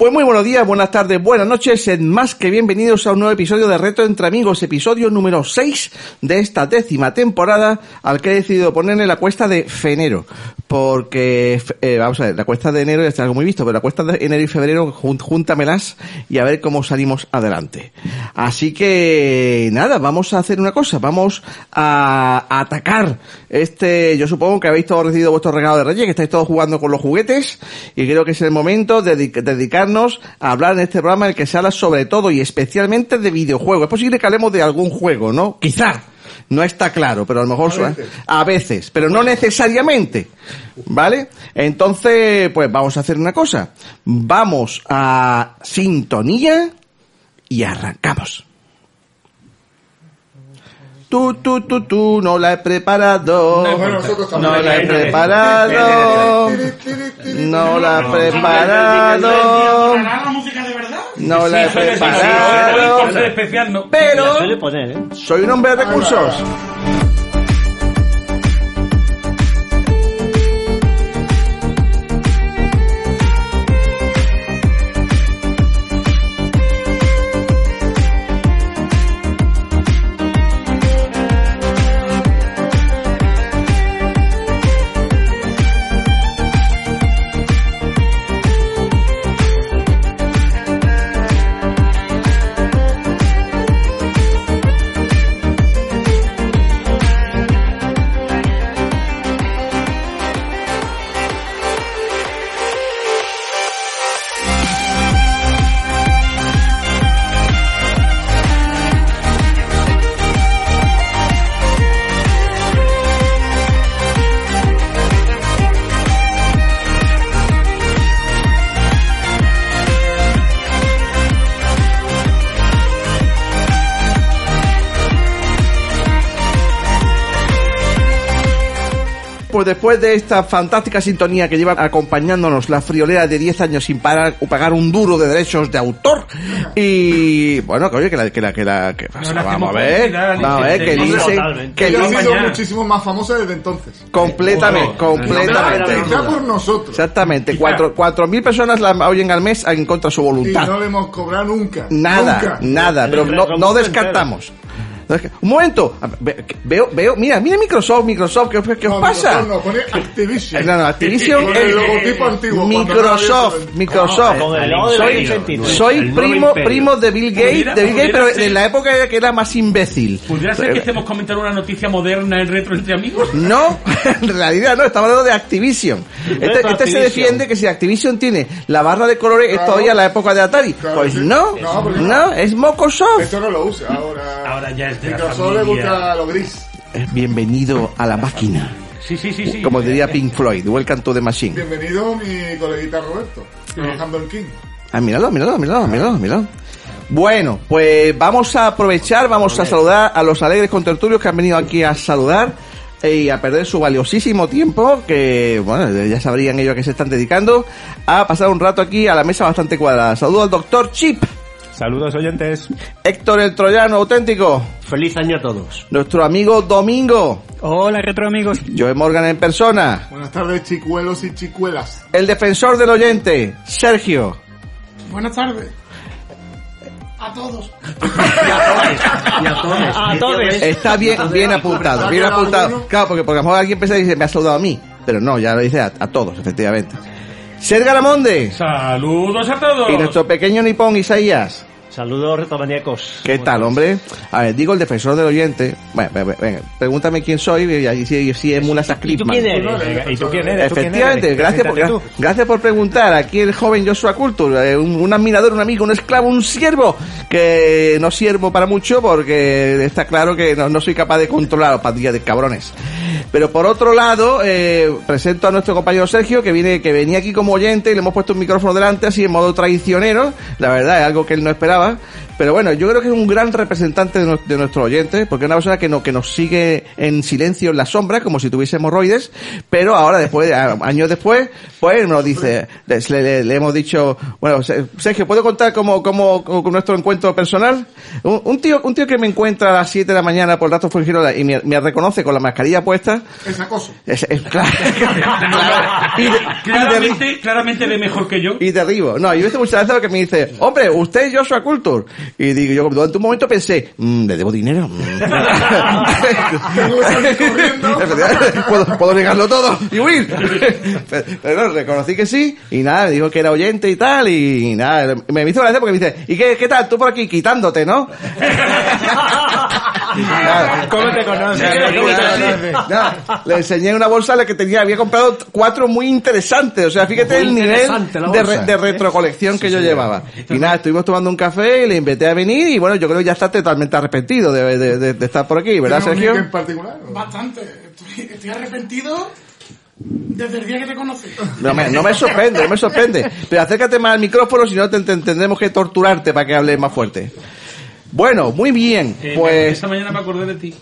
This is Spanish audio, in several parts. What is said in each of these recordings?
Pues muy buenos días, buenas tardes, buenas noches, sed más que bienvenidos a un nuevo episodio de Reto entre Amigos, episodio número 6 de esta décima temporada, al que he decidido ponerle la cuesta de Fenero, porque, eh, vamos a ver, la cuesta de enero ya está algo muy visto, pero la cuesta de enero y febrero, jún- júntamelas y a ver cómo salimos adelante. Así que, nada, vamos a hacer una cosa, vamos a atacar este, yo supongo que habéis todos recibido vuestro regalo de Reyes, que estáis todos jugando con los juguetes, y creo que es el momento de dedic- dedicarnos a hablar en este programa en el que se habla sobre todo y especialmente de videojuegos. Es posible que hablemos de algún juego, ¿no? Quizá. No está claro, pero a lo mejor A veces. a veces, pero no necesariamente. ¿Vale? Entonces, pues vamos a hacer una cosa. Vamos a sintonía y arrancamos. Tú, tú, tú, tú, no la he preparado. No también. la he preparado. No la he preparado. la música de verdad? No la he preparado. No. Pero ¿eh? soy un hombre de recursos. Después de esta fantástica sintonía que lleva acompañándonos la friolera de 10 años sin parar o pagar un duro de derechos de autor y bueno, que oye, que la que la que la que No vamos a ver, vamos a ver que que ha sido muchísimo más famosa desde entonces. completamente, completamente. Quizá por nosotros. Exactamente, Quizá. cuatro, cuatro mil personas la oyen al mes en contra de su Y voluntad. no le hemos cobrado nunca. Nada, Nunca. nada, pero no, descartamos. Un momento, veo, veo, mira, mira Microsoft, Microsoft, ¿qué, qué os No, pasa? No, no, pone Activision. No, no, Activision Con es el logotipo antiguo. Microsoft, Microsoft. De soy, 2029. soy primo, primo de Bill Gates, de Bill Gates, pero en la época que era más imbécil. ¿Pudiera ser que estemos comentando una noticia moderna en retro entre amigos? No, en realidad no, estamos hablando de Activision. Este, este se defiende que si Activision tiene la barra de colores es todavía la época de Atari. Claro, Pues sí. no, No, es Mocosoft. Esto no lo usa ahora. Ahora ya es de la Microsoft le familia. gusta lo gris. Eh, Bienvenido a la máquina. Sí, sí, sí, sí. Como diría Pink Floyd, Welcome to the Machine. Bienvenido mi coleguita Roberto. Trabajando en King. Ah, míralo, míralo, míralo, míralo, míralo. Bueno, pues vamos a aprovechar, vamos a saludar a los alegres contertulios que han venido aquí a saludar eh, y a perder su valiosísimo tiempo, que, bueno, ya sabrían ellos a qué se están dedicando, a pasar un rato aquí a la mesa bastante cuadrada. Saludo al doctor Chip, Saludos oyentes. Héctor el Troyano auténtico, Feliz año a todos. nuestro amigo Domingo, Hola retro amigos. Joe Morgan en persona, Buenas tardes, chicuelos y chicuelas. el defensor del oyente, Sergio, Buenas tardes. Y a todos. A todos. Está bien, bien apuntado, bien apuntado. Claro, porque, porque a lo mejor alguien piensa y dice, me ha saludado a mí. Pero no, ya lo dice a, a todos, efectivamente. Ser Garamonde Saludos a todos. y nuestro pequeño nipón Isaías. Saludos retomaniacos. ¿Qué tal, hombre? A ver, digo el defensor del oyente. Bueno, venga, venga, pregúntame quién soy y ahí si, si emulas a ¿Y tú quién eres? ¿Y tú quién eres? ¿Tú quién Efectivamente, eres? gracias por, gracias por preguntar. Aquí el joven Joshua Culture, eh, un, un admirador, un amigo, un esclavo, un siervo, que no siervo para mucho porque está claro que no, no soy capaz de controlar a pandilla de cabrones. Pero por otro lado, eh, presento a nuestro compañero Sergio, que viene, que venía aquí como oyente y le hemos puesto un micrófono delante, así en modo traicionero. La verdad, es algo que él no esperaba. Pero bueno, yo creo que es un gran representante de, nu- de nuestros oyentes, porque es una persona que, no, que nos sigue en silencio en la sombra, como si tuviese hemorroides, pero ahora, después, a- años después, pues nos dice, le, le- le hemos dicho, bueno, Se- Sergio, ¿puedo contar cómo, cómo, cómo- con nuestro encuentro personal? Un, un tío, un tío que me encuentra a las 7 de la mañana por el rato fue y me, me reconoce con la mascarilla puesta esta. Es acoso. Es, es- claro, claro. Y, de- y de- Claramente, claramente ve mejor que yo. y derribo. No, yo he visto muchas veces que me dice, hombre, usted es Joshua Culture. Y digo, yo durante un momento pensé, "Mm, ¿le debo dinero? Mm. ¿Puedo, puedo negarlo todo y huir. Pero, pero no, reconocí que sí, y nada, me dijo que era oyente y tal, y nada, me hizo gracia porque me dice, ¿y qué, qué tal? Tú por aquí quitándote, ¿no? Nada. ¿Cómo te conoces? Le enseñé una bolsa la que tenía, había comprado cuatro muy interesantes, o sea, fíjate Muy el nivel de, re- de retrocolección que yo llevaba. Y nada, estuvimos tomando un café y le invité a venir y bueno, yo creo que ya está totalmente arrepentido de, de- de- de estar por aquí, ¿verdad, ¿Tiene un Sergio? en particular? o? Bastante. Estoy, estoy arrepentido desde el día que te conocí. No me, no me sorprende, no me sorprende. Pero acércate más al micrófono, si no te, te- tendremos que torturarte para que hables más fuerte. Bueno, muy bien. Eh, Pues, Esta mañana me acordé de ti.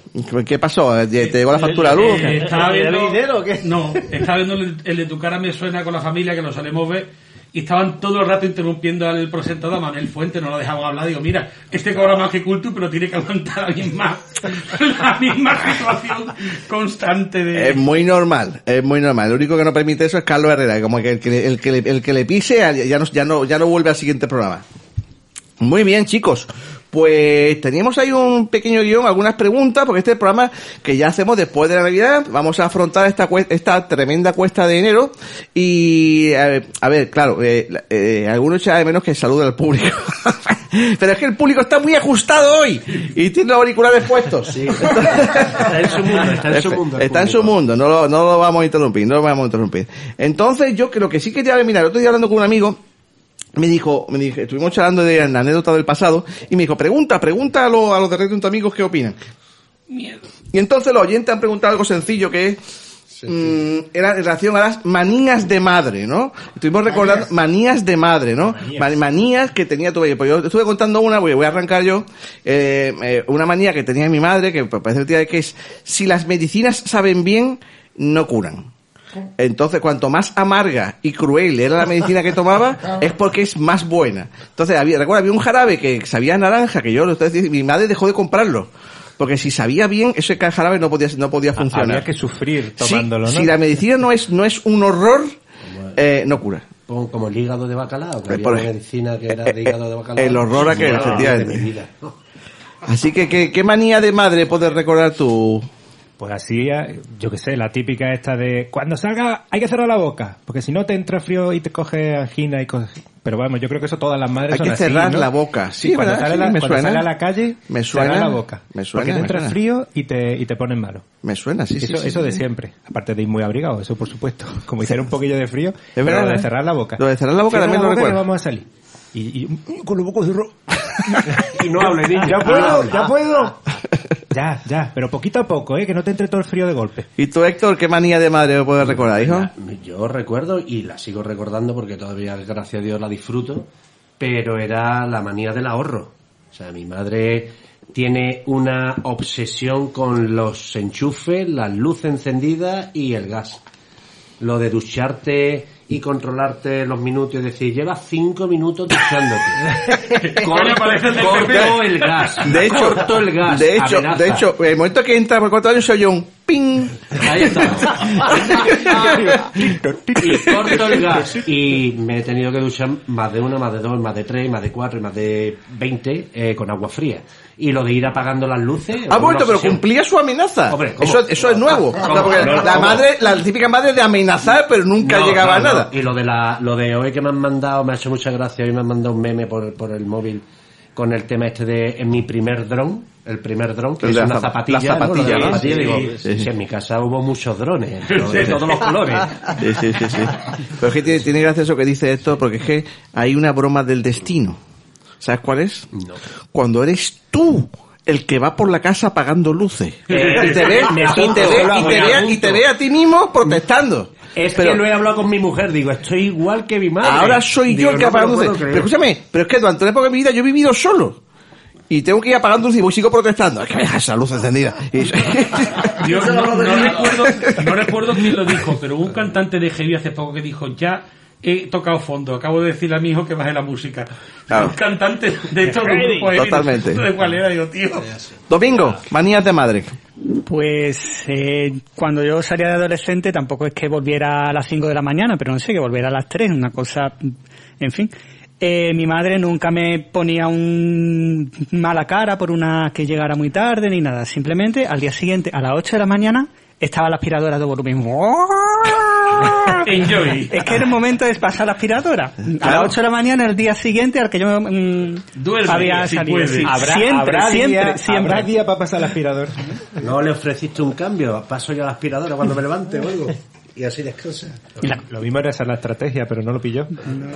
¿qué pasó? ¿Te te llegó la factura de luz? Eh, estaba ¿Le viendo, dinero o qué? No, estaba viendo el, el de tu cara me suena con la familia que lo solemos ver y estaban todo el rato interrumpiendo al presentador Manuel Fuente, no lo dejaban hablar. Digo, mira, este cobra más que culto, pero tiene que aguantar la misma, la misma situación constante de. Es muy normal, es muy normal. Lo único que no permite eso es Carlos Herrera, como que el que, le- el que, le, el que le pise ya no, ya, no, ya no vuelve al siguiente programa. Muy bien, chicos. Pues teníamos ahí un pequeño guion, algunas preguntas, porque este programa que ya hacemos después de la Navidad, vamos a afrontar esta, esta tremenda cuesta de enero. Y, a ver, a ver, claro, eh, eh, algunos echan de menos que salude al público. Pero es que el público está muy ajustado hoy y tiene los auriculares puestos. Está en su mundo, está en su mundo. el Está en su mundo, no lo, no lo vamos a interrumpir, no lo vamos a interrumpir. Entonces, yo creo que sí quería mirar, el otro día hablando con un amigo, me dijo, me dijo, estuvimos charlando de la anécdota del pasado, y me dijo, pregunta, pregunta a, los a los de Red de tus amigos qué opinan. Miedo. Y entonces los oyentes han preguntado algo sencillo que es, mm, era en relación a las manías de madre, ¿no? Estuvimos recordando manías de madre, ¿no? Manías, manías que tenía tu Pues yo estuve contando una, voy voy a arrancar yo, eh, eh, una manía que tenía mi madre, que parece que que es, si las medicinas saben bien, no curan. Entonces, cuanto más amarga y cruel era la medicina que tomaba, es porque es más buena. Entonces, había, recuerda, había un jarabe que sabía a naranja, que yo lo estoy diciendo, mi madre dejó de comprarlo. Porque si sabía bien, ese jarabe no podía, no podía funcionar. Había que sufrir Sí, tomándolo, ¿no? Si la medicina no es, no es un horror, eh, no cura. Como, el hígado de bacalao, que Eh, había una medicina que era eh, de hígado de eh, bacalao. el horror aquel, Ah, efectivamente. Así que, ¿qué, qué manía de madre puedes recordar tú? Pues así, eh, yo qué sé, la típica esta de cuando salga hay que cerrar la boca, porque si no te entra frío y te coge angina y así. Pero vamos, yo creo que eso todas las madres Hay son que así, cerrar ¿no? la boca. Sí, cuando, ¿verdad? sale, Sí, la- me cuando suena. sale a la calle, Me suena. cerrar la boca. Me suena, porque te entra suena. frío y te, y te pones malo. Me suena, sí, sí, eso sí, eso sí. de siempre. Aparte de ir muy abrigado, eso por supuesto. Como hiciera un poquillo de frío. Es pero verdad, lo de ¿eh? cerrar la boca. Lo de cerrar la boca también la lo boca que recuerdo. vamos a salir. Y, y mm, con los bocos cerrados. Y no hable, niño. ya puedo, hable. ya puedo. ya, ya, pero poquito a poco, ¿eh? Que no te entre todo el frío de golpe. ¿Y tú, Héctor, qué manía de madre puedes recordar, hijo? La- Yo recuerdo, y la sigo recordando porque todavía, gracias a Dios, la disfruto, pero era la manía del ahorro. O sea, mi madre tiene una obsesión con los enchufes, las luces encendidas y el gas. Lo de ducharte y controlarte los minutos y decir, llevas cinco minutos duchándote. Corto el gas. De hecho, corto el gas. de hecho, amenaza. de hecho, el momento que entra por cuatro años soy yo un ping. Ahí está. y corto el gas. Y me he tenido que duchar más de una, más de dos, más de tres, más de cuatro y más de veinte eh, con agua fría. Y lo de ir apagando las luces. Ha vuelto, pero cumplía su amenaza. Hombre, eso, eso es nuevo. O sea, porque ¿Cómo? la ¿Cómo? madre, la típica madre de amenazar, pero nunca No, llegaba no. a nada. Y lo de la, lo de hoy que me han mandado, me ha hecho mucha gracia, hoy me han mandado un meme por, por el móvil con el tema este de en mi primer dron, el primer dron, que es una zap- zapatilla, la zapatilla, la ¿no? zapatilla, Sí, digo, sí, sí. si en mi casa hubo muchos drones, de todos los colores. Sí, sí, sí. Pero es que tiene, tiene gracia eso que dice esto, porque es que hay una broma del destino. ¿Sabes cuál es? No. Cuando eres tú el que va por la casa apagando luces. Eh, y te ve, y te ve, y te ve, y te ve a ti mismo protestando. Es Pero- que lo he hablado con mi mujer, digo, estoy igual que mi madre. Ahora soy yo el que no apaga luces. Pero escúchame, pero es que durante una época de mi vida yo he vivido solo. Y tengo que ir apagando luces y voy- sigo protestando. Es que me deja esa luz encendida. Yo no, no recuerdo, no recuerdo quién lo dijo, pero hubo un cantante de heavy hace poco que dijo, ya he tocado fondo. Acabo de decirle a mi hijo que baje la música. Claro. Un cantante de estos heavy, Totalmente. no sé de cuál era, digo, tío. Domingo, manías de madre. Pues eh, cuando yo salía de adolescente tampoco es que volviera a las 5 de la mañana, pero no sé, que volviera a las 3, una cosa, en fin. Eh, mi madre nunca me ponía un mala cara por una que llegara muy tarde ni nada, simplemente al día siguiente, a las 8 de la mañana, estaba la aspiradora de volumen. Enjoy. Es que era el momento de pasar la aspiradora. A las 8 de la mañana, el día siguiente al que yo mm, Duerme, había si salido. puede. sí. Habrá, siempre, habrá siempre, día, siempre. habrá día para pasar el aspirador. ¿No le ofreciste un cambio? Paso yo a la aspiradora cuando me levante o algo. Y así descansa. Lo mismo era esa la estrategia, pero no lo pilló.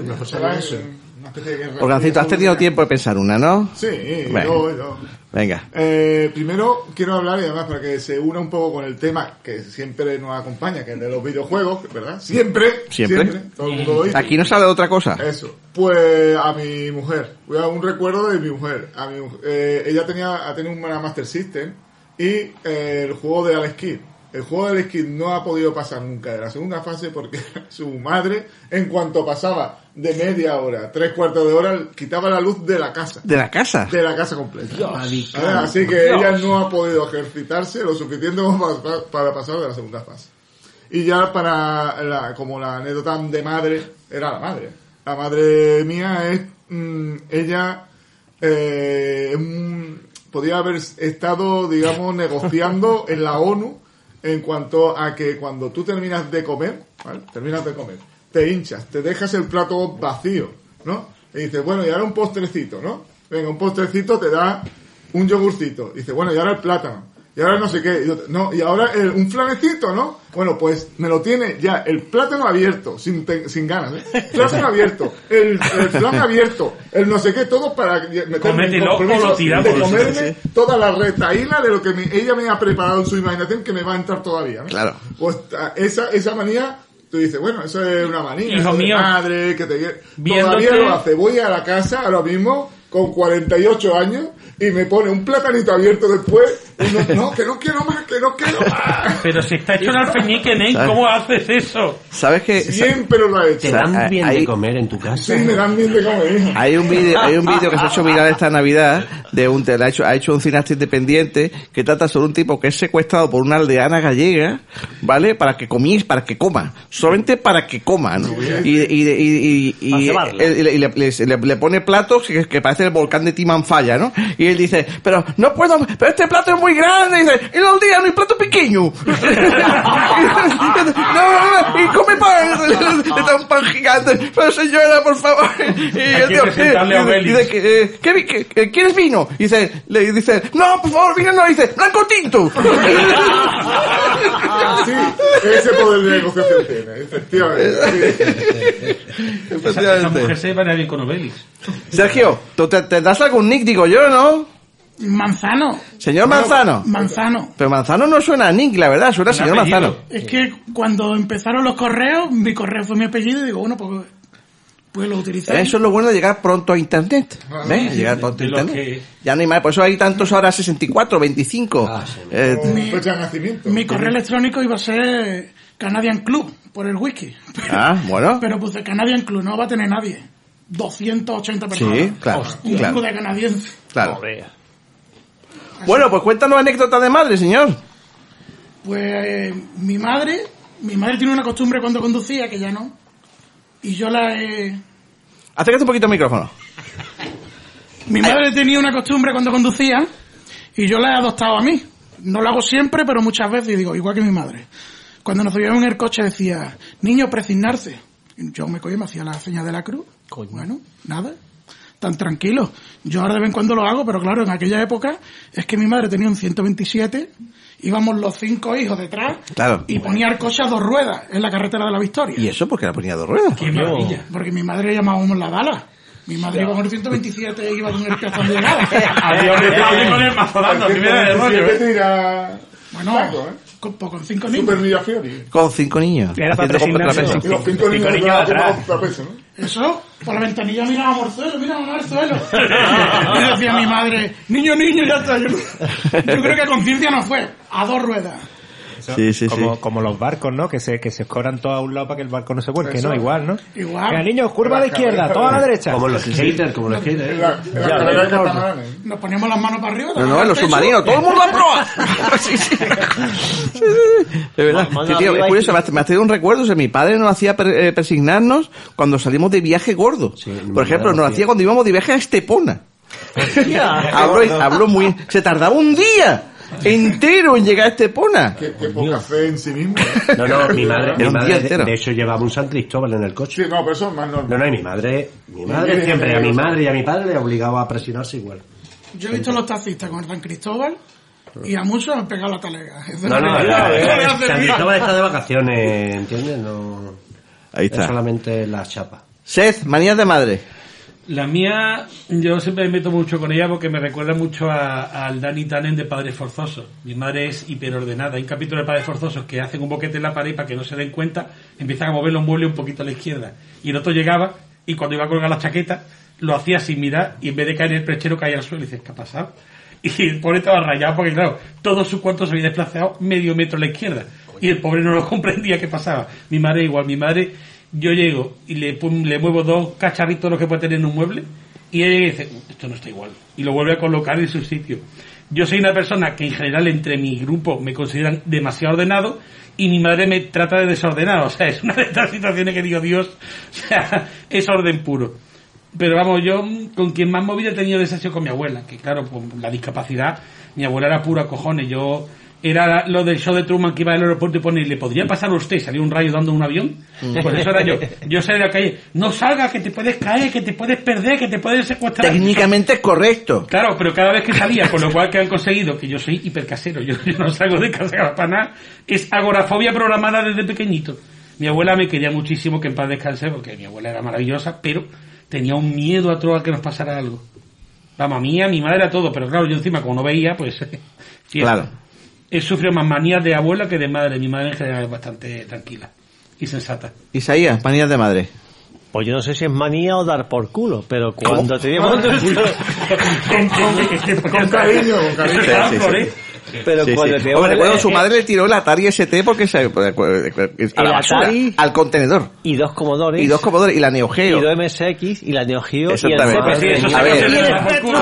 Mejor será eso. Una especie de guerra Organcito, has tenido tiempo de pensar una, ¿no? Sí, Venga. yo, yo. Venga. Eh, primero quiero hablar, y además para que se una un poco con el tema que siempre nos acompaña, que es de los videojuegos, ¿verdad? Siempre, Siempre. todo el mundo lo dice. Aquí no sale de otra cosa. Eso. Pues a mi mujer. Voy a un recuerdo de mi mujer. A mi, mujer. Eh, ella tenía, ha tenido una Master System y eh, el juego de Alex Kidd. El juego de Alex Kidd no ha podido pasar nunca de la segunda fase porque su madre, en cuanto pasaba de media hora, tres cuartos de hora, quitaba la luz de la casa. De la casa. De la casa completa. ¿Vale? Así que ella no ha podido ejercitarse lo suficiente como para, para pasar de la segunda fase. Y ya para la, como la anécdota de madre, era la madre. La madre mía es, mm, ella, eh, podía haber estado, digamos, negociando en la ONU en cuanto a que cuando tú terminas de comer, ¿vale? Terminas de comer, te hinchas, te dejas el plato vacío, ¿no? Y dices, bueno, y ahora un postrecito, ¿no? Venga, un postrecito te da un yogurcito. Dice, bueno, y ahora el plátano. Y ahora no sé qué. Y no, y ahora el- un flanecito, ¿no? Bueno, pues me lo tiene ya el plátano abierto, sin, te- sin ganas, ¿eh? Plátano abierto, el, el flan abierto, el no sé qué, todo para Cómetelo o lo tiramos. de comerme toda la retaíla de lo que me- ella me ha preparado en su imaginación que me va a entrar todavía, ¿no? Claro. Pues a- esa, esa manía, tú dices, bueno, eso es una manía, Hijo mío. madre, que te Viéndote- Todavía lo hace. Voy a la casa ahora mismo, con 48 años, y me pone un platanito abierto después, y no, no, que no quiero más, que no quiero más. Pero si está hecho un alfeñique, Ney, ¿cómo haces eso? ¿Sabes que Siempre lo ha hecho. ¿Te dan bien ahí- de comer en tu casa? Sí, me dan bien de comer. Hay un vídeo, hay un vídeo que se ha hecho viral esta Navidad de un, ha hecho, ha hecho un cineasta independiente que trata sobre un tipo que es secuestrado por una aldeana gallega, ¿vale? Para que comís, para que coma. Solamente para que coma, ¿no? Y, y, y, y, y- y le, le- le- le pone platos que, que parece el volcán de Timanfaya, ¿no? Y él dice, pero no puedo, pero este plato es muy grande. Y dice, y los días mi plato pequeño. no, no, no, y come pan. Está un pan gigante. Pero señora, por favor. Y el tío, eh, dice, ¿qué que- que- ¿quieres vino? Y dice, le dice, no, por favor, vino no. Y dice, blanco tinto. Sí, ese poder de negociación tiene, efectivamente. sí. Esa, esa mujer se va a ir bien con Obelix. Sergio, ¿tú te, te das algún nick, digo yo, no? Manzano. Señor Manzano. Manzano. Pero Manzano no suena a nick, la verdad, suena a señor apellido. Manzano. Es que cuando empezaron los correos, mi correo fue mi apellido y digo, bueno, pues, pues lo utilicé. Eso es lo bueno de llegar pronto a internet. ¿Ves? Llegar pronto a de los internet. que- Ya no hay más, por eso hay tantos ahora 64, 25. Ah, sí. Eh, Mi- fecha de nacimiento. Mi correo electrónico iba a ser Canadian Club, por el wiki. Pero, ah, bueno. pero puse Canadian Club, no va a tener nadie. 280 personas. Sí, claro, Un claro. de canadienses. Claro. Bueno, pues cuéntanos anécdota de madre, señor. Pues eh, mi madre, mi madre tiene una costumbre cuando conducía, que ya no. Y yo la he... Acércate un poquito al micrófono. Mi madre tenía una costumbre cuando conducía y yo la he adoptado a mí. No lo hago siempre, pero muchas veces digo, igual que mi madre. Cuando nos subíamos en el coche decía, niño, presignarse. Y yo me cogía y me hacía la señal de la cruz. Bueno, nada. Tan tranquilo. Yo ahora de vez en cuando lo hago, pero claro, en aquella época es que mi madre tenía un 127, íbamos los cinco hijos detrás Claro. y ponía el coche a dos ruedas en la carretera de la Victoria. ¿Y eso porque la ponía dos ruedas? Qué maravilla. Porque mi madre llamábamos la Dala. Mi madre iba con el 127 y iba con el de llegada. Adiós, me tengo con el mazo dando, El ni me da de rollo, siempre tira... Bueno, ¿eh? Con, con cinco niños. Super Fiori. Con cinco niños. Era para contrapeso. Y los cinco niños niños atrás. contrapeso, ¿no? Eso, por la ventanilla mirábamos al suelo, mirábamos al suelo. Y decía mi madre, niño, niño, ya está. Yo, yo creo que a conciencia no fue, a dos ruedas. Eso, Sí, sí, como, sí. como los barcos, ¿no? Que se, que se escoran todos a un lado para que el barco no se vuelque, Eso. ¿no? Igual, ¿no? Igual. Venga, niños, curva a la izquierda, toda a la de- derecha. Como los skaters, como los skaters. la, la Ya, catamaranes. Nos poníamos las manos para arriba. No, no, en los submarinos, todo el mundo la prueba. sí, sí. De verdad. Sí, tío, es curioso, me ha- me ha traído un recuerdo. O sea, mi padre nos hacía eh, persignarnos cuando salimos de viaje gordo. Por ejemplo, nos lo hacía. hacía cuando íbamos de viaje a Estepona. hablo, hablo muy... Se tardaba un día entero en llegar a Estepona. Qué, qué poca fe en sí mismo. No, no, mi madre, mi de, hecho llevaba un San Cristóbal en el Sí, coche. no, pero eso es más normal. No, no, y mi madre, mi madre siempre, a mi madre y a mi padre le obligaba a presionarse igual. Yo he visto a los taxistas con el San Cristóbal y a muchos han pegado la talega. No, no, no, hace San. Cristóbal está de vacaciones, ¿entiendes? No, Ahí es está. solamente la chapa. Seth, manías de madre. La mía, yo siempre me meto mucho con ella porque me recuerda mucho a- al Danny Tannen de Padres Forzosos. Mi madre es hiperordenada. Hay un capítulo de Padres Forzosos que hacen un boquete en la pared para que no se den cuenta, empiezan a mover los muebles un poquito a la izquierda. Y el otro llegaba y cuando iba a colgar la chaqueta, lo hacía sin mirar y en vez de caer en el perchero caía al suelo y dices, ¿qué ha pasado? Y el pobre estaba rayado porque, claro, todo su cuarto se había desplazado medio metro a la izquierda. Y el pobre no lo comprendía qué pasaba. Mi madre igual, mi madre, yo llego y le, le muevo dos cacharritos los que puede tener en un mueble y ella dice, esto no está igual. Y lo vuelve a colocar en su sitio. Yo soy una persona que en general entre mi grupo me consideran demasiado ordenado y mi madre me trata de desordenado. O sea, es una de estas situaciones que digo, Dios, o sea, es orden puro. Pero vamos, yo mm, con quien más móvil he tenido de ese ha sido con mi abuela, que claro, por la discapacidad, mi abuela era pura cojones. Yo era lo del show de Truman que iba al aeropuerto y pone, ¿le podría pasar a usted? Salió un rayo dando un avión. Pues eso era yo. Yo salí a la calle, no salgas, que te puedes caer, que te puedes perder, que te puedes secuestrar. Técnicamente es correcto. Claro, pero cada vez que salía, con lo cual que han conseguido, que yo soy hipercasero, yo, yo no salgo de casa para nada, es agorafobia programada desde pequeñito. Mi abuela me quería muchísimo que en paz descanse, porque mi abuela era maravillosa, pero tenía un miedo a todo a que nos pasara algo. Vamos, a mí, a mi madre, a todo, pero claro, yo encima, como no veía, pues... fiesta. Claro. He sufrido más manías de abuela que de madre. Mi madre en general es bastante tranquila y sensata. Isaías, manías de madre. Pues yo no sé si es manía o dar por culo, pero cuando teníamos nuestro... Con cariño, con cariño. Sí, sí, sí. ¿Eh? Pero Sí, cuando sí. teníamos Hombre, recuerdo el- su madre le tiró el Atari ST porque se, a la basura, Atari- al contenedor. y dos comodores Y dos Commodore y la Neo y Geo. dos MSX y la Neo Geo y el Exactamente. CPC. A ver. Y el Spectrum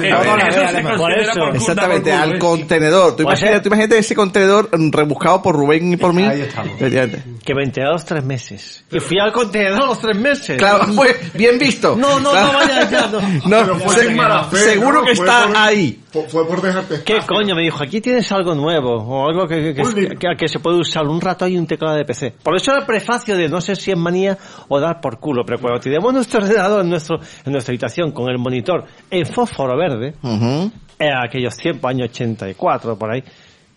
¿eh? Eh. Exactamente, al ¿eh? contenedor. Tú Pues, imagínate, eh. ese contenedor mm, rebuscado por Rubén y por mí. Ahí estamos. Que me enteré a los tres meses. Y fui al contenedor a los tres meses. Claro, fue bien visto. No, no, no vaya ya, no. Seguro que está ahí. Fue, por dejarte ¿Qué espacio. coño? Me dijo, aquí tienes algo nuevo, o algo que, que, Un que, libro. que- que se puede usar un rato y un teclado de PC. Por eso era el prefacio de no sé si es manía o dar por culo, pero cuando tenemos nuestro ordenador en, nuestro, en nuestra habitación con el monitor en fósforo verde, Ujú. en aquellos tiempos, año 84, por ahí,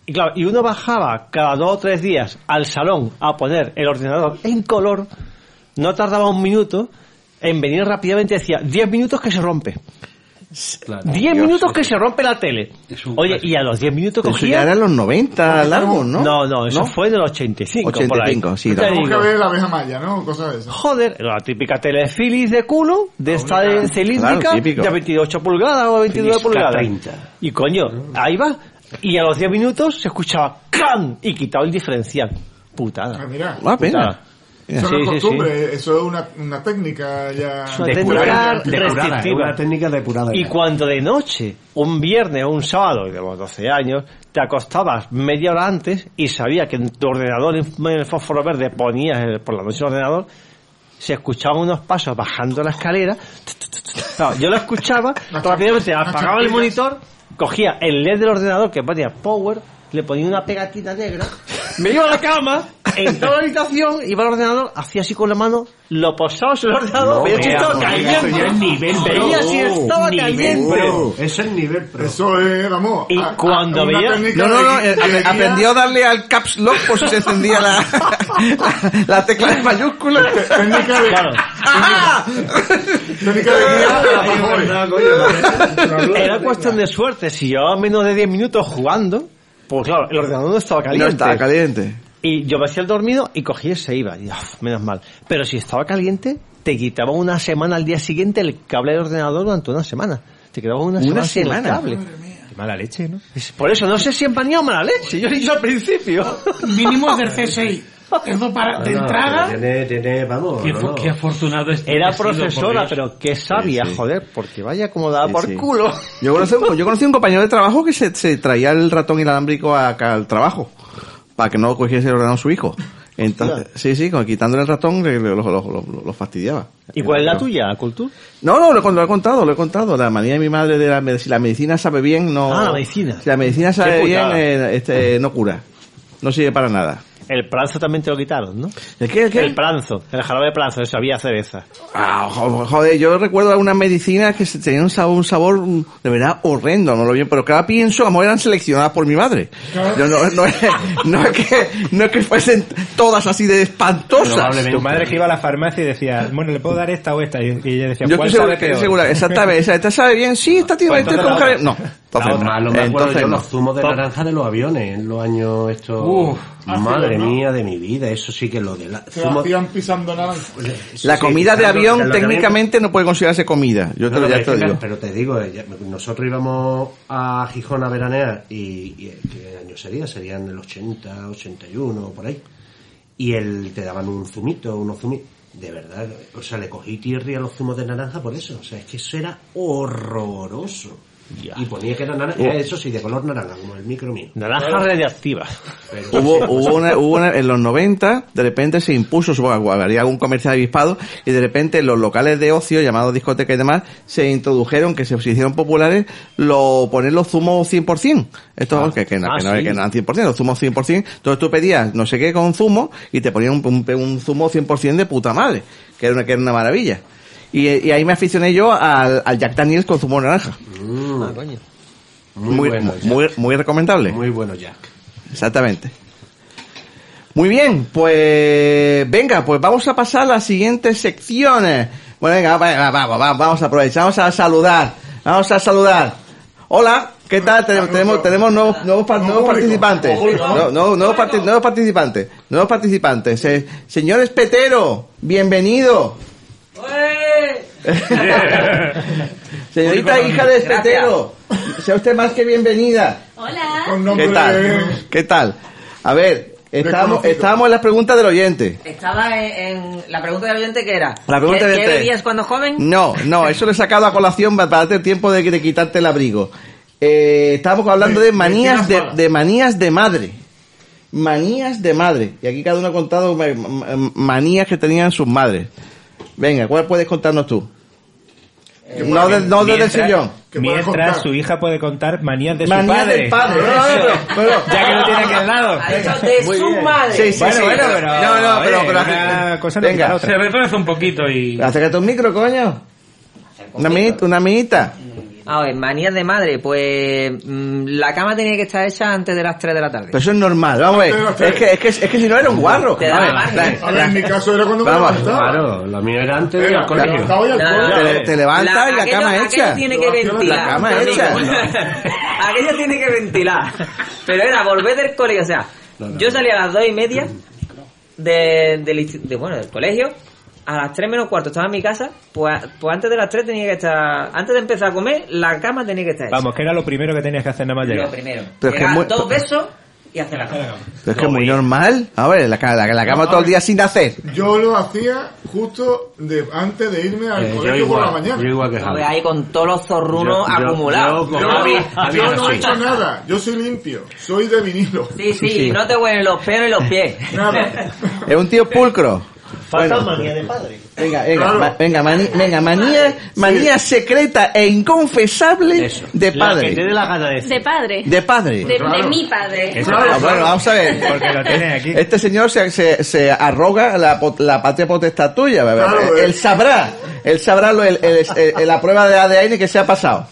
y claro, y uno bajaba cada dos o tres días al salón a poner el ordenador en color, no tardaba un minuto en venir rápidamente y decía, 10 minutos que se rompe. Claro. 10 minutos que se rompe la tele. Oye, clásico. y a los 10 minutos Pero Eso cogía... ya era en los 90 largos, ¿no? No, no, eso fue en el 85. por ahí. 85, sí, Tenemos que ver la abeja maya, ¿no? Cosas de esas. Joder, la típica tele Philips de culo, de esta de Claro, cilíndrica, típico. de 28 pulgadas o 29 Philips pulgadas. K30. Y coño, ahí va. Y a los 10 minutos se escuchaba ¡can! y quitaba el diferencial. Ah, Putada. mira. Ah, pena. Putada. Eso Sí, no es sí, costumbre, eso es una, una técnica ya... Una Depurada, técnica depurada, restrictiva. una técnica depurada. Y ya. cuando de noche, un viernes o un sábado, de los 12 años, te acostabas media hora antes y sabía que en tu ordenador, en el fósforo verde, ponías el- por la noche el ordenador, se escuchaban unos pasos bajando la escalera. Yo lo escuchaba, rápidamente apagaba el monitor, cogía el LED del ordenador que ponía Power, le ponía una pegatina negra, me iba a la cama, entraba a la habitación, iba al ordenador, hacía así con la mano, lo posaba sobre el ordenador, veía si estaba pues, eso ya es caliente. nivel Veía pro. si estaba caliente. Eso es nivel pro. Eso es, vamos... Y a- cuando a- veía- No, no, no, de- eh, de aprendió a darle al caps lock por si se encendía la, la, la tecla de mayúscula. Técnica de... Claro. Técnica de guía a la mejores. Era cuestión de suerte. Si llevaba menos de 10 minutos jugando, pues claro, el ordenador no estaba No caliente. estaba caliente. Y yo me hacía el dormido y cogía y se iba. Y, uf, menos mal. Pero si estaba caliente, te quitaba una semana al día siguiente el cable del ordenador durante una semana. Te quedaba una, ¿Una semana sin el semana? cable. Mala leche, ¿no? Por eso no sé si es manía o mala leche. Yo he dicho al principio. Mínimo ejercer C6. Eso para, de entrada. Tiene, tiene, vamos. Qué, no, fo- no. qué afortunado es. Era profesora, pero qué sabia, Sí, sí. joder, porque vaya como daba Sí, por sí. culo. Yo conocí, un- yo conocí un compañero de trabajo que se, se traía el ratón inalámbrico acá al trabajo para que no cogiese el ordenador su hijo. Entonces, sí, sí, quitándole el ratón lo, lo- lo- lo fastidiaba. ¿Y cuál es la tuya, Cultura? No, no, lo, lo he contado, lo he contado. La manía de mi madre de la, si la medicina sabe bien, no. Ah, la medicina. Si la medicina sabe bien, eh, este, no cura. No sirve para nada. El pranzo también te lo quitaron, ¿no? ¿El qué? ¿El qué? El pranzo, el jarabe de pranzo, eso había cereza. Ah, jo- joder, yo recuerdo algunas medicinas que tenían un sabor, un sabor mm, de verdad horrendo, no lo bien, pero que ahora pienso, a lo mejor eran seleccionadas por mi madre. Yo no, no, es, no es que, no es que fuesen todas así de espantosas. Tu madre que iba a la farmacia y decía, bueno, ¿le puedo dar esta o esta? Y ella decía, Yo ¿cuál estoy sabe que- peor? segura, exactamente, esa- esta sabe bien, sí, esta tiene Pues este entonces con la care- otra. No, entonces otra, lo acuerdo Entonces yo, no. los zumos de naranja de los aviones en los años estos. Uf, madre mía de mi vida, eso sí que lo de la. Se zumo- hacían pisando naranja. La sí, comida de claro, avión técnicamente no puede considerarse comida. Yo te No, ya pero, te lo digo. pero te digo, eh, nosotros íbamos a Gijón a veranear y, y eh, ¿qué año sería? Serían el 80, 81, por ahí. Y el, te daban un zumito, unos zumitos. De verdad, o sea, le cogí tierra a los zumos de naranja por eso. O sea, es que eso era horroroso. Y ponía que era naranja, era eso sí, de color naranja, como el micro mío. Naranja radiactiva. Pero Hubo, hubo, una, hubo una- en los 90, de repente se impuso, supongo que habría algún comercial avispado, y de repente los locales de ocio, llamados discotecas y demás, se introdujeron, que se hicieron populares, lo, poner los zumos 100%. Esto, que, que, no, ah, que, no, sí. que no eran 100%, los zumos 100%. Entonces tú pedías no sé qué con zumo, y te ponían un, un, un zumo 100% de puta madre, que era una, que era una maravilla. Y, y ahí me aficioné yo al, al Jack Daniels con zumo de naranja. Ah, coño. muy, Muy, bueno, Jack. muy, muy recomendable. Muy bueno, Jack. Exactamente. Muy bien, pues venga, pues vamos a pasar a las siguientes secciones. Bueno, venga, va- va- va- va- vamos a aprovechar, vamos a saludar, vamos a saludar. Hola, ¿qué tal? Tenemos, tenemos, tenemos nuevos, nuevos, nuevos participantes. No, no, nuevos, parti- nuevos participantes. Nuevos participantes. Eh, señor Espetero, bienvenido. Señorita hija de Espetero, sea usted más que bienvenida. Hola. ¿Qué tal? ¿Qué tal? A ver, estábamos, estábamos en las preguntas del oyente. Estaba en, en la pregunta del oyente que era. La pregunta ¿qué, del ¿qué oyente. bebías cuando joven? No, no, eso lo he sacado a colación para darte tiempo de, de quitarte el abrigo. Eh, estábamos hablando de manías de, de manías de madre. Manías de madre. Y aquí cada uno ha contado ma- ma- manías que tenían sus madres. Venga, ¿cuál puedes contarnos tú? No, de- no desde el Mientras- sillón. Mientras contar. su hija puede contar manías de su Manías padre. del padre. No, no, pero- pero- Ya que lo tiene aquí al lado. Ha dicho de su madre. Sí, sí, Bueno, sí. bueno, pero- No, no, pero, oye, pero- una cosa venga. Se retuerce un poquito y. acércate un micro, coño. Una minita, una minita. A ver, manías de madre. Pues mm, la cama tenía que estar hecha antes de las 3 de la tarde. Pero eso es normal, vamos a ver. Es que, es que, es que si no era un guarro. Te A ver, margen. la- A ver, en mi caso era cuando me Vamos, levantaba. Claro, lo mío era antes de ir Era, al me colegio. No, no, te, te levantas y la aquello- cama aquello hecha. tiene que La ventilar. cama mi amigo. hecha. aquello tiene que ventilar. Pero era volver del colegio. O sea, yo salía a las dos y media de, del, insti- de, bueno, del colegio. A las 3 menos cuarto estaba en mi casa. Pues, pues antes de las 3 tenía que estar. Antes de empezar a comer, la cama tenía que estar hecha. Vamos, que era lo primero que tenías que hacer nada más llegar. Lo primero. Pero es que Llegar muy- dos besos y hacer la cama. Pero es que es muy normal. A ver, la, ca- la, la cama todo el día sin hacer. Yo lo hacía justo de, antes de irme al Eh, yo colegio por la igual, mañana. yo igual que A Javi. ver, ahí con todos los zorrunos Yo- yo- acumulados. yo con- no, Javi yo no no he hecho nada, yo soy limpio, soy de vinilo. Sí, sí, no te huelen los pelos y los pies. Nada. Es un tío pulcro. Falta Bueno. manía de padre. Venga, venga, Claro. ma- venga, mani- venga, manía, manía secreta e inconfesable Eso. de La que te padre. dé la gana de. De padre. De padre. De, de Claro. mi padre. Eso- Ah, bueno, vamos a ver. Porque lo tiene aquí. Este señor se, se, se arroga la, la patria potestad tuya. Claro, él eh. sabrá, él sabrá lo, el, el- el- la prueba de ADN que se ha pasado.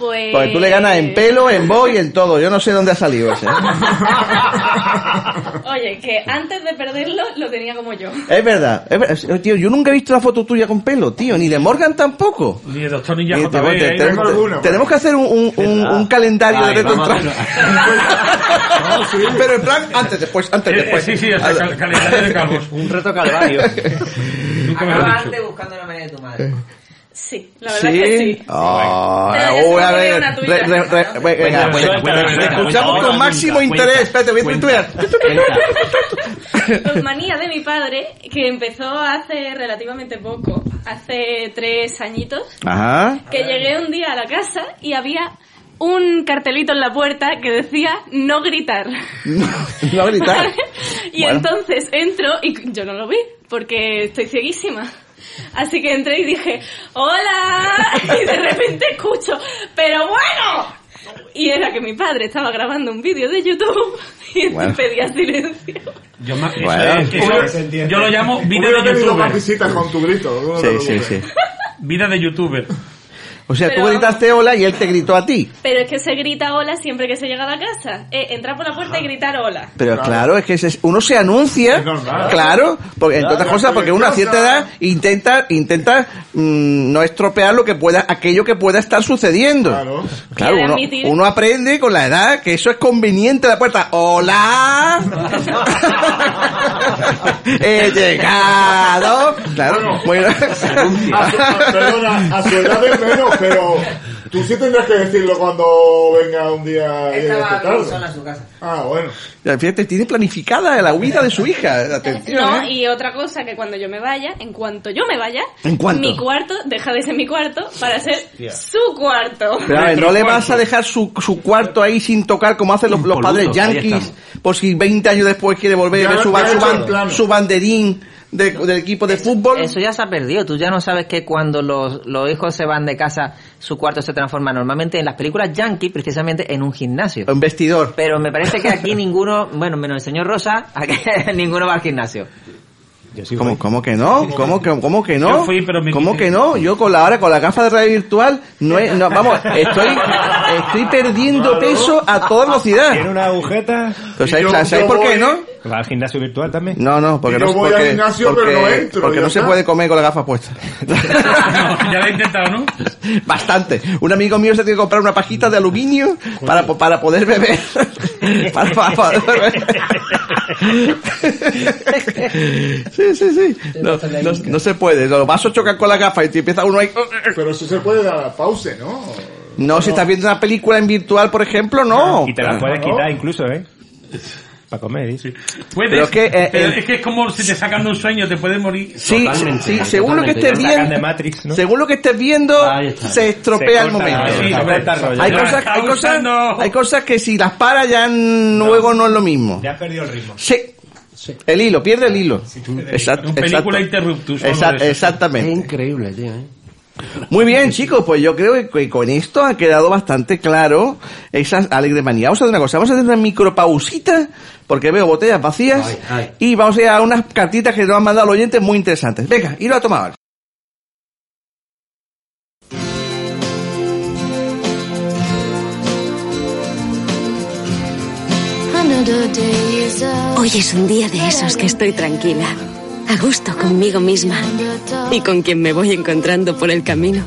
Pues... Porque tú le ganas en pelo, en voz y en todo. Yo no sé dónde ha salido ese. ¿eh? Oye, que antes de perderlo lo tenía como yo. Es verdad, es verdad. Tío, yo nunca he visto una foto tuya con pelo, tío. Ni de Morgan tampoco. Ni el doctor Ninja JB. te- alguna, tenemos que hacer un, un, un- un calendario de Ay, reto vamos a entrada. hacerlo. Pero en plan, antes, después, antes, Eh, eh, después. sí, sí, hasta cal- calendario de calvos. Un reto calvario. Nunca me lo dicho. buscando la manera de tu madre. Sí, la verdad que sí. Ah, se uy, me a ver, venga, escuchamos con máximo interés. Espérate, voy a tuitear. Pues manía de mi padre, que empezó hace relativamente poco, hace tres añitos, Ajá. que llegué un día a la casa y había un cartelito en la puerta que decía no gritar. No gritar. y Bueno. entonces entro y yo no lo vi porque estoy cieguísima. Así que entré y dije, ¡Hola! Y de repente escucho, ¡Pero bueno! Y era que mi padre estaba grabando un vídeo de YouTube y Bueno. pedía silencio. Yo, Bueno. es- eso- yo lo llamo vida de youtuber. visitas con tu grito. no te Sí, sí, preocupes. sí. Vida de youtuber. O sea, tú gritaste hola y él te gritó a ti. Pero es que se grita hola siempre que se llega a la casa. Eh, entrar por la puerta y gritar hola. Pero claro, es que se- uno se anuncia, Es normal. claro, porque entre otras Claro, cosas, porque uno a cierta edad intenta, intenta mm, no estropear lo que pueda, aquello que pueda estar sucediendo. Claro. Claro, uno, aprende con la edad que eso es conveniente la puerta. ¡Hola! He llegado. Claro, bueno. A su- a- perdona, a su edad es menos, pero tú sí tendrás que decirlo cuando venga un día llegue tarde. en su casa. Ah, bueno. Ya, Fíjate, tiene planificada la huida de su hija. Atención. No, ¿eh? y otra cosa que cuando yo me vaya, en cuanto yo me vaya, mi cuarto deja de ser mi cuarto para ser su cuarto. Pero a ver, no le vas a dejar su, su cuarto ahí sin tocar como hacen los, padres yankees por si 20 años después quiere volver a ver su, su, su banderín de- del equipo de fútbol. Eso ya se ha perdido. Tú ya no sabes que cuando los, los hijos se van de casa, su cuarto se transforma normalmente en las películas yankee, precisamente en un gimnasio. Un vestidor. Pero me parece que aquí ninguno, bueno, menos el señor Rosa, aquí ninguno va al gimnasio. Yo sí ¿Cómo, que no? ¿Cómo que, cómo que no? Yo fui, pero me ¿Cómo que no? Yo con la ahora con la gafa de realidad virtual no, es- no vamos, estoy estoy perdiendo peso a toda velocidad. Tiene una agujeta. Pero Y ¿sabes, yo- ¿sabes yo por qué, no? Va al gimnasio virtual también. No, no, porque Y no, yo voy al gimnasio, porque, pero no entro, porque no se puede comer con la gafa puesta. No, ya lo he intentado, ¿no? Bastante. Un amigo mío se tiene que comprar una pajita de aluminio para, para poder beber. para, para poder beber. sí, sí, sí. No, no, no se puede. Los vasos chocan con la gafa y te empieza uno ahí. Pero eso se puede dar a pause, ¿no? No, si estás viendo una película en virtual, por ejemplo, no. Y te la puedes quitar incluso, ¿eh? Para comer, dice. Puedes, Pero es que, eh, pero eh, es que es como si te sacan de un sueño, te puedes morir. Sí, Totalmente, sí, según lo que totalmente. estés viendo, de Matrix, ¿no? según lo que estés viendo, se estropea Se el momento. sí, Sí, rollo. Hay cosas, hay cosas, hay cosas que si las para ya luego no es lo mismo. Ya has perdido el ritmo. Sí. El hilo, pierde el hilo. Exacto. Un película interruptus, solo Exact- de eso. Es exactamente. increíble, tío, ¿eh? Muy bien, chicos, pues yo creo que con esto ha quedado bastante claro esa alegre manía. Vamos a hacer una cosa, vamos a hacer una micropausita, porque veo botellas vacías, Ay, ay. y vamos a ir a unas cartitas que nos han mandado los oyentes muy interesantes. Venga, y lo a tomar. Hoy es un día de esos que estoy tranquila, a gusto conmigo misma y con quien me voy encontrando por el camino.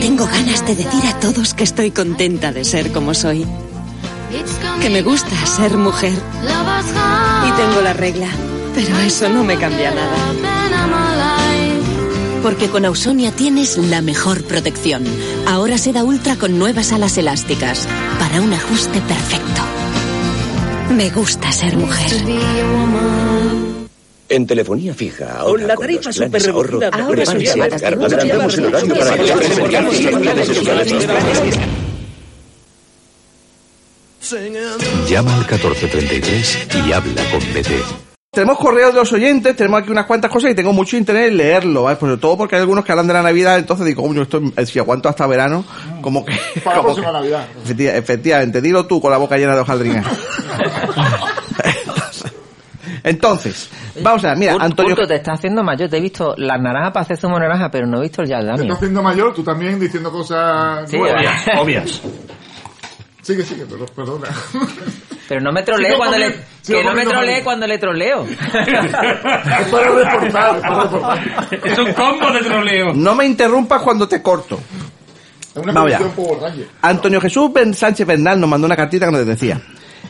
Tengo ganas de decir a todos que estoy contenta de ser como soy, que me gusta ser mujer y tengo la regla, pero eso no me cambia nada. Porque con Ausonia tienes la mejor protección. Ahora seda ultra con nuevas alas elásticas para un ajuste perfecto. Me gusta ser mujer. En telefonía fija, ahora Con la tarifa superreducida ahora Adelantamos el horario para Llama al 1433 y habla con BT. Tenemos correos de los oyentes, tenemos aquí unas cuantas cosas y tengo mucho interés en leerlo, ¿vale? Sobre todo porque hay algunos que hablan de la Navidad, entonces digo, coño, esto, eh, si aguanto hasta verano, como que... Para la como próxima que- Navidad. Efecti- efectivamente, dilo tú con la boca llena de hojaldrinas. Entonces, vamos a ver, mira, Antonio... Curto, te está haciendo mayor. Te he visto las naranjas para hacer zumo de naranja, pero no he visto el Te yaldamio. estás haciendo mayor, tú también diciendo cosas Sí, obvias, obvias. Sigue, sigue, pero, perdona. Pero no me trolee Sigo cuando le... Que no me trolee cuando le troleo. es para reportar, es para reportar. Es un combo de troleo. No me interrumpas cuando te corto. Es una Vamos ya. Antonio Jesús Ben- Sánchez Bernal nos mandó una cartita que nos decía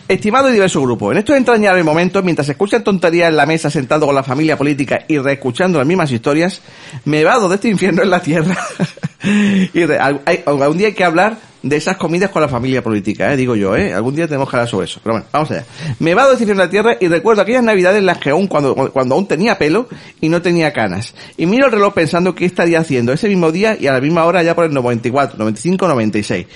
Estimado y diverso grupo, en estos entrañables momentos, mientras escuchan tonterías en la mesa sentado con la familia política y reescuchando las mismas historias, me vado de este infierno en la tierra. y hay- algún día hay que hablar de esas comidas con la familia política, eh, digo yo, ¿eh? Algún día tenemos que hablar sobre eso. Pero bueno, vamos allá. Me vado de este infierno en la tierra y recuerdo aquellas navidades en las que aún, cuando, cuando aún tenía pelo y no tenía canas. Y miro el reloj pensando qué estaría haciendo ese mismo día y a la misma hora ya por el 94, 95, 96.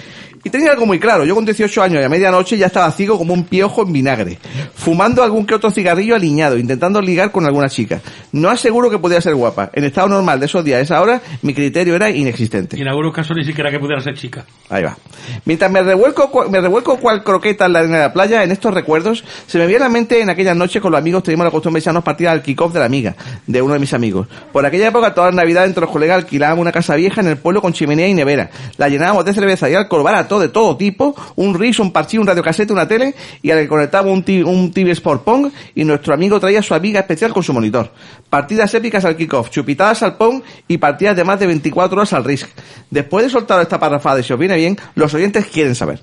Y tenía algo muy claro, yo con 18 años y a medianoche ya estaba ciego como un piojo en vinagre, fumando algún que otro cigarrillo aliñado, intentando ligar con alguna chica. No aseguro que podía ser guapa. En estado normal de esos días, a esa hora, mi criterio era inexistente. Y en algunos casos ni siquiera que pudiera ser chica. Ahí va. Mientras me revuelco, me revuelco cual croqueta en la arena de la playa, en estos recuerdos, se me viene a la mente en aquella noche con los amigos teníamos la costumbre de echarnos partidas al kick-off de la amiga, de uno de mis amigos. Por aquella época, todas las navidades entre los colegas alquilábamos una casa vieja en el pueblo con chimenea y nevera. La llenábamos de cerveza y alcohol barato de todo tipo, un riso, un parchís, un radiocasete, una tele, y al que conectábamos un, un TV Sport Pong, y nuestro amigo traía su amiga especial con su monitor. Partidas épicas al kick-off, chupitadas al Pong y partidas de más de 24 horas al Risk. Después de soltar esta parrafada, si os viene bien, los oyentes quieren saber.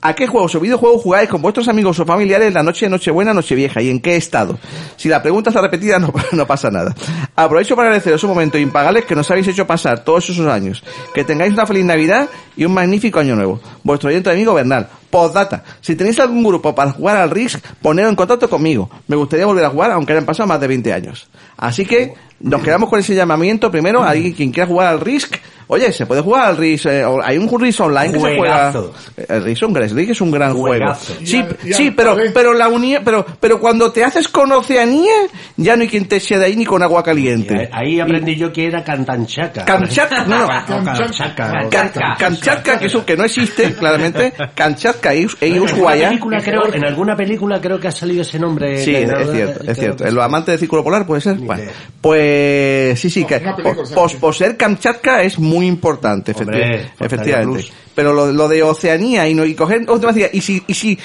¿A qué juegos o videojuegos jugáis con vuestros amigos o familiares la noche de Nochebuena, Nochevieja? ¿Y en qué estado? Si la pregunta está repetida, no, no pasa nada. Aprovecho para agradeceros un momento impagables que nos habéis hecho pasar todos esos años. Que tengáis una feliz Navidad y un magnífico año nuevo. Vuestro oyente amigo Bernal. Postdata. Si tenéis algún grupo para jugar al Risk, ponedlo en contacto conmigo. Me gustaría volver a jugar, aunque hayan pasado más de 20 años. Así que, nos quedamos con ese llamamiento. Primero, alguien quien quiera jugar al Risk, Oye, se puede jugar al Risk, eh, hay un Risk online que se juega. Juegazo. El Risk on League es un gran Juegazo. juego. Sí, Y al- y sí, pero, pero la unión, pero, pero cuando te haces con Oceanía, ya no hay quien te eche de ahí ni con agua caliente. Ahí aprendí yo que era Cantanchaca. Kamchatka, no, no, Kamchatka. Kan- Kamchatka, que eso que no existe, claramente. Kamchatka En alguna película creo- en alguna película creo que ha salido ese nombre. Sí, que es cierto, que- es cierto. En los amantes del círculo polar puede ser. Bueno, pues sí, sí, que una película, pos- ¿sabes? pos- poseer Kamchatka es muy importante, Hombre, efectivamente. Pero lo, lo de Oceanía y, no, y coger otra y si, y si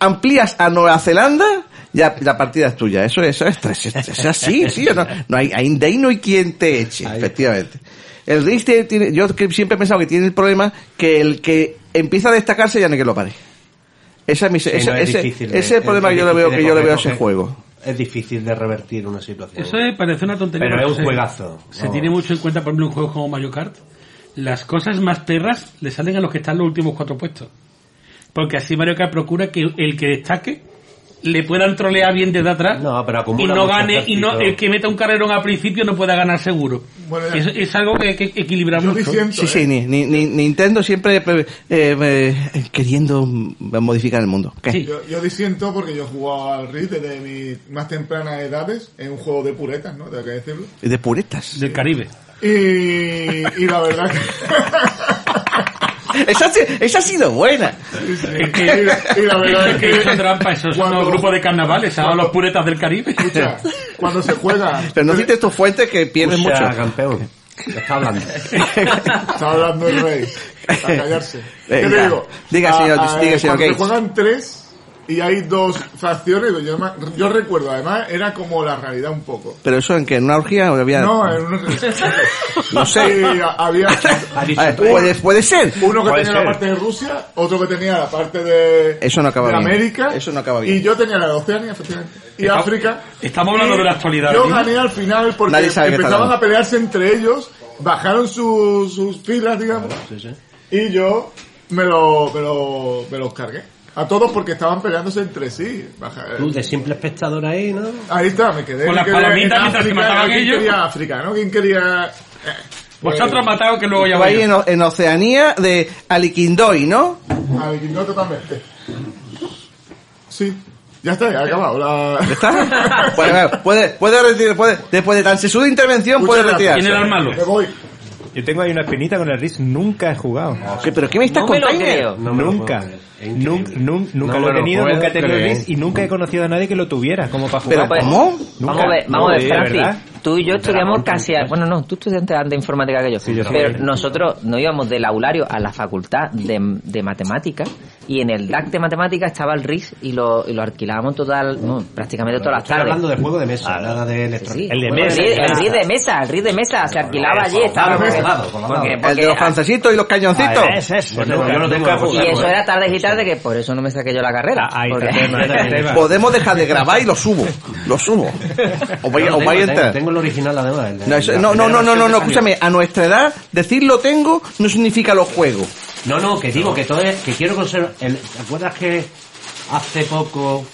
amplías a Nueva Zelanda, ya la partida es tuya. Eso, eso es, es, es- es así, sí, no, no hay, hay, de ahí no hay quien te eche, efectivamente. El Risk tiene, yo que siempre he pensado que tiene el problema que el que empieza a destacarse ya hay que lo pare. Ese es, mi- ese, Sí, no, es ese- difícil ese es el problema que yo le veo, que yo le veo a ese juego. Es difícil de revertir una situación. Eso es- parece una tontería. Pero es un se- juegazo. Se Vamos. tiene mucho en cuenta, por ejemplo, un juego como Mario Kart. Las cosas más perras le salen a los que están en los últimos cuatro puestos. Porque así Mario Kart procura que el que destaque le puedan trolear bien desde atrás No, pero y no gane y no el que meta un carrerón al principio no pueda ganar seguro. Bueno, es, es algo que hay que Sí, ¿eh? sí, ni, ni- ni- Nintendo siempre eh, eh, queriendo modificar el mundo. ¿Qué? Sí. Yo, yo disiento porque yo jugaba al RIS desde mis más tempranas edades en un juego de puretas, ¿no? Tengo que decirlo. De puretas. Del Caribe. Y, y la verdad que... Esa, ha sido- esa ha sido buena. Es que, y, la, verdad es es que he hecho que... trampa, esos son cuando- los grupos de carnavales, ahora los puretas del Caribe. Escucha, cuando se juega... Pero no cites tus fuentes que pierden mucho. campeón. Está hablando. Está hablando el rey. A callarse. ¿Qué Venga. te digo? Diga, señor- a- diga, señor Cuando se Gates. juegan tres y hay dos facciones, yo, recuerdo, además, era como la realidad un poco. Pero eso en que en una orgía o había. No, en uno No sé. Sí, había ver, puede, puede ser. uno que Puede tenía ser. la parte de Rusia, otro que tenía la parte de, Eso no acaba de bien. América, Eso no acaba bien. y yo tenía la de Oceania, efectivamente, y África. estamos hablando Y de la actualidad, Yo gané al final porque qué empezaban a pelearse entre ellos, bajaron su- sus filas, digamos, y yo me lo, me lo, me los cargué. A todos porque estaban peleándose entre sí. Baja- Tú de simple espectador ahí, ¿no? Ahí está, me quedé. Con las palomitas en mientras se África, mataban ¿Quién ellos? quería África, no? ¿Quién quería...? eh, pues, Vosotros matado que luego ya yo. en, en Oceanía de Aliquindoy, ¿no? Al no totalmente. Sí. Ya está, ya ha acabado. La... ¿Ya está? Bueno, puede, puede retirar, puede, después de tan sesuda intervención puede Muchas retirarse. ¿Quién era el malo? Me voy. Yo tengo ahí una espinita con el RIS, nunca he jugado. ¿Qué- ¿Pero qué me estás No me lo contando? creo. No me lo nunca. puedo creer. Es increíble. Nun- nun- nunca No lo he lo tenido, nunca he tenido el creer. RIS y nunca he conocido a nadie que lo tuviera como para ¿Pero jugar. cómo? Nunca. Vamos a ver, vamos a ver, No, Francis. Tú y yo estudiamos casi, a- bueno, no, tú estudiaste antes de informática que yo, pero nosotros nos íbamos del aulario a la facultad de, de matemáticas y en el DAC de matemáticas estaba el RIS y lo, y lo alquilábamos total, no, prácticamente todas las Estoy tardes. hablando de juego de mesa, nada de Sí, electrónica. El de mesa, El. RIS de mesa, el RIS de mesa, se alquilaba allí, estaba dados, con los Porque- dados. porque- El de los francesitos y los cañoncitos. Pues yo no tengo Y eso era tarde y tarde que por eso no me saqué yo la carrera. Ah, ahí Porque- tema, tema. Podemos dejar de grabar y lo subo. Lo subo. Vais, os a tengo, entrar. tengo el original además. el de- No, eso- la no, no, no, no, no, escúchame, a nuestra edad, decir lo tengo no significa lo juego. No, no, que digo que todo es, que quiero conservar. el- ¿Te acuerdas que hace poco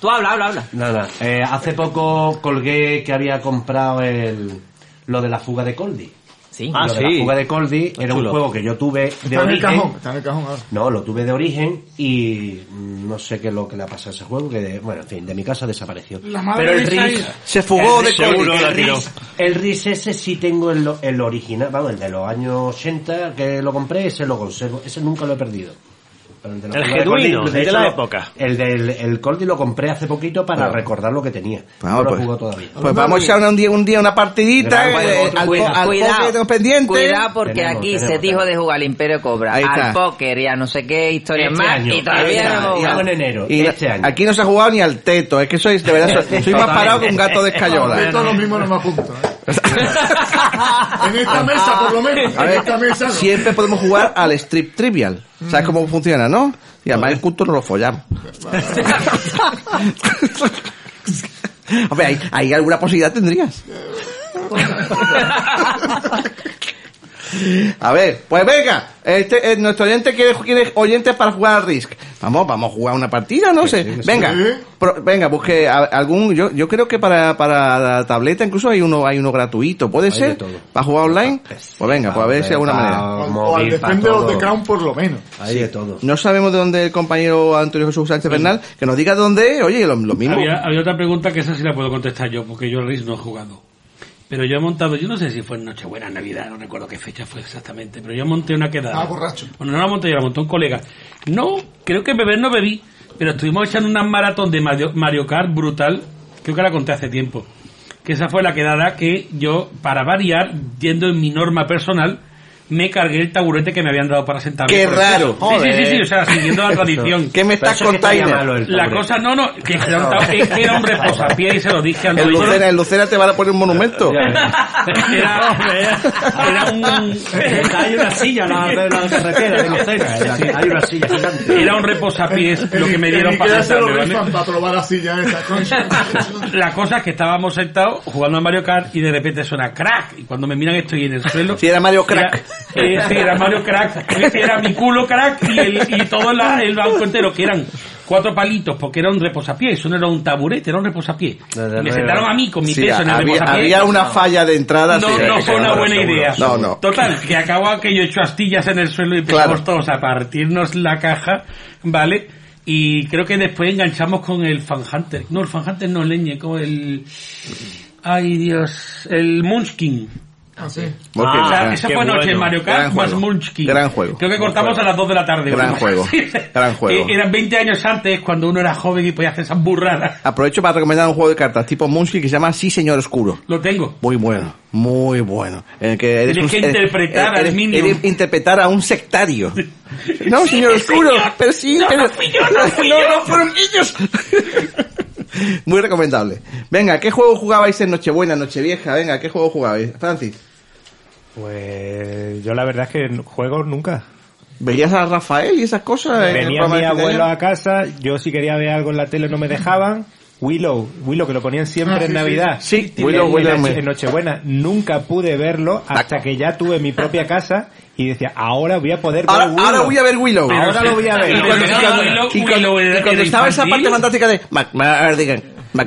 Tú habla, habla, habla. Nada, eh, hace poco colgué que había comprado el lo de la fuga de Coldi. Sí. Ah, lo de sí. la fuga de Coldi era un chulo. juego que yo tuve de Está en el origen. cajón, está en el cajón ahora. No, lo tuve de origen y mm, no sé qué es lo que le ha pasado a ese juego, que bueno, en fin, de mi casa desapareció. La madre Pero el de esa RIS, hija. Se fugó el de la el. RIS, el RIS ese sí tengo el, el original, vamos, el de los años 80 que lo compré, ese lo conservo, ese nunca lo he perdido. De la El de genuino, de hecho, la época. El del el Coldi lo compré hace poquito para recordar lo que tenía. Vamos, no lo pues. jugó todavía. Pues vamos a echar un día, un día una partidita eh, al, cuida- po- al cuidado, pendiente. cuidado porque Tenemos, aquí tenemos, se dijo tenemos. de jugar al Imperio Cobra, Ahí está. al póker y a no sé qué historias Este más año, y todavía no jugado. en enero, Y este año. aquí no se ha jugado ni al teto, es que sois, de verdad, soy, soy más parado que un gato de escayola. Esto lo mismo no me apunta. ¿eh? en esta mesa, por lo menos. A En esta mesa no. siempre podemos jugar al strip trivial. ¿Sabes cómo funciona, no? Y además el culto no lo follamos. Hombre, ¿hay, hay alguna posibilidad tendrías? A ver, pues venga, este, eh, nuestro oyente quiere, quiere oyentes para jugar al Risk. Vamos, vamos a jugar una partida, no sé. venga, sí. pro- venga, busque a- algún, yo, yo creo que para, para la tableta incluso hay uno, hay uno gratuito, ¿puede Hay de ser? ¿Para jugar online? Pues venga, pues a ver si hay alguna manera. O, o al Defender of the todo. Crown, por lo menos. Hay de todo. No sabemos de dónde el compañero Antonio Jesús Sánchez Bernal, que nos diga de dónde oye, lo, lo mismo. Había, había otra pregunta que esa sí la puedo contestar yo, porque yo al RIS no he jugado. Pero yo he montado, yo no sé si fue en Nochebuena, Navidad, no recuerdo qué fecha fue exactamente, pero yo monté una quedada. Ah, borracho. Bueno, no la monté yo, la montó un colega. No, creo que beber no bebí, pero estuvimos echando una maratón de Mario, Mario Kart brutal, creo que la conté hace tiempo. Que esa fue la quedada que yo, para variar, yendo en mi norma personal, me cargué el taburete que me habían dado para sentarme. ¡Qué raro! Sí, sí, sí, sí, o sea, siguiendo la tradición. ¿Qué me estás contando? La cosa, no, no, que era un, era un reposapié y se lo dije al En dueño. Lucera, en Lucera te van a poner un monumento. Era, era un, Hay una silla la, de la carretera de Lucena. Hay una silla gigante. era un reposapiés lo que me dieron para sentarme, ¿vale? rifan para probar la silla esa, concha. La cosa es que estábamos sentados jugando a Mario Kart y de repente suena crack. Y cuando me miran estoy en el suelo. Si era Mario Crack. Era, eh, sí, era Mario Crack. Era mi culo crack y, el, y todo la- el banco entero, que eran cuatro palitos, porque era un reposapiés. Eso no era un taburete, era un reposapiés. Desde Y me sentaron a mí con mi Sí, peso en el había, reposapiés. había una falla de entrada. No, sí. no fue una buena idea. No, no. Total, que yo he hecho astillas en el suelo y empezamos Claro. todos a partirnos la caja, ¿vale? Y creo que después enganchamos con el Fan Hunter. No, el Fan Hunter no leñe, con el... Ay, Dios. El Munchkin. Ah, sí. Porque- o sea, gran- esa fue noche en bueno. Mario Gran Kart más juego. Munchkin. Gran juego. Creo que cortamos a las 2 de la tarde. Gran juego. así. Gran juego. Eh, Eran 20 años antes, cuando uno era joven y podía hacer esas burradas. Aprovecho para recomendar un juego de cartas tipo Munchkin que se llama Sí, Señor Oscuro. Lo tengo. Muy bueno, muy bueno. En el que eres Tienes un- que eres- interpretar al eres- eres interpretar a un sectario. No, señor oscuro, señor. pero sí, No, pero... no fui yo, no fui no, yo. no, fueron ellos. Muy recomendable. Venga, ¿qué juego jugabais en Nochebuena, Nochevieja? Venga, ¿qué juego jugabais? Francis, Pues yo la verdad es que juego nunca. ¿veías a Rafael y esas cosas? Venía mi abuelo a casa, yo si quería ver algo en la tele no me dejaban. Willow, Willow que lo ponían siempre Ah, sí, en sí. Navidad. Sí, Willow, en, Willow, en Nochebuena nunca pude verlo hasta que ya tuve mi propia casa y decía, ahora voy a poder ver Ahora, Willow. ahora voy a ver Willow. Pero Ahora sí. lo voy a ver. Y cuando, y no, cuando- Willow- y cuando- Willow era- y cuando era estaba esa parte fantástica de McMardigan. no,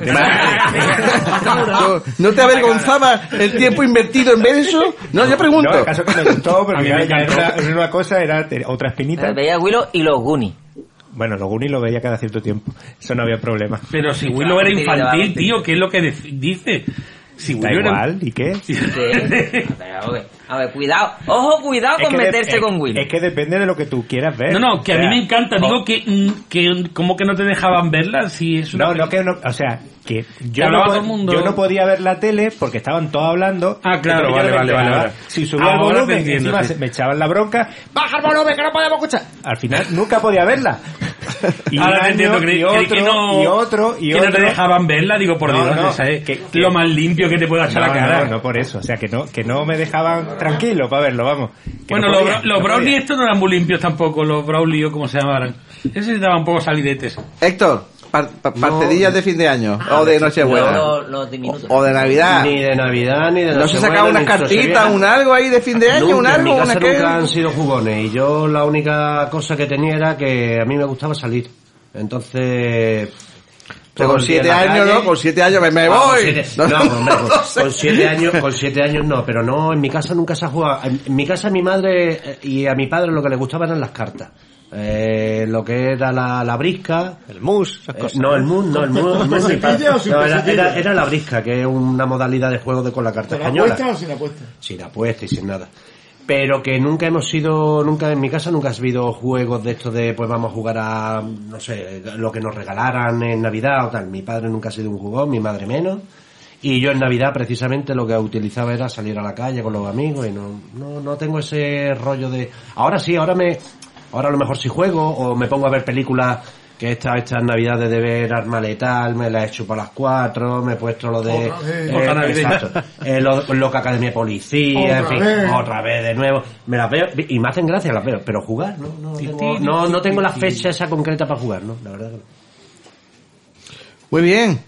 ¿No te avergonzaba el tiempo invertido en ver eso? No, yo No, pregunto. el caso que me gustó, A porque era, era una cosa, era otra espinita. Veía Willow y los Goonies. Bueno, los Goonies lo veía cada cierto tiempo. Eso no había problema. Pero si Willow era infantil, tío, ¿qué es lo que dice? Si Da Willow era... igual, ¿y qué? Sí. a ver, cuidado. Ojo, cuidado Es con de- meterse es- con Willow. Es que depende de lo que tú quieras ver. No, no, que a mí me encanta. Digo que, mm, que como que no te dejaban verla si es una... No, no que no, o sea, que yo no, todo po- el mundo. yo no podía ver la tele porque estaban todos hablando. Ah, claro, vale, vale, vale, vale. Si subía el volumen, entiendo, encima me echaban la bronca. ¡Baja el volumen que no podemos escuchar! Al final nunca podía verla. Y Ahora te entiendo y otro, que no, y otro, y que no te otro. dejaban verla, digo, por No, Dios, no, esa es que- lo más limpio que te pueda echar No, la cara. no, no por eso. O sea, que no, que no me dejaban tranquilo para verlo, vamos. Bueno, no los, los podía. estos no eran muy limpios tampoco, los brownies o como se llamaran. Ese se daban un poco salidetes. Héctor, par- pa- partidillas de fin de año o de Nochebuena Los, los diminutos. o de Navidad. Ni de Navidad, ni de ¿No se sacaba unas cartitas, un algo ahí de fin de año, Nunca, un en algo, mi una casa qué? nunca han sido jugones y yo la única cosa que tenía era que a mí me gustaba salir. Entonces... Pero todo con siete en años, calle- ¿no? Con siete años me, me Ah, con voy. siete- No, no, no, hombre, no con, sé. con siete años, con siete años no, pero no, en mi casa nunca se ha jugado. En, en mi casa a mi madre eh, y a mi padre lo que le gustaba eran las cartas. Eh, lo que era la, la brisca. El mus, esas Eh, no, el mus, no, el mus. ¿Con el mus sin no, era, era, era la brisca, que es una modalidad de juego de con la carta ¿Con española. apuesta o sin apuesta? Sin apuesta y sin nada. Pero que nunca hemos sido, nunca en mi casa nunca ha habido juegos de estos de pues vamos a jugar a, no sé, lo que nos regalaran en Navidad o tal. Mi padre nunca ha sido un jugón, mi madre menos. Y yo en Navidad precisamente lo que utilizaba era salir a la calle con los amigos y no, no, no tengo ese rollo de... Ahora sí, ahora me... Ahora a lo mejor sí juego o me pongo a ver películas que esta, estas navidades de ver Arma Letal, me la he hecho para las cuatro, me he puesto lo de... Otra vez. eh, Otra exacto. Eh, lo, Loca Academia de Policía, en Otra fin, vez. otra vez de nuevo. Me las veo y me hacen gracia las veo, pero jugar, no, no, tengo, no, no tengo la fecha esa concreta para jugar, ¿no? La verdad que no. Muy bien.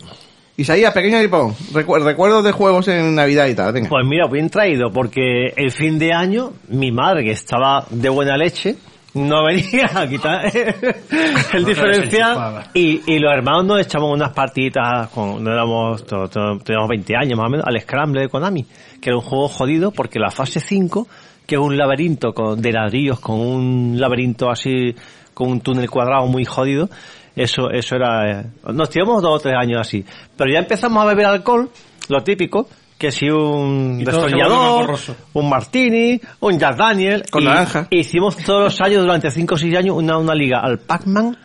Isaías, pequeño recu- recuerdos de juegos en Navidad y tal, venga. Pues mira, bien traído, porque el fin de año, mi madre, que estaba de buena leche, no venía a quitar el diferencial y, y los hermanos nos echamos unas partiditas cuando éramos, teníamos 20 años más o menos, al Scramble de Konami, que era un juego jodido porque la fase 5, que es un laberinto con, de ladrillos, con un laberinto así, con un túnel cuadrado muy jodido, eso, eso era, eh, nos tiramos dos o tres años así. Pero ya empezamos a beber alcohol, lo típico, que si un destornillador, un martini, un Jack Daniel. Con y naranja. Hicimos todos los años, durante 5 o 6 años, una, una liga al Pac-Man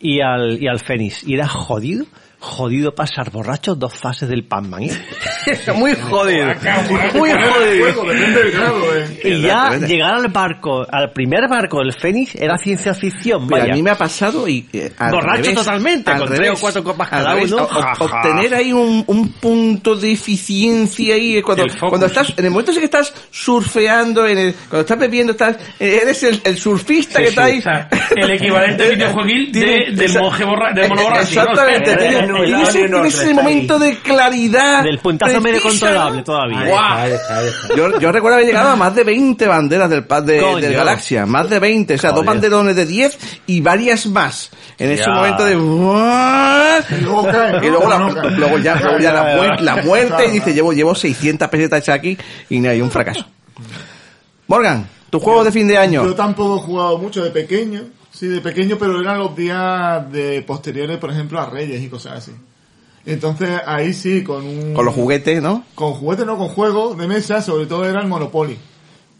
y al, y al Fénix. Y era jodido, jodido pasar borrachos dos fases del Pac-Man. ¿eh? Muy jodido. Muy jodido. eh. Y ya llegar al barco, al primer barco del Fénix, era ciencia ficción. Mira, Vaya. a mí me ha pasado y... eh, al Borracho revés, totalmente, al con tres o cuatro copas cada revés, uno. o- obtener ahí un, un punto de eficiencia ahí, cuando, cuando estás, en el momento en que estás surfeando, en el, cuando estás bebiendo, estás, eres el, el surfista que está ahí. O sea, el equivalente videojueguil de, del monje borra, del mono borracho. ¿no? Exactamente, O sea, tienes, en ese momento de claridad. Del puntazo medio controlable todavía. Yo, yo recuerdo haber llegado a más de 20 banderas del pad de, del Galaxia, más de 20, o sea, dos banderones de 10 y varias más. En ese Ya. momento de... Y luego cae, ¿no? Y luego, la, No cae. luego ya, luego ya la, muerte y dice, llevo, llevo 600 pesetas hechas aquí y no hay un fracaso. Morgan, tu juego de fin de año. Yo tampoco he jugado mucho de pequeño, sí, de pequeño, pero eran los días de posteriores, por ejemplo, a Reyes y cosas así. Entonces ahí sí, con un... Con los juguetes, ¿no? Con juguetes, no, con juegos de mesa, sobre todo era el Monopoly.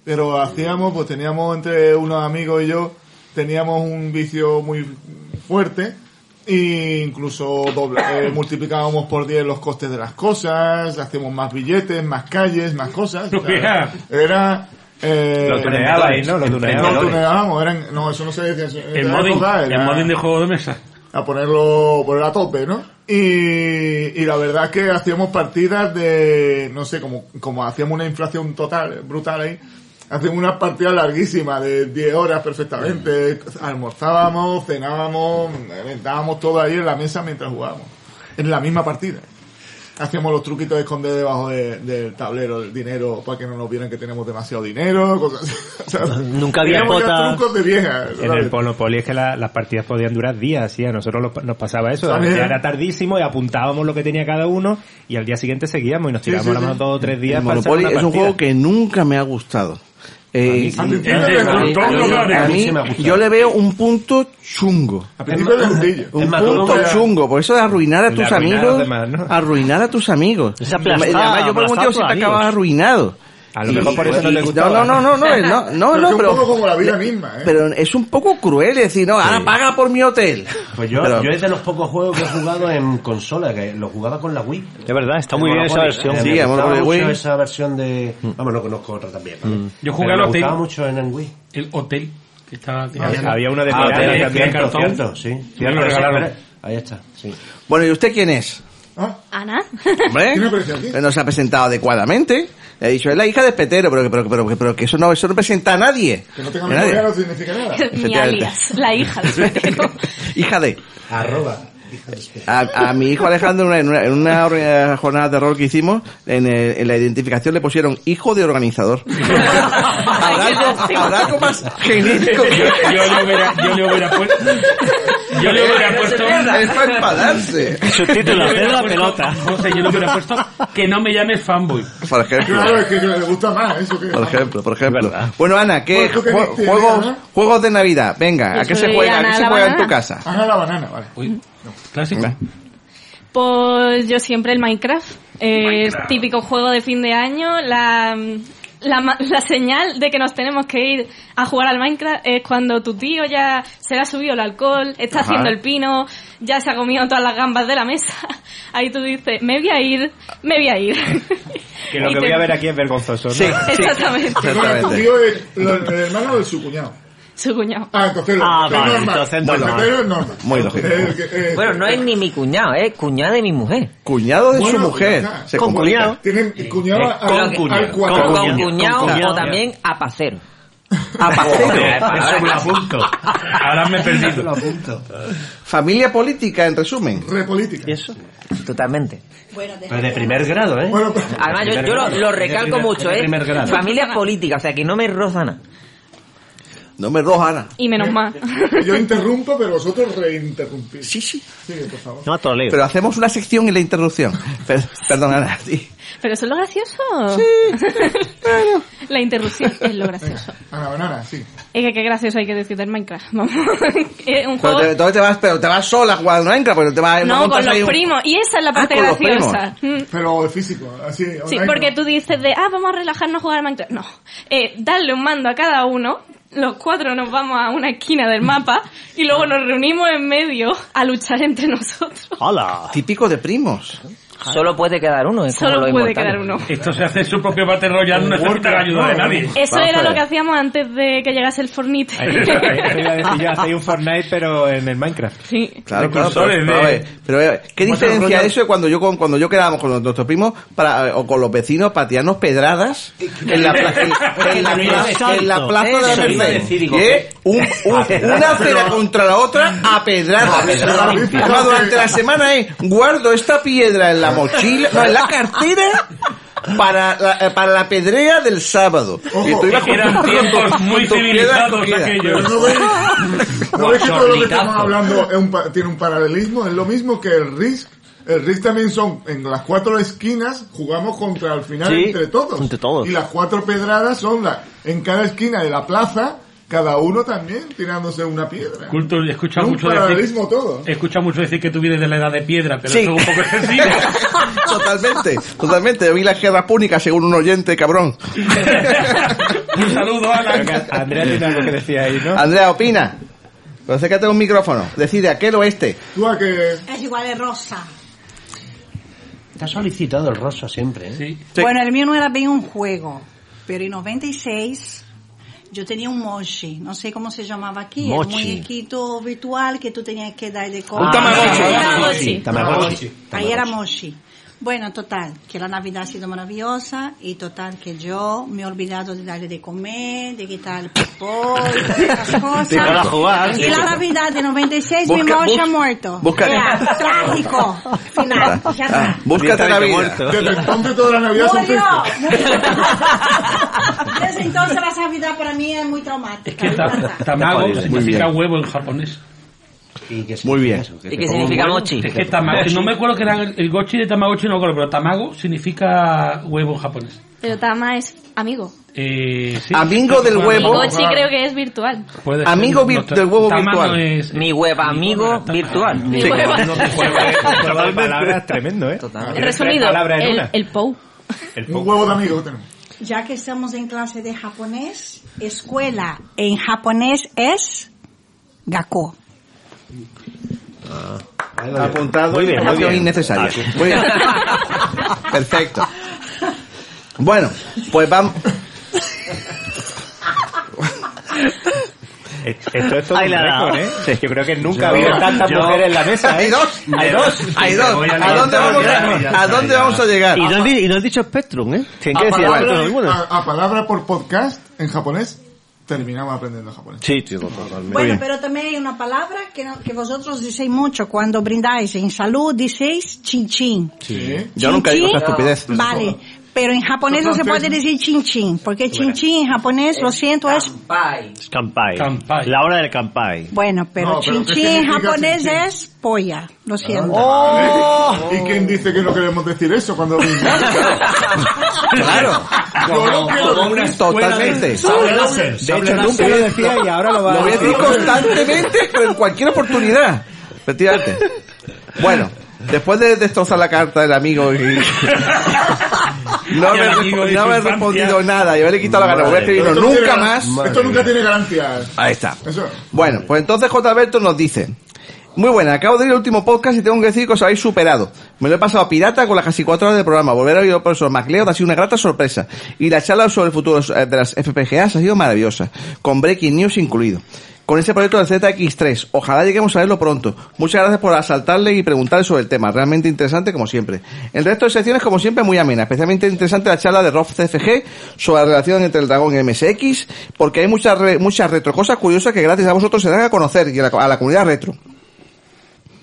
Pero hacíamos, pues teníamos entre unos amigos y yo, teníamos un vicio muy fuerte e incluso dobla- eh, multiplicábamos por 10 los costes de las cosas, hacíamos más billetes, más calles, más cosas. O sea, era... Eh, Lo tuneabais, ¿no? Lo no tuneabais. tuneábamos, eran, no, eso no se decía. El modding, el modding de juego de mesa. a ponerlo, poner a tope, ¿no? Y, y la verdad es que hacíamos partidas de, no sé, como, como hacíamos una inflación total, brutal ahí, hacíamos unas partidas larguísimas de 10 horas perfectamente, almorzábamos, cenábamos, dábamos todo ahí en la mesa mientras jugábamos, en la misma partida. Hacíamos los truquitos de esconder debajo de- del tablero el dinero para que no nos vieran que tenemos demasiado dinero, cosas así. O sea, Nunca había pota- trucos de vieja. En el Monopoly es que la- las partidas podían durar días, sí, a nosotros lo- nos pasaba eso, ya era tardísimo y apuntábamos lo que tenía cada uno y al día siguiente seguíamos y nos tirábamos sí, sí. dos o tres días El para Monopoly una es un juego que nunca me ha gustado. Eh, me a mí- me yo le veo un punto chungo. Un punto chungo, por eso de arruinar a tus amigos, los demás, ¿no? arruinar a tus amigos. Yo tus siempre amigos. acabas arruinado. A lo mejor por eso no y- gustaba. No, no, no, no, no, no, no, Pero no, es un poco como la vida misma, ¿eh? pero es un poco cruel decir, no, ahora paga por mi hotel. Pues yo, Pero- yo es de los pocos juegos que he jugado en consola, que lo jugaba con la Wii. Es verdad, está muy El bien esa versión. Sí, me el gustaba Monopoly mucho Wii. esa versión de... Vamos, no conozco otra también. ¿vale? Yo jugué al me hotel. gustaba mucho en, en Wii. El hotel. Que estaba Había, había de Ah, pirata de- también, cierto, cierto. sí. Lo regalaron. Ahí está, sí. Bueno, ¿y usted quién es? Ana. Hombre, ¿Quién apareció aquí? no se ha presentado adecuadamente. Le he dicho, es la hija de Petero, pero, pero, pero, pero, que eso no, eso no presenta a nadie. Que no tenga memoria no significa nada. Mi alias, la hija de Petero. Hija de. Arroba. A, a mi hijo Alejandro, en una, en una- jornada de rol que hicimos, en, el- en la identificación le pusieron hijo de organizador. ¿Habrá algo, habrá algo más genérico que yo, yo le hubiera, yo le hubiera puesto. Yo le hubiera puesto. Es para enfadarse. Subtítulo, hubiera la pelota. José, yo le hubiera puesto que no me llames fanboy. Por ejemplo. Claro, es que le gusta más eso que... Por ejemplo, por ejemplo. Bueno, Ana, ¿qué Pues juegos, juegos de Navidad? Venga, ¿a qué se juega? ¿A qué se juega en tu casa? Ana la banana, vale. Uy, clásico. Pues yo siempre el Minecraft. Eh, típico juego de fin de año. La, la, ma- la señal de que nos tenemos que ir a jugar al Minecraft es cuando tu tío ya se le ha subido el alcohol, está Ajá. haciendo el pino, ya se ha comido todas las gambas de la mesa. Ahí tú dices, me voy a ir, me voy a ir. Que lo Y que te- voy a ver aquí es vergonzoso, ¿no? Sí, Exactamente. Tu tío es lo- el hermano de su cuñado. Su cuñado. Ah, entonces lo Ah, vale, normal. entonces normal. Es normal. Muy lógico. Eh, eh, Bueno, no es ni mi cuñado, es cuñada de mi mujer. Cuñado de su Bueno, mujer. Se Con comunica. cuñado. Tienen cuñado Eh, al, con al cuñado. cuadrado. Con, cuñado, cuñado, con cuñado. o también a pacero. Apacero. Eso me lo apunto. Ahora me he perdido. Familia política, en resumen. Repolítica. ¿Eso? Totalmente. Pero de primer grado, ¿eh? Bueno, pues, Además, yo, yo lo, lo recalco primer- mucho, de ¿eh? primer grado. Familia política, o sea, que no me roza nada. No me roja, Ana. Y menos mal. yo interrumpo, pero vosotros reinterrumpís. Sí, sí. Sí, por favor. No, todo leo. Pero hacemos una sección en la interrupción. Per- Perdón, Ana. Sí. Pero eso es lo gracioso. La interrupción es lo gracioso. Ana Banana, sí. Es que qué gracioso hay que decir del Minecraft. Vamos. Es un Pero juego... te, entonces te vas, pero te vas sola a jugar al Minecraft, pero te vas No, montas con ahí los un- primos. Y esa es la Ah, parte con los graciosa. Mm. Pero de físico, así. Sí, online, porque ¿no? tú dices de, ah, vamos a relajarnos a jugar al Minecraft. No. Eh, darle un mando a cada uno. Los cuatro nos vamos a una esquina del mapa y luego nos reunimos en medio a luchar entre nosotros. ¡Hola! Típico de primos. Solo puede quedar uno. Es como Solo los puede inmortales. quedar uno. Esto se hace en su propio Battle Royale, no necesita la ayuda de nadie. Eso Vamos era lo que hacíamos antes de que llegase el decir yo, hacéis un Fortnite, pero en el Minecraft. sí. Claro, claro. Pero, pero, a ver, pero, a ver, ¿qué diferencia eso de cuando yo con, cuando yo quedábamos con nuestros primos para, o con los vecinos para tirarnos pedradas en la, pla- en, en la, plaza, en la plaza de la Merced? ¿Qué? Un, un- una acera contra la otra a pedradas. A pedradas. Además, durante la semana es guardo esta piedra en la mochila, no, en la cartera para la, eh, para la pedrea del sábado. Ojo, y tú ibas con Eran tiempos muy civilizados aquellos. No veis que todo lo que estamos hablando es un pa- tiene un paralelismo, es lo mismo que el Risk. El Risk también son, en las cuatro esquinas, jugamos contra al final Sí, entre todos. entre todos. Y las cuatro pedradas son la, en cada esquina de la plaza, cada uno también tirándose una piedra. Culto, he escuchado Es un mucho decir, todo. he escuchado mucho decir que tú vienes de la edad de piedra, pero Sí. eso es un poco excesivo. Totalmente, totalmente. Vi la guerra púnica según un oyente, cabrón. un saludo a Creo que la... Andrea tiene algo que decir ahí, ¿no? Andrea, opina. Pero acércate un micrófono. Decide aquel o este. Tú a que... Es igual de rosa. Está solicitado el rosa siempre, ¿eh? Sí. Sí. Bueno, el mío no era bien un juego, pero en 96 yo tenía un mochi, no sé cómo se llamaba aquí, el Mochi. muñequito virtual que tú tenías que dar de comer. Un. Tamagotchi. Ahí era mochi. Bueno, total, que la Navidad ha sido maravillosa y total que yo me he olvidado de darle de comer, de quitar el popó y todas esas cosas. Para jugar. Y la Navidad de 96 mi Busca- mochi ha bus- muerto. busca- Ya, trágico. Final, ya está. Ah, búscate la vida. Desde entonces toda la Navidad Murió. Desde entonces la Navidad para mí es muy traumática. Es que ta- tamago significa bien. huevo en japonés. ¿Y qué Muy bien. eso? ¿Y qué significa mochi? Es que tamago, no me acuerdo que era el, el gochi de Tamagotchi, no me acuerdo, pero tamago significa huevo en japonés. Pero Tama es amigo. Eh, sí, Amigo del huevo. Gochi creo que es virtual. Amigo vir- no- del huevo Tama virtual. no es- Mi web amigo virtual. Mi Sí. hueva. Palabras tremendo, ¿eh? Totalmente. En resumido, el, el POU. El Un huevo de tenemos. Ya que estamos en clase de japonés, escuela en japonés es Gakko. Apuntado. Muy bien, muy bien. innecesaria. Muy bien. Perfecto. Bueno, pues vamos. Esto es todo Ahí un la récord, ¿eh? Yo creo que nunca ha habido tantas yo- mujeres en la mesa, ¿eh? Hay dos. Hay dos. Hay dos. voy a ¿A dónde vamos ya, a, ya ¿a está, dónde ya. vamos a llegar? Y no, has di- y no has dicho Spectrum, ¿eh? Tienen que A decir palabra, algo alguna. a, a palabra por podcast en japonés, terminamos aprendiendo japonés. Sí, tío, totalmente. Bueno, pero también hay una palabra que, no- que vosotros decís mucho cuando brindáis en salud, decís chin chin. Sí. Yo nunca digo esa estupidez. Vale, pero en japonés no se puede decir chin chin, porque chin chin en japonés, lo siento, es... Kampai. Kampai. La hora del Kampai. Bueno, pero No, chin ¿qué chin en japonés chin chin? es polla, lo siento. ¿Vale? ¿Y quién dice que no queremos decir eso cuando? Claro. Totalmente. De hecho, nunca lo decía y ahora lo va Lo voy a decir constantemente, pero en cualquier oportunidad. Efectivamente. Bueno, después de destrozar la carta del amigo y no de haber infancia. respondido nada y haberle quitado la gana, voy a escribirlo no nunca más. Esto nunca tiene garantías. Ahí está. Eso. Bueno, pues entonces J. Alberto nos dice. Muy buena, acabo de ir al último podcast y tengo que decir que os habéis superado. Me lo he pasado a pirata con las casi cuatro horas del programa. Volver a oír al profesor MacLeod ha sido una grata sorpresa. Y la charla sobre el futuro eh, de las FPGAs ha sido maravillosa. Con Breaking News incluido. Con ese proyecto del ZX3. Ojalá lleguemos a verlo pronto. Muchas gracias por asaltarle y preguntarle sobre el tema. Realmente interesante como siempre. El resto de secciones como siempre muy amena. Especialmente interesante la charla de Rob CFG sobre la relación entre el dragón y el MSX. Porque hay muchas, re- muchas retro cosas curiosas que gracias a vosotros se dan a conocer y a la, a la comunidad retro.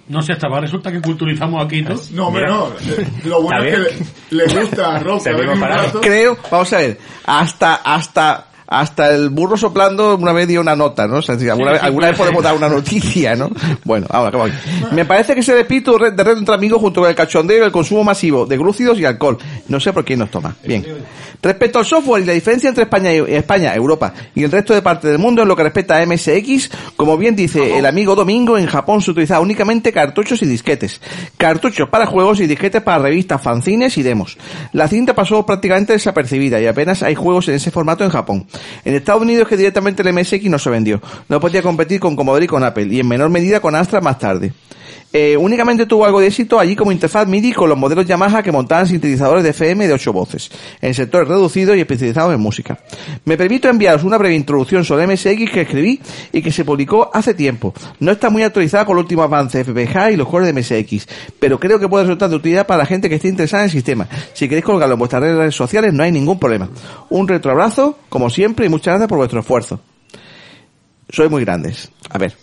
No sé, hasta ahora resulta que culturizamos aquí, ¿no? No, hombre, no. Lo bueno es que le, le gusta a Rob. Creo, vamos a ver, hasta, hasta, hasta el burro soplando una vez dio una nota, ¿no? O sea, si alguna, vez, alguna vez podemos dar una noticia, ¿no? Bueno, ahora, acabo aquí. Me parece que ese espíritu de red entre amigos junto con el cachondeo y el consumo masivo de glúcidos y alcohol. No sé por quién nos toma. Bien. Respecto al software y la diferencia entre España, y, España, Europa y el resto de partes del mundo en lo que respecta a MSX, como bien dice el amigo Domingo, en Japón se utilizaba únicamente cartuchos y disquetes. Cartuchos para juegos y disquetes para revistas, fanzines y demos. La cinta pasó prácticamente desapercibida y apenas hay juegos en ese formato en Japón. En Estados Unidos que directamente el MSX no se vendió. No podía competir con Commodore y con Apple y en menor medida con Astra más tarde. Eh, únicamente tuvo algo de éxito allí como interfaz MIDI con los modelos Yamaha que montaban sintetizadores de FM de 8 voces, en sectores reducidos y especializados en música. Me permito enviaros una breve introducción sobre MSX que escribí y que se publicó hace tiempo. No está muy actualizada con el último avance de FPGA y los cores de MSX, pero creo que puede resultar de utilidad para la gente que esté interesada en el sistema. Si queréis colgarlo en vuestras redes sociales no hay ningún problema. Un retroabrazo, como siempre, y muchas gracias por vuestro esfuerzo. Sois muy grandes. A ver.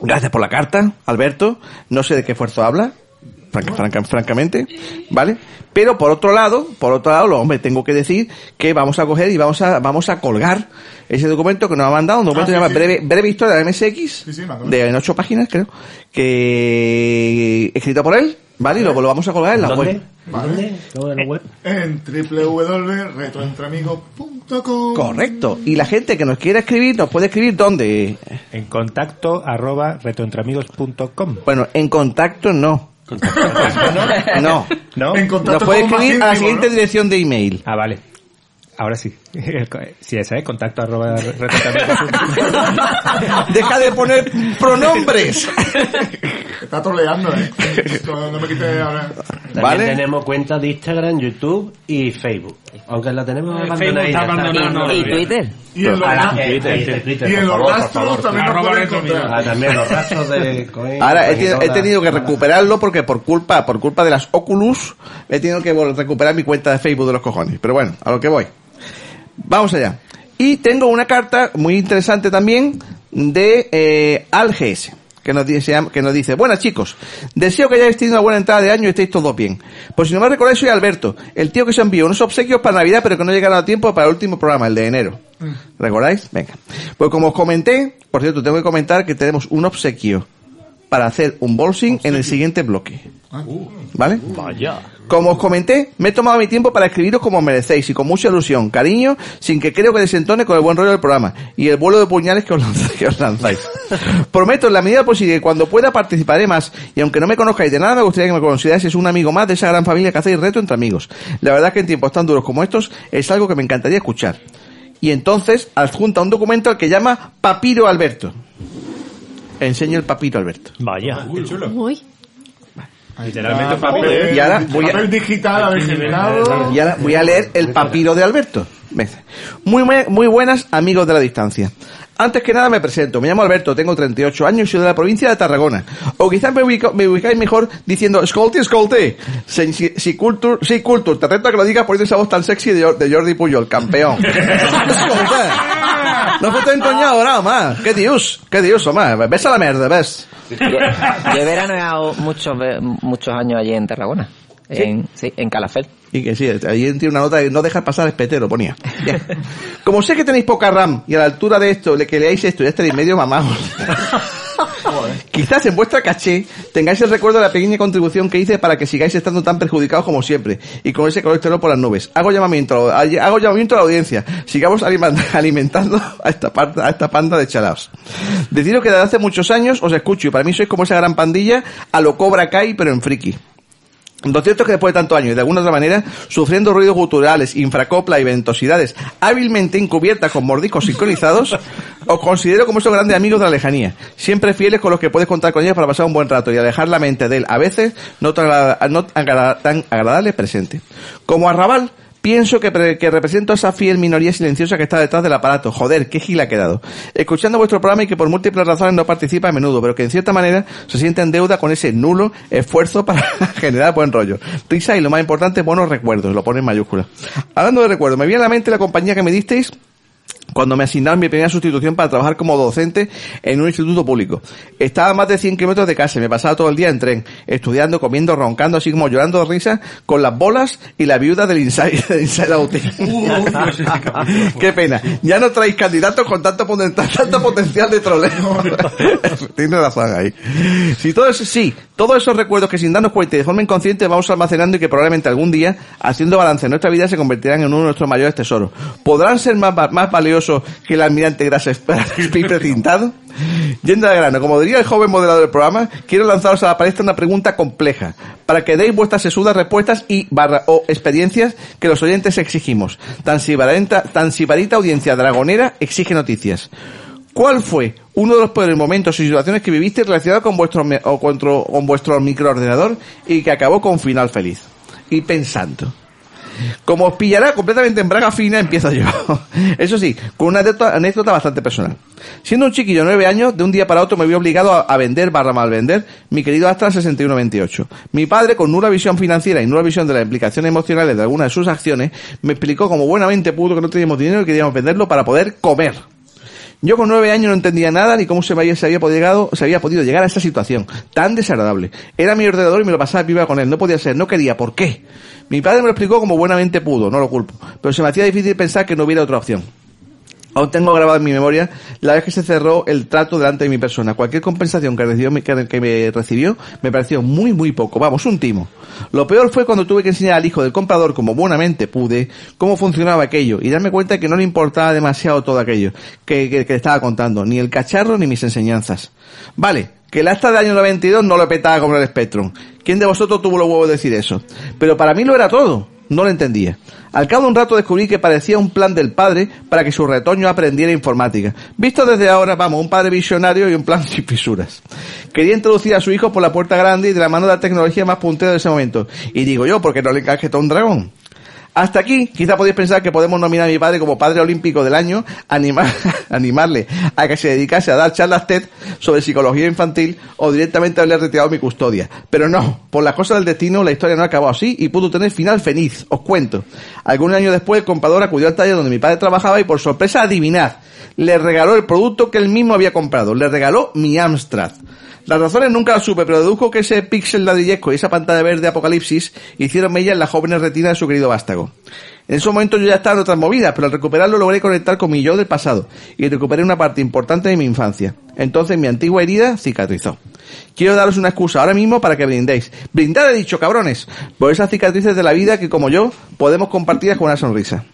Gracias por la carta, Alberto. No sé de qué esfuerzo habla, franca- franca- francamente, ¿vale? Pero por otro lado, por otro lado, lo- hombre, tengo que decir que vamos a coger y vamos a, vamos a colgar ese documento que nos ha mandado, un documento Ah, que se llama sí. Breve, breve Historia de MSX, Sí, de en ocho páginas, creo, que escrito por él, ¿vale? Y lo, lo vamos a colgar en la ¿Dónde? web. ¿Vale? ¿Dónde? ¿En la web? En www.retroentreamigos.com Correcto. Y la gente que nos quiera escribir, nos puede escribir dónde. En contacto arroba retroentreamigos.com. Bueno, en contacto no. No. ¿No? Contacto Nos puede escribir a la siguiente ¿no? dirección de email. Ah, vale. Ahora sí. Sí, esa es contacto arroba. Deja de poner pronombres. Está troleando, ¿eh? No, no me quites ahora. También ¿Vale? tenemos cuentas de Instagram, YouTube y Facebook. Aunque la tenemos Eh, abandonada. ¿Y no, Twitter? Y en los, Ah, rastros- eh, Twitter, Twitter, y en los favor, rastros también nos pueden encontrar. Ah, también los rastros de Cohen, Ahora he y tenido, he tenido que recuperarlo porque por culpa, por culpa de las Oculus he tenido que recuperar mi cuenta de Facebook de los cojones. Pero bueno, a lo que voy. Vamos allá. Y tengo una carta muy interesante también de eh, Al GS. Que nos, dice, que nos dice, buenas chicos, deseo que hayáis tenido una buena entrada de año y estéis todos bien. Pues si no me recordáis soy Alberto, el tío que se envió unos obsequios para Navidad pero que no llegaron a tiempo para el último programa, el de enero. ¿Recordáis? Venga. Pues como os comenté, por cierto, tengo que comentar que tenemos un obsequio para hacer un bolsing en el siguiente bloque. ¿Vale? Vaya. Como os comenté, me he tomado mi tiempo para escribiros como merecéis y con mucha ilusión, cariño, sin que creo que desentone con el buen rollo del programa y el vuelo de puñales que os, lanz- que os lanzáis. Prometo en la medida posible que cuando pueda participaré más y aunque no me conozcáis de nada me gustaría que me consideráis un amigo más de esa gran familia que hacéis reto entre amigos. La verdad que en tiempos tan duros como estos es algo que me encantaría escuchar. Y entonces adjunta un documento al que llama Papiro Alberto. Enseño el Papiro Alberto. Vaya. Uy. Literalmente papel. papel- Y ahora voy a- papel digital. Y ahora voy a leer el papiro de Alberto. Muy, muy, muy buenas amigos de la distancia. Antes que nada me presento, me llamo Alberto, tengo 38 años y soy de la provincia de Tarragona. O quizás me, ubico- me ubicáis mejor diciendo Escolti, Escolti. Si, si, si culture, sí, culture, te reto a que lo digas poniendo esa voz tan sexy de, de Jordi Puyol, campeón. No fue tan encoñado nada más. ¿Qué dios? ¿Qué dios, más? Ves a la mierda, ves. Yo he veraneado muchos, muchos años allí en Tarragona. En, sí, en Calafel. Y que sí, ahí tiene una nota de no dejar pasar espetero, ponía. Bien. Como sé que tenéis poca RAM y a la altura de esto, le que leáis esto, ya estaréis medio mamados. Quizás en vuestra caché tengáis el recuerdo de la pequeña contribución que hice para que sigáis estando tan perjudicados como siempre y con ese colesterol por las nubes. Hago llamamiento, a hago llamamiento a la audiencia. Sigamos alimentando a esta, a esta panda de chalaos. Deciros que desde hace muchos años os escucho y para mí sois como esa gran pandilla a lo Cobra Kai pero en friki. Lo cierto es que después de tantos años y de alguna otra manera, sufriendo ruidos guturales, infracopla y ventosidades hábilmente encubiertas con mordiscos sincronizados, os considero como esos grandes amigos de la lejanía, siempre fieles con los que puedes contar con ellos para pasar un buen rato y alejar la mente de él, a veces no tan, agrada- no tan agradable presente. Como arrabal, Pienso que, que represento a esa fiel minoría silenciosa que está detrás del aparato. Joder, qué gila ha quedado. Escuchando vuestro programa y que por múltiples razones no participa a menudo, pero que en cierta manera se siente en deuda con ese nulo esfuerzo para generar buen rollo. Risa y lo más importante, buenos recuerdos. Lo pone en mayúsculas. Hablando de recuerdos, me viene a la mente la compañía que me disteis cuando me asignaron mi primera sustitución para trabajar como docente en un instituto público. Estaba a más de 100 kilómetros de casa y me pasaba todo el día en tren, estudiando, comiendo, roncando, así como llorando de risa, con las bolas y la viuda del Inside, del inside Out. Qué pena. Ya no traéis candidatos con tanto, poten- tanto potencial de troleo. Tienes razón ahí. Si todo eso, sí, todos esos recuerdos que sin darnos cuenta y de forma inconsciente vamos almacenando y que probablemente algún día, haciendo balance en nuestra vida, se convertirán en uno de nuestros mayores tesoros. ¿Podrán ser más, más valiosos que el almirante Grassi precintado? Yendo al grano, como diría el joven moderador del programa, quiero lanzaros a la palestra una pregunta compleja, para que deis vuestras sesudas respuestas y barra o experiencias que los oyentes exigimos. Tan sibarita, tan audiencia dragonera exige noticias. ¿Cuál fue uno de los peores momentos y situaciones que viviste relacionado con vuestro, o con, vuestro- microordenador y que acabó con final feliz? Y pensando. Como os pillará completamente en braga fina, empiezo yo. Eso sí, con una anécdota, bastante personal. Siendo un chiquillo de 9 años, de un día para otro me vi obligado a, a vender barra mal vender mi querido Astra 6128. Mi padre, con nula visión financiera y nula visión de las implicaciones emocionales de algunas de sus acciones, me explicó como buenamente pudo que no teníamos dinero y queríamos venderlo para poder comer. Yo con nueve años no entendía nada ni cómo se, había, había podido, se había podido llegar a esta situación tan desagradable. Era mi ordenador y me lo pasaba piba con él. No podía ser, no quería. ¿Por qué? Mi padre me lo explicó como buenamente pudo, no lo culpo. Pero se me hacía difícil pensar que no hubiera otra opción. Aún tengo grabado en mi memoria la vez que se cerró el trato delante de mi persona. Cualquier compensación que recibió, me recibió me pareció muy, muy poco. Vamos, un timo. Lo peor fue cuando tuve que enseñar al hijo del comprador, como buenamente pude, cómo funcionaba aquello y darme cuenta que no le importaba demasiado todo aquello que, le estaba contando, ni el cacharro ni mis enseñanzas. Vale, que el acta del año 92 no lo petaba como el Spectrum. ¿Quién de vosotros tuvo los huevos de decir eso? Pero para mí lo era todo. No lo entendía. Al cabo de un rato descubrí que parecía un plan del padre para que su retoño aprendiera informática. Visto desde ahora, vamos, un padre visionario y un plan sin fisuras. Quería introducir a su hijo por la puerta grande y de la mano de la tecnología más puntera de ese momento. Y digo yo, ¿por qué no le encajeta un dragón? Hasta aquí, quizá podéis pensar que podemos nominar a mi padre como padre olímpico del año, animar, animarle a que se dedicase a dar charlas TED sobre psicología infantil o directamente haberle retirado mi custodia. Pero no, por las cosas del destino la historia no acabó así y pudo tener final feliz, os cuento. Algún año después el comprador acudió al taller donde mi padre trabajaba y por sorpresa adivinad, le regaló el producto que él mismo había comprado, le regaló mi Amstrad. Las razones nunca las supe, pero deduzco que ese píxel ladrillesco y esa pantalla verde apocalipsis hicieron mella en la joven retina de su querido vástago. En ese momento yo ya estaba en otras movidas, pero al recuperarlo logré conectar con mi yo del pasado y recuperé una parte importante de mi infancia. Entonces mi antigua herida cicatrizó. Quiero daros una excusa ahora mismo para que brindéis. Brindad he dicho, cabrones, por esas cicatrices de la vida que como yo podemos compartir con una sonrisa.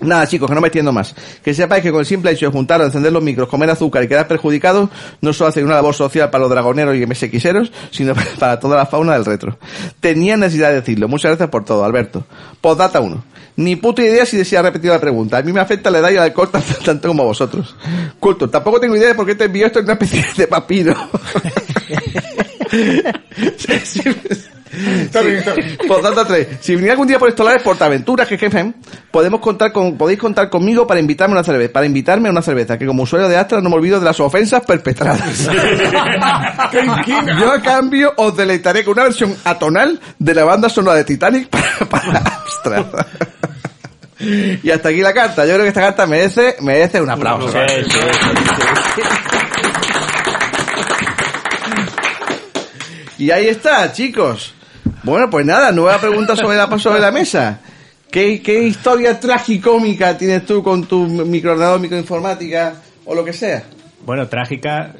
Nada, chicos, que no me extiendo más. Que sepáis que con el simple hecho de juntar, encender los micros, comer azúcar y quedar perjudicados, no solo hace una labor social para los dragoneros y MSXeros, sino para toda la fauna del retro. Tenía necesidad de decirlo. Muchas gracias por todo, Alberto. Postdata 1. Ni puta idea si desea repetir la pregunta. A mí me afecta la edad y el alcohol tanto, como a vosotros. Culto, tampoco tengo idea de por qué te envió esto en una especie de papiro. Está bien, está bien. Postdata 3. Si venís algún día por estos lares, Portaventuras, que jefe, podemos contar con, podéis contar conmigo para invitarme a una cerveza, para invitarme a una cerveza, que como usuario de Astra no me olvido de las ofensas perpetradas. Yo a cambio os deleitaré con una versión atonal de la banda sonora de Titanic para, para Astra. Y hasta aquí la carta. Yo creo que esta carta merece, merece un aplauso. Y ahí está, chicos. Bueno, pues nada, nueva pregunta sobre la, sobre la mesa. ¿Qué, ¿Qué historia tragicómica tienes tú con tu microordenador, microinformática o lo que sea? Bueno, trágica.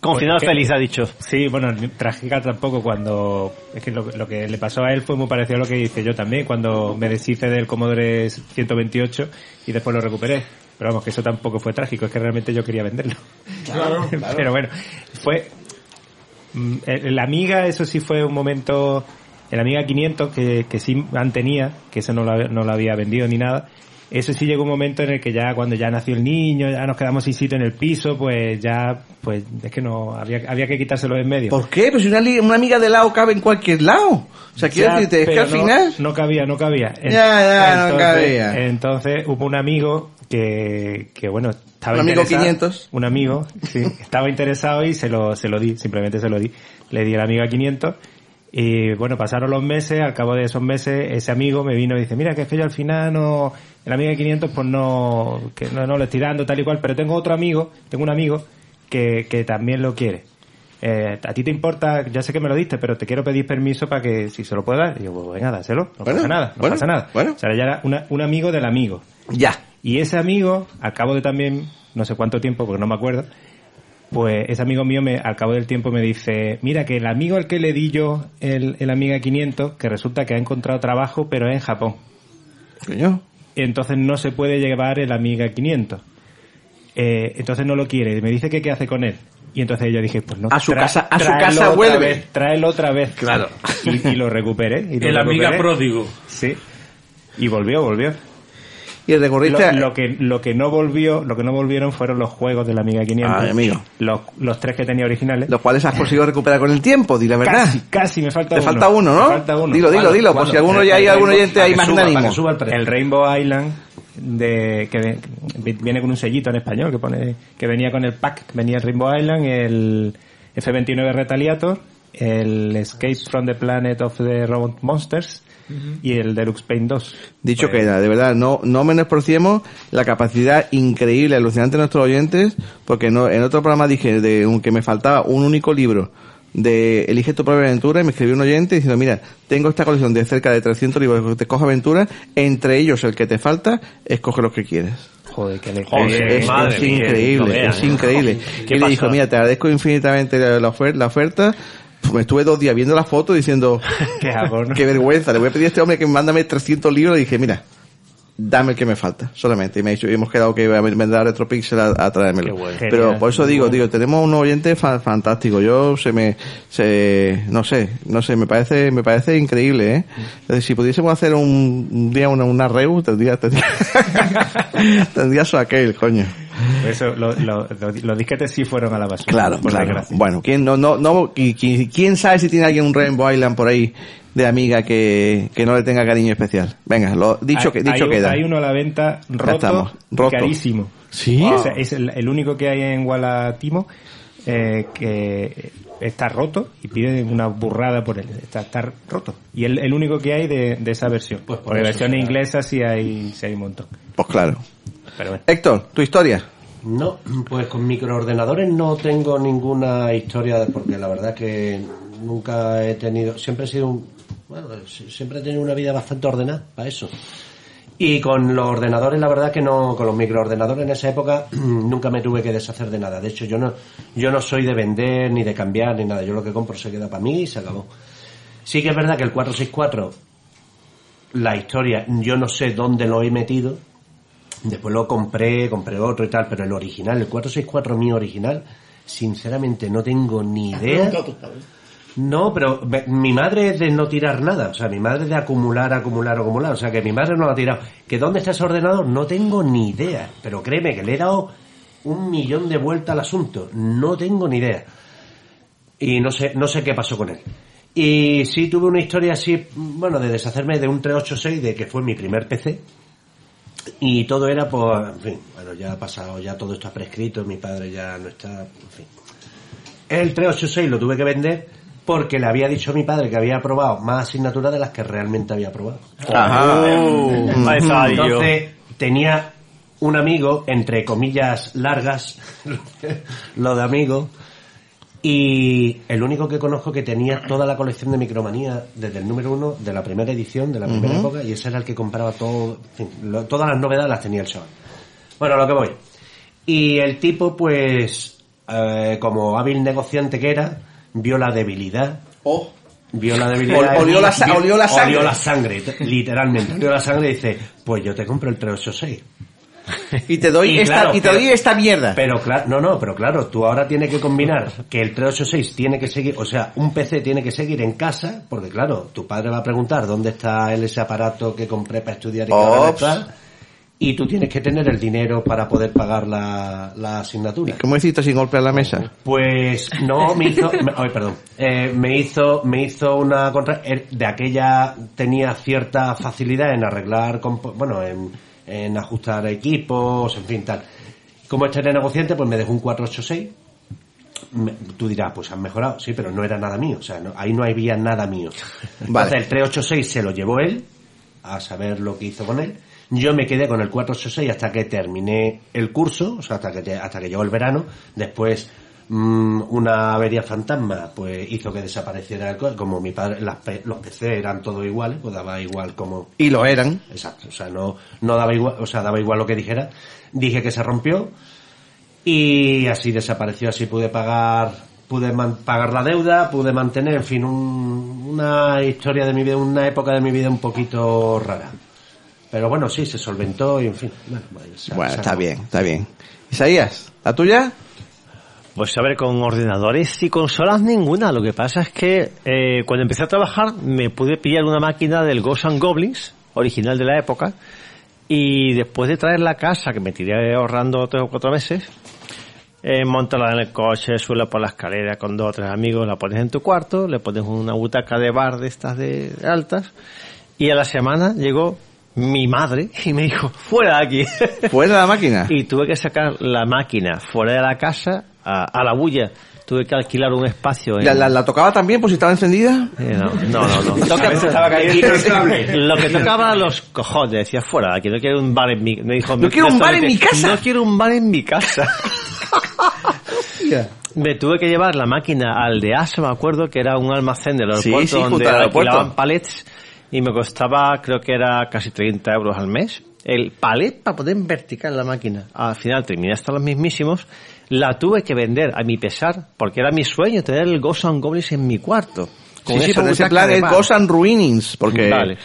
Con final feliz, ha dicho. Sí, bueno, trágica tampoco cuando... Es que lo, lo que le pasó a él fue muy parecido a lo que hice yo también cuando me deshice del Commodore 128 y después lo recuperé. Pero vamos, que eso tampoco fue trágico, es que realmente yo quería venderlo. Claro, claro. Pero bueno, fue... mm, el- La Amiga, eso sí fue un momento... El Amiga 500, que, que sí mantenía, que eso no lo, no lo había vendido ni nada, eso sí llegó un momento en el que ya cuando ya nació el niño, ya nos quedamos sin sitio en el piso, pues ya, pues es que no, había, había que quitárselo de en medio. ¿Por qué? Pues una, una amiga de lado cabe en cualquier lado. O sea, quiero decirte, es que al no- final... No cabía, no cabía. Ya, ya, no entonces, cabía. Entonces hubo un amigo que, que bueno, estaba Un amigo interesado- 500. Un amigo, sí, estaba interesado y se lo, se lo di, simplemente se lo di. Le di al amigo a 500 y bueno, pasaron los meses, al cabo de esos meses ese amigo me vino y dice, mira que es que yo al final no, el amigo de 500 pues no, que no, no lo estoy dando tal y cual, pero tengo otro amigo, tengo un amigo que, que también lo quiere. Eh, a ti te importa, ya sé que me lo diste, pero te quiero pedir permiso para que si se lo puedo dar. Y yo, pues venga, dáselo, no Bueno, pasa nada, no bueno, pasa nada. bueno. O sea, ya era una- un amigo del amigo. Ya. Y ese amigo, al cabo de también, no sé cuánto tiempo, porque no me acuerdo, pues ese amigo mío me, al cabo del tiempo me dice, mira que el amigo al que le di yo el, el Amiga 500, que resulta que ha encontrado trabajo, pero es en Japón. Coño. Entonces no se puede llevar el Amiga 500. Eh, entonces no lo quiere. Me dice que qué hace con él. Y entonces yo dije, pues no. A su casa- a su casa otra vuelve. vez, tráelo otra vez. Claro. Y, y lo recuperé. y lo El amiga pródigo. Sí. Y volvió, volvió. Y recurriste Lo, lo que lo que no volvió, lo que no volvieron furon los juegos de la Amiga 500. Ay, amigo. Los, los tres que tenía originales. los cuales has conseguido recuperar con el tiempo, di la verdad. Casi, casi me falta Te uno. falta uno, ¿no? Me falta uno. Dilo, dilo, ¿Cuándo? dilo, por si alguno ya hay algún Rainbow- oyente ahí más ánimo. El Rainbow Island de que viene con un sellito en español que pone que venía con el pack, venía el Rainbow Island, el F29 Retaliator, el Escape from the Planet of the Robot Monsters y el Deluxe Paint 2. Dicho Pues, queda, de verdad, no, no menospreciemos la capacidad increíble, alucinante de nuestros oyentes, porque no, en otro programa dije de un, que me faltaba un único libro de Elige tu propia aventura y me escribió un oyente diciendo, mira, tengo esta colección de cerca de 300 libros de Escoge Aventura, entre ellos el que te falta, escoge lo que quieres. Joder, que le Es, es- madre es mía, increíble, no es increíble. ¿Qué y le dijo, mira, te agradezco infinitamente la, la oferta. Me estuve dos días viendo la foto diciendo, Qué vergüenza, le voy a pedir a este hombre que me mándame 300 libros y dije, mira, dame el que me falta, solamente. Y me ha dicho, y hemos quedado que vendrá a Retropixel a, a traérmelo. Bueno. Pero Genial. por eso digo, digo, tenemos un oyente fa- fantástico. Yo se me, se, no sé, no sé, me parece, me parece increíble, ¿eh? Es decir, si pudiésemos hacer un, un día una, una reu, tendría, tendría, tendría su aquel, coño. Eso lo- lo- lo- los disquetes sí fueron a la basura. Claro, claro. Bueno, ¿quién, no, no, no, ¿quién sabe si tiene alguien un Rainbow Island por ahí de amiga que, que no le tenga cariño especial? Venga, lo dicho, que, Hay- dicho hay, queda. Hay uno a la venta roto, roto. carísimo. ¿Sí? Es el, el único que hay en Gualatimo eh, que está roto y pide una burrada por él. Está, está roto. Y el, el único que hay de, de esa versión. Pues por Porque eso versiones será. inglesas sí hay, sí hay un montón. Pues claro. Pero bueno. Héctor, tu historia. No, pues con microordenadores no tengo ninguna historia porque la verdad que nunca he tenido, siempre he sido un, bueno, si- siempre he tenido una vida bastante ordenada para eso. Y con los ordenadores, la verdad que no, con los microordenadores en esa época nunca me tuve que deshacer de nada. De hecho, yo no, yo no soy de vender ni de cambiar ni nada. Yo lo que compro se queda para mí y se acabó. Sí que es verdad que el 464, la historia, yo no sé dónde lo he metido. Después lo compré, compré otro y tal, pero el original, el 464 mío original, sinceramente no tengo ni idea. No, pero mi madre es de no tirar nada. O sea, mi madre es de acumular, acumular, acumular. O sea, que mi madre no lo ha tirado. ¿Que dónde está ese ordenador? No tengo ni idea. Pero créeme que le he dado un millón de vueltas al asunto. No tengo ni idea. Y no sé, no sé qué pasó con él. Y sí tuve una historia así, bueno, de deshacerme de un 386, de que fue mi primer PC. Y todo era por, en fin, bueno, ya ha pasado, ya todo está prescrito, mi padre ya no está, en fin. El 386 lo tuve que vender porque le había dicho a mi padre que había aprobado más asignaturas de las que realmente había aprobado. Ajá. Entonces tenía un amigo, entre comillas largas, lo de amigo, y el único que conozco que tenía toda la colección de Micromanía desde el número uno de la primera edición, de la primera época, y ese era el que compraba todo, en fin, lo- todas las novedades las tenía el chaval. Bueno, a lo que voy. Y el tipo, pues, eh, como hábil negociante que era, vio la debilidad. Vio la debilidad. Ol- olió la olió sangre. Olió la sangre, literalmente. Olió la sangre y dice, pues yo te compro el 386. Y te doy esta, claro, y te pero- doy esta mierda. Pero claro, no, no, pero claro, tú ahora tienes que combinar que el 386 tiene que seguir, o sea, un PC tiene que seguir en casa, porque claro, tu padre va a preguntar dónde está él ese aparato que compré para estudiar y que y tú tienes que tener el dinero para poder pagar la, la asignatura. ¿Cómo hiciste sin golpear la mesa? Pues no, me hizo, me- ay, perdón, Eh, me hizo, me hizo una contra, er- de aquella tenía cierta facilidad en arreglar, bueno, en, en ajustar equipos, en fin, tal. Como este era negociante, pues me dejó un 486. Me- tú dirás, pues han mejorado, sí, pero no era nada mío, o sea, no- ahí no había nada mío. Vale. Entonces el 386 se lo llevó él, a saber lo que hizo con él. Yo me quedé con el 486 hasta que terminé el curso, o sea, hasta que, hasta que llegó el verano. Después, mm, una avería fantasma, pues hizo que desapareciera el co- Como mi padre, las los PC eran todos iguales, pues daba igual como. Y lo eran. Exacto, o sea, no, no daba igual, o sea, daba igual lo que dijera. Dije que se rompió y así desapareció, así pude pagar, pude man- pagar la deuda, pude mantener, en fin, un- una historia de mi vida, una época de mi vida un poquito rara. Pero bueno, sí, se solventó y en fin. Bueno, pues, está bien, está bien. Isaías, ¿la tuya? Pues a ver, con ordenadores y consolas ninguna. Lo que pasa es que eh, cuando empecé a trabajar me pude pillar una máquina del Ghosts and Goblins, original de la época, y después de traerla a casa, que me tiré ahorrando tres o cuatro meses, eh, montarla en el coche, suela por la escalera con dos o tres amigos, la pones en tu cuarto, le pones una butaca de bar de estas de de altas, y a la semana llegó mi madre y me dijo, fuera de aquí. ¿Fuera de la máquina? Y tuve que sacar la máquina fuera de la casa, a, a la bulla. Tuve que alquilar un espacio. en- ¿La, la, la tocaba también por si estaba encendida? Eh, no, no, no. no. Toca- Estaba. Lo que tocaba los cojones, decía fuera de aquí, no quiero un bar en mi me dijo No quiero un bar en mi casa. No quiero un bar en mi casa. Me tuve que llevar la máquina al de ASO, me acuerdo, que era un almacén del Sí, aeropuerto sí, junto donde al aeropuerto. alquilaban palets y me costaba, creo que era casi 30 euros al mes. El palet para poder verticar la máquina. Al final terminé hasta los mismísimos. La tuve que vender a mi pesar, porque era mi sueño tener el Ghost and Goblins en mi cuarto. Sí, pero ese plan es bar. Ghosts and Ruinings, porque... Vale.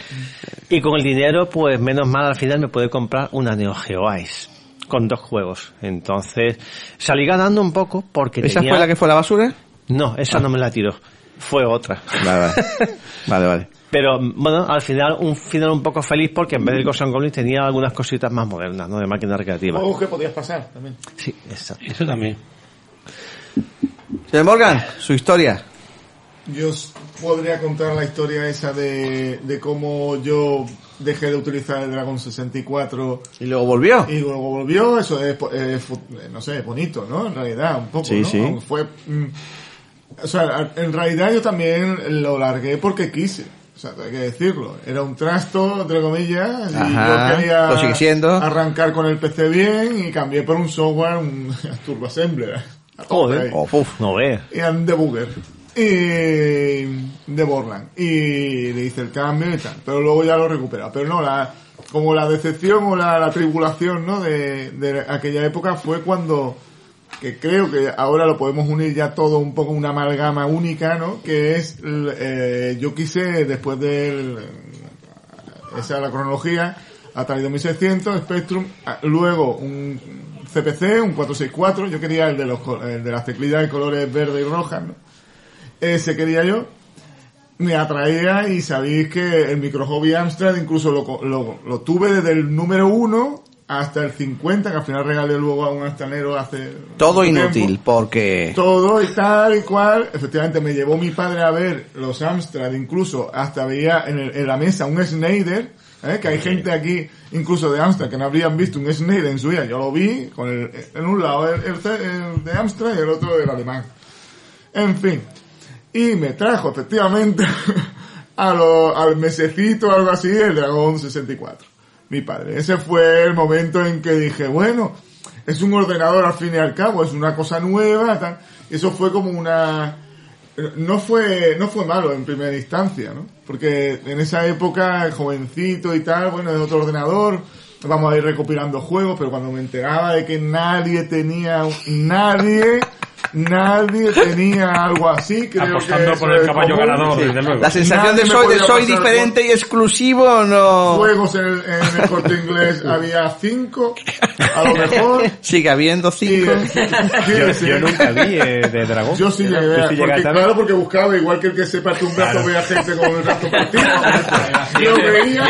Y con el dinero, pues menos mal al final me pude comprar una Neo Geo Ice con dos juegos. Entonces salí ganando un poco porque ¿Esa tenía... fue la que fue la basura? No, esa no me la tiró. Fue otra. Vale, vale. vale, vale. Pero bueno, al final un final un poco feliz porque en vez del Ghost and Goblins tenía algunas cositas más modernas, ¿no? De máquina recreativa. Juegos que podías pasar también. Sí, exacto. Eso también. Señor Morgan, su historia. Yo os podría contar la historia esa de, de cómo yo dejé de utilizar el Dragon 64 Y luego volvió. y luego volvió. Eso es, po- eh, eh, no sé, bonito, ¿no? En realidad, un poco, Sí, ¿no? sí. Fue, mm, o sea, en realidad yo también lo largué porque quise. O sea, hay que decirlo. Era un trasto, entre comillas, y Ajá, yo quería sigue siendo. arrancar con el PC bien y cambié por un software, un Turbo Assembler. A tope ahí. Joder, Oh, uf. no ve. y un debugger y de Borland y le hice el cambio y tal pero luego ya lo recupera pero no la como la decepción o la, la tribulación no de, de aquella época fue cuando que creo que ahora lo podemos unir ya todo un poco una amalgama única no que es eh, yo quise después del esa es la cronología Atari 2600 Spectrum ah, luego un CPC un 464 yo quería el de los el de las teclitas de colores verde y rojas ¿no? ese quería yo me atraía y sabéis que el micro hobby Amstrad incluso lo, lo, lo tuve desde el número uno hasta el 50, que al final regalé luego a un astanero hace... Todo inútil, tiempo. porque... Todo y tal y cual. Efectivamente, me llevó mi padre a ver los Amstrad, incluso hasta veía en, el- en la mesa un Schneider, ¿eh? que hay gente aquí, incluso de Amstrad, que no habrían visto un Schneider en su vida. Yo lo vi, con el, en un lado el de Amstrad y el otro el alemán. En fin. Y me trajo, efectivamente, a lo- al mesecito o algo así, el Dragón 64. Mi padre. Ese fue el momento en que dije, bueno, es un ordenador al fin y al cabo, es una cosa nueva, tal. Eso fue como una, no fue, no fue malo en primera instancia, ¿no? Porque en esa época, jovencito y tal, bueno, es otro ordenador, vamos a ir recopilando juegos, pero cuando me enteraba de que nadie tenía, nadie, nadie tenía algo así, creo Apostando que por el caballo común. ganador, Sí. desde luego. La sensación Nadie de soy, de soy diferente y exclusivo, no... Juegos en, el- en el corte inglés había cinco, a lo mejor. Sigue habiendo cinco. Sí, Yo, sí. yo nunca vi eh, de dragón. Yo sí llegué, Yo a- porque, claro, porque buscaba, igual que el que se parte un brazo Claro. veía gente con el brazo partido. Yo veía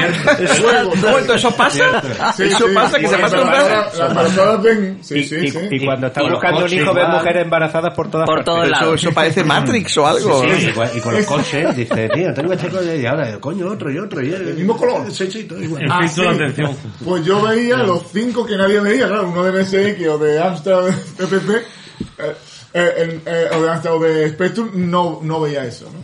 juegos. Bueno, ¿Eso pasa? Sí, ¿Eso sí, pasa? ¿Que se pasa un brazo? Las embarazadas ven, sí, y, sí, sí. y cuando está buscando un hijo, ve igual. mujeres embarazadas por todas Por partes. todos Eso, lados. eso parece Matrix o algo. Sí, sí, igual- y con los coches dice, tío, tengo este coche y ahora, coño, otro y otro. Y el mismo color. Sí, sí, todo igual. El Ah, sí. atención. Pues yo veía los cinco que nadie veía, claro, uno de MSX o de Amstrad TPP, eh, eh, eh, o de Amstrad o de Spectrum, no, no veía eso, ¿no?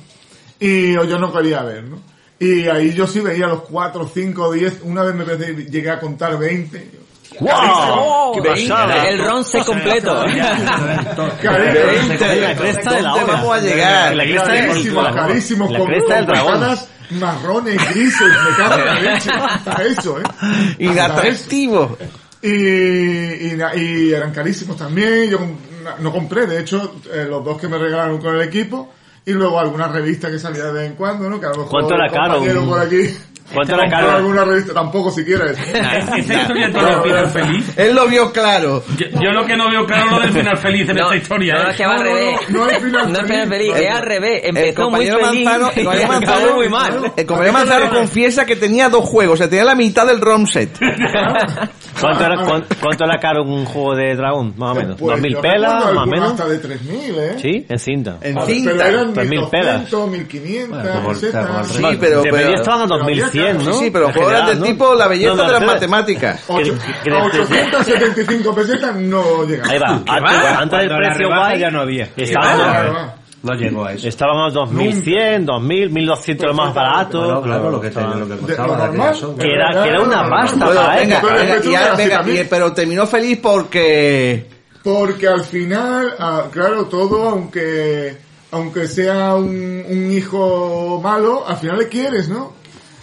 Y o yo no quería ver, ¿no? Y ahí yo sí veía los cuatro, cinco, diez, una vez me llegué a contar 20. ¡Wow! ¡Qué pasada! El ronce completo. Carísimos. La cresta de la ¿Dónde hora. vamos a llegar? La cresta del- dragón. marrones, grises, me cago en la leche. Hasta eso, ¿eh? Inatractivo. Y, y, y eran carísimos también. Yo no compré, de hecho, eh, los dos que me regalaron con el equipo. Y luego alguna revista que salía de vez en cuando, ¿no? Que a lo mejor ¿Cuánto era caro? por aquí. ¿Cuánto era compró caro? alguna revista, tampoco el final feliz. Él lo vio claro. Yo, yo lo que no veo claro es lo del final feliz en No, esta historia. no, ¿eh? es que va al revés. no, final No es final feliz. es al revés. El Empezó muy compañero feliz Manzano, el compañero Manzano, muy mal. el compañero Manzano confiesa que tenía dos juegos, o sea, tenía la mitad del ROM set. ¿Cuánto era, cuánto, cuánto era caro un juego de dragón? Más o menos. Pues ¿Dos mil pelas? Más o menos. Hasta de 3.000, ¿eh? Sí, en cinta. En Pero cinta. eran 3.000 pelas. 1.200, 1.500, Bueno, como el- pesetas. como el- Sí, pero- estaban a pero había 2100, ¿no? Sí, sí, pero general, del ¿no? tipo la belleza No, de las matemáticas. Ocho- que- que- a 875 pesetas no llegaba. Ahí va. Antes, antes del precio guay, ya no había. No llegó a eso. los 2100, 2000, 1200 lo más barato. Bueno, claro, lo que, te, lo que costaba. Que era, que era una pasta Bueno, para venga, venga, ya- venga, pero terminó feliz porque... Porque al final, ah, claro, todo, aunque aunque sea un, un hijo malo, al final le quieres, ¿no?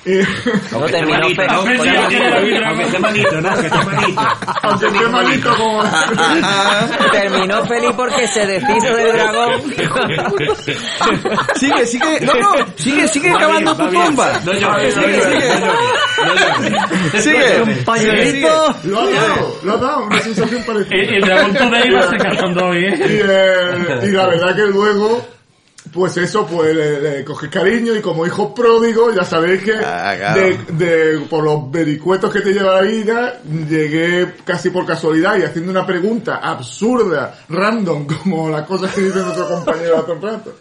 Eh, No terminó Aunque feliz. sea que- Aunque esté malito, ¿no? Que esté malito. aunque esté malito como... Terminó feliz porque se deshizo del dragón. Sigue, sigue, no, no, sigue, sigue cavando tu tumba. No llores, Sigue, sigue. Sigue. Un pañuelito. Lo ha dado, lo ha dado, una sensación parecida. El, dragón today va a ser cachondeo hoy, y, ¿eh? eh, y la verdad que luego pues eso pues le, le coges cariño y como hijo pródigo ya sabéis que Ah, claro. de, de- por los vericuetos que te lleva la vida llegué casi por casualidad y haciendo una pregunta absurda random como las cosas que dice nuestro compañero hace un rato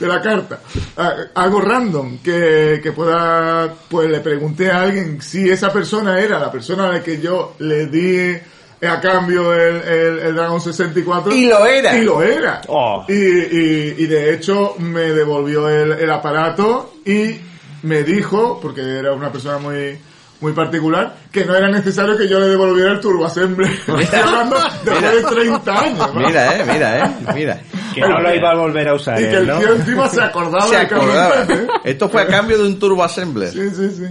de la carta Ah, algo random que, que pueda pues le pregunté a alguien si esa persona era la persona a la que yo le di a cambio el, el, el Dragon 64 Y lo era. y lo era Oh. y, y, y de hecho me devolvió el, el aparato y me dijo porque era una persona muy muy particular que no era necesario que yo le devolviera el Turbo Assembly estoy hablando de 30 años ¿no? Mira, eh, mira, eh, mira. Que no lo iba a volver a usar y que el ¿no? tío encima se acordaba Se de acordaba. Pérez, ¿eh? Esto fue a cambio de un Turbo Assembler. Sí, sí, sí.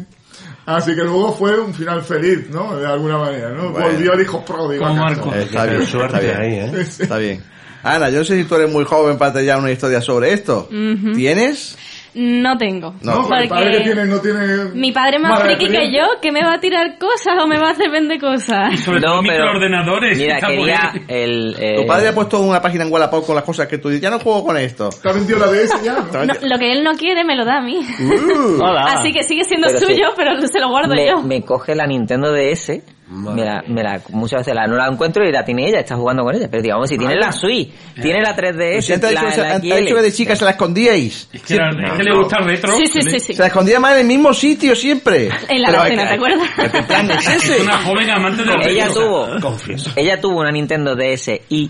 Así que luego fue un final feliz, ¿no? De alguna manera, ¿no? Bueno. Volvió el hijo pródigo. Como. Marco. Está bien, suerte está bien. ahí, ¿eh? Sí, sí. Está bien. Ana, yo no sé si tú eres muy joven para tener ya una historia sobre esto. ¿Tienes? No tengo. No, No, el padre que tiene no tiene... Mi padre es más friki que yo, que me va a tirar cosas o me va a hacer vender cosas. Sobre todo No, pero. microordenadores. Mira, quería el. eh, Tu padre ha puesto una página en Wallapop con las cosas que tú dices, ya no juego con esto. Te ha vendido la DS ya, ¿no? No, lo que él no quiere me lo da a mí. Uh. Así que sigue siendo Pero sí. suyo, pero se lo guardo me, yo. me coge la Nintendo DS Me la, me la- muchas veces la, no la encuentro y la tiene ella, está jugando con ella. Pero digamos, si tiene la Switch, tiene la 3DS, Pues antes ha la, dicho, la ha- ha XL. dicho que de chicas se la escondíais. Es que, era- es que le gusta el retro. Sí, sí, sí, sí. Se la escondía más en el mismo sitio siempre. En la ¿qué- ¿te acuerdas? ¿Qué plan es una joven amante de ella tuvo Confieso. ella tuvo una Nintendo DS y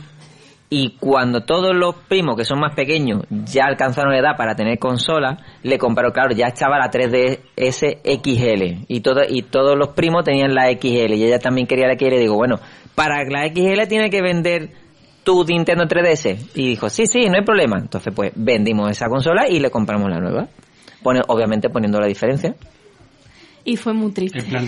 y cuando todos los primos que son más pequeños ya alcanzaron la edad para tener consola le compraron claro ya estaba la 3DS XL y todo y todos los primos tenían la XL y ella también quería la XL digo bueno para la XL tiene que vender tu Nintendo 3DS y dijo sí sí no hay problema entonces pues vendimos esa consola y le compramos la nueva. Pone, obviamente poniendo la diferencia Y fue muy triste. En plan.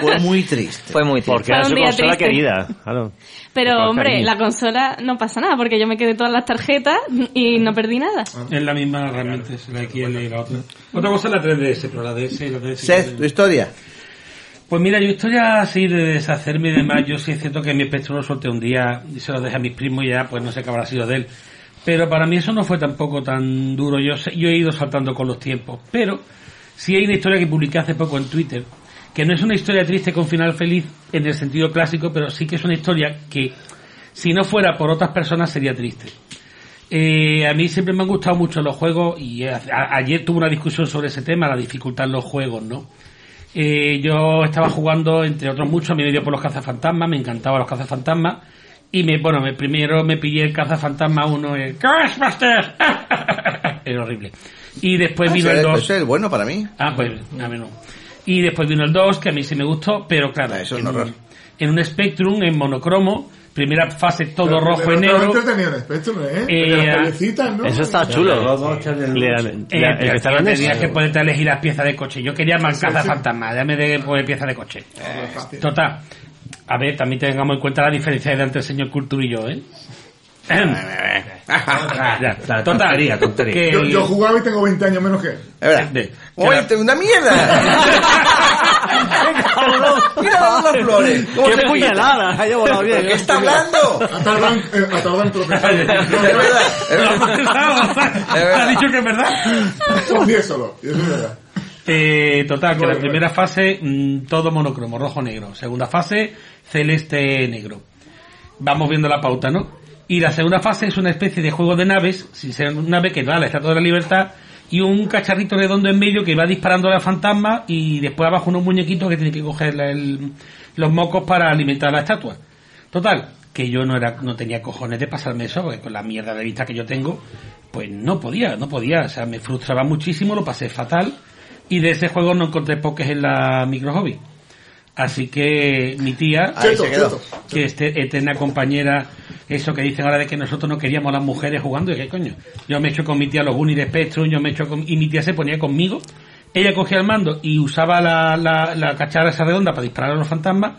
Fue muy triste. fue muy triste Porque era su consola triste. querida. Claro. Pero, hombre, cariño. la consola no pasa nada porque yo me quedé todas las tarjetas y no perdí nada. Es la misma realmente, es la XL y la otra. Otra cosa es la 3DS, pero la DS y la 3DS. Seth, tu historia. Pues mira, yo historia así de deshacerme y demás, yo sí es cierto que mi espectro lo solté un día y se lo dejé a mis primos y ya pues no sé qué habrá sido de él. Pero para mí eso no fue tampoco tan duro, yo, yo he ido saltando con los tiempos. Pero sí hay una historia que publiqué hace poco en Twitter, que no es una historia triste con final feliz en el sentido clásico, pero sí que es una historia que si no fuera por otras personas sería triste. Eh, a mí siempre me han gustado mucho los juegos y a- a- ayer tuve una discusión sobre ese tema, la dificultad en los juegos, ¿no? Eh, yo estaba jugando, entre otros muchos, a mí me dio por los cazafantasmas, me encantaban los cazafantasmas. Y me, bueno, me, primero me pillé el cazafantasma 1, el Ghostbusters. Era horrible. Y después Ah, vino el 2. ese es el bueno para mí. Ah, pues a mí no. Y después vino el 2, que a mí sí me gustó, pero claro, Ah, eso es en, un horror. en un Spectrum, en monocromo, primera fase todo Pero- rojo pero y negro. entretenido el Spectrum, ¿eh? Eh, las ah, pellecitas, ¿no? Eso está chulo. Los dos tienen Le- luz. le- Eh, le- el NES. tenías que poderte elegir las piezas de coche. Yo quería más cazafantasmas, dame de poner piezas de coche. fácil. Total. A ver, también tengamos en cuenta la diferencia de entre el señor Cultura y yo, ¿eh? La Total, tontería, tontería. que Yo, el- yo jugaba y tengo 20 años menos que él. Es verdad. de- ¡Oye, te- una mierda! Mira las flores. ¿Cómo ¡Qué puñalada! Ha llevado bien. ¿Qué está hablando? Ha tardado en- eh, en tropezar. Es verdad. Es verdad. ¿Te ha dicho que es verdad? Son 10 solo. Y eso es verdad. Eh, total, que la primera fase, mm, todo monocromo, rojo-negro. Segunda fase, celeste-negro. Vamos viendo la pauta, ¿no? Y la segunda fase es una especie de juego de naves, sin ser una nave que va la Estatua de la Libertad, y un cacharrito redondo en medio que va disparando a la fantasma y después abajo unos muñequitos que tienen que coger el- los mocos para alimentar la estatua. Total, que yo no era no tenía cojones de pasarme eso, porque con la mierda de vista que yo tengo, pues no podía, no podía, o sea, me frustraba muchísimo, lo pasé fatal, y de ese juego no encontré pokés en la micro hobby. Así que mi tía, Ahí Cheto, se quedó. que este eterna compañera, eso que dicen ahora de que nosotros no queríamos a las mujeres jugando, y qué coño. Yo me he hecho con mi tía los Unir Spectrum, yo me he hecho con, y mi tía se ponía conmigo, ella cogía el mando y usaba la, la, la cacharra esa redonda para disparar a los fantasmas,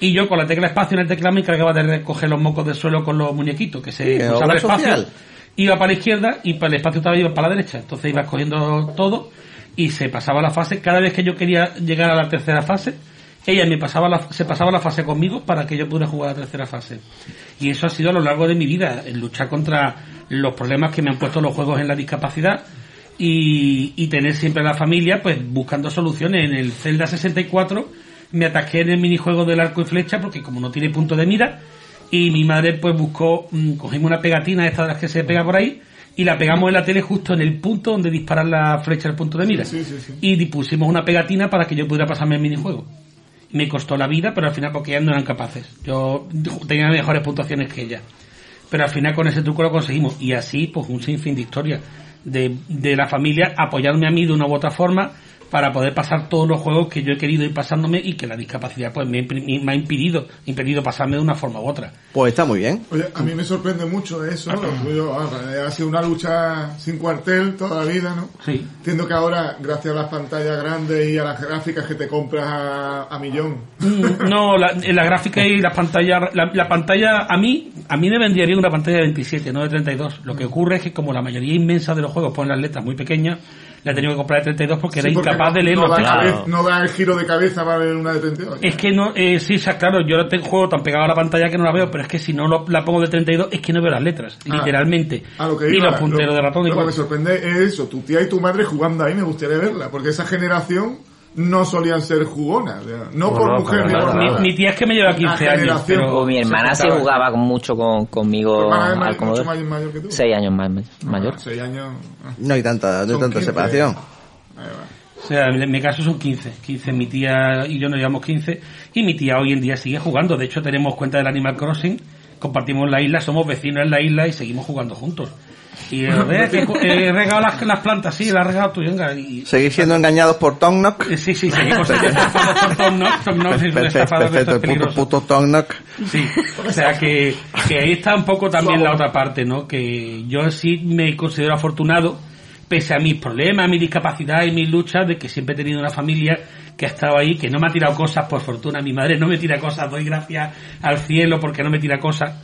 y yo con la tecla espacio en el teclado me encargaba de recoger los mocos del suelo con los muñequitos, que se Sí, obra el espacio, social. iba para la izquierda y para el espacio estaba iba para la derecha, entonces ibas cogiendo todo y se pasaba la fase, cada vez que yo quería llegar a la tercera fase, ella me pasaba la, se pasaba la fase conmigo para que yo pudiera jugar la tercera fase. Y eso ha sido a lo largo de mi vida, el luchar contra los problemas que me han puesto los juegos en la discapacidad y, y tener siempre a la familia pues buscando soluciones. En el Zelda 64 me ataqué en el minijuego del arco y flecha porque como no tiene punto de mira y mi madre pues buscó, mm, cogimos una pegatina esta de las que se pega por ahí y la pegamos en la tele justo en el punto donde disparar la flecha al punto de mira. Sí, sí, sí. Y pusimos una pegatina para que yo pudiera pasarme el minijuego. Me costó la vida, pero al final porque ellas no eran capaces. Yo tenía mejores puntuaciones que ella. Pero al final con ese truco lo conseguimos. Y así, pues un sinfín de historia de, de la familia apoyarme a mí de una u otra forma para poder pasar todos los juegos que yo he querido ir pasándome y que la discapacidad pues me, me ha impedido, impedido pasarme de una forma u otra. Pues está muy bien. Oye, a mí me sorprende mucho eso. ah, ha sido una lucha sin cuartel toda la vida, ¿no? Sí. Entiendo que ahora, gracias a las pantallas grandes y a las gráficas que te compras a, a millón, Mm, No, la, la gráfica y la pantalla, la, la pantalla, a mí, a mí me vendría bien una pantalla de 27, no de 32. Lo que ocurre es que como la mayoría inmensa de los juegos ponen las letras muy pequeñas, la he tenido que comprar de 32 porque Sí, era porque incapaz no- de leer no los da, no da el giro de cabeza para ver una de 32. Es que no, eh, sí, o sea, claro, yo tengo juego tan pegado a la pantalla que no la veo, pero es que si no lo- la pongo de 32 es que no veo las letras, Ah, literalmente. A lo que y iba, los punteros lo- de ratón Lo que igual. me sorprende es eso, tu tía y tu madre jugando ahí, me gustaría verla, porque esa generación no solían ser jugonas. No por no, mujer ni por mi- nada. mi tía es que me lleva 15 La años, pero- mi hermana se juntaba. jugaba con- mucho con, conmigo al ma- mucho más mayor que tú. Seis años más mayor. Ah, seis años. ah. No hay tanta, no hay tanta 15. separación. O sea, en mi caso son 15. 15. Mi tía y yo nos llevamos 15. Y mi tía hoy en día sigue jugando. De hecho, tenemos cuenta del Animal Crossing. Compartimos la isla, somos vecinos en la isla y seguimos jugando juntos. Y eh, ve que he regado las, las plantas, sí, las has regado tú, venga. Y, Seguís siendo engañados por Tongnok. Sí, sí, seguimos siendo estafados por Tom Nook. Tom Nook es un Perfecto, estafador de perfecto, estos el puto, peligrosos. puto Tongnok. Sí, o sea que, que ahí está un poco también la otra parte, ¿no? Que yo sí me considero afortunado, pese a mis problemas, mi discapacidad y mis luchas, de que siempre he tenido una familia que ha estado ahí, que no me ha tirado cosas por fortuna. Mi madre no me tira cosas, doy gracias al cielo porque no me tira cosas.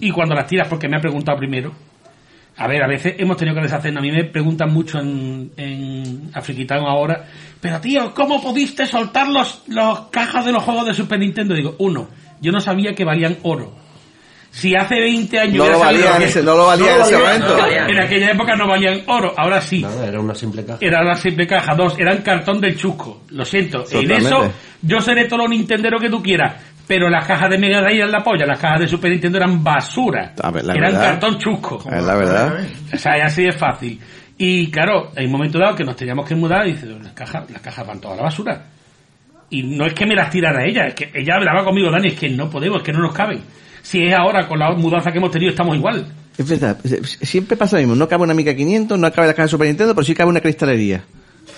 Y cuando las tiras porque me ha preguntado primero. A ver, a veces hemos tenido que deshacernos. A mí me preguntan mucho en, en Afriquitano ahora, pero tío, ¿cómo pudiste soltar los, los cajas de los juegos de Super Nintendo? Digo, uno, yo no sabía que valían oro. Si hace 20 años No lo valía sabido en que- ese- no lo valía en ese momento. En aquella época no valían oro, ahora sí. era una simple caja. Era una simple caja, dos, eran cartón del chusco. Lo siento. En Totalmente. eso, yo seré todo lo Nintendero que tú quieras. Pero las cajas de Mega Drive eran la polla, las cajas de Super Nintendo eran basura. Ver, eran verdad. cartón chusco. Es la verdad. O sea, y así es fácil. Y claro, hay un momento dado que nos teníamos que mudar y dice, las cajas, las cajas van todas a la basura. Y no es que me las tirara ella, es que ella hablaba conmigo, Dani, es que no podemos, es que no nos caben. Si es ahora con la mudanza que hemos tenido, estamos igual. Es verdad, siempre pasa lo mismo. No cabe una Amiga 500, no cabe la caja de Super Nintendo, pero sí cabe una cristalería.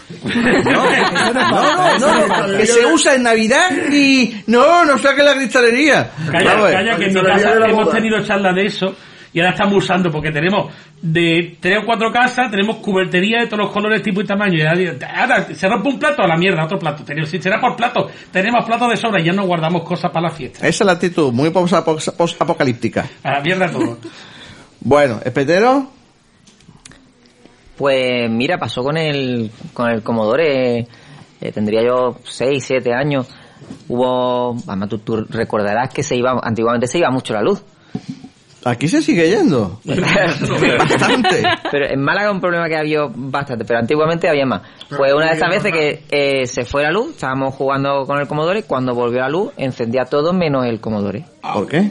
No, no, que se usa en Navidad y no, no saque la cristalería. Calla, Vamos calla, que en mi casa hemos tenido charlas de eso y ahora estamos usando porque tenemos de tres o cuatro casas, tenemos cubertería de todos los colores, tipo y tamaño. Y ahora, se rompe un plato, a la mierda, otro plato. Tenemos, si será por plato, tenemos platos de sobra y ya no guardamos cosas para la fiesta. Esa es la actitud, muy post- post-apocalíptica. A la mierda todo. Bueno, espetero. Pues mira, pasó con el, con el Commodore, eh, tendría yo 6, 7 años. Hubo, además tú, tú recordarás que se iba, antiguamente se iba mucho la luz. Aquí se sigue yendo. Bastante. Pero en Málaga un problema que había bastante, pero antiguamente había más. Fue una de esas veces que eh, se fue la luz, estábamos jugando con el Commodore, cuando volvió la luz encendía todo menos el Commodore. ¿Por qué?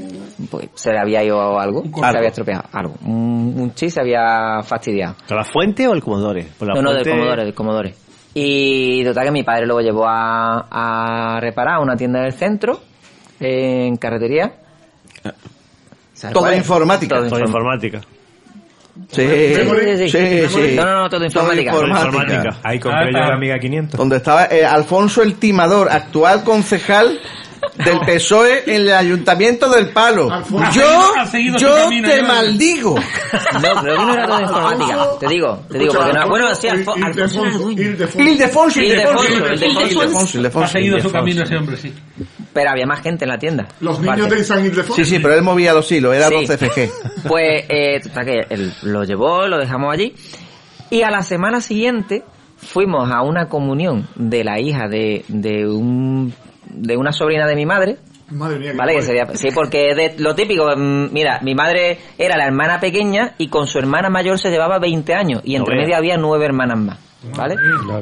Pues se le había ido algo, se Algo. había estropeado algo. Un, un chip se había fastidiado. ¿La fuente o el Commodore? Pues la no, no, del Commodore, del Commodore. Y total que mi padre luego llevó a, a reparar a una tienda del centro, en carretería. ¿Sabes Toda informática. Todo Toda informática. Sí, Sí, sí, sí. No, no, no, todo informática. informática. Ahí compré yo la Amiga 500. Donde estaba eh, Alfonso el Timador, actual concejal del PSOE en el Ayuntamiento del Palo. Yo, yo camino, te maldigo. No, pero no era todo informática. Te digo, te digo, porque no. Bueno, sí, Alfo- Alfonso. Ildefonso, Ildefonso, Ildefonso, Ildefonso. Ha seguido su camino ese hombre, sí. Pero había más gente en la tienda. Los niños de San Ildefonso. Sí, sí, pero él movía los hilos, era Sí. 12FG. Pues, eh, total que él lo llevó, lo dejamos allí. Y a la semana siguiente fuimos a una comunión de la hija de, de un de una sobrina de mi madre. Madre mía. qué Vale, que sería, sí, porque de lo típico, mm, mira, mi madre era la hermana pequeña y con su hermana mayor se llevaba 20 años y entre No medio había nueve hermanas más, ¿vale?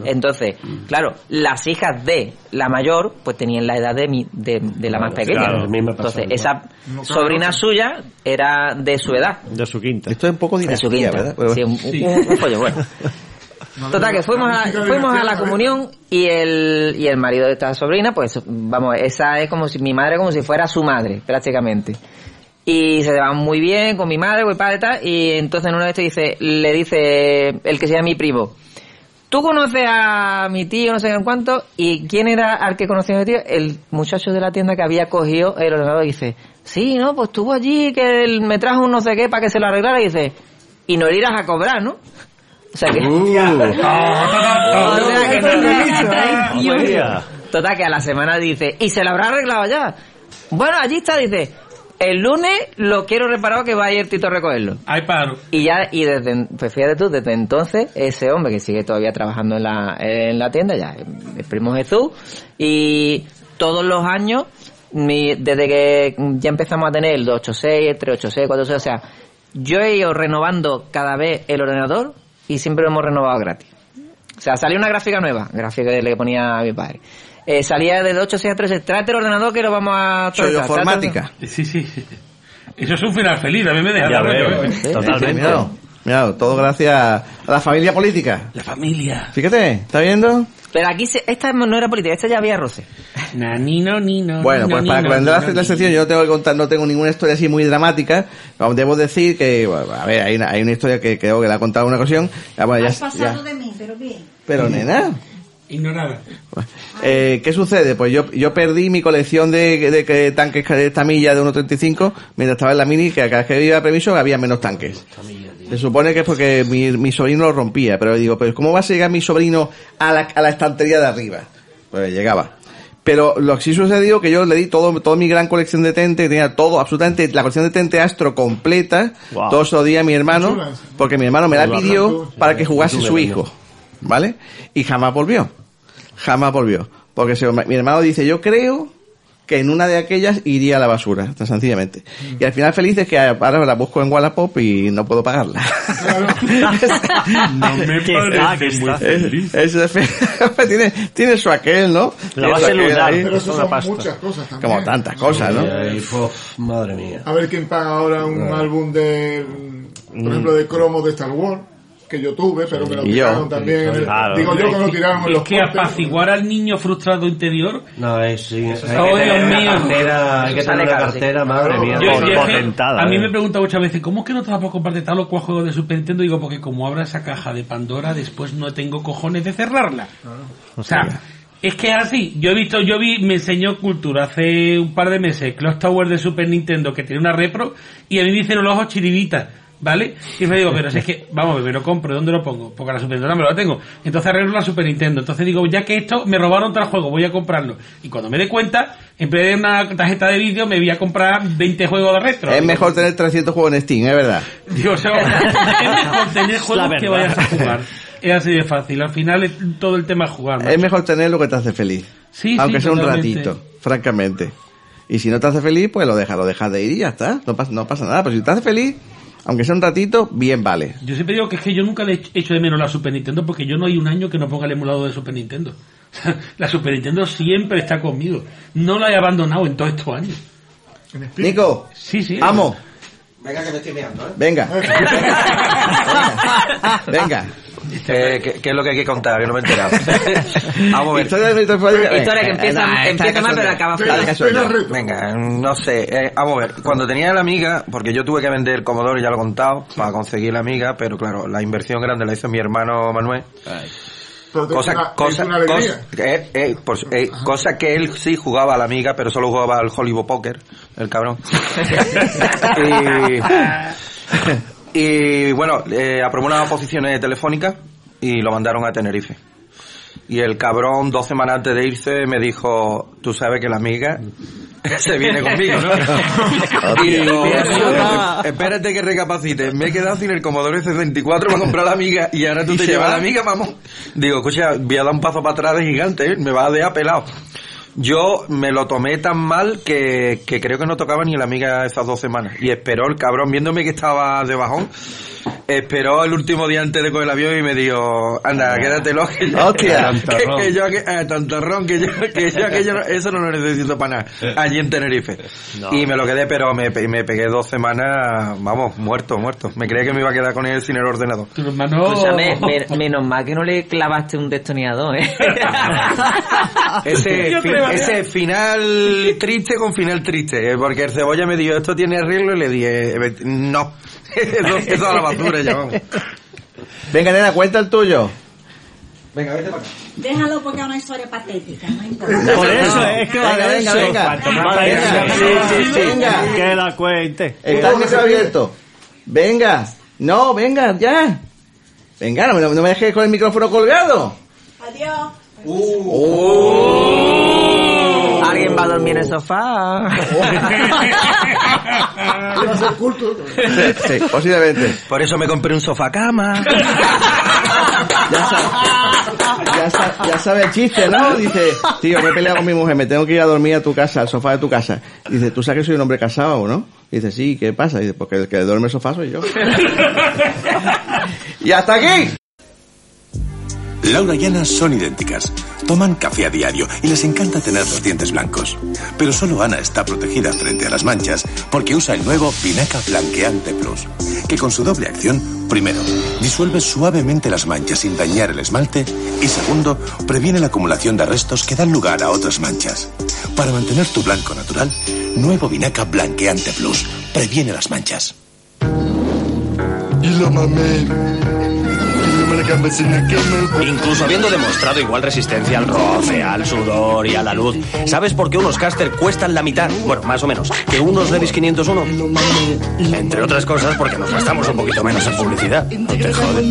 Entonces, claro, las hijas de la mayor pues tenían la edad de mi de, de la más pequeña. claro, Entonces, esa sobrina suya era de su edad. De su quinta. Esto es un poco De su dinastía, quinta. ¿verdad? Sí, un, un- un pollo, bueno. Total, que fuimos a, fuimos a la comunión y el, y el marido de esta sobrina, pues vamos, esa es como si mi madre, como si fuera su madre, prácticamente. Y se llevaban muy bien con mi madre, con mi padre y tal, y entonces en una vez dice, le dice el que sea mi primo, ¿tú conoces a mi tío, no sé en cuánto? ¿Y quién era al que conocía a mi tío? El muchacho de la tienda que había cogido el ordenador y dice, sí, no, pues estuvo allí, que él me trajo un no sé qué para que se lo arreglara y dice, y no le irás a cobrar, ¿no? O sea que... Total, que a la semana dice, ¿y se lo habrá arreglado ya? Bueno, allí está, dice, el lunes lo quiero reparado que va a ir Tito a recogerlo. Hay paro. Y ya, y desde, pues fíjate tú, desde entonces, ese hombre que sigue todavía trabajando en la, en la tienda, ya, el primo Jesús, y todos los años, mi- desde que ya empezamos a tener el 286, el 386, 486, o sea, yo he ido renovando cada vez el ordenador y siempre lo hemos renovado gratis. O sea, salía una gráfica nueva, gráfica que le ponía a mi padre. Eh, salía de 8 6 a 13, tráete el ordenador que lo vamos a... actualizar, informática. Sí, sí. Eso es un final feliz, a mí me deja Ya de veo, ¿eh? Totalmente. Mirado, todo gracias a la familia política. La familia. Fíjate, ¿está viendo? Pero aquí se- esta no era política, esta ya había roce. Nanino, nino, Bueno, nino, pues para nino, cuando nino, haces la nino. sección yo no tengo que contar, no tengo ninguna historia así muy dramática. Debo decir que, bueno, a ver, hay una, hay una historia que creo que la he contado en una ocasión. Ya, bueno, ya- Has pasado ya. de mí, pero bien. Pero nena, Ignorada. eh, ¿qué sucede? Pues yo, yo perdí mi colección de, de, que- tanques de tamilla de 1.35 mientras estaba en la mini, que cada vez que iba previso había menos tanques. Se supone que es porque mi, mi sobrino lo rompía, pero digo, pues ¿cómo va a llegar mi sobrino a la, a la estantería de arriba? Pues llegaba. Pero lo que sí sucedió que yo le di todo, toda mi gran colección de Tente, tenía todo, absolutamente, la colección de Tente Astro completa, Wow. todos los días a mi hermano, porque mi hermano me la pidió para que jugase su hijo, ¿vale? Y jamás volvió, jamás volvió. Porque se- mi hermano dice, yo creo que en una de aquellas iría a la basura, tan sencillamente. Y al final feliz es que ahora la busco en Wallapop y no puedo pagarla. No me parece muy feliz. Es- es- tiene, tiene su aquel, ¿no? La base lunar. Pero eso son pasta. muchas cosas también. Como tantas cosas, ¿no? Madre mía. A ver quién paga ahora un álbum de, mm, por ejemplo, de cromos de Star Wars, que yo tuve, pero me lo tiraron también. en el- Claro. digo yo que lo tiraron en Es los que portes. apaciguar al niño frustrado interior No, es, sí, hay que Oh, Dios mío. cartera, hay que Sale tener una cartera, madre mía. Yo- yo es potentada, a mí eh. me preguntan muchas veces, ¿cómo es que no te vas a comprar tal o cual juego de Super Nintendo? Digo, porque como abra esa caja de Pandora, después no tengo cojones de cerrarla. O sea, es que es así. Yo he visto, yo vi, me enseñó Cultura hace un par de meses, Clock Tower de Super Nintendo, que tiene una repro, y a mí me hicieron los ojos chiribitas. ¿Vale? Y me digo, pero si es que, vamos, me lo compro, ¿dónde lo pongo? Porque la Super Nintendo me lo tengo. Entonces arreglo la Super Nintendo. Entonces digo, ya que esto, me robaron tal juego, voy a comprarlo. Y cuando me dé cuenta, en vez de una tarjeta de vídeo, me voy a comprar 20 juegos de retro. Es Digo, mejor tener 300 juegos en Steam, es verdad. Digo, o sea, es mejor tener juegos que vayas a jugar. Es así de fácil. Al final es- todo el tema es jugar. macho. Es mejor tener lo que te hace feliz. Sí, Aunque sí, sea un ratito, francamente. Y si no te hace feliz, pues lo dejas, lo dejas de ir y ya está. No pasa, no pasa nada. Pero si te hace feliz, aunque sea un ratito, bien vale. Yo siempre digo que es que yo nunca le he hecho de menos la Super Nintendo porque yo no hay un año que no ponga el emulador de Super Nintendo. La Super Nintendo siempre está conmigo. No la he abandonado en todos estos años. Nico, Sí, sí. amo. Venga, que me estoy meando, ¿eh? Venga. Venga. Eh, ¿qué, qué es lo que hay que contar? Que no me he enterado. Vamos a ver. Historia de Metroid- Historia que empieza, Eh, nah, empieza mal, pero acaba casualidad. Venga, no sé. eh, vamos a ver. Cuando tenía la amiga, porque yo tuve que vender el Commodore, ya lo he contado, para conseguir la amiga, pero claro, la inversión grande la hizo mi hermano Manuel. Cosa, una, cosa, alegría. cosa, eh, eh, por su- eh, cosa que él sí jugaba a la amiga, pero solo jugaba al Hollywood Poker, el cabrón. y, y, bueno, eh, aprobó unas posiciones telefónicas y lo mandaron a Tenerife. Y el cabrón, dos semanas antes de irse, me dijo, tú sabes que la amiga se viene conmigo, ¿no? y digo, espérate que recapacite. Me he quedado sin el Commodore 64 para comprar la amiga y ahora tú ¿Y te llevas va? la amiga, vamos. Digo, escucha, voy a dar un paso para atrás de gigante, ¿eh? me va a dejar pelado. Yo me lo tomé tan mal que, que creo que no tocaba ni la amiga esas dos semanas. Y esperó el cabrón, viéndome que estaba de bajón, esperó el último día antes de coger el avión y me dijo, anda, quédatelo, que yo, Hostia. que, que yo, eh, que yo, que yo, que yo no- eso no lo necesito para nada, allí en Tenerife. Y me lo quedé, pero me, pe- me pegué dos semanas, vamos, muerto, muerto. Me creía que me iba a quedar con él sin el ordenador. Tu hermano... Escúchame, me- menos mal que no le clavaste un destornillador, ¿eh? Ese, ese final triste con final triste, eh, porque el cebolla me dijo, esto tiene arreglo, y le dije, no, eso, eso a la basura ya vamos. Venga, nena, cuenta el tuyo. Venga, vete para acá. Déjalo porque es una historia patética, no importa. Por eso es que va Venga, de venga, eso. venga. Venga, venga, Sí, sí, sí. venga. Que la cuente. Está abierto. Venga. No, venga, ya. Venga, no, me- no me dejes con el micrófono colgado. Adiós. Va a dormir en el sofá. Va a ser culto. Sí, posiblemente. Por eso me compré un sofá cama. Ya sabe, ya, sa- ya sabe el chiste, ¿no? Dice, tío, me he peleado con mi mujer, me tengo que ir a dormir a tu casa, al sofá de tu casa. Dice, ¿tú sabes que soy un hombre casado o no? Dice, sí, ¿qué pasa? Dice, porque el que duerme en el sofá soy yo. y hasta aquí. Laura y Ana son idénticas. Toman café a diario y les encanta tener los dientes blancos. Pero solo Ana está protegida frente a las manchas porque usa el nuevo Vinaca Blanqueante Plus, que con su doble acción, primero, disuelve suavemente las manchas sin dañar el esmalte y segundo, previene la acumulación de restos que dan lugar a otras manchas. Para mantener tu blanco natural, nuevo Vinaca Blanqueante Plus previene las manchas. Incluso habiendo demostrado igual resistencia al roce, al sudor y a la luz. ¿Sabes por qué unos caster cuestan la mitad? Bueno, más o menos. Que unos Levis 501. Entre otras cosas porque nos gastamos un poquito menos en publicidad. No te jode.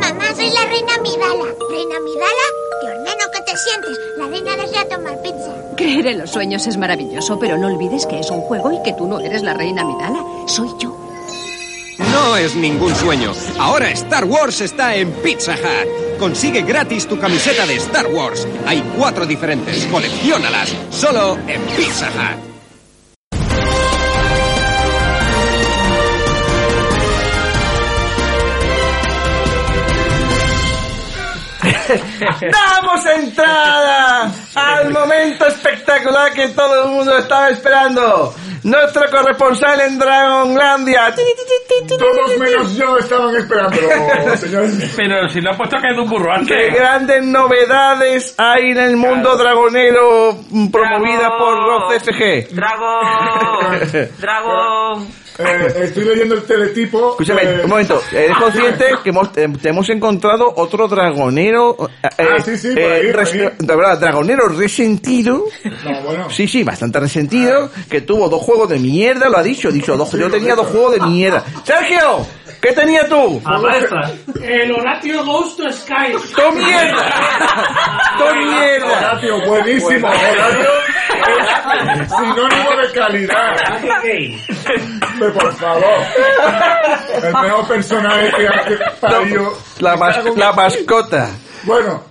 Mamá, soy la reina Midala. Reina Midala, te ordeno que te sientes. La reina desea tomar pizza. Creer en los sueños es maravilloso, pero no olvides que es un juego y que tú no eres la reina Midala. Soy yo. No es ningún sueño. Ahora Star Wars está en Pizza Hut. Consigue gratis tu camiseta de Star Wars. Hay cuatro diferentes. Colecciónalas. Solo en Pizza Hut. ¡Damos entrada al momento espectacular que todo el mundo estaba esperando! Nuestro corresponsal en Dragonlandia. Todos menos yo estaban esperando, señores. Pero si lo ha puesto que es un burro ¿Qué antes. grandes novedades hay en el mundo dragonero mm, promovida por Rock CFG? Dragón, dragón. Eh, estoy leyendo el teletipo. Escúchame, eh, un momento. ¿Eres consciente que hemos, eh, te hemos encontrado otro dragonero? eh, Ah, sí, sí, por ahí, por res- ahí. de verdad, dragonero resentido. No, bueno. Sí, sí, bastante resentido. Que tuvo dos juegos de mierda, lo ha dicho. Ha dicho, dos, yo tenía dos juegos de mierda. Sergio, ¿qué tenía tú? A maestra. El Horatio Ghost to Sky. ¡Tu mierda! ¡Tu mierda! Horatio, buenísimo. Horatio, es sinónimo de calidad. Por favor. El mejor personaje que ha parido. La, mas- la mascota. Bueno,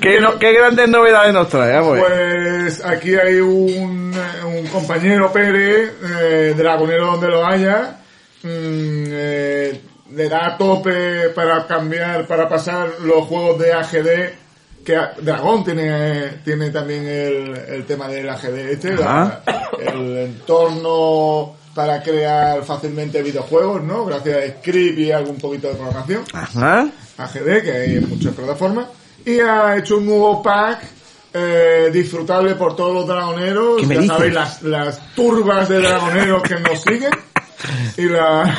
¿Qué, no- qué grandes novedades nos trae? Ver. pues aquí hay un, un compañero Pérez, eh, dragonero donde lo haya, mm, eh, le da a tope para cambiar, para pasar los juegos de AGD, que Dragón tiene, tiene también el, el tema del AGD este, la- el entorno para crear fácilmente videojuegos, ¿no? Gracias a script y algún poquito de programación. Ajá. AGD, que hay en muchas plataformas, y ha hecho un nuevo pack eh, disfrutable por todos los dragoneros, ¿Qué me ya dices? sabéis, las, las turbas de dragoneros que nos siguen, y, la,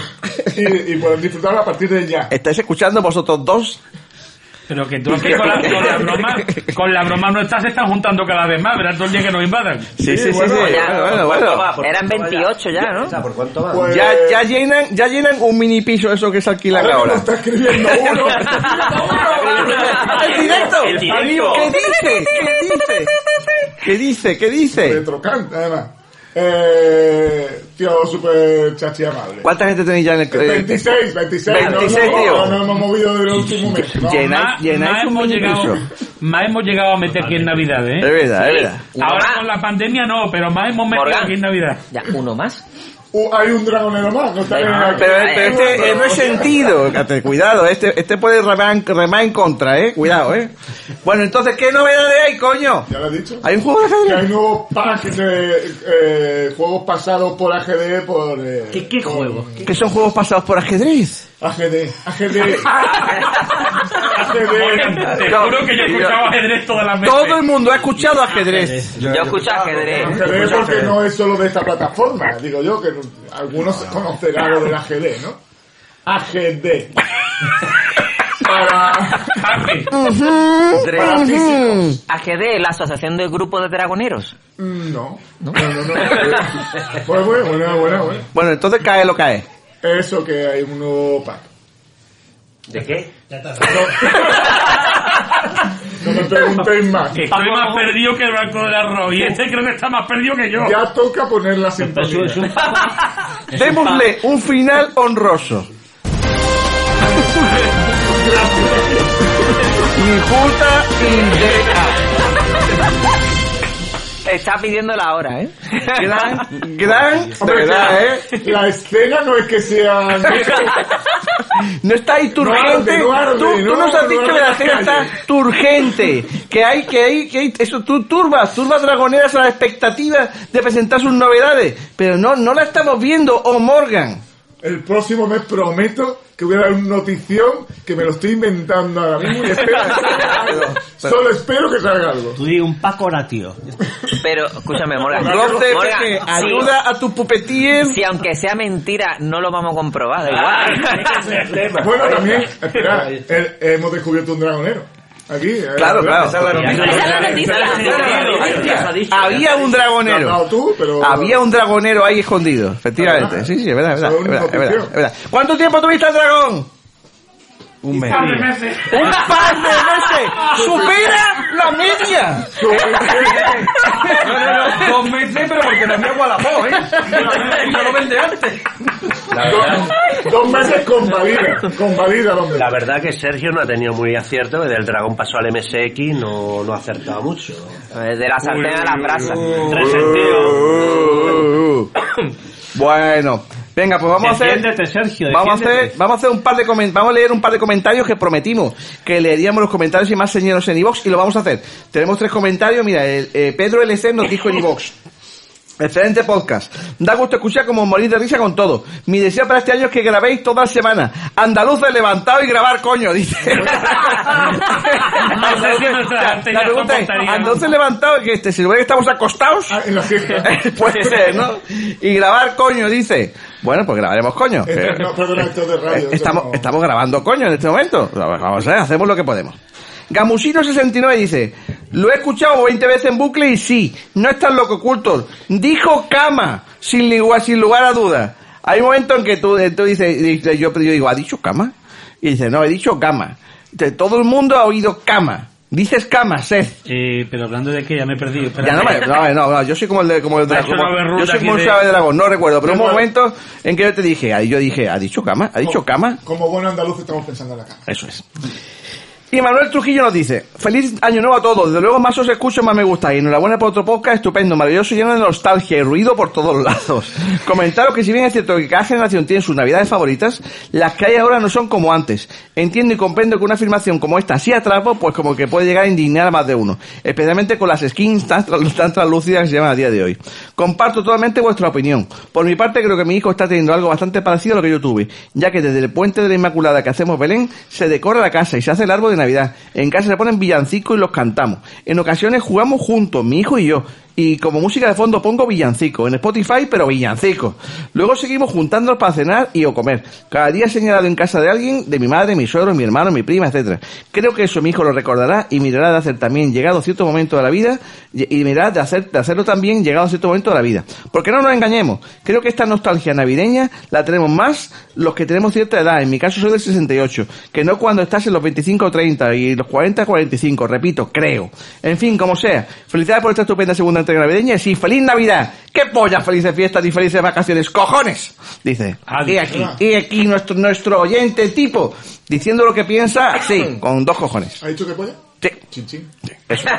y, y pueden disfrutarlo a partir de ya. ¿Estáis escuchando vosotros dos? Pero que tú aquí con la, con la broma, con la broma no estás, se están juntando cada vez más, verás todo el día que nos invadan. Sí, sí, sí, sí. Bueno, bueno, bueno. Eran 28 ya, ¿no? ¿Por cuánto va? Pues, Ya, ya llenan, ya llenan un mini piso eso que se alquila ahora ahora. está escribiendo uno. ¡El directo! El directo. ¿Qué dice? ¿Qué dice? ¿Qué dice? ¿Qué dice? Retrocant, además. Eh, tío, súper chachi amable. ¿Cuánta gente tenéis ya en el... eh, 26, 26, 26, no, tío. no, no hemos movido del último mes. No. Llenáis, Más, llenáis un hemos llegado, más hemos llegado a meter aquí en Navidad, ¿eh? Es verdad, es verdad. Ahora con la pandemia no, pero más hemos metido Morgan. aquí en Navidad. Ya, uno más. Uh, hay un dragonero más, no está bien Ah. Pero, pero este es resentido, Fíjate, cuidado, este, este puede remar, en- remar en contra, eh, cuidado, eh. Bueno, entonces, ¿qué novedades hay, coño? Ya lo he dicho. ¿Hay un juego de Que ajedrez? hay nuevos packs de eh, juegos pasados por AGD por... Eh, ¿Qué, qué juego? ¿Qué son juegos pasados por ajedrez? AGD, AGD. AGD. te juro que yo he escuchado ajedrez todas las veces. Todo el mundo ha escuchado ajedrez. Yo escucho ajedrez. AGD porque no es solo de esta plataforma, digo yo, que algunos conocerán lo del AGD, ¿no? AGD. Para... AGD, la Asociación de Grupos de Dragoneros. Mm, No, no, no, no. Pues bueno, bueno, bueno, bueno. Bueno, entonces cae lo cae. Eso que hay un nuevo pack. ¿De qué? No me preguntéis más. Estoy más perdido que el banco del arroz. Y este creo que está más perdido que yo. Ya toca poner la sintonía. Démosle un final honroso. Injusta indirecta. Está pidiendo la hora, ¿eh? Gran, gran, Hombre, verdad, eh. La escena no es que sea No está ahí No turgente. arde, no arde, tú, tú no, nos has no dicho que la las gente está turgente. Que hay, que hay, que hay, eso, tú turbas, turbas dragoneras a la expectativa de presentar sus novedades. Pero no, no la estamos viendo, oh Morgan. El próximo mes prometo que voy a dar una notición que me lo estoy inventando ahora mismo y espero que salga algo. Solo espero que salga algo. Tú di un Paco tío. Pero, escúchame, Morgan. Morgan, sí. ayuda a tus pupetíes. Si aunque sea mentira, no lo vamos a comprobar, da igual. Bueno, también, espera, eh, hemos descubierto un dragonero. Aquí. eh, Claro, claro. Había un dragonero. dado tú, pero- Había un dragonero ahí escondido, efectivamente. Sí, sí, es verdad, es verdad, Solo es verdad, una es verdad, noticia. es verdad. ¿Cuánto tiempo tuviste al dragón? Un mes. Un par de meses. ¡Supera la media! No, no, no, dos meses, pero porque no me Guadalajara, ¿eh? No lo vende antes. Dos, dos meses con valida, con valida meses. La verdad que Sergio no ha tenido muy acierto, que del dragón pasó al MSX no, no ha acertado mucho. De la sartén a la brasa. Tres Bueno, venga, pues vamos a hacer. Sergio, Vamos a hacer, vamos a hacer un par de comen- vamos a leer un par de comentarios que prometimos que leeríamos los comentarios y más señeros en iVox y lo vamos a hacer. Tenemos tres comentarios, mira, el, eh, Pedro LC nos dijo en iVox. Excelente podcast. Da gusto escuchar como morir de risa con todo. Mi deseo para este año es que grabéis toda la semana. Andaluces levantado y grabar coño, dice. Andaluces- la pregunta es, andaluces levantado que este, se supone que estamos acostados. Ah. Puede ser, ¿no? Y grabar coño, dice. Bueno, pues grabaremos coño. Esto- Que- no, perdona, esto es de radio. esto Estamos, no- estamos grabando coño en este momento. Vamos a ver, hacemos lo que podemos. Gamusino69 dice, lo he escuchado 20 veces en bucle y sí, no es tan loco oculto. Dijo cama, sin lugar, sin lugar a dudas. Hay momentos en que tú, tú dices, dices, yo, yo digo, ¿ha dicho cama? Y dice, no, he dicho cama. Dice, Todo el mundo ha oído cama. Dices cama, Seth. Eh, pero hablando de que ya me he perdido. espérate. Ya no, me- no, no, no, yo soy como el de, como el berruta Yo soy como un de- de dragón, no recuerdo, pero un Igual. momento en que yo te dije, ahí yo dije, ¿ha dicho cama? ¿Ha dicho cama? Como buen andaluz estamos pensando en la cama. Eso es. Y Manuel Trujillo nos dice, feliz año nuevo a todos, desde luego más os escucho, más me gusta, y enhorabuena por otro podcast estupendo, maravilloso, lleno de nostalgia y ruido por todos lados. Comentaros que si bien es cierto que cada generación tiene sus navidades favoritas, las que hay ahora no son como antes. Entiendo y comprendo que una afirmación como esta sí atrapo, pues como que puede llegar a indignar a más de uno, especialmente con las skins tan, tan translúcidas que se llaman a día de hoy. Comparto totalmente vuestra opinión. Por mi parte creo que mi hijo está teniendo algo bastante parecido a lo que yo tuve, ya que desde el puente de la Inmaculada que hacemos Belén, se decora la casa y se hace el árbol de Navidad. En casa se ponen villancicos y los cantamos. En ocasiones jugamos juntos, mi hijo y yo. Y como música de fondo pongo villancicos, en Spotify, pero villancicos. Luego seguimos juntándonos para cenar y o comer. Cada día señalado en casa de alguien, de mi madre, mi suegro, mi hermano, mi prima, etcétera. Creo que eso mi hijo lo recordará y mirará de hacer también llegado cierto momento de la vida y mirará de, hacer, de hacerlo también llegado cierto momento de la vida. Porque no nos engañemos, creo que esta nostalgia navideña la tenemos más los que tenemos cierta edad, en mi caso soy del 68, que no cuando estás en los 25 o 30 y los 40 45, repito, creo. En fin, como sea, felicidades por esta estupenda segunda entrega navideña y sí, feliz Navidad. ¡Qué polla! Felices fiestas y felices vacaciones, cojones, dice. Y aquí, y aquí nuestro, nuestro oyente tipo, diciendo lo que piensa, sí, con dos cojones. ¿Ha dicho que polla? Sí. Chin, chin. Eso.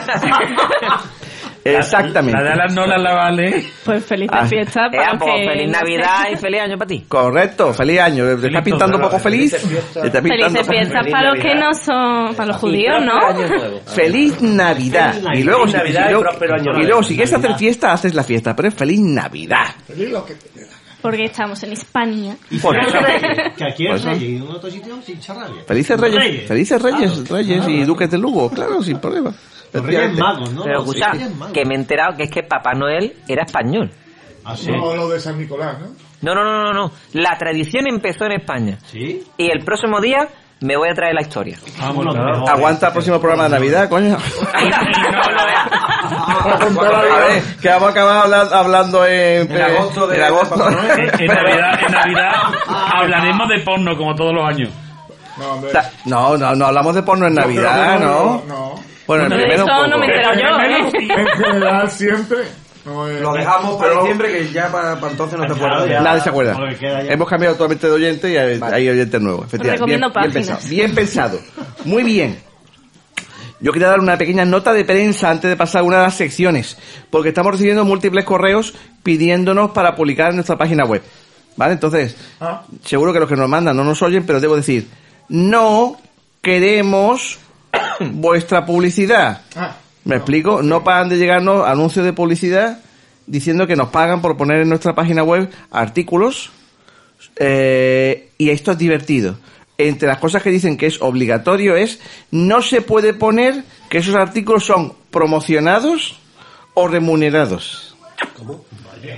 Exactamente. La de las nolas la vale. Pues feliz Ah. fiesta para Ea, los pues, que feliz no. Navidad y feliz año para ti. Correcto, feliz año. ¿Te estás pintando un poco feliz? ¿Te estás pintando Felices fiestas para los que no son, para los judíos, ¿no? Feliz Navidad. Feliz Y luego, si, Navidad y y luego, y luego si quieres hacer fiesta, haces la fiesta. Pero es feliz Navidad. Feliz lo que Porque estamos en España. Por eso. Que aquí es sí. rey y en otro sitio sin charrabia. Felices Reyes. Felices Reyes. Reyes y Duques de Lugo. Claro, sin problema. Los Reyes Magos, ¿no? Pero escucha, Reyes que me he enterado que es que Papá Noel era español. Ah, sí. No, lo de San Nicolás, ¿no? No, no, no, no, no. La tradición empezó en España. ¿Sí? Y el próximo día me voy a traer la historia. Vamos, Aguanta el próximo programa de Navidad, coño. A ver, que vamos a acabar habla- hablando en, En agosto de- en agosto. En, en Navidad, en Navidad hablaremos de porno como todos los años. No. No, no, no hablamos de porno en Navidad, ¿no? No. Bueno, el primero eso no me he enterado yo, ¿eh? En general, siempre. Eh, Lo dejamos para pero- diciembre que ya para, entonces no te acuerdas. ya. Nadie se acuerda. Hemos cambiado totalmente de oyente y hay, hay oyentes nuevos. Efectivamente. recomiendo bien, bien páginas. pensado. Bien pensado. Muy bien. Yo quería dar una pequeña nota de prensa antes de pasar a una de las secciones, porque estamos recibiendo múltiples correos pidiéndonos para publicar en nuestra página web. ¿Vale? Entonces, seguro que los que nos mandan no nos oyen, pero debo decir, no queremos vuestra publicidad. Ah. ¿Me explico? No paran de llegarnos anuncios de publicidad diciendo que nos pagan por poner en nuestra página web artículos eh, y esto es divertido. Entre las cosas que dicen que es obligatorio es no se puede poner que esos artículos son promocionados o remunerados. ¿Cómo?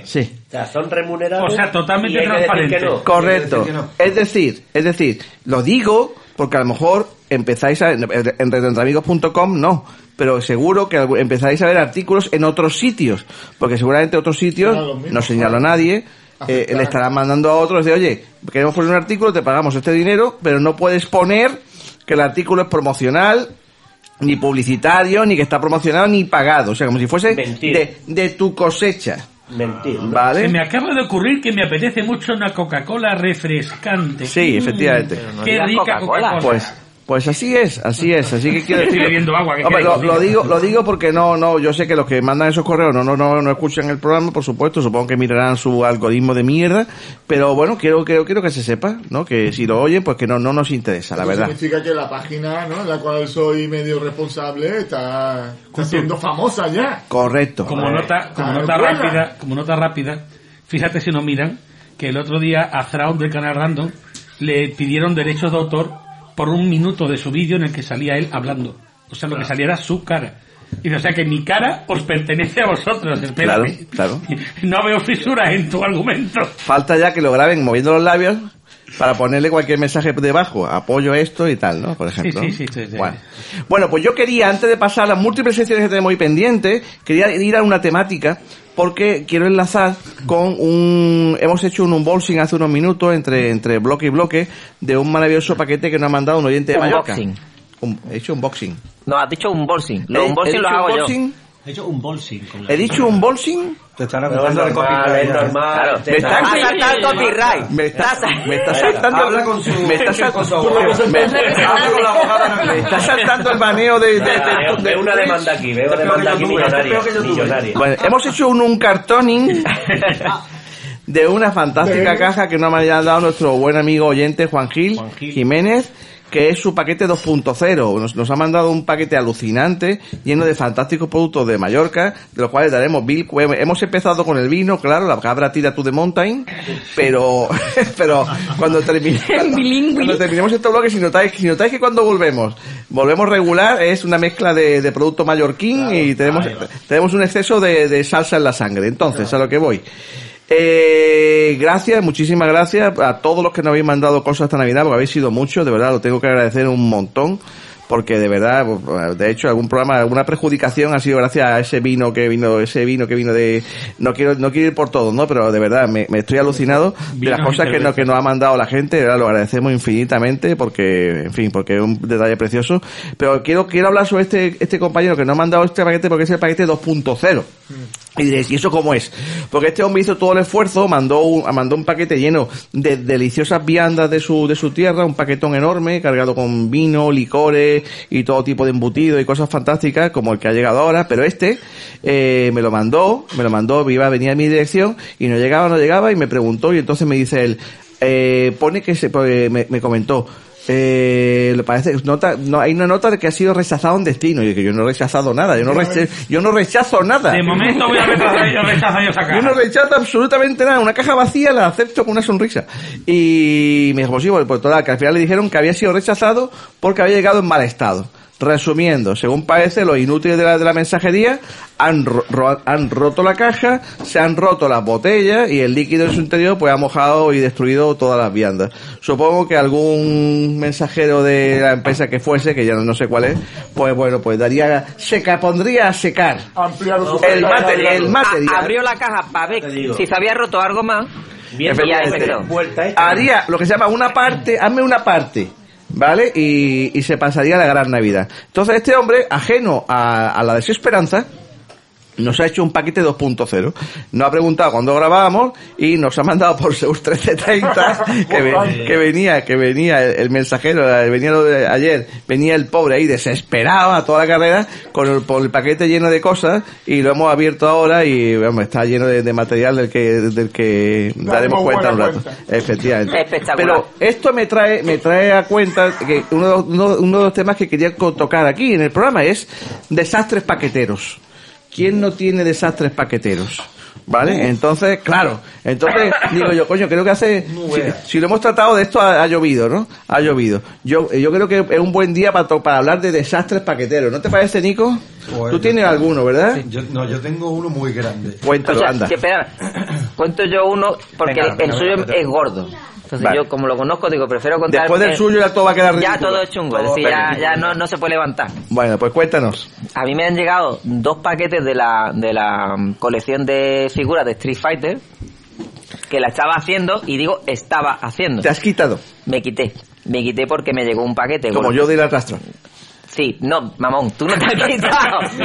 Sí. O sea, son remunerados. O sea, totalmente transparente. que no. Correcto. Es decir, es decir, lo digo porque a lo mejor empezáis a, en retroentreamigos.com no, pero seguro que empezáis a ver artículos en otros sitios, porque seguramente otros sitios, no señalo a claro. nadie, eh, le estarán mandando a otros de, oye, queremos poner un artículo, te pagamos este dinero, pero no puedes poner que el artículo es promocional, ni publicitario, ni que está promocionado, ni pagado, o sea, como si fuese de, de tu cosecha. Mentir. ¿Vale? Se me acaba de ocurrir que me apetece mucho una Coca-Cola refrescante. Sí, efectivamente. Mm, Qué rica Coca-Cola. Pues, pues así es, así es, así que quiero Estoy decir. bebiendo agua, ¿qué Hombre, quieres lo, digo, lo digo porque no, no, yo sé que los que mandan esos correos no, no, no, no escuchan el programa, por supuesto, supongo que mirarán su algoritmo de mierda, pero bueno, quiero, quiero, quiero que se sepa, ¿no? Que si lo oyen, pues que no, no nos interesa, la Eso verdad. significa que la página, ¿no? En la cual soy medio responsable está, está siendo famosa ya. Correcto. Como nota, como nota buena. rápida, como nota rápida, fíjate si no miran que el otro día a Thrawn del canal Random le pidieron derechos de autor por un minuto de su vídeo en el que salía él hablando. O sea, lo que salía era su cara. Y o sea que mi cara os pertenece a vosotros. Claro, Espérate. claro. No veo fisuras en tu argumento. Falta ya que lo graben moviendo los labios para ponerle cualquier mensaje debajo, apoyo esto y tal, ¿no? Por ejemplo. sí, sí, sí, sí. Bueno. Bueno, pues yo quería, antes de pasar a las múltiples secciones que tenemos hoy pendientes, quería ir a una temática porque quiero enlazar con un... Hemos hecho un unboxing hace unos minutos entre, entre bloque y bloque de un maravilloso paquete que nos ha mandado un oyente de Mallorca. Unboxing. Un- he hecho unboxing. No, has dicho un bolsing. He- Los he unboxing dicho hago yo. unboxing. He hecho un bolsing. Con la- He dicho unboxing. Te están No, es normal, es normal. Claro. Te Me están- el copyright. Me está, Está- me está saltando Habla con su- me está sal- con su abogado. me- está saltando el baneo de, de- de- Veo- de- una demanda aquí, veo una demanda aquí millonaria. Bueno, hemos hecho un, un cartoning de una fantástica caja que nos ha dado nuestro buen amigo oyente Juan Gil, Juan Gil. Jiménez, que es su paquete 2.0. Nos, nos ha mandado un paquete alucinante, lleno de fantásticos productos de Mallorca, de los cuales daremos Bill. Hemos empezado con el vino, claro, la cabra tira to the mountain, pero, pero cuando, termine, cuando terminemos este bloque, si notáis, si notáis que cuando volvemos, volvemos regular, es una mezcla de, de producto mallorquín y tenemos, tenemos un exceso de, de salsa en la sangre. Entonces, a lo que voy. Eh, gracias, muchísimas gracias a todos los que nos habéis mandado cosas esta Navidad, porque habéis sido muchos, de verdad, lo tengo que agradecer un montón, porque de verdad, pues, de hecho, algún programa, alguna perjudicación ha sido gracias a ese vino que vino, ese vino que vino de, no quiero, no quiero ir por todo, ¿no? Pero de verdad, me, me estoy alucinado de las cosas que, no, que nos ha mandado la gente, de verdad, lo agradecemos infinitamente, porque, en fin, porque es un detalle precioso. Pero quiero, quiero hablar sobre este, este compañero que nos ha mandado este paquete, porque es el paquete 2.0. Y diréis, ¿y eso cómo es? Porque este hombre hizo todo el esfuerzo, mandó un, mandó un paquete lleno de deliciosas viandas de su, de su tierra, un paquetón enorme, cargado con vino, licores y todo tipo de embutidos y cosas fantásticas, como el que ha llegado ahora, pero este, eh, me lo mandó, me lo mandó, iba a venir a mi dirección, y no llegaba, no llegaba, y me preguntó, y entonces me dice él, eh, pone que se, pues, me, me comentó, eh, le parece nota no hay una nota de que ha sido rechazado en destino y que yo no he rechazado nada yo no reche- yo no rechazo nada De momento voy a rechazar yo, rechazar yo esa yo no rechazo absolutamente nada. Una caja vacía la acepto con una sonrisa. Y me dijo, pues sí, pues, pues total, que al final le dijeron que había sido rechazado porque había llegado en mal estado. Resumiendo, según parece, los inútiles de la, de la mensajería han, ro- ro- han roto la caja, se han roto las botellas y el líquido en su interior pues ha mojado y destruido todas las viandas. Supongo que algún mensajero de la empresa que fuese, que ya no, no sé cuál es, pues bueno, pues daría, seca, pondría a secar el, mate- el material. A- abrió la caja para ver si se había roto algo más. Ya se se vuelta esta. haría lo que se llama una parte, hazme una parte, ¿vale? Y, se pasaría la gran Navidad. Entonces este hombre, ajeno a, a la desesperanza, nos ha hecho un paquete 2.0. Nos ha preguntado cuándo grabábamos y nos ha mandado por Seus 1330 que, ve- que venía, que venía el, el mensajero, eh, venía lo de ayer, venía el pobre ahí desesperado a toda la carrera con el, por el paquete lleno de cosas y lo hemos abierto ahora y vamos, está lleno de, de material del que, del que daremos cuenta un rato. Efectivamente. Espectacular. Pero esto me trae, me trae a cuenta que uno de, los, uno- uno de los temas que quería tocar aquí en el programa es desastres paqueteros. ¿Quién no tiene desastres paqueteros? ¿Vale? Entonces, claro. Entonces, digo yo, coño, creo que hace... Si, si lo hemos tratado de esto, ha, ha llovido, ¿no? Ha llovido. Yo, yo creo que es un buen día para, para hablar de desastres paqueteros. ¿No te parece, Nico? Pues, Tú tienes alguno, ¿verdad? Yo, no, yo tengo uno muy grande. Cuéntalo, O sea, anda. que espera, cuento yo uno porque Venga, el venga, suyo venga. es gordo. Entonces Vale. yo como lo conozco digo, prefiero contar... Después del suyo ya todo va a quedar Ya ridículo. todo es chungo, es decir, ya, ya no, no se puede levantar. Bueno, pues cuéntanos. A mí me han llegado dos paquetes de la, de la mm, colección de figuras de Street Fighter que la estaba haciendo y digo, estaba haciendo. ¿Te has quitado? Me quité. Me quité porque me llegó un paquete. Como bueno, yo de la rastra. Sí, no, mamón, tú no te has quitado.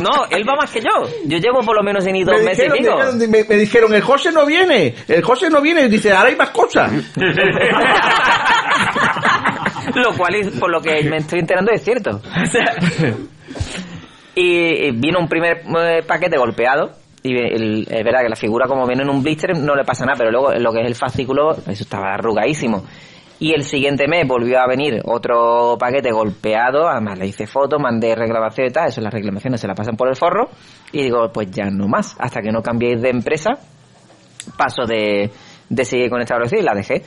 No, él va más que yo. Yo llevo por lo menos en dos me meses y dijeron, me, me dijeron, el José no viene, el José no viene, dice, ahora hay más cosas. lo cual, es- por lo que me estoy enterando, es cierto. O sea, y, y vino un primer eh, paquete golpeado. Y el- es verdad que la figura, como viene en un blister, no le pasa nada, pero luego lo que es el fascículo, eso estaba arrugadísimo. Y el siguiente mes volvió a venir otro paquete golpeado, además le hice fotos, mandé reclamación y tal, eso las reclamaciones se la pasan por el forro, y digo, pues ya no más, hasta que no cambiéis de empresa, paso de, de seguir con esta velocidad y la dejé.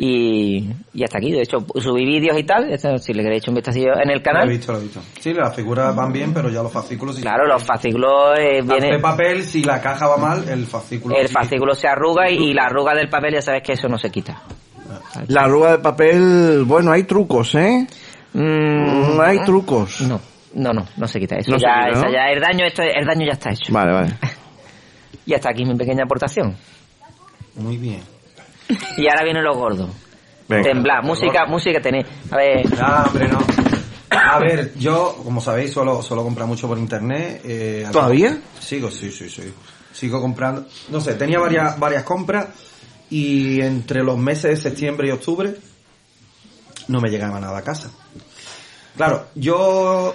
Y, y hasta aquí, de hecho, subí vídeos y tal, esto, si le queréis echar un vistacillo en el Lo canal. he visto, lo he visto. Sí, las figuras van bien, pero ya los fascículos. Claro, los fascículos eh, vienen... papel, si la caja va mal, el fascículo. El fascículo se arruga y, y la arruga del papel ya sabes que eso no se quita. La arruga de papel, bueno, hay trucos, ¿eh? Mm, hay trucos. No, no, no, no se quita. Eso No se ya, quita, ¿no? ya- el daño, esto, el daño ya está hecho. Vale, vale. Y hasta aquí mi pequeña aportación. Muy bien. Y ahora viene lo gordo. Venga. Temblar, música, música tenéis. A ver. Ah, hombre, no. A ver, yo, como sabéis, suelo, suelo comprar mucho por internet. eh, ¿Todavía? Sigo, sí, sí, sí. Sigo comprando. No sé, tenía varias, varias compras y entre los meses de septiembre y octubre no me llegaba nada a casa. Claro, yo...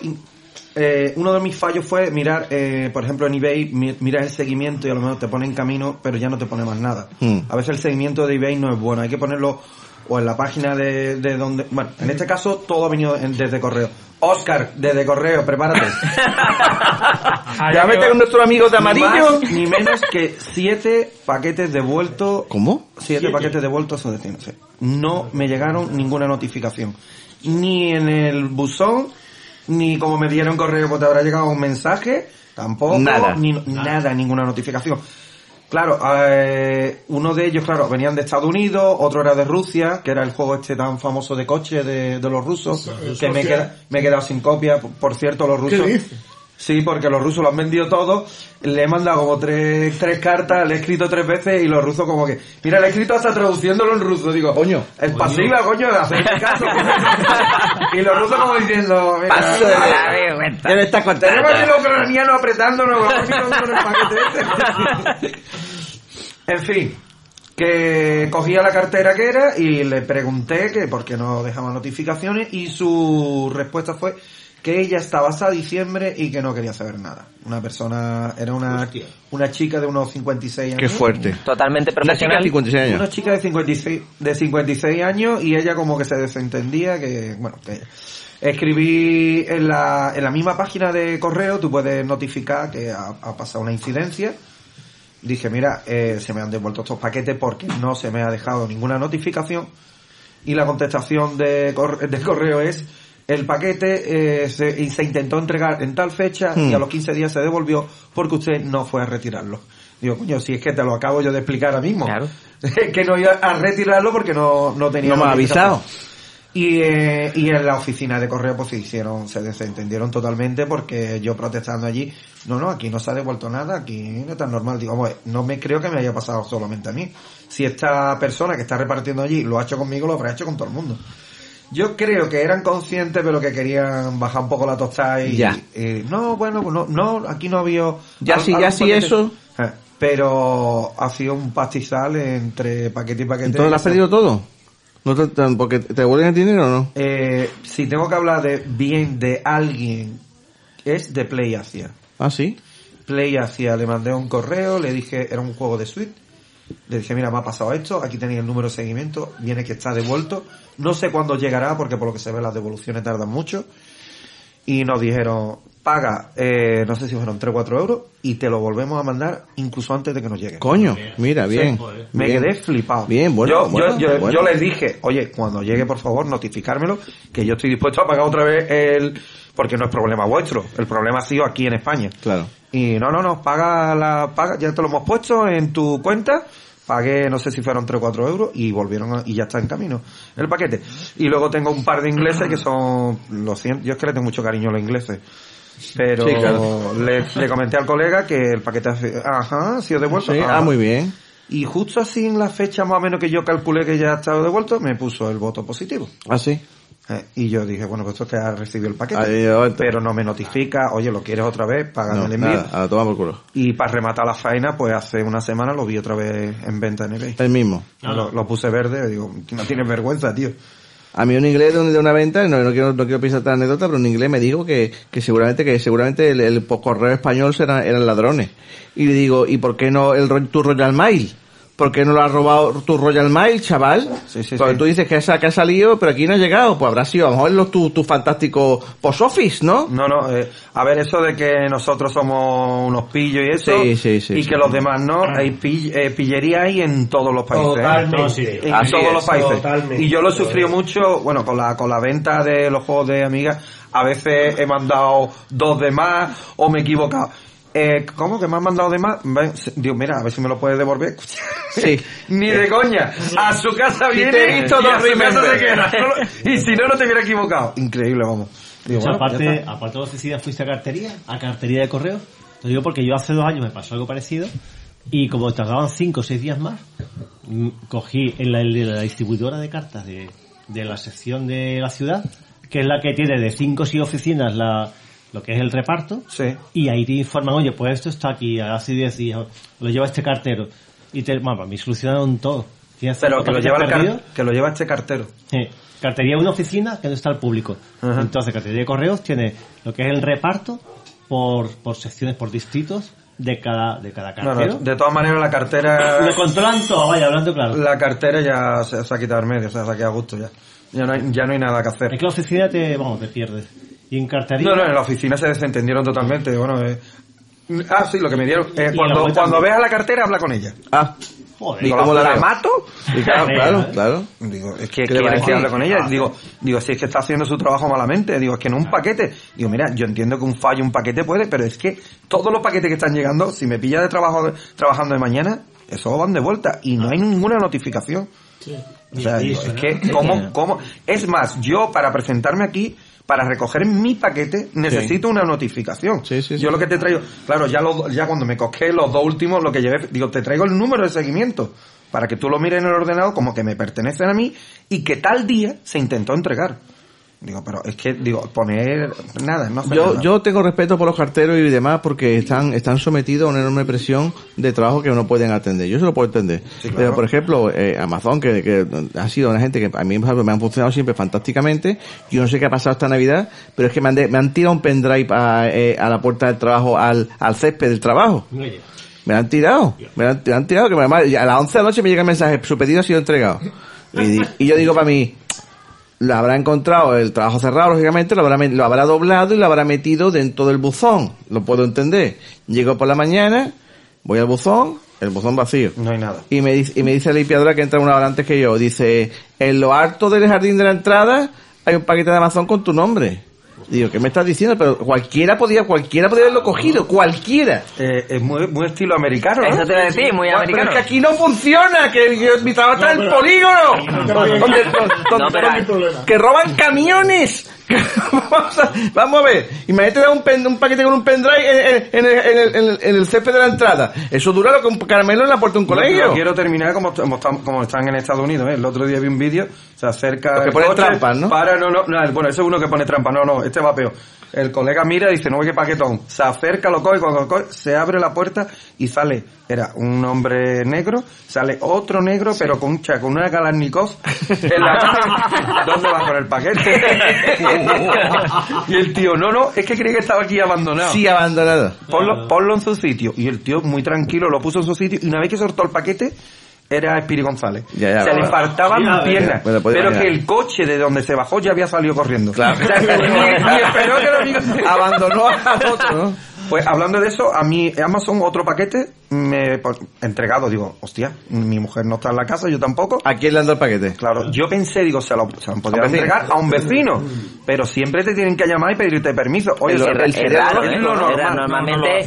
eh, uno de mis fallos fue mirar, eh, por ejemplo, en eBay, mi- miras el seguimiento y a lo mejor te pone en camino, pero ya no te pone más nada. Hmm. A veces el seguimiento de eBay no es bueno, hay que ponerlo o en la página de, de donde... Bueno, en este caso todo ha venido en- desde correo. Oscar, desde correo, prepárate. Ya vete con nuestro amigo de Ni amarillo. más ni menos que siete paquetes devueltos. ¿Cómo? Siete, paquetes devueltos son destinos. sí. No me llegaron ninguna notificación. Ni en el buzón, ni como me dieron correo, pues te habrá llegado un mensaje. Tampoco. Nada. Ni, nada, ninguna notificación. Claro, eh, uno de ellos, claro, venían de Estados Unidos, otro era de Rusia, que era el juego este tan famoso de coche de, de los rusos, que me, queda- me he quedado sin copia. Por- cierto, los rusos... Sí, porque los rusos lo han vendido todo. Le he mandado como tres, tres cartas, le he escrito tres veces y los rusos como que... Mira, le he escrito hasta traduciéndolo en ruso. Digo, coño, es pasiva, coño, de hacerme caso. y los rusos como diciendo... Mira, Paso de- ¿Qué me estás contando? Tenemos aquí los ucranianos apretándonos. vamos a ir con el paquete este. en fin, que cogía la cartera que era y le pregunté que por qué no dejaba notificaciones y su respuesta fue que ella estaba hasta diciembre y que no quería saber nada. Una persona, era una, una chica de unos 56 años. Qué fuerte. Totalmente Una chica de 56 años. Una chica de 56, de 56 años y ella como que se desentendía que, bueno, que escribí en la, en la misma página de correo, tú puedes notificar que ha, ha pasado una incidencia. Dije, mira, eh, se me han devuelto estos paquetes porque no se me ha dejado ninguna notificación. Y la contestación de, cor- de correo es, el paquete eh, se, y se intentó entregar en tal fecha y Hmm. a los 15 días se devolvió porque usted no fue a retirarlo. Digo, coño, si es que te lo acabo yo de explicar ahora mismo. que no iba a retirarlo porque no, no tenía No me ha avisado. Y, eh, y en la oficina de correo pues se hicieron, se desentendieron totalmente porque yo protestando allí, no, no, aquí no se ha devuelto nada, aquí no es tan normal. Digo, "Hombre, no me creo que me haya pasado solamente a mí. Si esta persona que está repartiendo allí lo ha hecho conmigo, lo habrá hecho con todo el mundo. Yo creo que eran conscientes, pero que querían bajar un poco la tostada y... Ya. y- no, bueno, no, no, aquí no había... Ya sí, ya sí, eso. Eh, Pero ha sido un pastizal entre paquete y paquete. Entonces lo has perdido todo. ¿No te, te- porque te devuelven el dinero o no? Eh, si tengo que hablar de bien de alguien, es de Play Asia. Ah, sí. Play Asia, le mandé un correo, le dije, era un juego de suite. Le dije, mira, me ha pasado esto, aquí tenéis el número de seguimiento, viene que está devuelto. No sé cuándo llegará, porque por lo que se ve las devoluciones tardan mucho. Y nos dijeron, paga, eh, no sé si fueron 3 o 4 euros, y te lo volvemos a mandar incluso antes de que nos llegue. Coño, mira, bien. Me Bien. quedé flipado. Bien, bueno, yo, bueno, yo, yo, bueno. yo les dije, oye, cuando llegue, por favor, notificármelo, que yo estoy dispuesto a pagar otra vez el... Porque no es problema vuestro, el problema ha sido aquí en España. Claro. Y no, no, no, paga la... paga Ya te lo hemos puesto en tu cuenta, pagué, no sé si fueron 3 o 4 euros, y volvieron a- y ya está en camino el paquete. Y luego tengo un par de ingleses que son... Lo siento, yo es que le tengo mucho cariño a los ingleses. Pero Sí, claro. le, le comenté al colega que el paquete ha sido- ajá, ha sido devuelto. Sí, Ajá. ah, muy bien. Y justo así en la fecha más o menos que yo calculé que ya ha estado devuelto, me puso el voto positivo. Ah, sí. Eh, y yo dije, bueno, pues esto es que ha recibido el paquete. Ahí, pero no me notifica, oye, ¿lo quieres otra vez? Págame No, el envío. nada, a la toma por culo. Y para rematar la faena, pues hace una semana lo vi otra vez en venta en eBay. El mismo. Lo, lo puse verde, digo, no tienes vergüenza, tío. A mí un inglés de una venta, no, no quiero, no quiero pensar esta anécdota, pero un inglés me dijo que, que seguramente que seguramente el, el correo español será, eran ladrones. Y le digo, ¿y por qué no el tu Royal Mail? ¿Por qué no lo has robado tu Royal Mail, chaval? Porque tú dices que, esa, que ha salido, pero aquí no ha llegado. Pues habrá sido a lo mejor los, tu, tu fantástico post office, ¿no? No, no, eh, a ver, eso de que nosotros somos unos pillos y eso, Sí, sí, sí, y sí. que los demás no, hay pill- eh, pillería hay en todos los países. ¿eh? Totalmente. No, sí, En Así todos es, los países. totalmente. Y yo lo he sufrido mucho, bueno, con la, con la venta de los juegos de amigas, a veces he mandado dos de más, o me he equivocado. Eh, ¿Cómo? ¿Que me han mandado de más? Digo, mira, a ver si me lo puedes devolver. Sí. Ni de coña. A su casa viene te he visto y a dos su casa se queda. Y si no, no te hubiera equivocado. Increíble, vamos. Digo, O sea, bueno, ya aparte, aparte de la oficina, fuiste a cartería, a cartería de correo. Te digo porque yo hace dos años me pasó algo parecido y como tardaban cinco o seis días más, mm, cogí en la, en la distribuidora de cartas de, de la sección de la ciudad, que es la que tiene de cinco o seis oficinas la, lo que es el reparto, y ahí te informan, oye, pues esto está aquí, hace 10 días, lo lleva este cartero. Y te, vamos, me solucionaron todo. Pero que lo, lleva el que lo lleva este cartero. Sí. Cartería de una oficina que no está al público. Ajá. Entonces, cartería de correos tiene lo que es el reparto por, por secciones, por distritos de cada, de cada cartero. de todas maneras la cartera... Lo controlan todo, vaya, hablando claro. La cartera ya se, se ha quitado en medio, o sea, se ha quedado a gusto ya. Ya no hay, ya no hay nada que hacer. Es que la oficina te, vamos, te pierdes. Y en cartería... No, no, en la oficina se desentendieron totalmente. Bueno, eh, ah, sí, lo que me dieron. eh, cuando cuando veas la cartera, habla con ella. Ah. Joder. Digo, ¿Y cómo ¿la, la la veo? mato? Y claro, claro, claro. Digo, es que ¿Qué le que hable con ella. Ah. Digo, digo, si es que está haciendo su trabajo malamente. Digo, es que no un paquete. Digo, mira, yo entiendo que un fallo, un paquete puede, pero es que todos los paquetes que están llegando, si me pilla de trabajo trabajando de mañana, eso van de vuelta y no hay ninguna notificación. O sea, Ni digo, aviso, es que, ¿cómo, cómo? Es más, yo para presentarme aquí, para recoger mi paquete, necesito una notificación. yo lo que te traigo, claro, ya, lo- ya cuando me cosqué los dos últimos, lo que llevé, digo, te traigo el número de seguimiento, para que tú lo mires en el ordenador como que me pertenecen a mí y que tal día se intentó entregar. Digo, pero es que, digo, poner nada, no Yo, nada. yo tengo respeto por los carteros y demás porque están, están sometidos a una enorme presión de trabajo que no pueden atender. Yo se lo puedo entender. claro. Pero, por ejemplo, eh, Amazon, que, que ha sido una gente que a mí me han funcionado siempre fantásticamente. Yo no sé qué ha pasado esta Navidad, pero es que me han, de- me han tirado un pendrive a, eh, a la puerta del trabajo, al, al césped del trabajo. Oye, Me han tirado. Me han, me han tirado. Que además, a las 11 de la noche me llega el mensaje, su pedido ha sido entregado. Y yo digo para mí, lo habrá encontrado el trabajo cerrado, lógicamente, lo habrá, lo habrá doblado y lo habrá metido dentro del buzón. Lo puedo entender. Llego por la mañana, voy al buzón, el buzón vacío. No hay nada. Y me dice, y me dice la limpiadora que entra una hora antes que yo. Dice, en lo alto del jardín de la entrada hay un paquete de Amazon con tu nombre. Digo, ¿qué me estás diciendo? Pero cualquiera podía, cualquiera podía haberlo cogido, cualquiera. Eh, es muy, muy estilo americano, ¿no? Eso te iba a decir, muy Pero americano. es que aquí no funciona, que, que mi trabajo está en el polígono. Pero- que roban camiones, vamos, a, vamos a ver, imagínate dar un, pen- un paquete con un pendrive en, en- en el, en, el, en, el, el césped de la entrada. Eso dura lo que un caramelo en la puerta de un colegio. no quiero terminar como, como están, como están en Estados Unidos. ¿eh? El otro día vi un vídeo, se acerca. Que coche, trampas, ¿no? Para, no, no, no, bueno, ese es uno que pone trampa. No, no, este va peor. El colega mira y dice, no, qué paquetón. Se acerca, lo coge, cuando lo coge, se abre la puerta y sale, era un hombre negro, sale otro negro, pero con, un cha- con una Kalashnikov en la mano. ¿Dónde vas con el paquete? y el tío, no, no, es que creí que estaba aquí abandonado. Sí, abandonado. Ponlo, ponlo en su sitio. Y el tío, muy tranquilo, lo puso en su sitio. Y una vez que soltó el paquete, era Espiri González. Ya, ya, se bueno. le faltaban ver. piernas. Bueno, pero imaginar. que el coche de donde se bajó ya había salido corriendo. Claro. O sea, que ni, ni esperó que lo diga. Abandonó al otro, ¿no? Pues hablando de eso, a mí Amazon otro paquete me pues, entregado, digo, hostia, mi mujer no está en la casa, yo tampoco. ¿A quién le han dado el paquete? Claro, yo pensé, digo, se lo, se lo han podido ¿A un vecino? entregar a un vecino, pero siempre te tienen que llamar y pedirte permiso. Oye, raro, es ¿eh? lo Es normal. raro, Normalmente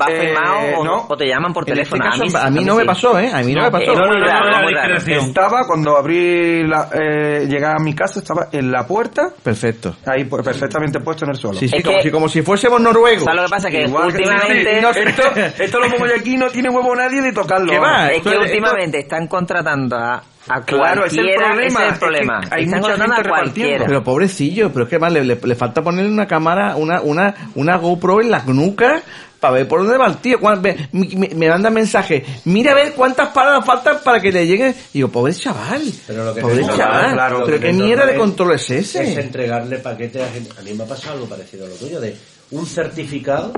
va Eh, firmado o, no. o te llaman por este teléfono. caso, a mí no me pasó, ¿eh? A mí no me pasó. No, no, raro. Estaba cuando abrí la, eh, llegué a mi casa, estaba en la puerta, Perfecto. ahí pues, perfectamente puesto en el suelo. Sí, sí, como, que- si, como si fuésemos noruegos. ¿Sabes lo que pasa? Que Igual últimamente... esto, esto lo pongo yo aquí, no tiene huevo nadie de tocarlo. ¿Qué va? Es que esto- últimamente están contratando a, a Claro, ese es el problema, es el es que problema. hay están mucha contratando gente a cualquiera. repartiendo. Pero pobrecillo, pero es que más le, le- le falta ponerle una cámara, una, una, una GoPro en la nuca para ver por dónde va el tío. Me, me, me manda mensaje, mira a ver cuántas paradas faltan para que le llegue. Digo, pobre chaval, Pero lo que pobre no es normal, chaval, claro, pero que qué no mierda de control es ese. Es entregarle paquetes a gente. A mí me ha pasado algo parecido a lo tuyo, de un certificado.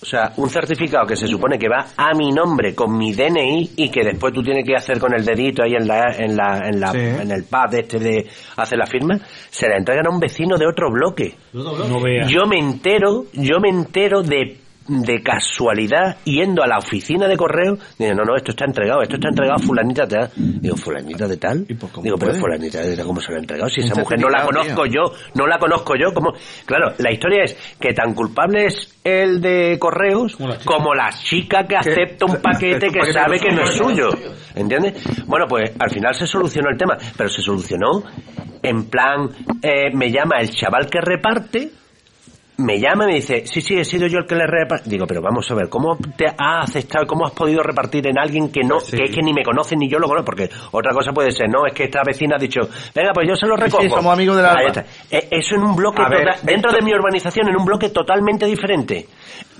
O sea, un certificado que se supone que va a mi nombre con mi DNI y que después tú tienes que hacer con el dedito ahí en la, en la, en la, Sí. en el pad este de hacer la firma, se la entregan a un vecino de otro bloque. No veas. Yo me entero, yo me entero de, de casualidad yendo a la oficina de correo, digo, no, no, esto está entregado, esto está entregado a fulanita de tal. Digo, fulanita de tal. cómo Digo, pero fulanita de tal, ¿cómo se lo ha entregado? Si esa mujer no la conozco yo, no la conozco yo, como Claro, la historia es que tan culpable es el de correos como la chica, que acepta un paquete que paquete sabe que no es es suyo. ¿Entiendes? Bueno, pues al final se solucionó el tema, pero se solucionó en plan, eh, me llama el chaval que reparte, me llama y me dice, sí, sí, he sido yo el que le reparte. Digo, pero vamos a ver, ¿cómo te ha aceptado, cómo has podido repartir en alguien que no, que es que ni me conoce ni yo lo conozco? Porque otra cosa puede ser, no, es que esta vecina ha dicho, venga, pues yo se lo recojo. sí, somos amigos de la Ahí alba. está. Eh, Eso en un bloque, ver, total- dentro esto- de mi urbanización, en un bloque totalmente diferente.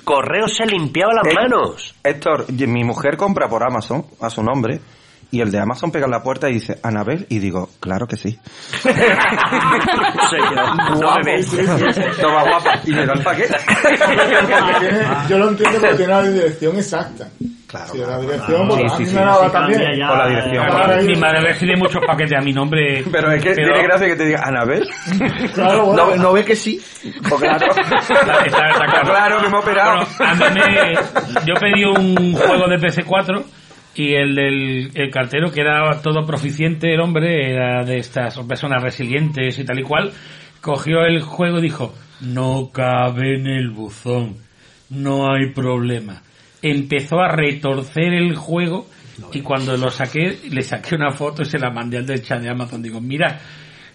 Correo se limpiaba las Eh, manos. Héctor, mi mujer compra por Amazon a su nombre y el de Amazon pega en la puerta y dice, Anabel, y digo, claro que sí. No me. Toma guapa. Y le da el paquete. Yo lo entiendo porque tiene la dirección exacta. Claro. Si la dirección, Sí, porque a sí, sí, me daba sí, también. ya. Por la dirección. Claro, Mi madre recibe muchos paquetes a mi nombre. Pero es que tiene gracia que te diga, Anabel. Claro, bueno. No, no ve que sí. Pues claro. Está- está claro. claro que me he operado. Bueno, a mí me- yo pedí un juego de PS4 y el del el cartero, que era todo proficiente, el hombre, era de estas personas resilientes y tal y cual, cogió el juego y dijo, no cabe en el buzón, no hay problema. Empezó a retorcer el juego y cuando lo saqué, le saqué una foto y se la mandé al del chat de Amazon. Digo, mira,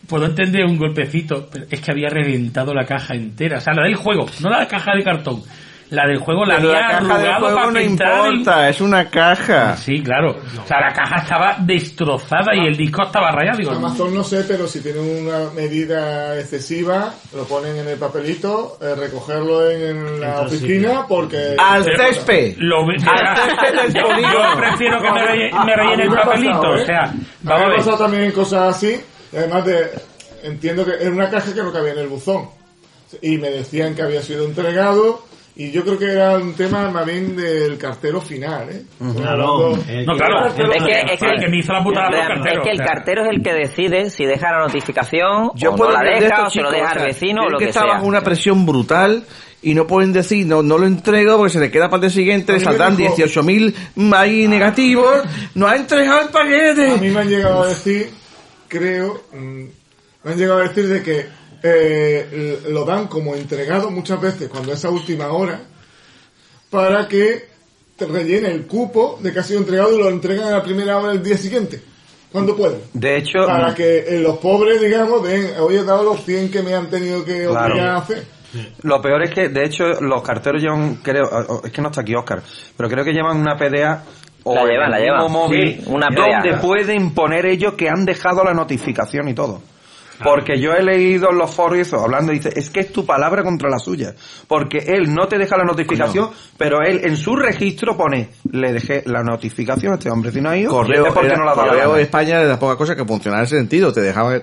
puedo entender un golpecito, pero es que había reventado la caja entera. O sea, la del juego, no la caja de cartón. La del juego la Pero había la caja del juego para no el- importa, es una caja. Sí, claro. O sea, la caja estaba destrozada y el disco estaba rayado. Digo, Amazon no sé, pero si tienen una medida excesiva, lo ponen en el papelito, eh, recogerlo en, en la Entonces, oficina porque... Al Pero- césped. Lo ve- Al césped yo, prefiero que me, relle- me A rellene mí el papelito. pasado, ¿eh? O sea, vamos a ha ver. pasado también cosas así, además de, entiendo que era una caja que no cabía en el buzón. Y me decían que había sido entregado, y yo creo que era un tema más bien del cartero final, ¿eh? Claro. No, claro. Es que, es que, el que me hizo la putada el cartero. es que el cartero es el que decide si deja la notificación Yo o puedo no la deja o se lo deja al vecino o lo que que está sea. bajo una presión brutal y no pueden decir no no lo entrego porque se le queda para el día siguiente A saldrán dijo- 18.000 ahí negativos no ha entregado el A paquete mí me han llegado a decir, creo, mm, me han llegado a decir de que eh, lo dan como entregado muchas veces cuando es a última hora para que te rellene el cupo de que ha sido entregado y lo entregan a la primera hora del día siguiente. cuando pueden. De hecho, Para que eh, los pobres, digamos, den, oye, he dado los 100 que me han tenido que Claro. obligar a hacer. Lo peor es que, de hecho, los carteros llevan, creo, es que no está aquí Oscar, pero creo que llevan una PDA o La llevan, la llevan. móvil Sí, una donde PDA. pueden poner ellos que han dejado la notificación y todo. Porque yo he leído en los foros y eso, hablando, y dice, es que es tu palabra contra la suya. Porque él no te deja la notificación, pero él en su registro pone, le dejé la notificación a este hombre, si no ha ido, Correo, es porque era- no la Correo gana. España era de las pocas cosas que funcionaba en ese sentido. Te dejaba,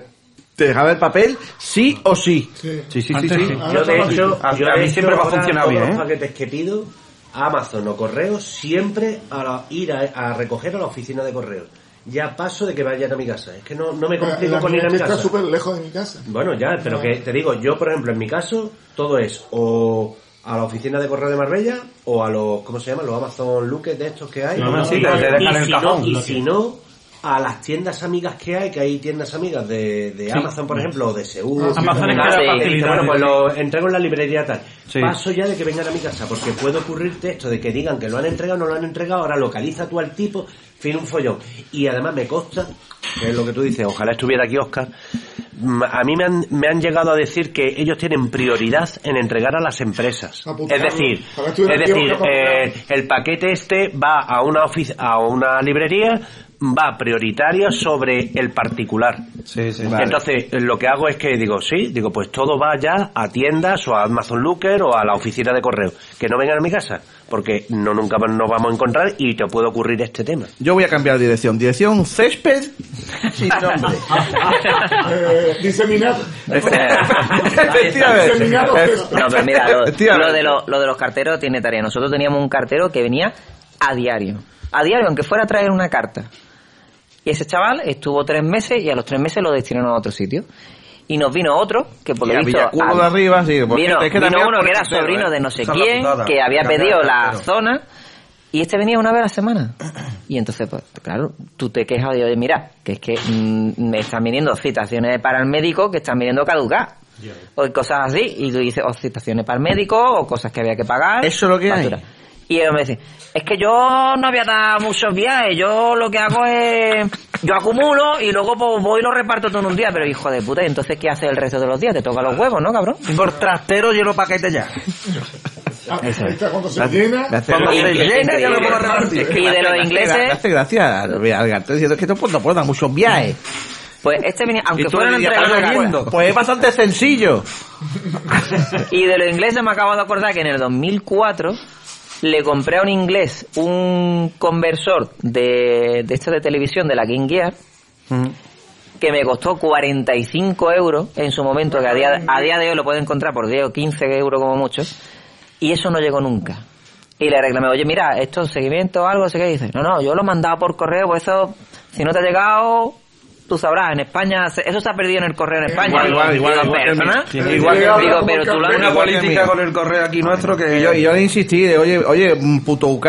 te dejaba el papel sí o sí. Sí, sí, sí. Antes sí. Yo de hecho, a- yo a de mí hecho siempre me ha ahora funcionado todos bien, los paquetes que pido a Amazon o correo siempre a la- ir a, a recoger a la oficina de correo. Ya paso de que vayan a mi casa. Es que no, no me complico La con ir a mi está casa. súper lejos de mi casa. Bueno, ya, pero que te digo, yo por ejemplo, en mi caso, todo es o a la oficina de correo de Marbella o a los, ¿cómo se llama? Los Amazon Lookers de estos que hay. Sí, te- dejan el cajón. y si no, a las tiendas amigas que hay, que hay tiendas amigas de, de Sí. Amazon, por ejemplo, o de Seúl. Ah, Amazon es que bueno, pues lo entrego en la librería tal. Sí. Paso ya de que vengan a mi casa, porque puede ocurrirte esto de que digan que lo han entregado, no lo han entregado, ahora localiza tú al tipo, fin, un follón. Y además me consta, que es lo que tú dices, ojalá estuviera aquí Oscar, mm, a mí me han, me han llegado a decir que ellos tienen prioridad en entregar a las empresas. Es decir, es decir, eh, el paquete este va a una ofici- a una librería, va prioritario sobre el particular. Sí, sí. Entonces, lo que hago es que digo, sí, digo, pues todo va ya a tiendas o a Amazon Looker o a la oficina de correo. Que no vengan a mi casa, porque no nunca nos vamos a encontrar y te puede ocurrir este tema. Yo voy a cambiar de dirección. Dirección césped sin nombre. Diseminado. Efectivamente. No, pero mira, lo, Efectivamente. lo de lo, lo de los carteros tiene tarea. Nosotros teníamos un cartero que venía a diario. A diario, aunque fuera a traer una carta. Y ese chaval estuvo tres meses y a los tres meses lo destinaron a otro sitio. Y nos vino otro, que por lo visto... Al- de arriba, sí, porque vino es que vino uno que era sobrino ¿eh? de no sé Esa quién, putada. que había pedido la zona... Y este venía una vez a la semana. Y entonces, pues, claro, tú te quejas de, mira, que es que mm, me están viniendo citaciones para el médico que están viniendo caducar. O cosas así. Y tú dices, o citaciones para el médico, o cosas que había que pagar. Eso es lo que hay. Y él me dice, es que yo no había dado muchos viajes, yo lo que hago es, yo acumulo y luego pues, voy y lo reparto todo en un día, pero hijo de puta, ¿y entonces qué haces el resto de los días? Te toca los huevos, ¿no, cabrón? Por trastero lleno paquete ya. Ah, cuando se llena, Cuando Y- se llena ya lo puedo repartir. Y de los ingleses, hace gracia al al cartero diciendo que esto pues, no puede dar muchos viajes. pues este venía, aunque fueran "Pues, leyendo. Pues es bastante sencillo. Y de los ingleses me acabo de acordar que en el 2004 le compré a un inglés un conversor de, de esto de televisión de la King Gear que me costó 45 euros en su momento, que a día, a día de hoy lo puede encontrar por 10 o 15 euros como mucho, y eso no llegó nunca. Y le reclamé, oye, mira, esto es seguimiento o algo, sé qué dice. No, no, yo lo mandaba por correo, pues eso, si no te ha llegado, tú sabrás, en España, se- eso se ha perdido en el correo en España. Igual, igual, Digo, igual, pero tú lo has Una política con el correo aquí nuestro que... Y yo, yo le insistí, de, oye, oye, mm, puto UK,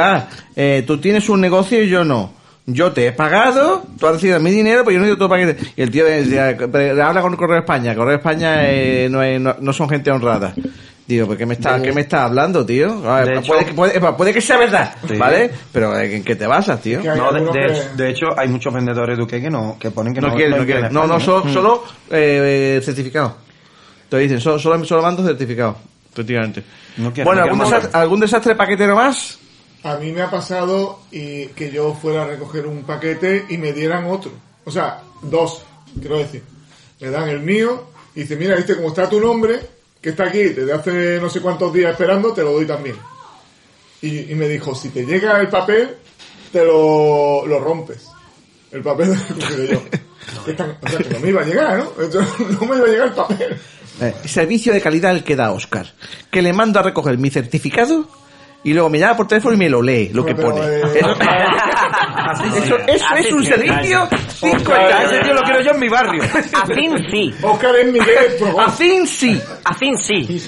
eh, tú tienes un negocio y yo no. Yo te he pagado, tú has recibido mi dinero, pero yo no he tu paquete. Y el tío decía, habla con Correo España. Correo España eh, no, es- no, no son gente honrada. Digo, ¿pero qué me está, qué me está hablando, tío? A ver, De hecho- puede, que- puede, puede que sea verdad, Sí. ¿vale? Pero eh, ¿en qué te basas, tío? No, de, algunos de- que- de hecho, hay muchos vendedores de UK que no, que ponen que no, no quieren, no quieren. No, no, solo, solo eh, certificado. Te dicen, solo, solo, solo mando certificado. Efectivamente. No quieren, bueno, no ¿algún, desastre, ¿algún desastre paquetero más? A mí me ha pasado y que yo fuera a recoger un paquete y me dieran otro. O sea, dos, quiero decir. Me dan el mío y dice, mira, viste, como está tu nombre, que está aquí desde hace no sé cuántos días esperando, te lo doy también. Y, y me dijo, si te llega el papel, te lo, lo rompes. El papel cogido yo. Que tan- o sea, que no me iba a llegar, ¿no? No me iba a llegar el papel. Eh, servicio de calidad el que da Oscar. Que le mando a recoger mi certificado y luego me llama por teléfono y me lo lee, lo que pone. eh, Eso, eso- Así es un sí. servicio cinco A estrellas. ese tío lo quiero yo en mi barrio. A fin sí, Oscar es Miguel. A fin sí. a fin sí.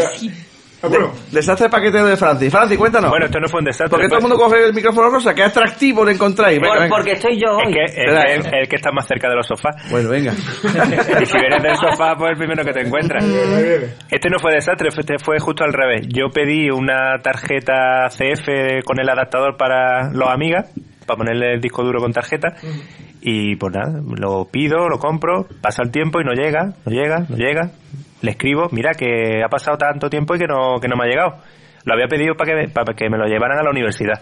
A- Ah, bueno, Desastre paquetero de Francis. Francis, cuéntanos. Bueno, esto no fue un desastre. ¿Por qué todo el mundo coge el micrófono rosa? ¿Qué atractivo le encontráis? Venga, Por- venga. porque estoy yo Es hoy. que, es que es el que está más cerca de los sofás. Bueno, venga. y si vienes del sofá, pues el primero que te encuentras. Este no fue desastre, fue, este fue justo al revés. Yo pedí una tarjeta CF con el adaptador para los amigas, para ponerle el disco duro con tarjeta, Y pues nada, lo pido, lo compro, pasa el tiempo y no llega, no llega, no llega. Le escribo, mira que ha pasado tanto tiempo y que no, que no me ha llegado. Lo había pedido para que, me- para que me lo llevaran a la universidad.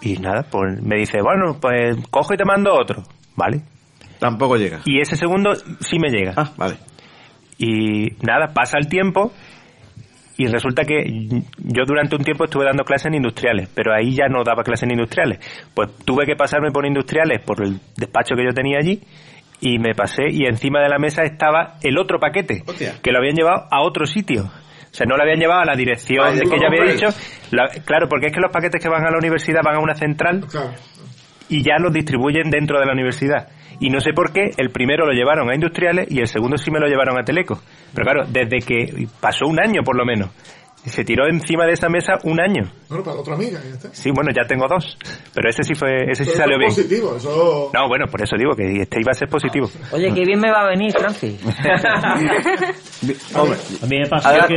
Y nada, pues me dice, bueno, pues cojo y te mando otro. Vale. Tampoco llega. Y ese segundo sí me llega. Ah, vale. Y nada, pasa el tiempo y resulta que yo durante un tiempo estuve dando clases en industriales, pero ahí ya no daba clases en industriales. Pues tuve que pasarme por industriales, por el despacho que yo tenía allí, y me pasé y encima de la mesa estaba el otro paquete, que lo habían llevado a otro sitio. O sea, no lo habían llevado a la dirección Vale, de que ya había dicho. La- claro, porque es que los paquetes que van a la universidad van a una central y ya los distribuyen dentro de la universidad. Y no sé por qué, el primero lo llevaron a industriales y el segundo sí me lo llevaron a Teleco. Pero claro, desde que pasó un año por lo menos. Se tiró encima de esa mesa un año. Bueno, para otra amiga, ya está. Sí, bueno, ya tengo dos. Pero ese sí fue, ese sí Pero salió eso bien. es positivo, eso... No, bueno, por eso digo que este iba a ser positivo. Oye, qué bien me va a venir, Francis. Hombre, a mí me pasó que...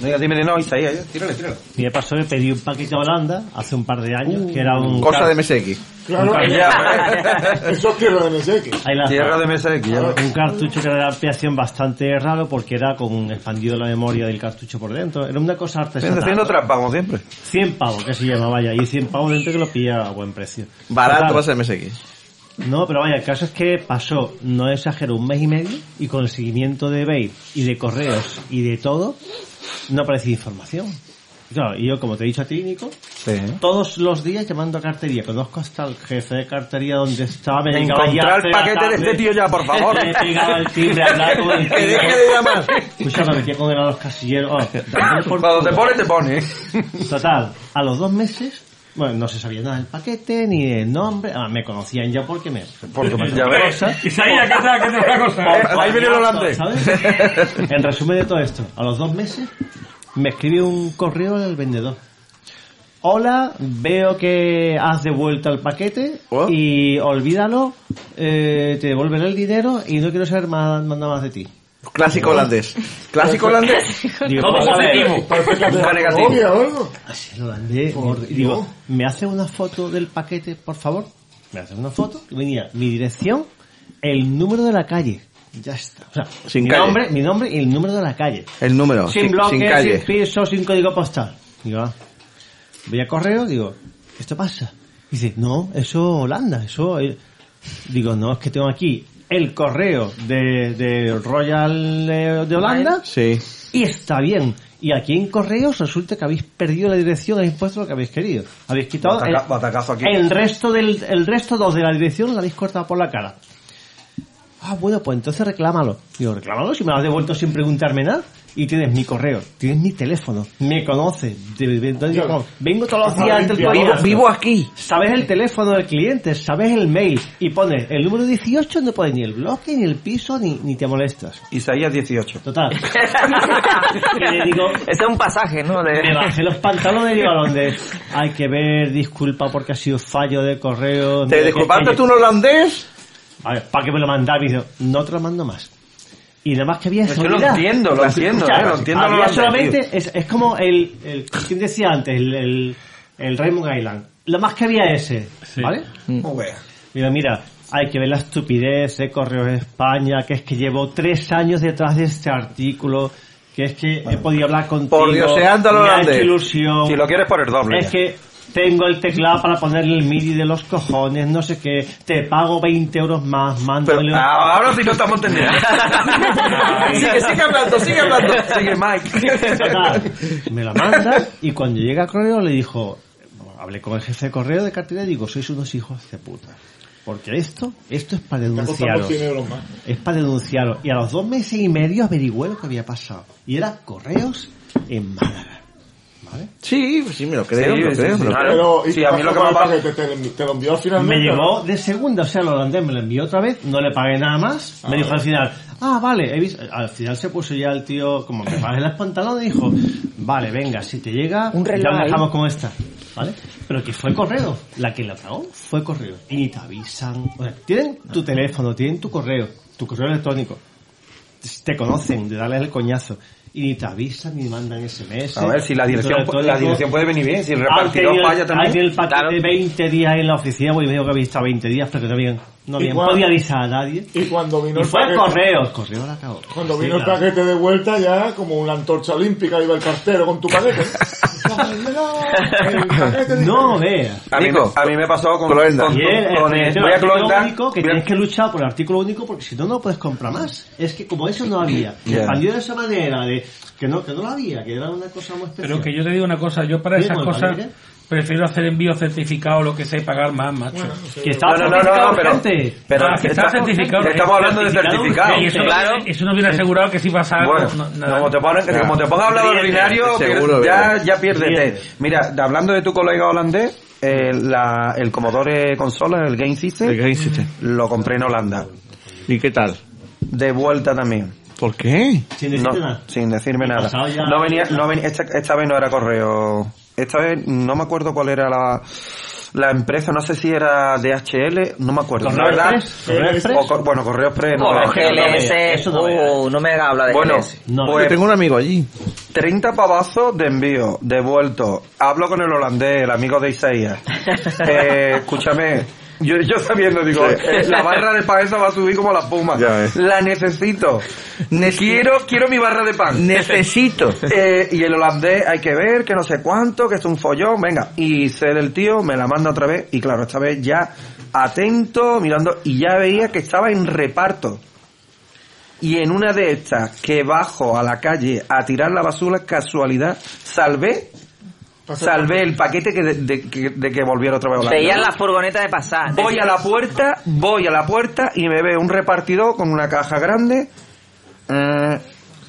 Venga, dime de no, Isaías, ya, tírale, tírale. A mí me pasó que pedí un paquete a Holanda hace un par de años, que era un... Cosa de MSX. Claro, un car- eso es tierra de MSX. Ahí la- Tierra de MSX, ya Un cartucho que era de ampliación bastante raro porque era con expandido la memoria del cartucho por dentro. Era una cosa artesanal. Haciendo trampa, como siempre. 100 pavos, que se llama, vaya. Y 100 pavos dentro que lo pilla a buen precio. Barato va a ser MSX. No, pero vaya, el caso es que pasó, no exagero, un mes y medio y con el seguimiento de eBay y de correos y de todo, no aparecía información. Y Claro, y yo, como te he dicho a ti, Nico, todos los días llamando a cartería, conozco hasta el jefe de cartería donde estaba, me llegaba ya Encontrar el paquete de este tío ya, por favor. Me pegaba el timbre, hablar con el Que deje de llamar. Escucha, me metía con él a los casilleros. oh, por Cuando te pone, te pone. Total, a los dos meses, bueno, no se sabía nada del paquete, ni del nombre, ah, me conocían ya porque me... Porque me- ya Otra ves. cosa. Isaías, ¿qué tal? ¿Qué tal la cosa? Ahí viene el holandés. ¿sabes? En resumen de todo esto, a los dos meses me escribe un correo del vendedor. Hola, veo que has devuelto el paquete y olvídalo, eh, te devolveré el dinero y no quiero saber más, nada más de ti. Clásico holandés. Clásico holandés. Digo, Todo vamos a ver. positivo. Parece Nunca que negativo. Colombia o algo. Así el holandés. Digo, ¿me hace una foto del paquete, por favor? Me hace una foto y venía mi dirección, el número de la calle. Ya está. O sea, Sin mi calle. nombre, mi nombre y el número de la calle. El número. Sin sin, bloque, sin sin, calle. piso, sin código postal. Digo, ah. voy a correo, digo, ¿esto pasa? Dice, no, eso Holanda, eso... eh". Digo, no, es que tengo aquí el correo de, de Royal eh, de Holanda Sí. y está bien. Y aquí en correos resulta que habéis perdido la dirección, habéis puesto lo que habéis querido. Habéis quitado Bataca- el, batacazo aquí. el resto del el resto dos de la dirección lo habéis cortado por la cara. Ah, bueno, pues entonces reclámalo. Digo, reclámalo si me lo has devuelto sin preguntarme nada. Y tienes mi correo, tienes mi teléfono, me conoces. de- de- de- digo, vengo todos los días antes del Vivo, vivo aquí. Sabes el teléfono del cliente, sabes el mail y pones el número 18, no pones ni el bloque, ni el piso, ni, ni te molestas. Isaías 18. Total. Y le digo, Ese es un pasaje, ¿no? De... me bajé los pantalones y digo, donde hay que ver, disculpa porque ha sido fallo de correo. ¿Te disculpaste tú en holandés? A ver, ¿para qué me lo mandaba? Y digo, no te lo mando más. Y nada más que había Es que lo entiendo, lo entiendo, eh, lo entiendo, Había lo entiendo, solamente, tío. es, es como el, el, ¿quién decía antes? El, el, el Raymond Island. Lo más que había ese, ¿vale? Digo, mira, hay que ver la estupidez de Correos de España, que es que llevo tres años detrás de este artículo, que es que he podido hablar contigo. Por lo me ha hecho ilusión. Si lo quieres por el doble. Es ya. que tengo el teclado para ponerle el MIDI de los cojones, no sé qué, te pago 20 euros más, mándamelo. Ah, ahora sí no estamos entendiendo. sigue, sigue hablando, sigue hablando. Sigue Mike. Total, me la manda y cuando llega a correo le dijo, hablé con el jefe de correo de cartera y digo, sois unos hijos de puta. Porque esto, esto es para denunciaros. 100 euros más. Es para denunciaros. Y a los dos meses y medio averigüé lo que había pasado. Y era correos en Málaga. Sí, sí, me lo creo, Sí, me lo creo. sí. me lo Claro. creo. Pero, ¿y Sí, a mí lo que con me pasa- paquete? ¿Te, te lo envió finalmente? Me llegó de segunda, o sea, el holandés me lo envió otra vez, no le pagué nada más. Me dijo al final, ah, vale, he visto- al final se puso ya el tío, como me pagué las pantalones, dijo, vale, venga, si te llega, Un reloj ya lo dejamos como está, ¿vale? Pero que fue correo, la que la pagó fue correo. Y ni te avisan, o sea, tienen tu teléfono, tienen tu correo, tu correo electrónico, te conocen de darles el coñazo. Y ni te avisan ni mandan SMS. A ver, si la dirección- la dirección puede venir bien, si el repartidor falla también. tiene el paquete de 20 días en la oficina, porque me dijo que había estado 20 días, pero que no habían, no ¿Y habían cuándo- podido avisar a nadie. Y cuando vino Y el fue el paquete- correo, el correo la acabó. Cuando Sí, vino el claro. paquete de vuelta ya como una antorcha olímpica iba el cartero con tu paquete. No, vea. A a mí me pasó con, Cloenda. con, el, el con- artículo voy a Cloenda, único que tienes que luchar por el artículo único porque si no, no puedes comprar más. Es que como eso no había. Ya. Expandido de esa manera de que no, que no lo había, que era una cosa muy especial. Pero que yo te digo una cosa, yo para esas cosas. Prefiero hacer envío certificado lo que sé y pagar más, macho. Que está No, no, no, no, certificado no, pero- urgente. pero Ah, que está está- certificado. que estamos hablando de certificado. Y eso, Claro. eso no viene asegurado que si pasa algo, Bueno, no- nada. como te pones, como te pongas a hablar ordinario, Seguro, ya, ya piérdete. Mira, hablando de tu colega holandés, eh, la- el Commodore consola, el Game System, El Game System. lo compré en Holanda. ¿Y qué tal? De vuelta también. ¿Por qué? Sin decirte No, nada. sin decirme nada. No venía, no venía, esta, esta vez no era correo. Esta vez no me acuerdo cuál era la, la empresa, no sé si era DHL, no me acuerdo. ¿Correo La verdad, Express? ¿Correo Express? o cor- bueno, Correo Express no. O es que- GLS, eso no veas. uh, no me habla de Bueno, GLS. No, pues Yo tengo un amigo allí. 30 pavazos de envío, devuelto. Hablo con el holandés, el amigo de Isaías. Eh, escúchame, yo, yo sabiendo, digo, eh, la barra de pan esa va a subir como la ves. La necesito. quiero, quiero mi barra de pan. Necesito. Eh, y el holandés hay que ver que no sé cuánto, que es un follón, venga. Y sé del tío, me la manda otra vez. Y claro, esta vez ya atento, mirando, y ya veía que estaba en reparto. Y en una de estas, que bajo a la calle a tirar la basura, casualidad, salvé, salvé el paquete que de, de- que- de que volviera otra vez a Holanda. Veían la furgoneta de pasar. Voy a la puerta, voy a la puerta y me veo un repartidor con una caja grande. Eh,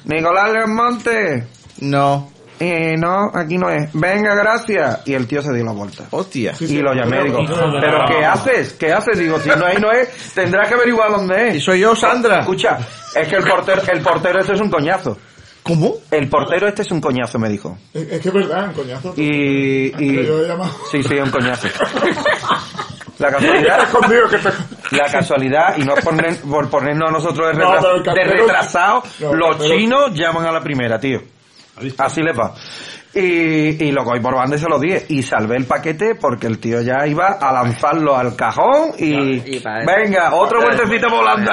Nicolás Monte. No. Eh, no, aquí no es. Venga, gracias. Y el tío se dio la vuelta. Hostia. y lo llamé, digo, ¿pero qué haces? ¿Qué haces? Digo, si no es, no es, tendrás que averiguar dónde es. Y soy yo, Sandra. Escucha, es que el portero, el portero este es un coñazo. ¿Cómo? El portero este es un coñazo, me dijo. Es, es que es verdad, un coñazo. Y, y... Pero yo he llamado. Sí, sí, un coñazo. La casualidad, Escondido que te- la casualidad, y no es poner- por ponernos a nosotros de, No, retra- pero el de retrasados, No, los chinos llaman a la primera, tío. Así les va. Y, y lo cogí por banda y se lo dije. Y salvé el paquete porque el tío ya iba a lanzarlo al cajón y... venga, otro vueltecito por Holanda.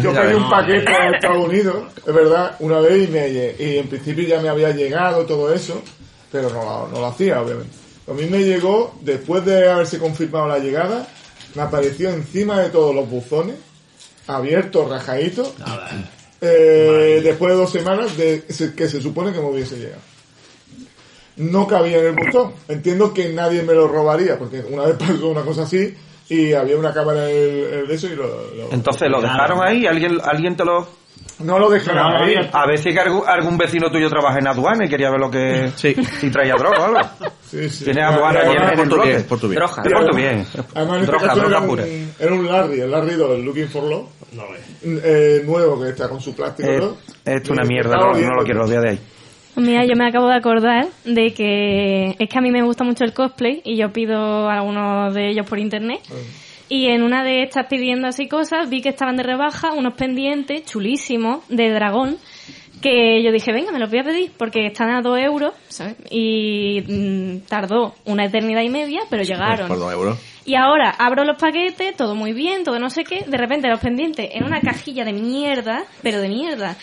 Yo pedí un paquete a Estados Unidos, es verdad, una vez y, me, y en principio ya me había llegado todo eso, pero no, lo- no lo hacía, obviamente. A mí me llegó, después de haberse confirmado la llegada, me apareció encima de todos los buzones, abierto, rajadito, eh, después de dos semanas de se- que se supone que me hubiese llegado. No cabía en el buzón. Entiendo que nadie me lo robaría, porque una vez pasó una cosa así y había una cámara en el, en eso y lo, lo- Entonces lo dejaron ahí, alguien, alguien te lo... No lo dejaron ahí. A ver si que algún, algún vecino tuyo trabaja en aduana y quería ver lo que... Sí. Y traía droga o algo. Sí, sí. Tiene aduana en, en el Por tu bien, bloque. por tu bien. Droga. Es por tu bien. Además, este Droga, droga era, pura. un, era un Larry, el Larry 2, el Looking for Love. Eh, nuevo, que está con su plástico. Eh, ¿no? Esto es una mierda, no, lo quiero, olvidar de ahí. Mira, yo me acabo de acordar de que es que a mí me gusta mucho el cosplay y yo pido algunos de ellos por internet. Y en una de estas pidiendo así cosas vi que estaban de rebaja unos pendientes chulísimos de dragón que yo dije, venga, me los voy a pedir porque están a dos euros ¿sabes? y mm, tardó una eternidad y media, pero llegaron. Por dos euros. Y ahora abro los paquetes, todo muy bien, todo no sé qué, de repente los pendientes en una cajilla de mierda, pero de mierda.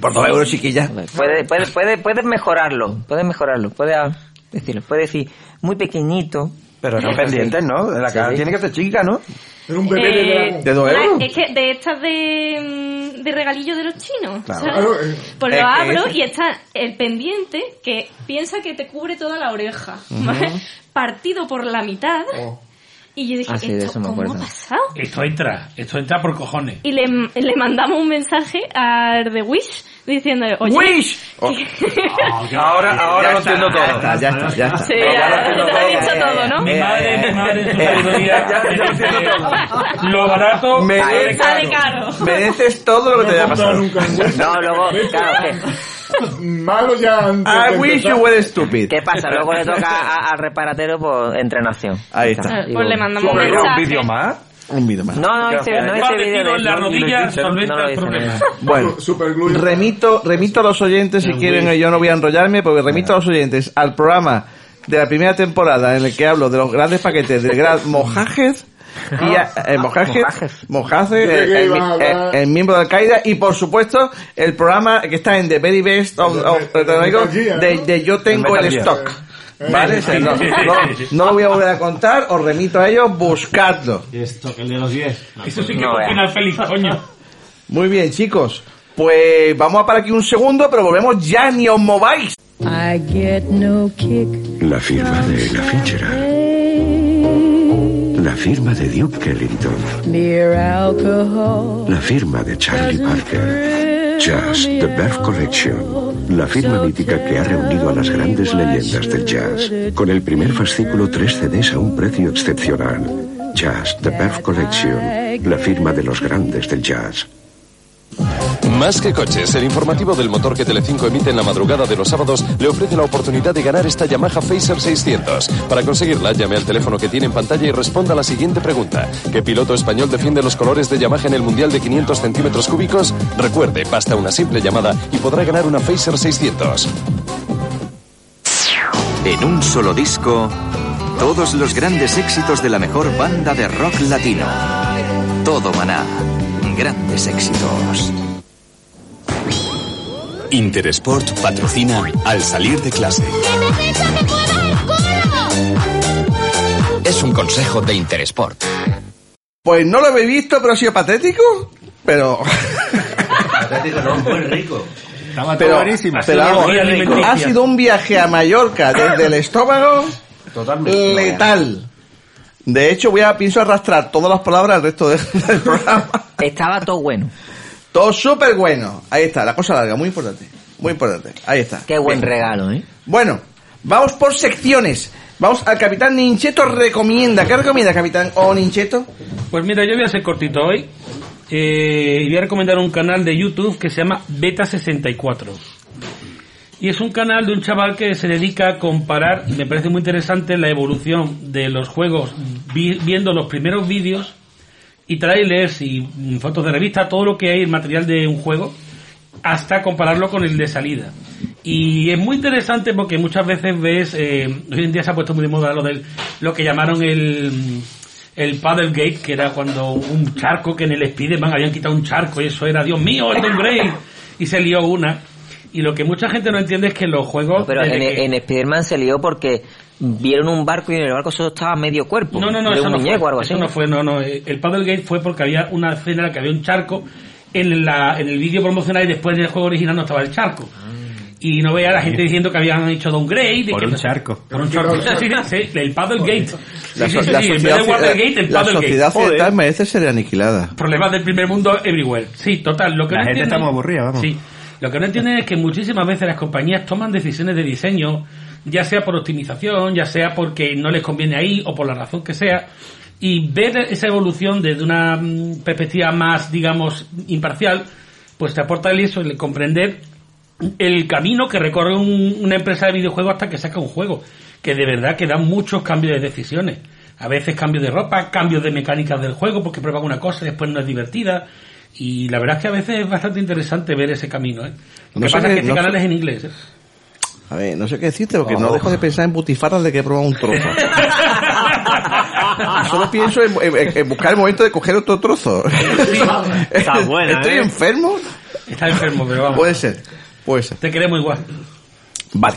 Por dos euros, chiquilla. Puede, puede, puede, puedes mejorarlo, puedes mejorarlo, puedes decirlo, puedes decir muy pequeñito. Pero eran pendientes, ¿no? La cara tiene que ser chica, ¿no? Era un bebé de Eh, dragón. ¿De dos euros? Es que de estas de, mm, de regalillo de los chinos. Claro. eh, pues es lo abro y está el pendiente que piensa que te cubre toda la oreja. Partido por la mitad. Y yo dije, Ah, sí, ¿esto cómo ha pasado? Esto entra, esto entra por cojones. Y le, le mandamos un mensaje al de Wish diciéndole, oye... ¡Wish! Ahora, ahora Ya lo está, entiendo ya todo. está, ya está, ya está. Sí, ya, lo entiendo te lo dicho todo, ¿no? Mi madre, mi madre, en su Eh, sabiduría, ya, ya entiendo todo. lo barato Me- sale caro. Mereces todo lo que te haya pasado. No, luego, claro, ¿qué, Malo ya antes I de wish empezar. you were stupid. qué pasa? Luego le toca a- al reparatero por entrenación. Ahí está. Pues le mandamos un mensaje. vídeo más. Un vídeo más. No, no hice, no vídeo de en la rodilla, No solventa el problema. Bueno, remito, remito a los oyentes, si quieren, yo no voy a enrollarme, porque remito a los oyentes al programa de la primera temporada en el que hablo de los grandes paquetes del gran Mojajez. Y a- eh, Mojajez, Mojajez, Yo creí el, que el- el- el miembro de Al-Qaeda y por supuesto el programa que está en The Very Best of, of- de, de Yo Tengo el. Stock. ¿Vale? Sea, no, no- no lo voy a volver a contar, os remito a ellos, buscadlo. Y esto, que el de los 10. Eso sí que fue un final feliz, coño. Muy bien, chicos. Pues vamos a parar aquí un segundo, pero volvemos ya, ni os mováis. I get no kick. La firma de la Fitzgerald. La firma de Duke Ellington. La firma de Charlie Parker. Jazz, The Birth Collection. La firma mítica que ha reunido a las grandes leyendas del jazz. Con el primer fascículo, tres CDs a un precio excepcional. Jazz, The Birth Collection. La firma de los grandes del jazz. Más que coches, el informativo del motor que Telecinco emite en la madrugada de los sábados le ofrece la oportunidad de ganar esta Yamaha Phaser 600. Para conseguirla, llame al teléfono que tiene en pantalla y responda a la siguiente pregunta. ¿Qué piloto español defiende los colores de Yamaha en el Mundial de 500 centímetros cúbicos? Recuerde, basta una simple llamada y podrá ganar una Phaser 600. En un solo disco, todos los grandes éxitos de la mejor banda de rock latino. Todo Maná. Grandes éxitos. Interesport patrocina al salir de clase. Es un consejo de Interesport. Pues no lo habéis visto, pero ha sido patético. Pero. Patético, no, muy rico. Estaba pero, buenísimo. pero ha sido un viaje a Mallorca desde el estómago Totalmente. letal. De hecho, voy a pienso arrastrar todas las palabras al resto de- del programa. Estaba todo bueno. Todo súper bueno. Ahí está, la cosa larga, muy importante. Muy importante. Ahí está. Qué buen Bien. regalo, ¿eh? Bueno, vamos por secciones. Vamos al Capitán Nincheto recomienda. ¿Qué recomienda, Capitán o Nincheto? Pues mira, yo voy a ser cortito hoy. eh, y voy a recomendar un canal de YouTube que se llama Beta64. Y es un canal de un chaval que se dedica a comparar, y me parece muy interesante, la evolución de los juegos, vi- viendo los primeros vídeos y trailers y mm, fotos de revista, todo lo que hay en material de un juego, hasta compararlo con el de salida. Y es muy interesante porque muchas veces ves, eh, hoy en día se ha puesto muy de moda lo del, lo que llamaron el, el paddle gate, que era cuando un charco que en el Spiderman habían quitado un charco y eso era, Dios mío, el Grey, y se lió una. Y lo que mucha gente no entiende es que los juegos... Pero en, que- en Spider-Man se lió porque vieron un barco y en el barco solo estaba medio cuerpo. No, no, no, de eso un no muñeco fue. algo eso así. no fue, no, no. eh, El Paddlegate fue porque había una escena en la que había un charco en, la, en el vídeo promocional y después del juego original no estaba el charco. Y no veía a la gente diciendo que habían hecho downgrade. y Por que- un charco. Por un charco. Sí, sí, sí, el Paddlegate. La, sí, la sí, en vez sociedad, de Watergate, el la sociedad occidental merece ser aniquilada. Problemas del primer mundo everywhere. Sí, total. Lo que La no gente entienden- está muy aburrida, vamos. Sí. Lo que no entienden es que muchísimas veces las compañías toman decisiones de diseño, ya sea por optimización, ya sea porque no les conviene ahí o por la razón que sea, y ver esa evolución desde una mm, perspectiva más, digamos, imparcial, pues te aporta el eso, el comprender el camino que recorre un- una empresa de videojuegos hasta que saca un juego, que de verdad que da muchos cambios de decisiones. A veces cambios de ropa, cambios de mecánicas del juego, porque prueban una cosa y después no es divertida. Y la verdad es que a veces es bastante interesante ver ese camino. ¿eh? Lo No que pasa qué- es que este no canal es en inglés. ¿eh? A ver, no sé qué decirte, porque no Oh. dejo de pensar en butifarras de que he probado un trozo. Solo pienso en, en- en buscar el momento de coger otro trozo. Está buena, ¿Estoy ¿eh? enfermo? Está enfermo, pero vamos. Puede ser, puede ser. Te queremos igual. Vale.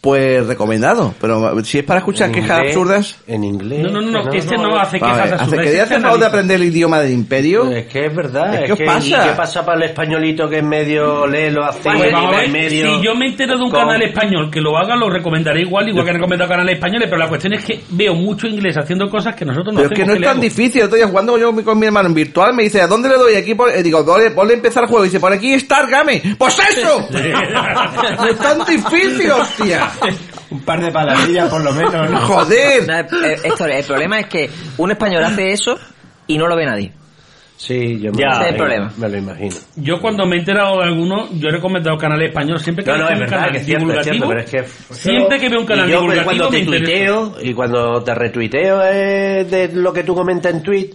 Pues recomendado, pero si es para escuchar En quejas inglés, absurdas... En inglés. No, no, no, no, este no hace Vale, quejas hace- absurdas. ¿Queréis este hacer favor de aprender el idioma del imperio? Es que es verdad. Es Es que os que, pasa. ¿Y qué pasa para el españolito que es medio lelo, hace Pues vamos a ver, en medio? si yo me entero de un con- canal español que lo haga, lo recomendaré igual, igual que he recomendado canales españoles, pero la cuestión es que veo mucho inglés haciendo cosas que nosotros no Pero es que no es ¿qué le tan difícil. Estoy jugando yo con mi hermano en virtual. Me dice, ¿a dónde le doy? Aquí por... eh, digo, ponle, ponle empezar el juego. Y dice, por aquí Star Game. ¡Pues eso! no es tan difícil, hostia. Un par de palabrillas por lo menos, ¿no? Joder. No, eh, Héctor, el problema es que un español hace eso y no lo ve nadie. Sí, yo me, Ya, el imagino, problema. me lo imagino. Yo cuando me he enterado de alguno, yo he recomendado canales españoles siempre que No, no, veo es un verdad canal que es cierto, es cierto, divulgativo. pero es que... Siempre que veo un canal y yo, pues, divulgativo cuando me te interesa. tuiteo y cuando te retuiteo eh, de lo que tú comentas en tweet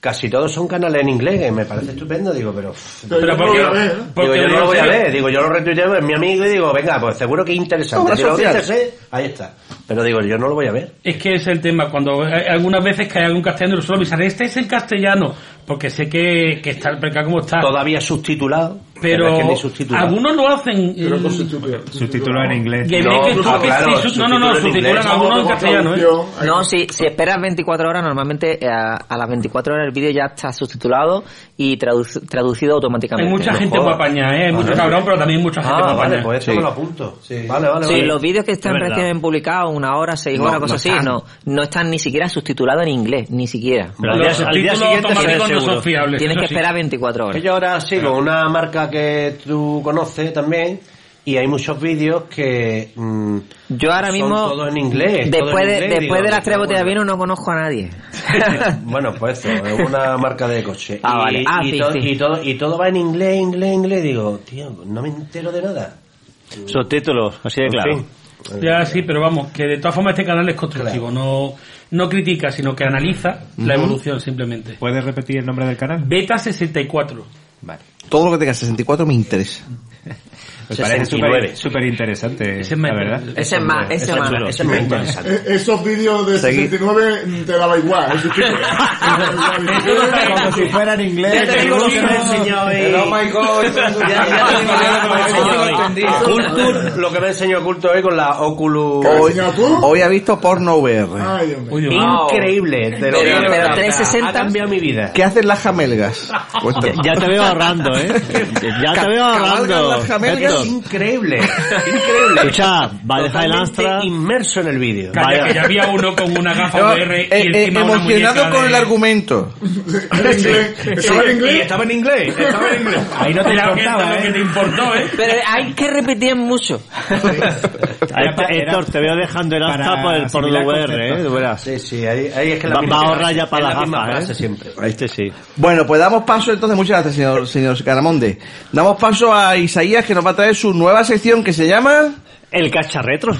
casi todos son canales en inglés, que me parece estupendo, digo, pero... Pero digo, porque- digo, porque yo no digo, lo voy a ver, digo, yo lo retuiteo, es mi amigo y digo, venga, pues seguro que es interesante. Obra Si lo social. dices, eh, ahí está. Pero digo, yo no lo voy a ver. Es que es el tema, cuando hay- algunas veces que hay algún castellano y solo me sale, este es en castellano, porque sé que, que está el mercado como está. Todavía subtitulado. Pero es que algunos lo hacen. Pero con Subtítulo en inglés. Que tú- ah, claro, sí, no, no, no, subtitulan algunos en castellano, ¿eh? No, si, si esperas 24 horas, normalmente eh, a, a las 24 horas el vídeo ya está subtitulado y traduc- traducido automáticamente. Hay mucha gente guapaña, ¿eh? Hay mucho cabrón, pero también mucha gente Ah, guapaña. vale, pues eso me lo apunto. Vale, vale, Sí, vale. los vídeos que están recién publicados, una hora, seis No, horas, no cosas así, no, no están ni siquiera subtitulados en inglés, ni siquiera. Pero al día- siguiente no son fiables, Tienes que sí. esperar 24 horas. Ahora sigo una marca que tú conoces también y hay muchos vídeos que mm, Yo ahora son mismo, todo en inglés. todo después en de, inglés, después digo, de las tres botellas de vino no conozco a nadie. Bueno, pues eso, es una marca de coche. Ah, y, vale. Ah, y sí, todo, sí. y, todo, y todo va en inglés, inglés, inglés. Digo, tío, no me entero de nada. Subtítulos, así de En claro. fin. Ya sí, pero vamos, que de todas formas este canal es constructivo, no, no critica, sino que analiza la Ujú. evolución simplemente. ¿Puedes repetir el nombre del canal? Beta 64. Todo lo que tenga 64 me interesa. Me parece súper interesante, Ese es la más verdad. Ese es más- ese es más- ese es más interesante. Eh, Esos vídeos de Seguí. 69 mm, te daba igual. Como si fuera en inglés. Ya te digo lo que me ha enseñado hoy. Oh my god. Ya, te digo lo que me ha enseñado hoy. Lo que me enseñó Culture hoy con la Oculus. Hoy, hoy ha visto porno VR. Increíble. Pero- digo de pero verdad. 360. Ha cambiado mi vida. ¿Qué hacen las jamelgas? Ya te veo ahorrando, ¿eh? Ya te veo ahorrando. las jamelgas. Increíble. Increíble. Escucha, va dejar el Astra. inmerso en el vídeo. Calla, que ya había uno con una gafa VR eh, y eh, encima una emocionado muñeca con de- el argumento. ¿Estaba en inglés? Y estaba en inglés. Estaba en inglés. Ahí no te Mira, que importaba, lo que ¿eh? te importó, ¿eh? Pero hay que repetir mucho. Héctor, te veo dejando el Astra por el por asimilar VR, conceptos. ¿eh? De veras. Sí, sí, ahí, ahí es que la Va, misma va a frase, ahorrar ya para las la misma gafas, frase ¿eh? siempre. Este sí. Bueno, pues damos paso entonces, muchas gracias, señor, señor Caramonde. Damos paso a Isaías que nos va a traer su nueva sección que se llama El cacharretro.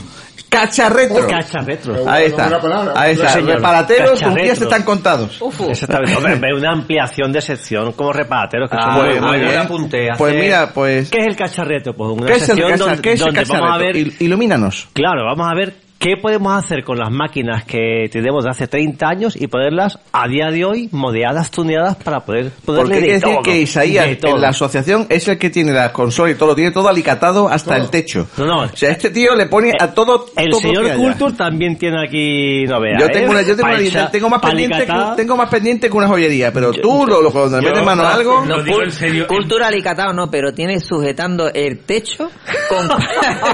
Cacharretro. Cacharretro. Ahí está. Ahí está. Señor. Reparateros, tus días Cacharretro. están contados. Exactamente. Hombre, una ampliación de sección como reparateros que Ah, son Pues, muy, muy bien. hace- Pues mira, pues... ¿Qué es el cacharreto? Pues una ¿Qué es el, sección donde, qué es el donde vamos a ver Il- Ilumínanos. Claro, vamos a ver qué podemos hacer con las máquinas que tenemos de hace 30 años y poderlas a día de hoy modeadas, tuneadas para poder poderle Porque hay de que decir todo, que Isaías de en la asociación es el que tiene la consola y todo, lo tiene todo alicatado hasta el techo. No, no. O sea, este tío le pone a todo. El todo señor. Culture también tiene aquí novedades. Yo tengo, una, yo tengo, una tengo más pendiente que, tengo más pendiente que una joyería, pero tú lo, lo cuando le metes mano a algo, Lo digo en serio. Cultura alicatado no, pero tiene sujetando el techo con,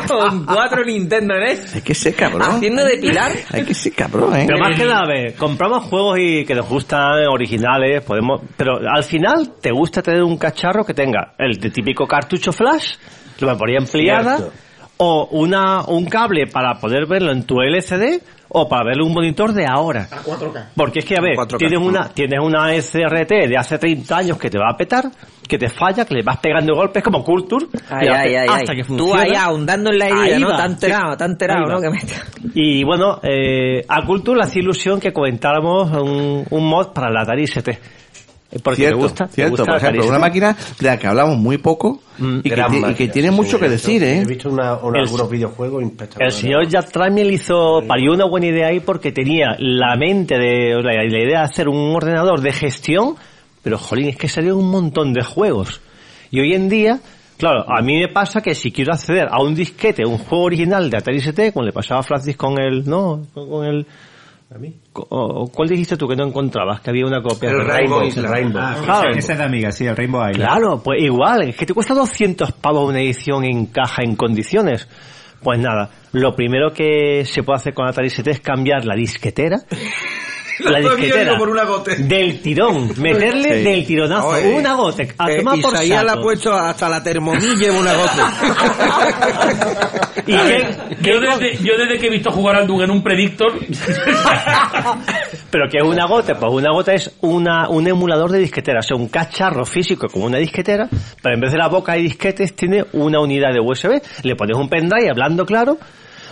con cuatro Nintendo NES hay que ser cabrón. haciendo de pilar. Hay que ser cabrón, ¿eh? Pero más que nada, a ver, compramos juegos y que nos gustan originales, podemos, pero al final te gusta tener un cacharro que tenga el de típico cartucho flash, la memoria ampliada, Cierto. O una un cable para poder verlo en tu LCD o para verlo en un monitor de ahora. A 4K. Porque es que, a ver, 4K. tienes una, tienes una SRT de hace 30 años que te va a petar, que te falla, que le vas pegando golpes como Culture, Ay, ay, ay, hasta ay. que Tú funciona. ahí ahondando en la herida, Ahí ¿no? va, Tan enterado, tan va. ¿no? Que me... Y bueno, eh, a Culture le hacía ilusión que comentáramos un, un mod para la Atari ST. Porque cierto, te gusta, te cierto. gusta Por ejemplo, una máquina de la que hablamos muy poco Mm, y, que, y tiene sí, mucho que decir, ¿eh? He visto una, una- El- algunos videojuegos El señor Jack Tramiel hizo, parió una buena idea ahí porque tenía la mente de, la, la idea de hacer un ordenador de gestión, pero jolín, es que salieron un montón de juegos. Y hoy en día, claro, a mí me pasa que si quiero acceder a un disquete, un juego original de Atari ST, como le pasaba a Francis con el, no, con, con el, ¿A mí? co- o- ¿cuál dijiste tú que no encontrabas? Que había una copia. El de Rainbow, Rainbow. el Rainbow. Ah, Claro. ese es de amiga, sí, el Rainbow Island. Claro, pues igual, es que te cuesta 200 pavos una edición en caja en condiciones. Pues nada, lo primero que se puede hacer con Atari ST es cambiar la disquetera. la disquetera por una gote. del tirón, meterle Sí. del tironazo, Oye, una gote, a Eh, tomar por Isaías le ha saco. puesto hasta la termomilla en una gota. ¿Y A qué- ver, yo, desde, yo desde que he visto jugar al Doom en un Predictor, Pero que es una gota, pues una gota es una, un emulador de disquetera, o sea, un cacharro físico como una disquetera, pero en vez de la boca de disquetes tiene una unidad de USB. Le pones un pendrive hablando claro,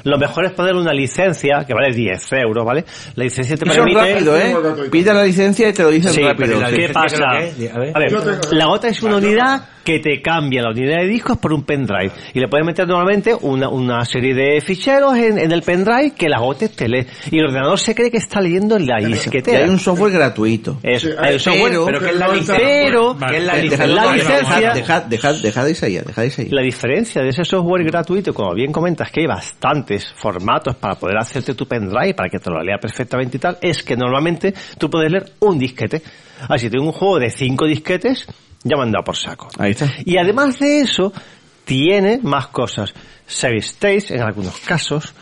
Lo mejor es poner una licencia que vale 10 euros, ¿vale? La licencia te Eso permite... rápido, ¿eh? Pide la licencia y te lo dicen Sí, rápido. pero ¿qué pasa? A ver, la gota es una unidad que te cambia la unidad de discos por un pendrive y le puedes meter normalmente una, una serie de ficheros en, en el pendrive que la gota te lee y el ordenador se cree que está leyendo la disquetera. hay un software gratuito. Eso, hay un software, pero, que es la licencia. Pero, que es la, Dejad- la dejad- licencia. Dejad, dejad, dejad dejad de Isaías. La diferencia de ese software gratuito, como bien comentas, que hay formatos para poder hacerte tu pendrive, para que te lo lea perfectamente y tal, es que normalmente tú puedes leer un disquete. Así tengo un juego de cinco disquetes, ya me han dado por saco. Ahí está. Y además de eso, tiene más cosas. Save states, en algunos casos,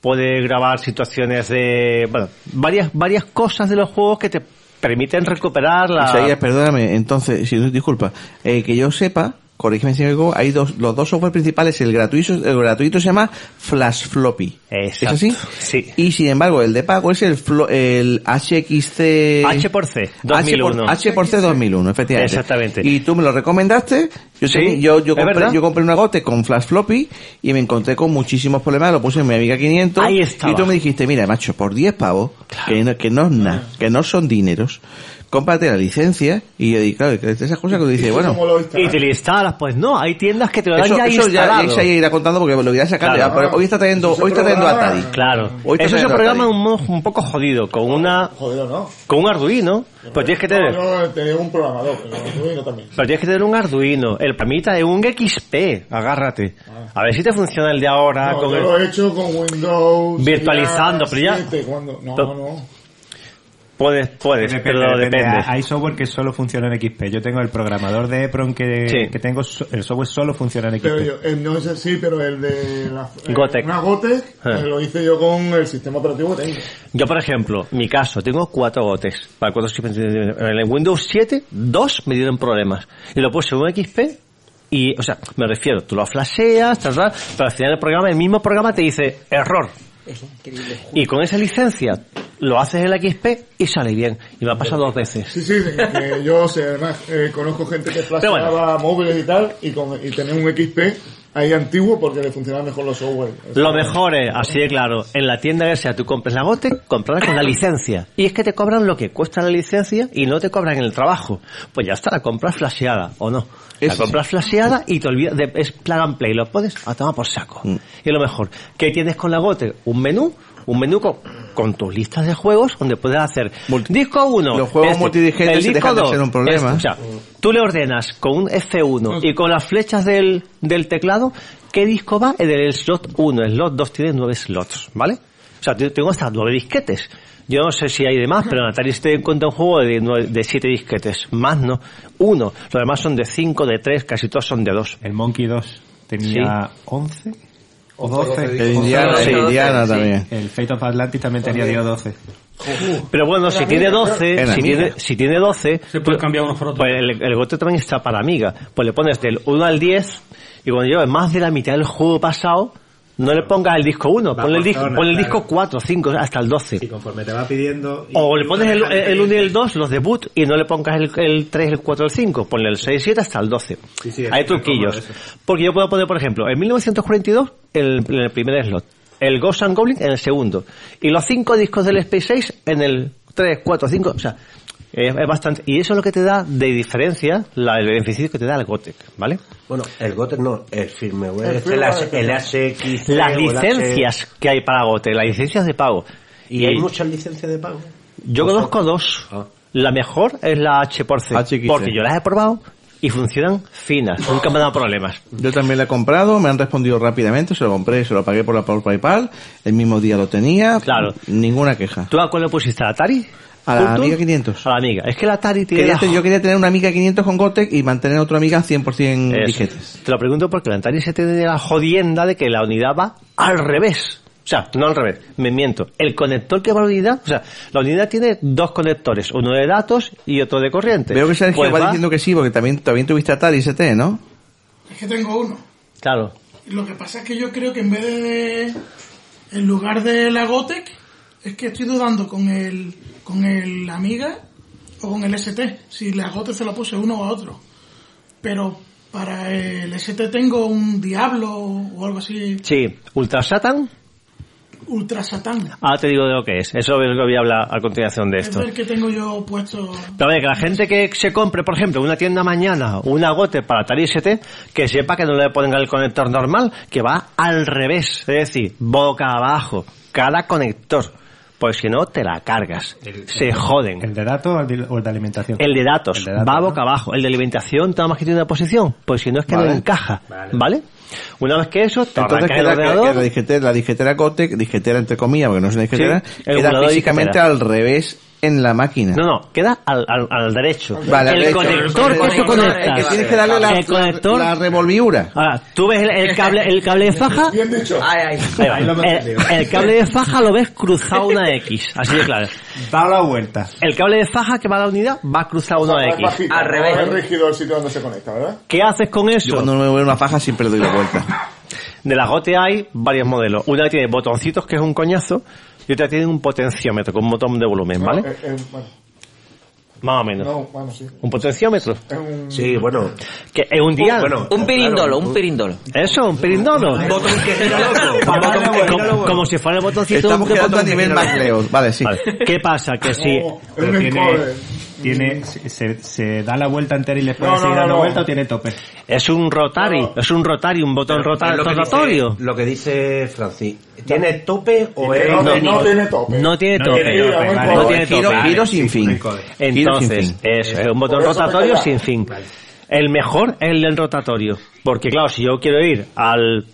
puede grabar situaciones de, bueno, varias, varias cosas de los juegos que te permiten recuperar la... Isaías, perdóname, entonces, si no disculpa, eh, que yo sepa, corrígeme si me equivoco, hay dos, los dos software principales, el gratuito, el gratuito se llama Flash Floppy. ¿Es así? Sí. Y sin embargo, el de pago es el, flo- el HXC... H por C, H por, 2001. H por C 2001, efectivamente. Exactamente. Y tú me lo recomendaste. Yo, Sí, tení- yo, yo, compré, yo compré una gote con Flash Floppy y me encontré con muchísimos problemas. Lo puse en mi Amiga 500. Ahí estaba. Y tú me dijiste, mira, macho, por 10 pavos, que, no, que no es nada, que no son dineros, cómprate la licencia. Y yo digo, claro, que esas cosas que tú dices, bueno. Y te lo instalas, pues no, hay tiendas que te lo dan Eso, ya eso instalado. ya irá contando porque lo a sacar. Claro. ya, pero hoy está trayendo, hoy está trayendo Atari. Claro. Hoy está Eso se trayendo programa un, modo un poco jodido, con una... Jodido, no. Con un Arduino. Pues tienes que tener... No, no, tenía un programador, pero Arduino también. Pero tienes que tener un Arduino. El permita es un XP. Agárrate. A ver si te funciona el de ahora. No, con yo el- lo he hecho con Windows. Virtualizando, pero ya- siete, cuando- No, Pero- no. Puedes, puedes, Depende, pero depende. depende. Hay software que solo funciona en XP. Yo tengo el programador de EPROM que, Sí. que tengo, el software solo funciona en XP. Pero yo, eh, no es así, pero el de la, eh, Gotek. una Gotek Ah. eh, lo hice yo con el sistema operativo que tengo. Yo, por ejemplo, mi caso, tengo cuatro gotes. Para cuatro en el Windows 7, dos me dieron problemas. Y lo puse en un XP y, o sea, me refiero, tú lo flasheas, tal, tal, pero al final el programa, el mismo programa te dice error. Es increíble. Y con esa licencia lo haces en el XP y sale bien. Y me ha pasado dos veces. Sí, sí, que yo sé, además eh, conozco gente que Pero bueno. flasheaba móviles y tal y, con, y tenía un XP ahí antiguo porque le funcionaban mejor los software. Lo mejor es, así de claro, en la tienda que sea, tú compres la gote, comprarla con la licencia. Y es que te cobran lo que cuesta la licencia y no te cobran el trabajo. Pues ya está, la compras flasheada, ¿o no? La Eso sí. compras flasheada y te olvidas, de, es plug and play, lo pones a tomar por saco. Mm. Y lo mejor, ¿qué tienes con la gote? Un menú, un menú con, con tus listas de juegos donde puedes hacer disco 1. Los juegos multidigitales el disco dejan de 2, ser un problema. este. O sea, tú le ordenas con un F1 y con las flechas del, del teclado qué disco va en el slot 1. El slot 2 tiene 9 slots, ¿vale? O sea, te- tengo hasta 9 disquetes. Yo no sé si hay de más, pero en Atari te encuentra un juego de, nueve- de 7 disquetes. Más no. Uno. Los demás son de 5, de 3, casi todos son de 2. El Monkey 2 tenía 11 o 12. El Indiana, el Indiana también. El Fate of Atlantis también tenía 10 o 12. Pero bueno, si tiene 12, Era si tiene, si tiene 12, Se puede cambiar uno por otro. pues el, el gote también está para amiga. Pues le pones del 1 al 10 y cuando lleves más de la mitad del juego pasado, no le pongas el disco 1, Va ponle el disco, ponle el disco 4, 5, hasta el 12. Y conforme te va pidiendo... O le pones el, el 1 y el 2, los de boot, y no le pongas el, el 3, el 4, el 5. Ponle el 6, 7 hasta el 12. Sí, sí, Hay truquillos. Porque yo puedo poner, por ejemplo, en 1942, el, en el primer slot. El Ghost and Goblin en el segundo. Y los 5 discos del Space 6 en el 3, 4, 5. O sea, es, es bastante. Y eso es lo que te da de diferencia, la, el beneficio que te da el Gotec, ¿vale? Bueno, el Gotek no, el firmware, El el, el HX. Las licencias que hay para Gotec, las licencias de pago. ¿Y hay muchas licencias de pago? Yo conozco dos. La mejor es la H por C. HXC. Porque yo las he probado y funcionan finas. Nunca me han dado problemas. Yo también lo he comprado, me han respondido rápidamente, se lo compré, se lo pagué por la por PayPal, el mismo día lo tenía, Claro. ninguna queja. ¿Tú a cuál le pusiste? ¿A la Atari? A la. Amiga 500. A la Amiga. Es que la Atari tiene... Quería la- yo quería tener una Amiga 500 con Gotek y mantener otra Amiga 100% Eso. disquetes. Te lo pregunto porque la Atari se tiene la jodienda de que la unidad va al revés. O sea, no al revés, me miento. El conector que va a la unidad, o sea, la unidad tiene dos conectores, uno de datos y otro de corriente. Veo que Sergio Pues va, diciendo que sí, porque también, también tuviste Atari ST, ¿no? Es que tengo uno. Claro. Lo que pasa es que yo creo que en vez de... En lugar de la Gotek, es que estoy dudando con el, con el Amiga o con el ST. Si la Gotek se la puse uno o a otro. Pero para el ST tengo un Diablo o algo así. Sí, Ultra Satan Ultra Satán. Ahora te digo de lo que es. Eso es lo que voy a hablar a continuación de Es esto. el que tengo yo puesto. Pero a ver, que la gente que se compre, por ejemplo, una tienda mañana o una gote para Atari ST, que sepa que no le ponen el conector normal, que va al revés, es decir, boca abajo, cada conector. Pues si no, te la cargas. se joden. ¿El de datos o el de, o el de alimentación? El de datos, El de datos, va ¿no? boca abajo. El de alimentación, nada más que tiene una posición. Pues si no es que Vale. no encaja. ¿Vale? Una vez que eso, te Entonces que, ordenador. que la disquetera, la disquetera Cotec, disquetera entre comillas, porque no es una Sí, el queda físicamente al revés en la máquina. No, no, queda al, al, al derecho. Vale, al el derecho. conector que tú conectas. El que tienes que darle la, el conector. la, la revolviura. Ahora, tú ves el, el cable, el cable de faja. Bien dicho. Ahí va. el, el cable de faja lo ves cruzado una X, así de claro. Da la vuelta. El cable de faja que va a la unidad va cruzado una Es X. bajito, Al revés. Es rígido el sitio donde se conecta, ¿verdad? ¿Qué haces con Yo eso? cuando me veo una faja siempre le doy la vuelta. De la GOTE hay varios modelos. Una tiene botoncitos que es un coñazo y otra tiene un potenciómetro con un botón de volumen, ¿vale? Eh, eh, bueno, Más o menos. no, bueno, sí. ¿Un potenciómetro? Un... Sí, bueno. Que es un dial. Bueno, Un pirindolo, claro, un pirindolo. Eso, un pirindolo. botón que gira loco. como, como si fuera el botoncito Estamos de quedando a nivel leo. Vale, sí. Vale. ¿Qué pasa? Que si... No, un tiene. Tiene, se, se da la vuelta entera y le puede No, no, seguir no, dando no. vuelta o tiene tope. Es un rotary, No. es un rotary, un botón rota- Es lo rotatorio. Lo que dice Francis. ¿Tiene tope o es.? No, no, no tiene tope. No tiene tope. No tiene Giro, tope. giro sin fin. Entonces, es un botón rotatorio sin fin. El mejor es el del rotatorio. Porque claro, si yo quiero ir al...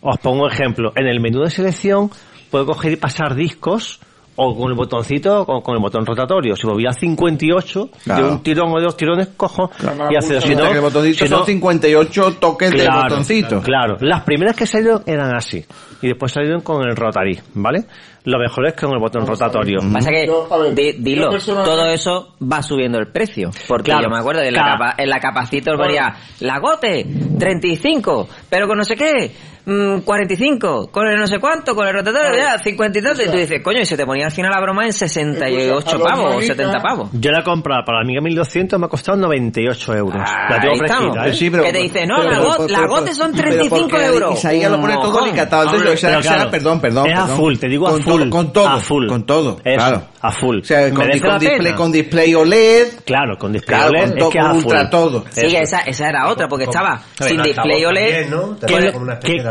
Os pongo un ejemplo. En el menú de selección puedo coger y pasar discos o con el botoncito o con, con el botón rotatorio. Si me voy a 58, Claro. de un tirón o de dos tirones cojo Claro, y hacer. si no, que el botoncito si no- son 58 toques de Claro, botoncito. Claro, las primeras que salieron eran así. Y después salieron con el rotary, ¿vale? Lo mejor es con el botón rotatorio. Pasa que, Yo, a ver, di- dilo, todo eso va subiendo el precio. Porque Claro, yo me acuerdo de la, capa, en la capacitor ponía la gote, 35, pero con no sé qué, mm, 45, con el no sé cuánto, con el rotatorio, ya, 50 y tanto. Y tú dices, coño, y se te ponía al final la broma en 68 Escucha, a los pavos o manitas- 70 pavos. Yo la he comprado para la Amiga 1200, me ha costado 98 euros. la tengo fresquita, ¿eh? Sí, pero- que te dice, no, pero- la, pero- la gote son pero 35 porque euros. Isaías lo pone todo licatado. Entonces, o sea, o sea, claro, perdón, perdón. es a full, te digo a Con full. todo- con todo. A full. Con todo. Eso, claro. a full. O sea, con, ¿Merece con la display, con display OLED. Claro, con display Claro, OLED con es todo, que a full. todo. Sí, esa, esa era otra, porque estaba sin display OLED.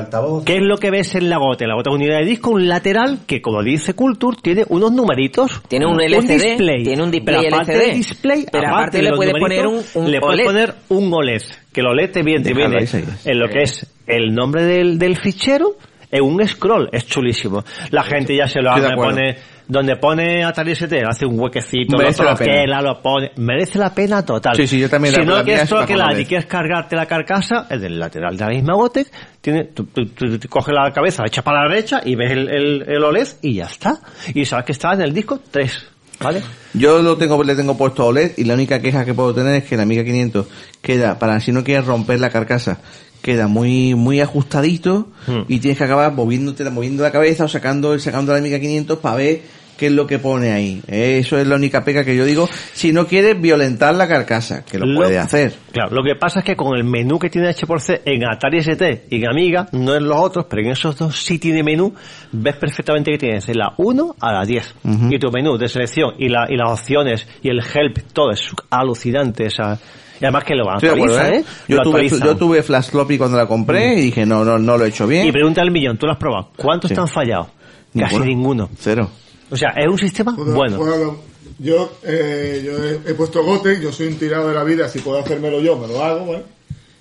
¿Qué, es lo- altavoz. qué es que ves en la gote? La gote es una unidad de disco, un lateral que, como dice Culture, tiene unos numeritos. Tiene un LCD, display. tiene un display Pero aparte LCD. del display, Pero aparte de le puedes poner un- un le puedes OLED. poner un OLED. Que el OLED te viene, te viene en lo que es el nombre del, del fichero en un scroll. Es chulísimo. La gente ya se lo hace, pone donde pone Atari ST, hace un huequecito, Merece lo la pena. lo pone. Merece la pena total. Sí, sí, yo también Si la- no la quieres es troquelar y quieres cargarte la carcasa, el del lateral de la misma Gotec, tiene, tú, tú- tú- tú coges la cabeza, la echas para la derecha y ves el, el, el OLED y ya está. Y sabes que está en el disco 3. ¿Vale? Yo lo tengo, le tengo puesto OLED y la única queja que puedo tener es que la Amiga 500 queda, para si no quieres romper la carcasa, queda muy, muy ajustadito Hmm. y tienes que acabar moviéndote, moviendo la cabeza o sacando, sacando la Amiga 500 para ver qué es lo que pone ahí. Eso es la única pega que yo digo. Si no quieres violentar la carcasa, que lo, Lo- puede hacer. Claro, lo que pasa es que con el menú que tiene H por C en Atari ST y en Amiga, no en los otros, pero en esos dos sí tiene menú, ves perfectamente que tienes de la 1 a la 10. Y tu menú de selección y, la, y las opciones y el help, todo es alucinante. Esa, y además que lo actualizan, ¿eh? ¿eh? Yo, Lo tuve, yo tuve Flash Floppy cuando la compré y dije, no, no, no lo he hecho bien. Y pregunta al millón, ¿tú lo has probado? ¿Cuántos Sí. te han fallado? Casi Ninguno. ninguno. Cero. O sea, es un sistema bueno. puedo- yo eh, yo he, he puesto Gotek, yo soy un tirado de la vida, si puedo hacérmelo yo, me lo hago, ¿vale?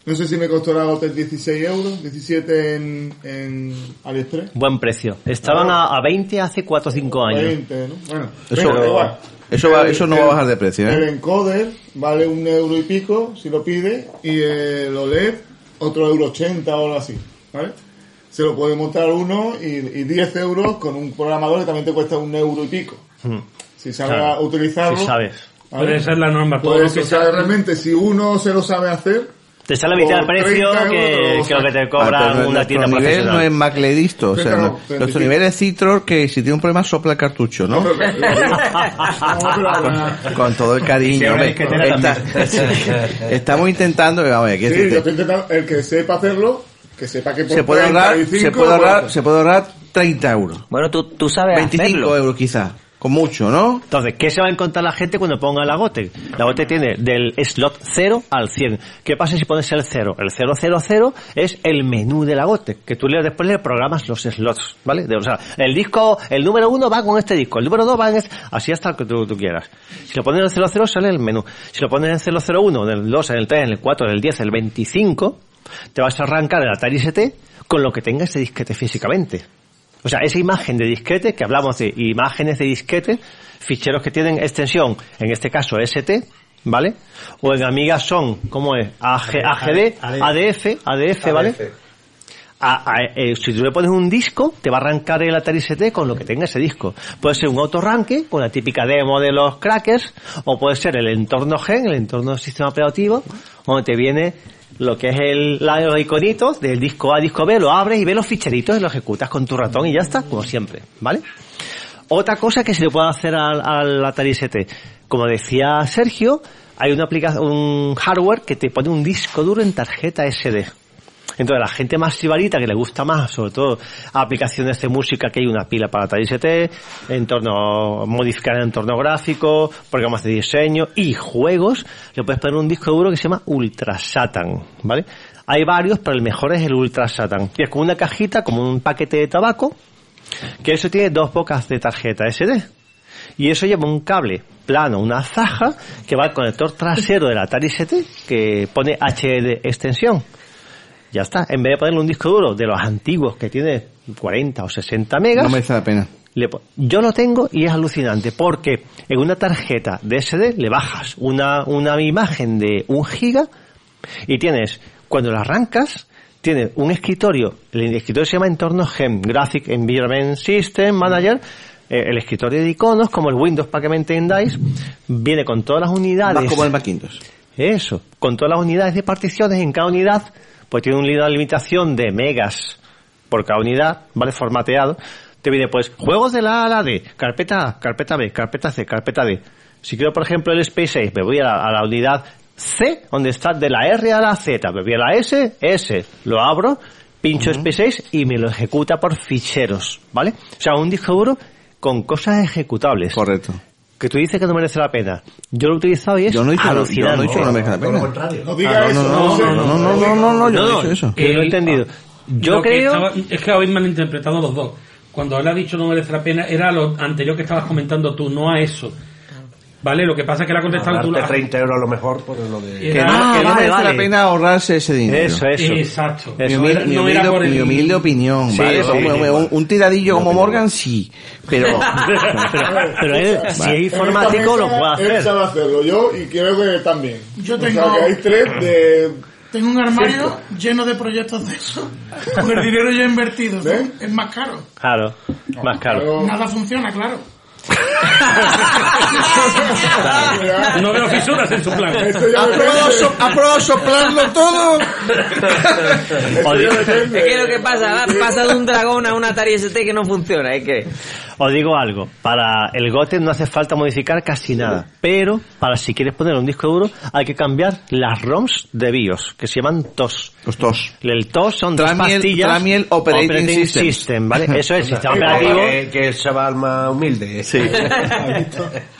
No sé si me costó la Gotek 16 euros, 17 en, en AliExpress. Buen precio. Estaban a, a 20 hace 4 o 5 años. 20, ¿no? Bueno, Eso- venga, da igual. Eso va- El- eso no va a bajar de precio, ¿eh? El encoder vale un euro y pico si lo pide y el OLED otro euro 80 o algo así, ¿vale? Se lo puede montar uno y, y 10 euros con un programador que también te cuesta un euro y pico. Hmm. Si sabes Claro. utilizarlo. Si sabes. ¿vale? Esa es la norma. Pues sea, sea- realmente si uno se lo sabe hacer, Te sale a mitad del precio 30 que, lo que te Ah, cobra pero una nuestro tienda nivel profesional. no es Macledisto, o sea, no- 35. nuestro nivel es Citror que si tiene un problema sopla el cartucho, ¿no? Con todo el cariño, si ahora hombre. es que te la Está- estamos intentando, vamos a ver, ¿qué sí, yo estoy intentando, el que sepa hacerlo, que sepa que por se puede ahorrar, 35 se puede ahorrar, se puede ahorrar 30 euros. Bueno, tú, tú sabes 25 hacerlo. euros quizás. Con mucho, ¿no? Entonces, ¿qué se va a encontrar la gente cuando ponga la GOTE? La GOTE tiene del slot 0 al 100. ¿Qué pasa si pones el 0? El 000 es el menú de la GOTE, que tú le, después le programas los slots, ¿vale? De- o sea, el disco, el número 1 va con este disco, el número 2 va en este, así hasta el que tú, tú quieras. Si lo pones en el 00 sale el menú. Si lo pones en el 001, en el 2, en el 3, en el 4, en el 10, en el 25, te vas a arrancar el Atari ST con lo que tenga ese disquete físicamente. O sea, esa imagen de disquete, que hablamos de imágenes de disquete, ficheros que tienen extensión, en este caso ST, ¿vale? O en Amiga son, ¿cómo es? AG, AGD, ADF, ADF, ¿vale? A- a- eh, si tú le pones un disco, te va a arrancar el Atari ST con lo que tenga ese disco. Puede ser un autorranque, con la típica demo de los crackers, o puede ser el entorno gen, el entorno sistema operativo, donde te viene lo que es el, los iconitos del disco A, disco B, lo abres y ves los ficheritos y lo ejecutas con tu ratón y ya está, como siempre, ¿vale? Otra cosa que se le puede hacer al, al Atari ST, como decía Sergio, hay una aplicación, un hardware que te pone un disco duro en tarjeta SD. Entonces, la gente más chivarita que le gusta más, sobre todo aplicaciones de música que hay una pila para Atari ST, entorno, modificar el entorno gráfico, programas de diseño y juegos, le puedes poner un disco duro que se llama Ultra Satan, ¿vale? Hay varios, pero el mejor es el Ultra Satan. Y es como una cajita, como un paquete de tabaco, que eso tiene dos bocas de tarjeta SD. Y eso lleva un cable plano, una zaja, que va al conector trasero del Atari ST, que pone HD extensión. Ya está. En vez de ponerle un disco duro de los antiguos que tiene 40 o 60 megas, No merece la pena. le yo lo tengo y es alucinante porque en una tarjeta de SD le bajas una, una imagen de un giga y tienes, cuando la arrancas, tienes un escritorio, el escritorio se llama entorno GEM, Graphic Environment System Manager, eh, el escritorio de iconos, como el Windows para que me entendáis, viene con todas las unidades. Más como el Macintosh. Eso, con todas las unidades de particiones en cada unidad, pues tiene una limitación de megas por cada unidad, ¿vale? Formateado. Te viene pues juegos de la A a la D, carpeta A, carpeta B, carpeta C, carpeta D. Si quiero, por ejemplo, el Space 6, me voy a la, a la unidad C, donde está de la R a la Z, me voy a la S, S, lo abro, pincho Space 6 y me lo ejecuta por ficheros, ¿vale? O sea, un disco duro con cosas ejecutables. Correcto. Que tú dices que no merece la pena. Yo lo he utilizado y es Yo no he dicho- yo no he dicho que no merece la pena. No diga eso, no, no, no, no, no, no, no, yo no he dicho eso. Que lo he entendido. Yo creo... estaba- es que habéis malinterpretado los dos. Cuando él ha dicho no merece la pena, era lo anterior que estabas comentando tú, no a eso. ¿Vale? Lo que pasa es que la ha contestado tú. Darte 30 euros a lo mejor por lo de... Que no, que no merece la pena ahorrarse ese dinero. Eso, eso. Exacto. Mi, humilde, no era por el- mi humilde opinión, Sí, ¿vale? sí, un, sí, un- un tiradillo como Morgan, sí. Pero, pero, pero él, si es informático, lo puede Él hacer. sabe hacerlo, yo y creo que también. Yo O sea, tengo- que hay tres de... Tengo un armario lleno de proyectos de eso. Con el dinero ya invertido. ¿no? ¿Ves? Es más caro. Claro, más caro. Nada funciona, claro. No veo fisuras en su plan. ¿ha probado, so- ha probado soplarlo todo? Es que lo que pasa, pasa de un dragón a un Atari ST que no funciona, es que... Os digo algo, para el GOTE no hace falta modificar casi nada, pero para si quieres poner un disco duro hay que cambiar las ROMs de BIOS, que se llaman TOS. Los TOS. El TOS son dos Tramiel- pastillas Tramiel Operating System. ¿vale? Eso es, sistema Para operativo. que, que el chaval más humilde. Sí.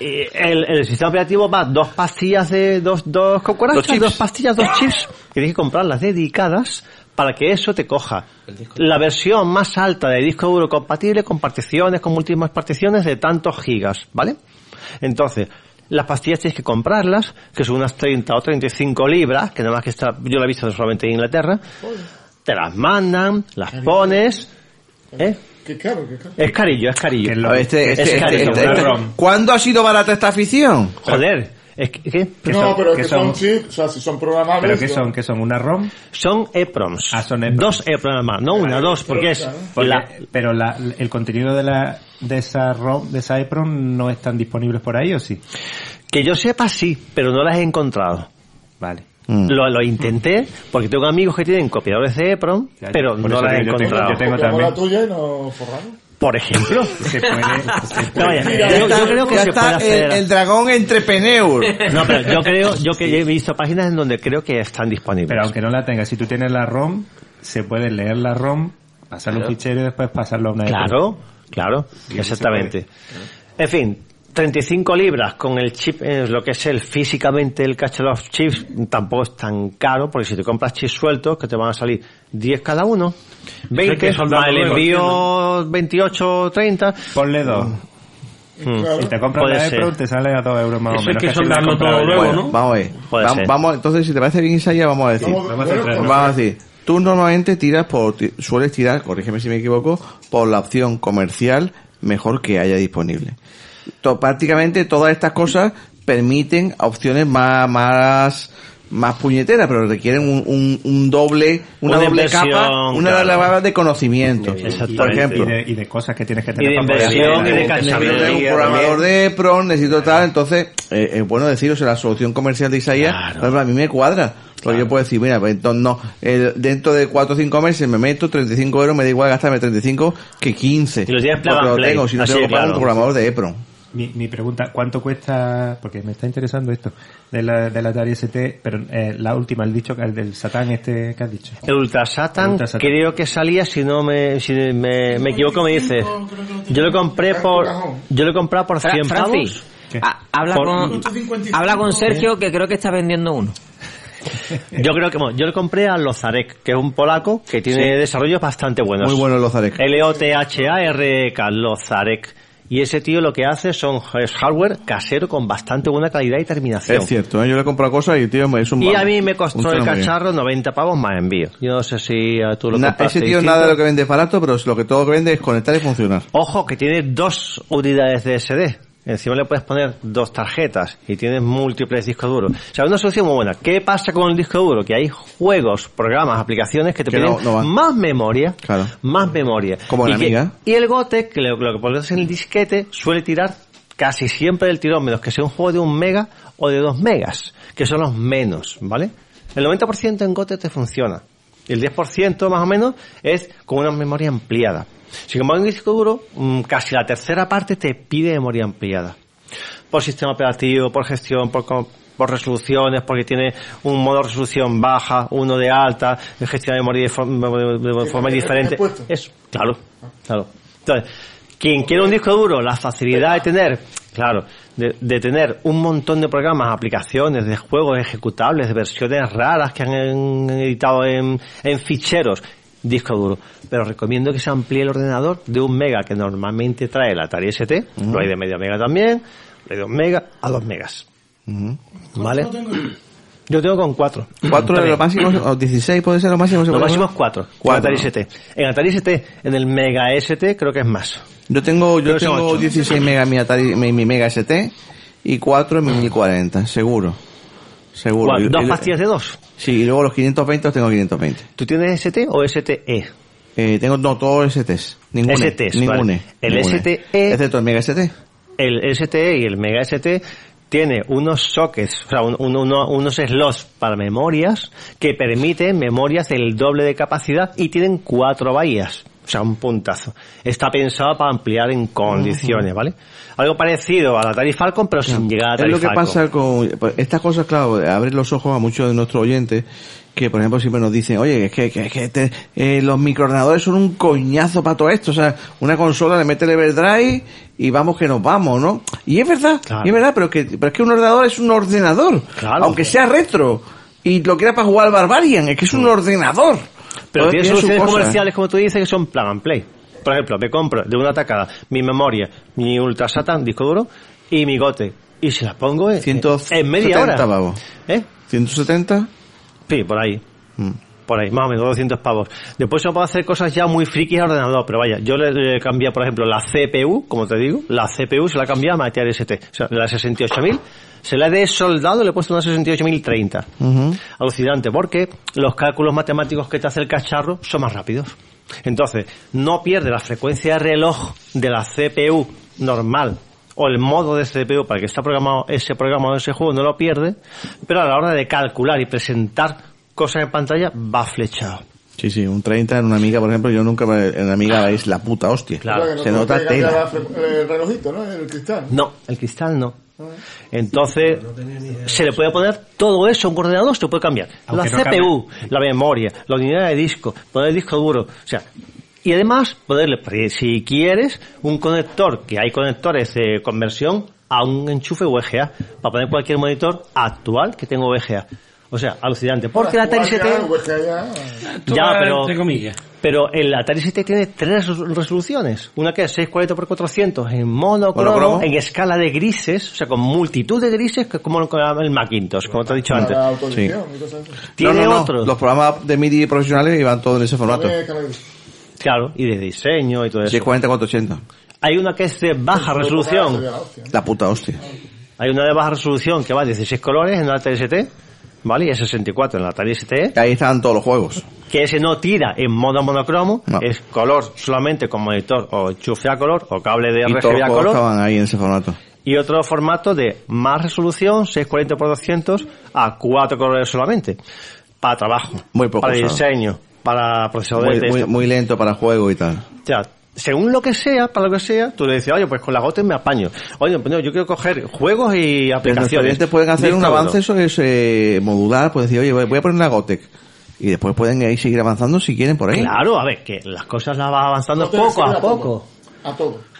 El, el sistema operativo va dos pastillas de dos, dos cucarachas, Dos chips. dos pastillas, dos chips, que tienes que comprarlas dedicadas para que eso te coja la versión más alta de disco duro compatible con particiones, con múltiples particiones de tantos gigas, ¿vale? Entonces, las pastillas tienes que comprarlas, que son unas 30 o 35 libras, que nada más que está, yo la he visto solamente en Inglaterra, te las mandan, las pones, ¿eh? Qué caro, qué caro. Es carillo, es carillo. Este- este- es este- carillo. este- este- ¿Cuándo ha sido barata esta afición? Joder, es que, ¿qué? ¿Qué No, son? pero es ¿Qué que son son? chips, o sea, si son programables... ¿Pero qué ¿no? son? ¿Qué son? ¿Una ROM? Son EPROMs. Ah, son EPROMs. Dos EPROMs más, no una, dos, porque es Porque- la, pero la- el contenido de la de esa ROM, de esa EPROM no están disponibles por ahí o sí? que yo sepa sí, pero no las he encontrado. Vale. Mm. Lo, lo intenté porque tengo amigos que tienen copiadores de EPROM, Ya, pero no las he que yo tengo- encontrado. yo tengo también. la tuya y nos forramos. Por ejemplo. Se puede, se No, vaya, puede- yo, yo creo que ya se puede está hacer. el, el dragón entre Peneur. No, pero yo creo, yo que he visto páginas en donde creo que están disponibles. Pero aunque no la tengas, si tú tienes la ROM, se puede leer la ROM Pasarlo Claro. un fichero y después pasarlo a una Claro, claro, exactamente. En fin, 35 libras con el chip, eh, lo que es el físicamente el cacho de los chips, tampoco es tan caro, porque si te compras chips sueltos, que te van a salir 10 cada uno, 20, que soldado más el envío 28, 30. Ponle dos. Si te compras Puede la ser. Epro, te sale a 2 euros más Eso o menos. hay que compras todo luego, Bueno, ¿no? vamos a ver. Puede Vamos, ser. vamos- entonces, si te parece bien, Isaiah, vamos a decir. Vamos- Vamos a centrarnos. Vamos a decir, tú normalmente tiras por, ti- sueles tirar, corrígeme si me equivoco, por la opción comercial mejor que haya disponible. To- prácticamente todas estas cosas permiten opciones más, más, más puñeteras, pero requieren un, un, un doble, una, Una doble capa, una claro. doble capa de conocimiento. Por ejemplo, Y de, y de cosas que tienes que Y tener de para poder inversión hacer. y de necesito un programador de PRO, necesito tal, entonces eh, es bueno deciros, la solución comercial de Isaías, por ejemplo, a mí me cuadra. Porque yo puedo decir, mira, pues entonces no, el- dentro de 4 o 5 meses me meto 35 euros, me da igual gastarme 35 que 15. Y lo tienes plug Porque lo tengo, si no Así tengo de que pagar un claro. programador de EPRON. Mi, mi pregunta, ¿cuánto cuesta? Porque me está interesando esto de la, de la Atari ST, pero eh, la última, el dicho, el del Satán este que has dicho. El Ultra Satan, Ultra Satan. creo que salía, si no me, si me, me equivoco, me dice. Yo lo compré por, yo lo he comprado por Fra- 100 Francis, pavos. ha- habla, Por- con, habla con Sergio que creo que está vendiendo uno. Yo creo que, bueno, yo le compré a Lozarek, que es un polaco que tiene Sí. desarrollos bastante buenos. Muy bueno el Lozarek. L-O-T-H-A-R-E-K, Lozarek. Y ese tío lo que hace son es hardware casero con bastante buena calidad y terminación. Es cierto, ¿eh? yo le he comprado cosas y tío es un Y a mí me costó el cacharro 90 pavos más envío. Yo no sé si eh, tú lo Na- ese tío nada de lo que vende es barato, pero lo que todo que vende es conectar y funcionar. Ojo, que tiene dos unidades de SD. Encima le puedes poner dos tarjetas y tienes múltiples discos duros. O sea, una solución muy buena. ¿Qué pasa con el disco duro? Que hay juegos, programas, aplicaciones que te Que piden no- no van. más memoria. Claro. Más memoria. Como y la que- Amiga. Y el Gote, que lo, lo que pones en el disquete, suele tirar casi siempre del tirón, menos que sea un juego de un mega o de dos megas, que son los menos, ¿vale? El 90% en Gote te funciona. Y el 10% más o menos es con una memoria ampliada. Sin embargo, en disco duro, mm, casi la tercera parte te pide memoria ampliada. Por sistema operativo, por gestión, por, resoluciones, porque tiene un modo de resolución baja, uno de alta, de gestión de memoria de, forma- de- forma ¿Qué- qué diferente. Eso, claro, claro. Entonces, quien quiere un disco duro, la facilidad de tener, claro, de, de tener un montón de programas, aplicaciones, de juegos ejecutables, de versiones raras que han editado en, en ficheros, disco duro. Pero recomiendo que se amplíe el ordenador de un mega que normalmente trae el Atari ST, lo hay de medio mega también, lo hay de un mega a dos megas. ¿Vale? Yo tengo con cuatro. 4 de También. los máximos, o 16 puede ser los máximos. Lo máximo es 4. Cuatro. En Atari ST. En Atari ST, en el Mega ST creo que es más. Yo tengo, yo tengo ocho. 16 mega en mi, Atari, mi, mi Mega ST y 4 en mi 1040, seguro. Seguro. ¿Dos pastillas de dos? Sí, y luego los 520 los tengo 520. ¿Tú tienes ST o STE? Eh, tengo no, todos STs. Ninguno. STs, Ninguno. vale. El STE Excepto el Mega ST. El STE y el Mega ST tiene unos sockets, o sea, un- un- uno- unos slots para memorias que permiten memorias del doble de capacidad y tienen cuatro bahías. O sea, un puntazo. Está pensado para ampliar en condiciones, ¿vale? Algo parecido al Atari Falcon, pero sin llegar a Es lo que Falcon. pasa con pues, estas cosas, claro, abren los ojos a muchos de nuestros oyentes que, por ejemplo, siempre nos dicen, oye, es que, que- que te- eh, los microordenadores son un coñazo para todo esto. O sea, una consola le mete el Everdrive y vamos que nos vamos, ¿no? Y es verdad, y es verdad, pero que, pero es que un ordenador es un ordenador. Aunque sea retro y lo quiera para jugar al Barbarian, es que es un ordenador. Pero tiene soluciones comerciales, como tú dices, que son plug and play. Por ejemplo, me compro de una tacada mi memoria, mi Ultra Satan, disco duro, y mi gote. Y se la pongo en, en media 70 hora. pavos. ¿Eh? 170. Sí, por ahí. Por ahí, más o menos 200 pavos. Después se puede hacer cosas ya muy frikis al ordenador, pero vaya, yo le, cambiado, por ejemplo, la CPU, como te digo, la CPU se la he cambiado a Matia ST. O sea, la 68000 se la he desoldado y le he puesto una 68030. Alucinante, porque los cálculos matemáticos que te hace el cacharro son más rápidos. Entonces, no pierde la frecuencia de reloj de la CPU normal o el modo de CPU para que está programado ese programa o ese juego no lo pierde, pero a la hora de calcular y presentar cosas en pantalla va flechado. Sí, sí, un 30 en una amiga, por ejemplo, yo nunca, en una amiga es la puta hostia. Claro. Se nota tela. el relojito, ¿no? El cristal. No, el cristal no. Entonces, se le puede poner todo eso a un ordenador, se puede cambiar. Aunque la no CPU, la memoria, la unidad de disco, poner el disco duro. O sea, Y además, poderle, si quieres, un conector, que hay conectores de conversión a un enchufe VGA, para poner cualquier monitor actual que tenga VGA. O sea, alucinante. Porque la Atari ST... Ya, pero, Entre comillas. pero el Atari ST tiene tres res- resoluciones. Una que es 640x400 en monocromo, Monocromo. en escala de grises, o sea, con multitud de grises, que es como el Macintosh, como te he dicho antes. Así. Tiene No, no, no. otro. Los programas de MIDI profesionales iban todos en ese formato. De- Claro, y de diseño y todo eso. 640 480. Hay una que es de baja resolución. La puta hostia. Hay una de baja resolución que va a 16 colores en el Atari ST, ¿vale? Y es 64 en el Atari ST. Ahí estaban todos los juegos. Que ese no tira en modo monocromo, es color solamente con monitor o enchufe a color o cable de Y todos los a color. estaban ahí en ese formato. Y otro formato de más resolución, 640 x 200 a 4 colores solamente. Para trabajo, Muy poco para usado. diseño, para procesadores Muy, de muy, texto. muy lento para juego y tal. Sea, según lo que sea, para lo que sea, tú le dices, oye, pues con la GOTE me apaño. Oye, pues no, yo quiero coger juegos y aplicaciones. oyentes pueden hacer un avance eso es eh, modular, pueden decir, oye, voy a poner una Gotec. Y después pueden ahí seguir avanzando si quieren por ahí. Claro, a ver, que las cosas las vas avanzando No poco a a todo. poco. A todo.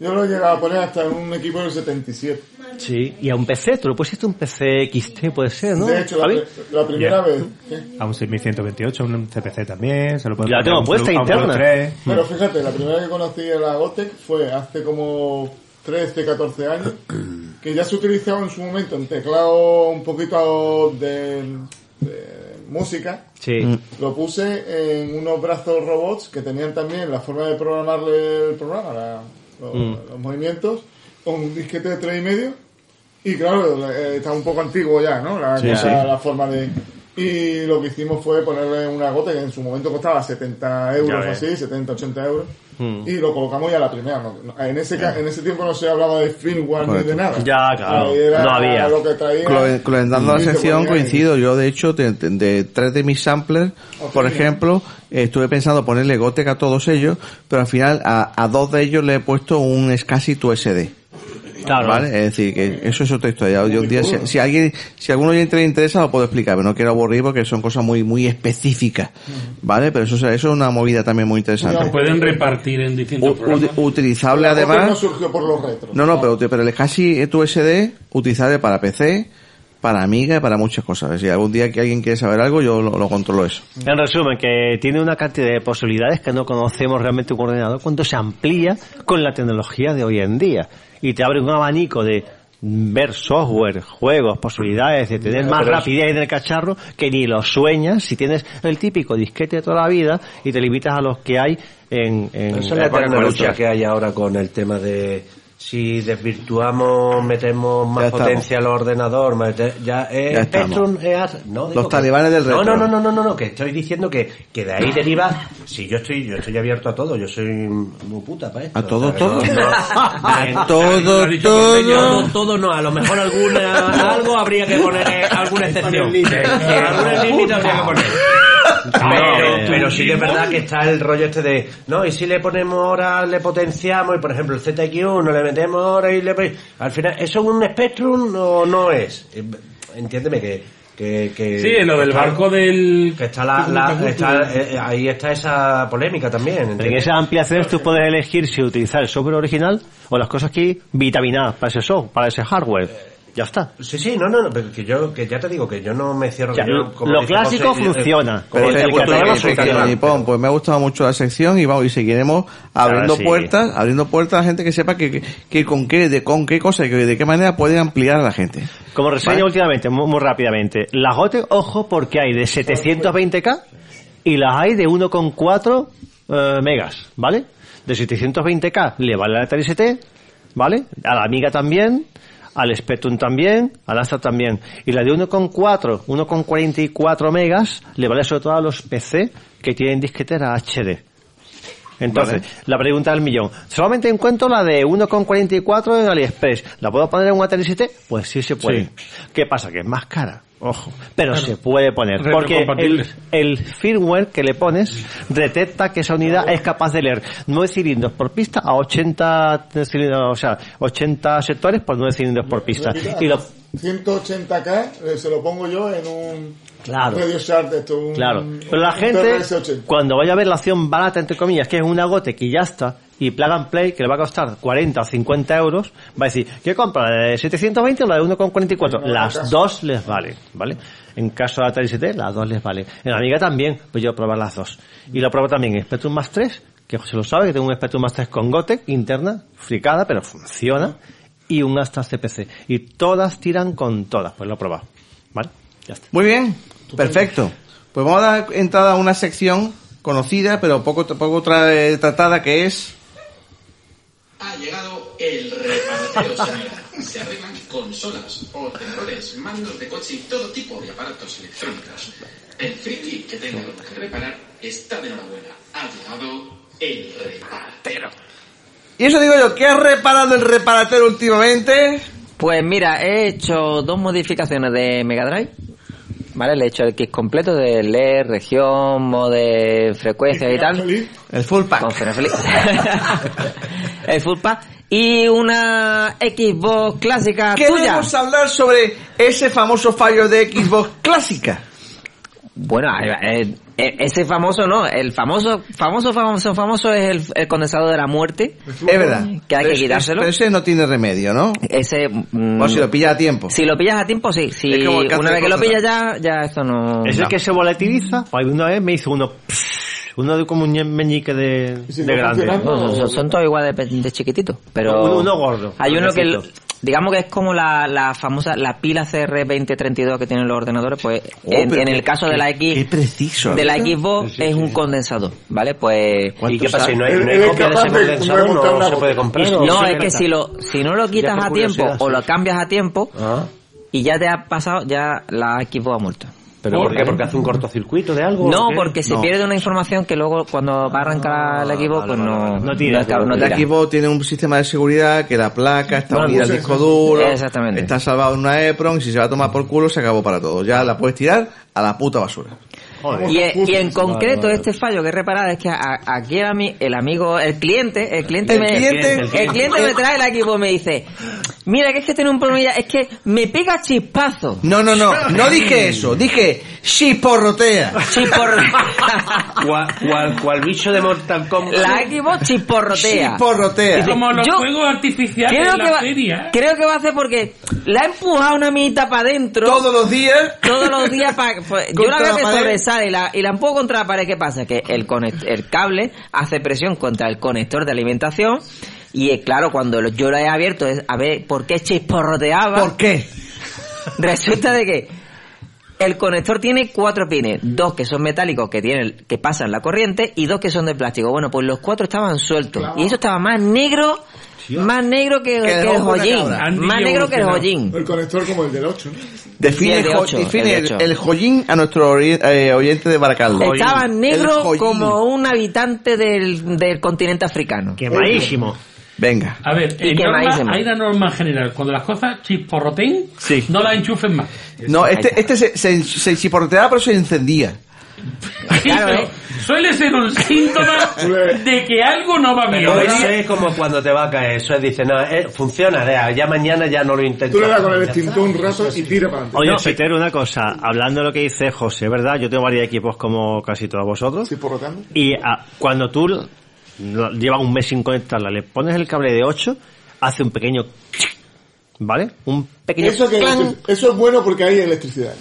Yo lo he llegado a poner hasta en un equipo del 77. Sí, y a un PC, tú lo pusiste un PC XT, puede ser, ¿no? De hecho, la, la primera vez. A un 6128, un CPC también, se lo puede Ya poner tengo puesta interna. Plus 3. Pero fíjate, la primera vez que conocí a la Gotec fue hace como 13, 14 años, que ya se utilizaba en su momento en teclado un poquito de, de música. Sí. Mm. Lo puse en unos brazos robots que tenían también la forma de programarle el programa, la- los, Mm. los movimientos, con un disquete de tres y medio. Y claro, eh, está un poco antiguo ya, ¿no? La, Sí, la- sí. la forma de... Y lo que hicimos fue ponerle una gota que en su momento costaba 70 euros o así, 70, 80 euros. Mm. Y lo colocamos ya a la primera. ¿no? No, En, ese, ca- en ese tiempo no se hablaba de firmware ni de nada. Ya, claro, era no había. Lo que traía. Clo- Comentando la y se sección ponía ahí. coincido, yo de hecho de, de- de tres de mis samplers, por ejemplo, eh, estuve pensando ponerle Gotec a todos ellos, pero al final a, a dos de ellos le he puesto un SCSI USD. Claro. ¿Vale? Es decir, que eso es otra historia. Yo un día, si, si alguien, si alguno oyente le interesa, lo puedo explicar, pero no quiero aburrir porque son cosas muy, muy específicas. ¿Vale? Pero eso, es- eso es una movida también muy interesante. Se pueden repartir en distintos programas. utilizable Gotec no además. surgió por los retros. No, no, pero, pero el SCSI USD, utilizable para PC, para Amiga y para muchas cosas. Si algún día que alguien quiere saber algo, yo lo, lo controlo eso. En resumen, que tiene una cantidad de posibilidades que no conocemos realmente un ordenador cuando se amplía con la tecnología de hoy en día. Y te abre un abanico de ver software, juegos, posibilidades de tener más Pero es- rapidez en el cacharro que ni lo sueñas si tienes el típico disquete de toda la vida y te limitas a los que hay en... en Esa es la lucha que hay ahora con el tema de si desvirtuamos, metemos Ya más estamos. potencia al ordenador, ya es Ya. Spectrum, es no, digo Los que- talibanes del retro. No, no, no, no, no, no, que estoy diciendo que, que de ahí deriva, si yo estoy, yo estoy abierto a todo, yo soy muy puta para esto. A todo, O sea, todo. no- no- A todo, no, todo no, a lo mejor alguna, algo habría que poner, eh, alguna excepción. Eh, Alguna límite habría que poner. Pero, eh, pero sí que es verdad que está el rollo este de, no, y si le ponemos ahora, le potenciamos, y por ejemplo el ZX1 le metemos ahora y le... Al final, ¿eso es un Spectrum o no es? Eh, Entiéndeme que... que, que Sí, en lo del está- barco del... que está la, la- está, eh, ahí está esa polémica también. En esas ampliaciones tú puedes elegir si utilizar el software original o las cosas aquí vitaminadas para ese software, para ese hardware. Ya está. Sí, sí, no, no, no, pero que yo, que ya te digo que yo no me cierro. O sea, que yo, lo- como lo dice clásico José, funciona. como Pero el Nipón, pues me ha gustado mucho la sección y vamos y seguiremos abriendo sí. puertas, abriendo puertas a la gente que sepa que, que, que con qué, de con qué cosa y que de qué manera pueden ampliar a la gente. Como reseña Vale. últimamente, muy, muy rápidamente, las GOTE, ojo, porque hay de 720K y las hay de 1,4 eh, megas, ¿vale? De 720K le vale a la Atari ST, ¿vale? A la Amiga también, al Spectrum también, al Astra también. Y la de 1,4, 1,44 megas le vale sobre todo a los PC que tienen disquetera HD. Entonces, la pregunta del millón. ¿Solamente encuentro la de 1,44 en AliExpress? ¿La puedo poner en un ST? Pues sí se puede. ¿Qué pasa? Que es más cara. Ojo. Pero Claro. se puede poner. Porque el, firmware que le pones detecta que esa unidad es capaz de leer 9 cilindros por pista a 80 cilindros, o sea, 80 sectores por 9 cilindros por pista. Y lo, 180K eh, se lo pongo yo en un Claro. Radio Shark, esto un- Claro. Pero la gente, PRS-80. cuando vaya a ver la opción barata, entre comillas, que es una gote que ya está, y plug and play, que le va a costar 40 o 50 euros, va a decir, ¿qué compra? ¿La de 720 o la de 1,44? Las dos les valen, ¿vale? En caso de Atari ST, las dos les valen. En Amiga también, pues yo probar las dos. Y lo pruebo también en Spectrum Max 3, que se lo sabe, que tengo un Spectrum Max 3 con Gotek interna, fricada, pero funciona, y un Astra CPC. Y todas tiran con todas, pues lo he probado. ¿Vale? Ya está. Muy bien, perfecto. Pues vamos a dar entrada a una sección conocida, pero poco, poco tra- tratada, que es... Ha llegado el reparatero Sanidad. Se arreglan consolas, ordenadores, mandos de coche y todo tipo de aparatos electrónicos. El friki que tenga que reparar está de enhorabuena. Ha llegado el reparatero. Y eso digo yo, ¿qué has reparado el reparatero últimamente? Pues mira, he hecho dos modificaciones de Mega Drive. ¿Vale? Le he hecho el kit completo de LED, región, modo de frecuencia y tal. El full pack. Con el full pack. Y una Xbox clásica tuya. Queremos hablar sobre ese famoso fallo de Xbox clásica. Bueno, eh, ese famoso no, el famoso, famoso, famoso, famoso es el, el condensador de la muerte. Es verdad. Que hay Pero que quitárselo. Pero ese no tiene remedio, ¿no? Ese. mm, O si lo pillas a tiempo. Si lo pillas a tiempo, sí. Si Es como una vez que lo pillas ya, ya esto no. Es el que se volatiliza. Pues una vez me hizo uno, uno de como un meñique de, de grande. No, son, son todos iguales de, de chiquititos. Pero Uno- uno gordo, Hay uno que. Digamos que es como la, la famosa, la pila CR2032 que tienen los ordenadores, pues Oh, en, el qué- caso de la X, Qué preciso. de la. Xbox es un condensador, ¿vale? Pues... ¿Y qué pasa? ¿Y no hay, no hay copia de ese de- condensador? de ¿No se puede comprar? No, ¿O es que si lo, si no lo quitas a tiempo o lo cambias a tiempo Ah. y ya te ha pasado, ya la Xbox ha muerto. ¿Pero por qué? ¿Porque hace un cortocircuito de algo? No, porque se No. pierde una información que luego cuando va a arrancar el equipo, pues no, No tira, no, no El tira. equipo tiene un sistema de seguridad que la placa está Bueno, unida al disco duro, Exactamente. está salvado en una EPROM y si se va a tomar por culo se acabó para todo. Ya la puedes tirar a la puta basura. Y, y en concreto este fallo que he reparado es que a- aquí el, ami- el amigo, el cliente, el cliente, El me, cliente- el cliente me trae el equipo y me dice, mira que es que tiene un problemilla, es que me pega chispazo. No, no, no, no dije eso, dije chisporrotea. ¿Cuál, cuál, cuál bicho de Mortal Kombat? La Xbox chisporrotea. Chisporrotea. Dice, Como los yo juegos artificiales creo que, la va, feria. creo que va a hacer porque la ha empujado una mitad para adentro. Todos los días. Todos los días para... pues, yo la veo que y la, y la empujo contra la pared. ¿Qué pasa? Que el, conect- el cable hace presión contra el conector de alimentación y eh, claro, cuando yo lo he abierto es a ver por qué chisporroteaba. ¿Por qué? Resulta de que el conector tiene cuatro pines, dos que son metálicos que tienen que pasan la corriente y dos que son de plástico. Bueno, pues los cuatro estaban sueltos y eso estaba más negro, más negro que, Que que el joyín, más negro que el joyín. El conector como el del 8, ¿no? Define, el de define el de el, ocho. el joyín a nuestro eh, oyente de Baracaldo. Estaba negro como un habitante del, del continente africano. Quemadísimo. Venga. A ver, en norma- hay una norma general. Cuando las cosas chisporroten, Sí. no las enchufen más. No, este, este se, se, se chisporroteaba pero se encendía. Claro, ¿eh? Suele ser un síntoma de que algo no va bien. Pero eso es como cuando te va a caer. Eso es, dice, no, eh, funciona, ya, ya mañana ya no lo intento. Tú le das con el extintor un rato y tira para adelante. Oye, Peter, una cosa. Hablando de lo que dice José, ¿verdad? Yo tengo varios equipos como casi todos vosotros. Sí, por rotando. Y ah, cuando tú llevas un mes sin conectarla, le pones el cable de 8, hace un pequeño... ¿Vale? Un pequeño... Eso, que, clan. eso es bueno porque hay electricidad.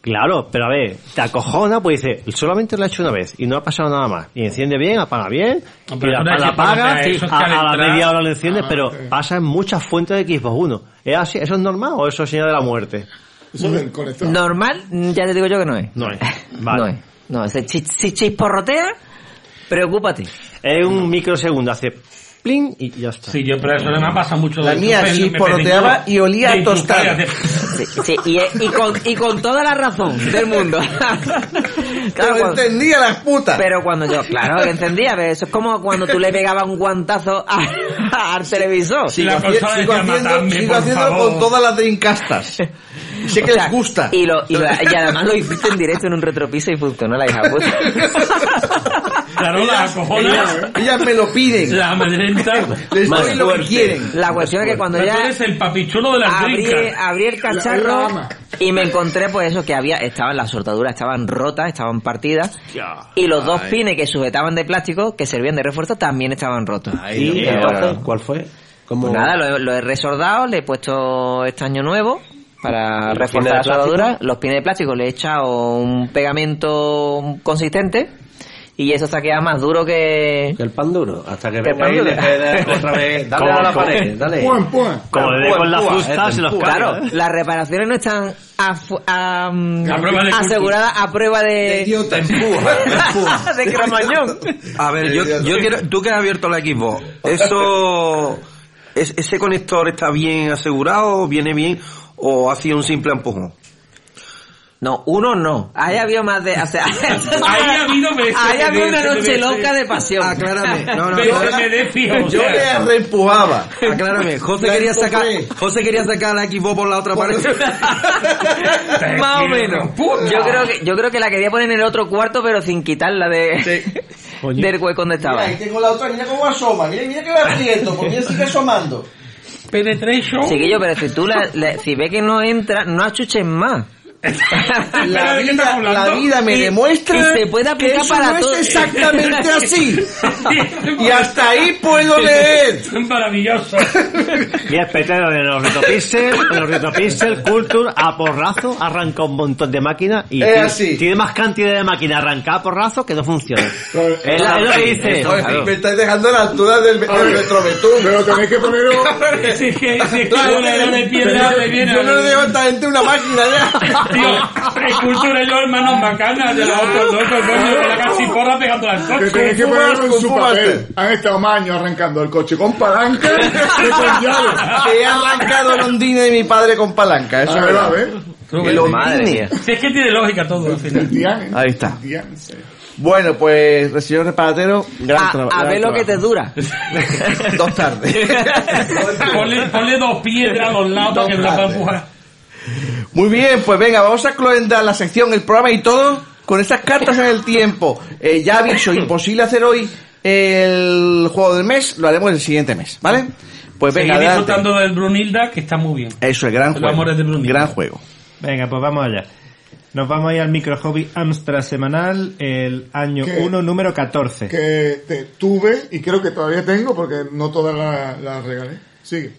Claro, pero a ver, te acojona, pues dice, solamente lo ha hecho una vez y no ha pasado nada más. Y enciende bien, apaga bien, y la, la apaga, sí, a, a la media hora lo enciende, Ah, pero ok. pasa en muchas fuentes de Xbox One. ¿Es así? ¿Eso es normal o eso es señal de la muerte? Eso es conector. Normal, ya te digo yo que no es. No es. Vale. No es. No, si chisporrotea, preocúpate. Es un microsegundo, hace plin y ya está. Sí, yo, pero eso no me pasa mucho. La de mía chisporroteaba pedí y olía a tostada. enchufar y hacer- Sí, sí, y, y con, y con toda la razón del mundo. Pero Claro, cuando- encendía las putas. pero cuando yo, claro, que encendía, pero eso es como cuando tú le pegabas un guantazo a- al televisor. Sigo, La sigo decía, haciendo, "Matadme, sigo haciendo favor". con todas las drincastas. Sé que O sea, les gusta. Y, lo, y, lo- y además lo hiciste en directo en un retropiso y funcionó la hija puta. Claro, la acojona, Ellas, me lo piden. la amedrenta. Les Más doy lo que quieren. La cuestión es que cuando Pero tú ya eres el papichulo de las abrí, abrí el La- la cacharro. Y me encontré, pues eso, que había, estaban las soldaduras, estaban rotas, estaban partidas. Y los dos pines que sujetaban de plástico, que servían de refuerzo, también estaban rotos. ¿Y cuál fue? ¿Cómo- Pues nada, lo, he- lo he resordado, le he puesto estaño nuevo para ¿Los reforzar la soldadura. Los pines de plástico le he echado un pegamento consistente y eso se ha quedado más duro que... Que el pan duro, hasta que Que el venga pan y le otra vez. Dale a la como- pared, dale. Pum, pum. Como le con la Empúa, fusta, se los empúa. Claro, las reparaciones no están am- A prueba de aseguradas a prueba de... Te empuja, te empuja. de cromañón. A ver, yo, yo quiero, tú que has abierto la Xbox, eso, es- ese conector está bien asegurado, viene bien, o ha sido un simple empujón. No, uno no. Ahí había más de... O sea, Ahí ha habido veces ahí había una noche loca de pasión. Aclárame, no, no, no, Yo le reempujaba. aclárame. José La quería sacar. José quería sacar la Xbox por la otra pared. Más o menos. Yo creo que yo creo que la quería poner en el otro cuarto, pero sin quitarla de del hueco donde estaba. Mira, ahí tengo la otra, mira cómo asoma, mira, mira que la aprieto, porque ella sigue asomando. Penetration. Chiquillo, pero si tú la, la- si ve que no entra, no achuches más. La ¿de qué estás vida, la vida me Y- demuestra y se puede que aplicar eso para no todo. es exactamente así. Y hasta ahí puedo leer. Maravilloso. Y petero de los retopixel, los retopixel, Culture, a porrazo, arranca un montón de máquinas y tiene, así. tiene más cantidad de máquinas arrancadas a porrazo que no funcionan. Pero- Es, lo que dice. Oye, Claro. Me estáis dejando a la altura del, del retrovetún. Pero tenéis que poner un... Si es que, si es que una edad de piedra le viene Yo no le dejo a esta gente una máquina ya. Tío, cultura y yo hermanos bacanas de los otros locos, coño, con la cachiporra pegándola al Que coche. tenéis que Fu ponerlo en su papel. Han estado más años arrancando el coche con palanca que con llave. Que he arrancado el ondine de mi padre con palanca. Eso A es ver, verdad. a ver. El ondine. Madre. Si es que tiene lógica todo al final. Diane. Ahí está. Bueno, pues, señor reparatero, gran A, trabajo. a ver lo que te dura. Dos tardes. Ponle, ponle dos piedras a los lados para que no la pueda empujar. Muy bien, pues venga, vamos a cloendar la sección, el programa y todo con estas cartas en el tiempo. Eh, ya aviso, imposible hacer hoy el juego del mes, lo haremos el siguiente mes, ¿vale? Pues venga, disfrutando del Brunilda, que está muy bien. Eso, el gran Los juego. amores de Brunilda. Gran juego. Venga, pues vamos allá. Nos vamos a ir al micro hobby Amstrad semanal, el año ¿Qué? 1, número 14. Que te tuve y creo que todavía tengo porque no todas las las regalé. Sigue.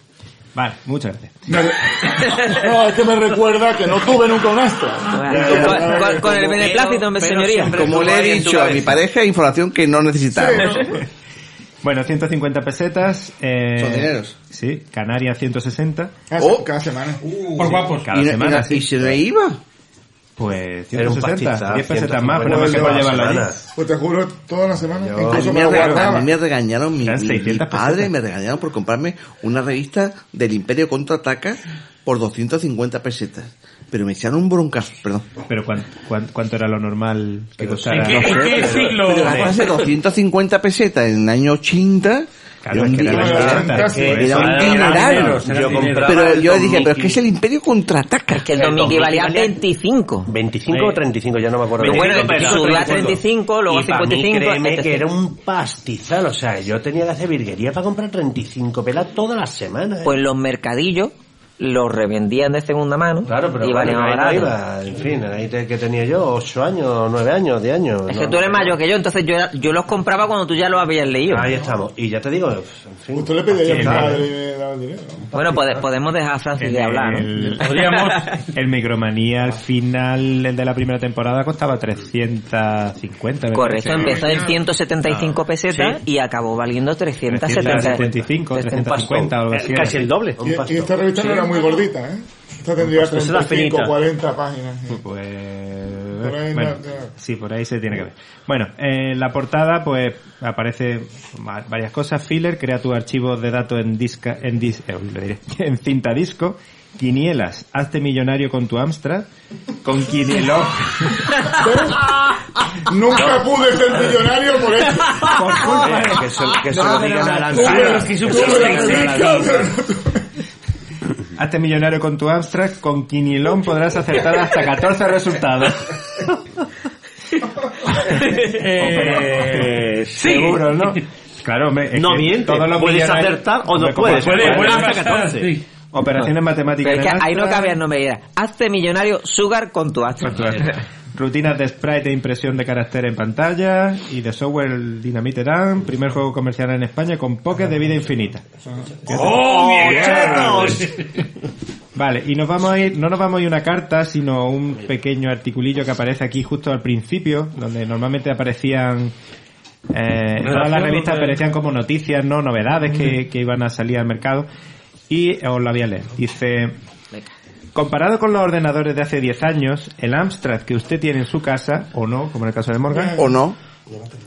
Vale, muchas gracias. No, es que me recuerda que no tuve nunca un extra. Con, con- con el beneplácito, pero señoría. Como le he dicho a mi pareja, información que no necesitaba. Bueno, 150 pesetas. Eh, Son dineros. Sí, Canarias 160. Cada, Oh. cada semana. Por guapos. Cada ¿Y, semana, y- sí. y se le iba? Pues Era un 160, pastizal, 10 pesetas más, 150 pero más que por llevarlo allí. Pues te juro, toda la semana. A incluso mí, me a mí me regañaron, mi, mi- mi 600 padre pesetas. me regañaron por comprarme una revista del Imperio Contraataca por 250 pesetas. Pero me echaron un broncazo, perdón. Pero ¿cuán- cuán- cuánto era lo normal que ¿En costara? qué, en qué siglo? Pero es 250 pesetas en el año 80. Claro, es que era el era- 80, era- es que era eso un era- dineral. Pero yo dije, pero es 2000. que es el Imperio Contraataca. Que el 2000 valía 2000 25. 25 o 35, ya no me acuerdo. Pero bueno, 25, subió a 35, 35, luego a y para mí, 55, créeme que era un pastizal, o sea, yo tenía que hacer virguería para comprar 35 pelas todas las semanas. ¿eh? Pues los mercadillos los revendían de segunda mano claro, pero y bueno, valían más no barato. iba, en fin, ahí te- que tenía yo 8 años, 9 años, 10 años. Es no, que tú eres no. mayor que yo, entonces yo, yo los compraba cuando tú ya los habías leído. Ahí estamos, y ya te digo, en fin. Usted le pedía a mi Sí, padre y daba el dinero. Bueno, pode- podemos dejar a Francis El, de hablar, ¿no? el- Podríamos. el Micromanía al final, el de la primera temporada, costaba 350. me Correcto, empezó en 175 pesetas Sí. y acabó valiendo 370. 375, 350 o algo así. Casi el doble. Y, y esta revista no era muy gordita, ¿eh? Esta tendría Pues esa era 35, finita. 40 páginas. sí. Pues, Por ahí bueno, no- no. sí, por ahí se tiene que ver. Bueno, en la portada pues aparece va- varias cosas. Filler, crea tu archivo de datos en disca, en, dis- eh, lo diré, en cinta disco. Quinielas, hazte millonario con tu Amstrad. Con Quinielón. Nunca pude ser millonario por esto. por culpa de- Que se, que se lo digan a la Hazte millonario con tu Amstrad. Con Quinielón podrás acertar hasta 14 resultados. Eh, sí. Seguro, ¿no? Claro, No miente, puedes acertar o no puedes. puede- Puede, puede hasta pasar, 14. sí. Operaciones matemáticas. Pero es que el ahí no cabía, no me era. Hazte millonario Sugar con tu Astra. Rutinas de sprite e impresión de carácter en pantalla y de software Dynamite RAM, primer juego comercial en España con pokés de vida infinita. ¡Oh, ¡Miedos! Vale, y nos vamos a ir, no nos vamos a ir una carta, sino un pequeño articulillo que aparece aquí justo al principio, donde normalmente aparecían eh, todas las revistas aparecían como noticias, no novedades que, que iban a salir al mercado. Y os la voy a leer. Dice, comparado con los ordenadores de hace 10 años, el Amstrad que usted tiene en su casa, o no, como en el caso de Morgan, O no.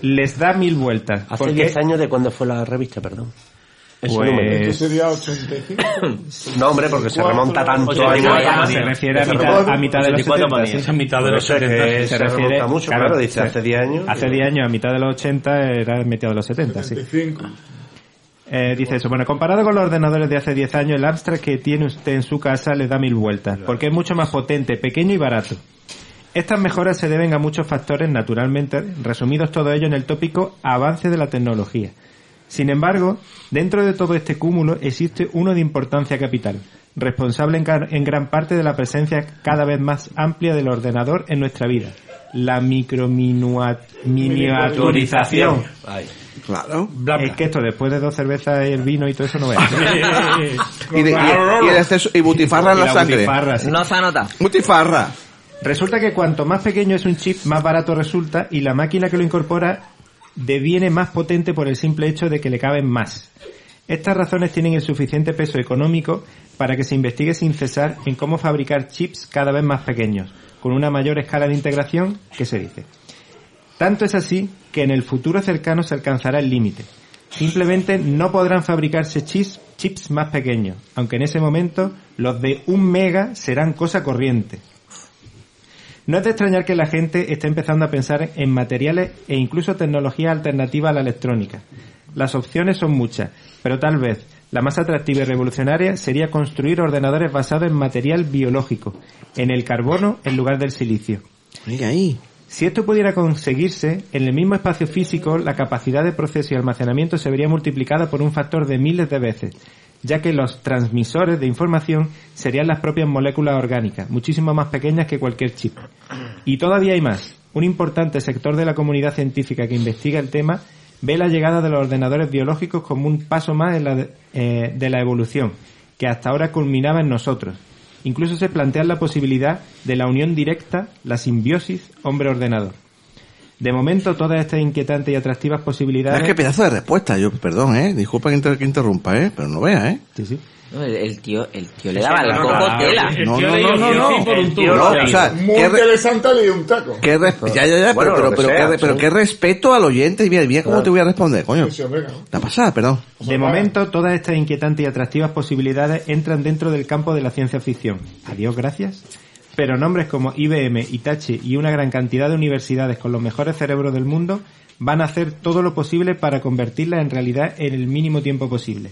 les da mil vueltas. Hace porque- 10 años de cuándo fue la revista, perdón. Pues-. Esto sería 85. No, hombre, porque se remonta tanto 84 años. manía. se refiere a mitad, a mitad de los 84 70. manía. sí. a mitad de los Por eso es que 70. se se refiere remonta mucho, claro, dice hace 10 años. Hace 10 años, a mitad de los 80, era a mitad de los 70, sí. 85. Eh, dice eso, bueno, comparado con los ordenadores de hace 10 años, el Amstrad que tiene usted en su casa le da mil vueltas, porque es mucho más potente, pequeño y barato. Estas mejoras se deben a muchos factores, naturalmente, resumidos todo ello en el tópico avance de la tecnología. Sin embargo, dentro de todo este cúmulo existe uno de importancia capital, responsable en, en gran parte de la presencia cada vez más amplia del ordenador en nuestra vida, la microminiaturización. Claro. Es que esto después de dos cervezas y el vino y todo eso no veas. Y, de- y- y el exceso- y butifarra en Y la, la sangre. butifarra, sí. No se anota. Butifarra. Resulta que cuanto más pequeño es un chip, más barato resulta y la máquina que lo incorpora deviene más potente por el simple hecho de que le caben más. Estas razones tienen el suficiente peso económico para que se investigue sin cesar en cómo fabricar chips cada vez más pequeños, con una mayor escala de integración que se dice. Tanto es así que en el futuro cercano se alcanzará el límite. Simplemente no podrán fabricarse chips, chips más pequeños, aunque en ese momento los de un mega serán cosa corriente. No es de extrañar que la gente esté empezando a pensar en materiales e incluso tecnologías alternativas a la electrónica. Las opciones son muchas, pero tal vez la más atractiva y revolucionaria sería construir ordenadores basados en material biológico, en el carbono en lugar del silicio. Mira ahí. Si esto pudiera conseguirse, en el mismo espacio físico la capacidad de proceso y almacenamiento se vería multiplicada por un factor de miles de veces, ya que los transmisores de información serían las propias moléculas orgánicas, muchísimo más pequeñas que cualquier chip. Y todavía hay más. Un importante sector de la comunidad científica que investiga el tema ve la llegada de los ordenadores biológicos como un paso más eh, de la evolución, que hasta ahora culminaba en nosotros. Incluso se plantea la posibilidad de la unión directa, la simbiosis hombre-ordenador. De momento, todas estas inquietantes y atractivas posibilidades... Es que pedazo de respuesta. Yo, perdón, eh. Disculpa que, inter- que interrumpa, eh. Pero no vea, eh. Sí, sí. No, el, el tío, el tío le daba el coco tela. No, no, no, no, no. No, o sea, re- interesante le di un taco. qué ya, ya, ya, Bueno, pero, pero, sea, qué, re- pero qué respeto al oyente. Mira, mira cómo Claro. te voy a responder, coño. La pasada, perdón. De momento, todas estas inquietantes y atractivas posibilidades entran dentro del campo de la ciencia ficción. Adiós, gracias. Pero nombres como IBM, Itachi y una gran cantidad de universidades con los mejores cerebros del mundo van a hacer todo lo posible para convertirlas en realidad en el mínimo tiempo posible.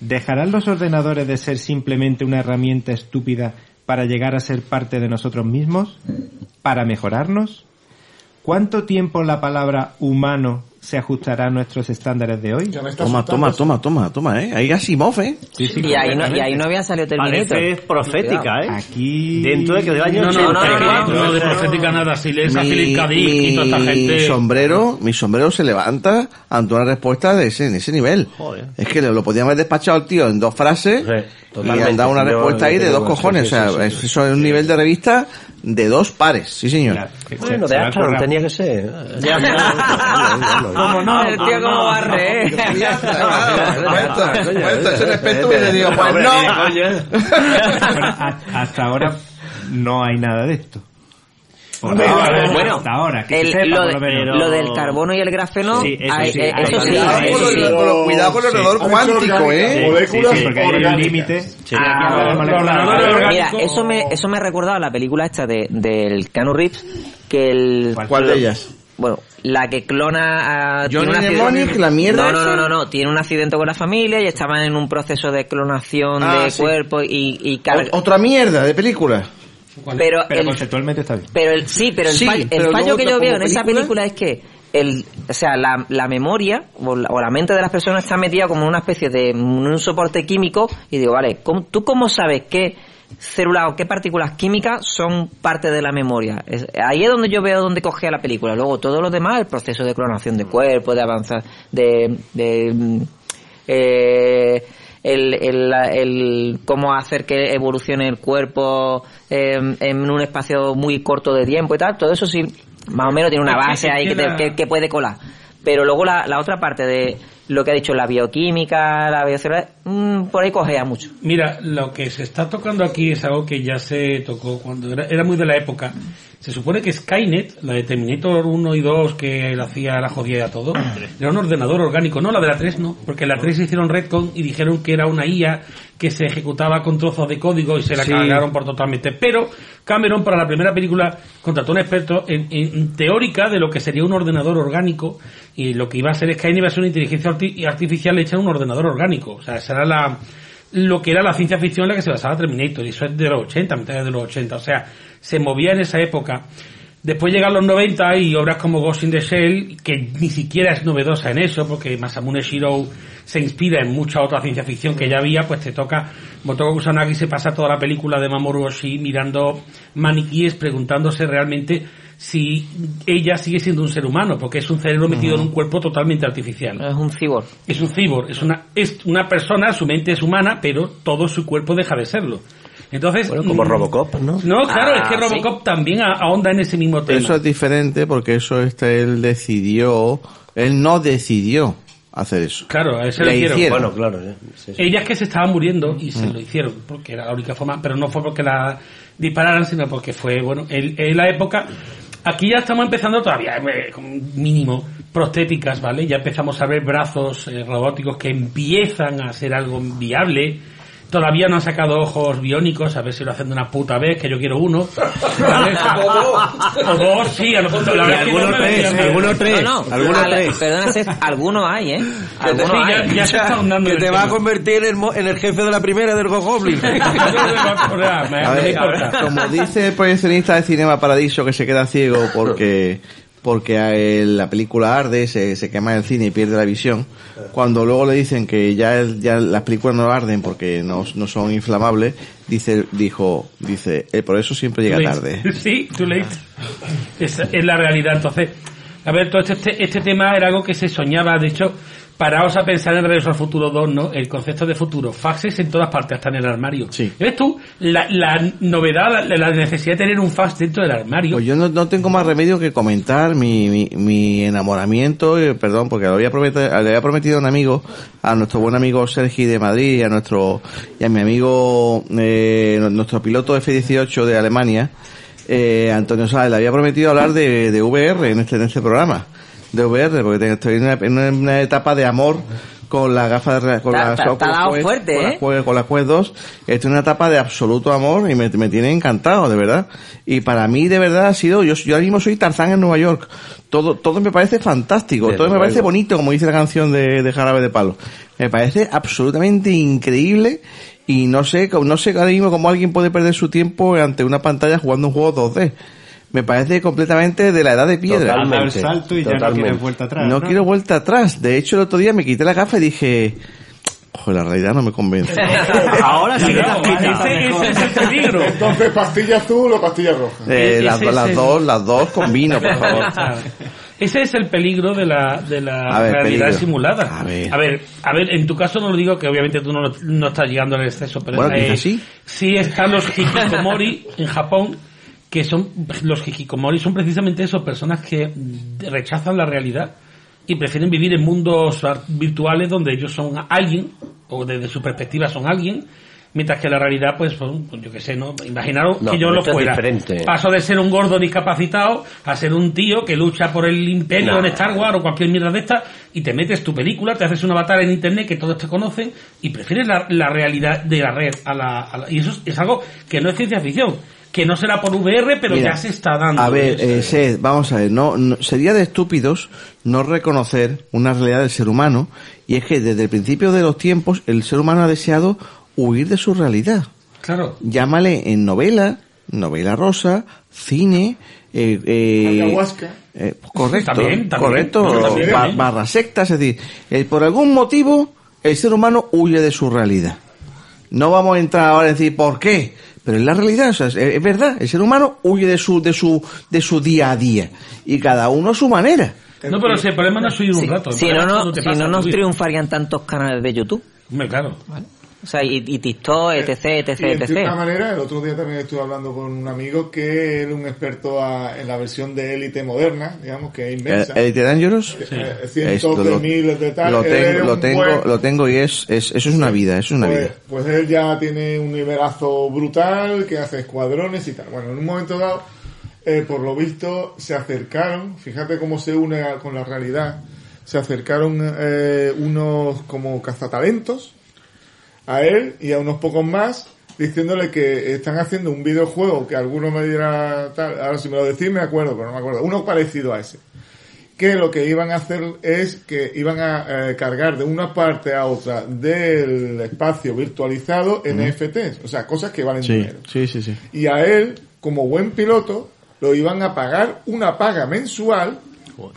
¿Dejarán los ordenadores de ser simplemente una herramienta estúpida para llegar a ser parte de nosotros mismos? ¿Para mejorarnos? ¿Cuánto tiempo la palabra humano se ajustará a nuestros estándares de hoy? Toma, toma, toma, toma, toma, eh. Ahí Asimov, eh. Y ahí, no, y ahí no había salido Terminator. Parece profética, ¿eh? Aquí... Dentro de que del año No, no, 80. no, no, no, de profética nada. Si lees a Mi- Philip K. Y toda esta mi gente... sombrero, mi sombrero se levanta ante una respuesta de ese, en ese nivel. Joder. Es que lo podían haber despachado al tío en dos frases y totalmente. han dado una respuesta ahí de dos cojones. sí, o sea, sí, sí, es- sí. eso es un nivel de revista de dos pares, sí señor. Bueno, de Astro tenía que ser. ¿Cómo no? El tío como barre, ¿eh? ese respeto hubiera dicho, pues no. Hasta ahora no hay nada de esto. Por Bueno, ahora, bueno, hasta ahora, que el- se sepa, lo, de- del carbono y el grafeno, Sí, eso hay- sí, eh, eso sí, cuidado eso con sí. el- con el- cuidado con el ordenador cuántico, eh. Moléculas porque hay un límite. Mira, eso me, eso me ha recordado a la película esta de, del Keanu Reeves, que el... ¿Cuál de ellas? Bueno, la que clona a... tiene Johnny un accidente- Mnemonic, la mierda No, no, no, no, no, tiene un accidente con la familia y estaban en un proceso de clonación Ah, de sí. cuerpo y, y Otra mierda de película. Pero, Pero el, conceptualmente está bien. pero el, sí, pero el, Sí, fallo, el fallo que yo veo en esa película- es que el, o sea, la, la memoria o la, o la mente de las personas está metida como en una especie de un soporte químico y digo, vale, ¿cómo- ¿tú cómo sabes qué células o qué partículas químicas son parte de la memoria? Es- ahí es donde yo veo dónde cogea la película. Luego todo lo demás, el proceso de clonación de cuerpo, de avanzar, de, de eh, el, el, el cómo hacer que evolucione el cuerpo eh, en un espacio muy corto de tiempo y tal, todo eso sí, más o menos tiene una base ahí que te- que- que puede colar. Pero luego la, la otra parte de lo que ha dicho la bioquímica, la biocelular, mm, por ahí cogea mucho. Mira, lo que se está tocando aquí es algo que ya se tocó cuando era, era muy de la época. Se supone que Skynet, la de Terminator 1 y 2, que le hacía la jodida a todo, era un ordenador orgánico. No, la de la 3 no, porque la 3 hicieron Redcon y dijeron que era una IA que se ejecutaba con trozos de código y se la Sí. cargaron por totalmente. Pero Cameron, para la primera película, contrató a un experto en, en teórica de lo que sería un ordenador orgánico y lo que iba a ser Skynet iba a ser una inteligencia arti- artificial hecha en un ordenador orgánico. O sea, esa era la, lo que era la ciencia ficción en la que se basaba Terminator, y eso es de los 80, mitad de los 80, o sea, se movía en esa época. Después llegan los 90 y obras como Ghost in the Shell, que ni siquiera es novedosa en eso, porque Masamune Shirou se inspira en mucha otra ciencia ficción que ya había, pues te toca, Motoko Kusanagi se pasa toda la película de Mamoru Oshii mirando maniquíes, preguntándose realmente si ella sigue siendo un ser humano, porque es un cerebro metido en un cuerpo totalmente artificial. Es un cyborg. Es un cyborg, es una, es una persona, su mente es humana, pero todo su cuerpo deja de serlo. Entonces, Bueno, como mm, Robocop, ¿no? No, claro, Ah, es que Robocop también a- ahonda en ese mismo tema. Eso es diferente porque eso este, él decidió, él no decidió hacer eso. Claro, a eso Le le hicieron. hicieron. Bueno, claro. sí, sí. Ellas que se estaban muriendo y se Mm. lo hicieron, porque era la única forma, pero no fue porque la dispararan, sino porque fue, bueno, en, en la época, aquí ya estamos empezando todavía, eh, mínimo, prostéticas, ¿vale? Ya empezamos a ver brazos eh, robóticos que empiezan a ser algo viable. Todavía no han sacado ojos biónicos, a ver si lo hacen de una puta vez, que yo quiero uno. ¿vale? o dos, sí, a lo mejor la verdad es que no me decían bien. No, no, algunos al- tres. Perdona, Seth, algunos hay, ¿eh? Algunos Sí, ya- hay. ya se está que te va a convertir en en el jefe de la primera del Goblin. A ver, como dice el proyeccionista de Cinema Paradiso que se queda ciego porque porque a él la película arde, se, se quema el cine y pierde la visión, cuando luego le dicen que ya, el- ya las películas no arden porque no, no son inflamables, dice, dijo, dice, "Eh, por eso siempre llega tarde. Sí, too late. Es, es la realidad. Entonces, a ver, todo este, este tema era algo que se soñaba. De hecho, paraos a pensar en Regreso al Futuro 2, ¿no? El concepto de futuro. Faxes en todas partes, hasta en el armario. ¿Ves tú? La, la novedad, la, la necesidad de tener un fax dentro del armario. Pues yo no, no tengo más remedio que comentar mi, mi, mi enamoramiento, eh, perdón, porque lo había prometido, le había prometido a un amigo, a nuestro buen amigo Sergi de Madrid y a nuestro, y a mi amigo, eh, nuestro piloto F-18 de Alemania, eh, Antonio Sáez, le había prometido hablar de, de VR en este, en este programa, de VR, porque estoy en una, en una- una etapa de amor con la gafa de con Oculus dado Quest, fuerte, con ¿eh? Quest- con la Quest 2 estoy en una etapa de absoluto amor y me, me tiene encantado de verdad. Y para mí de verdad ha sido yo, yo ahora mismo soy Tarzán en Nueva York. Todo todo me parece fantástico todo me parece bonito como dice la canción de, de Jarabe de Palo. Me parece absolutamente increíble y no sé no sé ahora mismo cómo alguien puede perder su tiempo ante una pantalla jugando un juego 2D me parece completamente de la edad de piedra. Totalmente, el salto y ya no totalmente. quieres vuelta atrás, No ¿no? quiero vuelta atrás. De hecho, el otro día me quité la gafa y dije, Ojo, la realidad no me convence. Ahora sí que te has quitado. ese- ese es el peligro. Entonces, pastilla azul o pastilla roja. Eh, Ese las, es las dos, las dos con vino, por favor. Ese es el peligro de la, de la ver, realidad peligro. simulada. A ver. a ver, a ver, en tu caso no lo digo que obviamente tú no, no estás llegando al exceso, pero Bueno, eh, sí. sí están los hikikomori en Japón, que son los hikikomori son precisamente eso, personas que rechazan la realidad y prefieren vivir en mundos virtuales donde ellos son alguien o desde su perspectiva son alguien. Mientras que la realidad, pues, pues, pues, yo qué sé, ¿no? Imaginaros No, que yo lo fuera. diferente. Paso de ser un gordo discapacitado a ser un tío que lucha por el imperio No. en Star Wars o cualquier mierda de esta y te metes tu película, te haces un avatar en internet que todos te conocen y prefieres la, la realidad de la red a la, a la- y eso es, es algo que no es ciencia ficción, que no será por VR, pero Mira, ya se está dando. A ver, eh, Seth, vamos a ver, no, no- sería de estúpidos no reconocer una realidad del ser humano y es que desde el principio de los tiempos el ser humano ha deseado huir de su realidad. Claro. Llámale en novela, novela rosa, cine, eh, eh, Ayahuasca. eh, correcto, También, también. correcto, No, también, ba- también. barra sectas, es decir, eh, por algún motivo el ser humano huye de su realidad. No vamos a entrar ahora a decir por qué, pero es la realidad, o sea, es, es verdad, el ser humano huye de su, de su, de su día a día y cada uno a su manera. No, pero si el problema no es huir un rato. si no, no, si pasa no nos triunfarían tantos canales de YouTube. Hombre, claro. O sea, y, y TikTok, etc, etc, Y en etc. cierta manera, el otro día también estuve hablando con un amigo que era un experto a- en la versión de élite moderna, digamos, que es inmensa. ¿El Elite Dangerous? Eh, cientos Esto de lo- miles de tal. Lo tengo, lo tengo, buen- lo tengo y es, es, eso es una vida, eso es una pues, vida. pues él ya tiene un nivelazo brutal, que hace escuadrones y tal. Bueno, en un momento dado, eh, por lo visto, se acercaron, fíjate cómo se une a- con la realidad, se acercaron eh, unos como cazatalentos a él y a unos pocos más diciéndole que están haciendo un videojuego que alguno me diera tal, ahora si me lo decís me acuerdo, pero no me acuerdo, uno parecido a ese que lo que iban a hacer es que iban a eh, cargar de una parte a otra del espacio virtualizado NFTs, o sea, cosas que valen Sí, dinero. sí, sí, sí. Y a él, como buen piloto, lo iban a pagar una paga mensual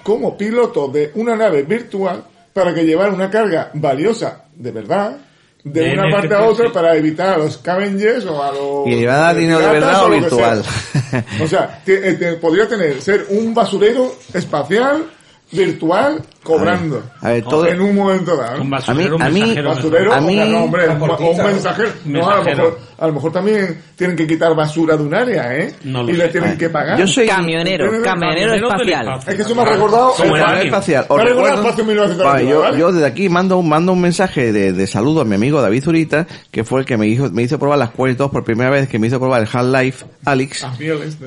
como piloto de una nave virtual para que llevara una carga valiosa de verdad de, De una NFT, parte a otra sí. para evitar a los scavengers o a los Y le va a dar dinero de verdad o virtual. sea. O sea, te- eh, te- podría tener, ser un basurero espacial, virtual, cobrando. A ver, todo- En un momento dado. Un basurero, A mí- un mensajero basurero, a mí- no, hombre, un, mensajero. No, a lo, mejor, a lo mejor también tienen que quitar basura de un área, ¿eh? No y le sé. tienen que pagar. Yo soy- Camionero, camionero espacial. Es que eso me ha recordado. Vale. espacial. Me ha recordado recuerdo- Espacio 1990, Vale, yo, ¿vale? yo desde aquí mando un, mando un mensaje de, de saludo a mi amigo David Zurita, que fue el que me hizo, me hizo probar las Quest 2 por primera vez, que me hizo probar el Half-Life Alex, Ah,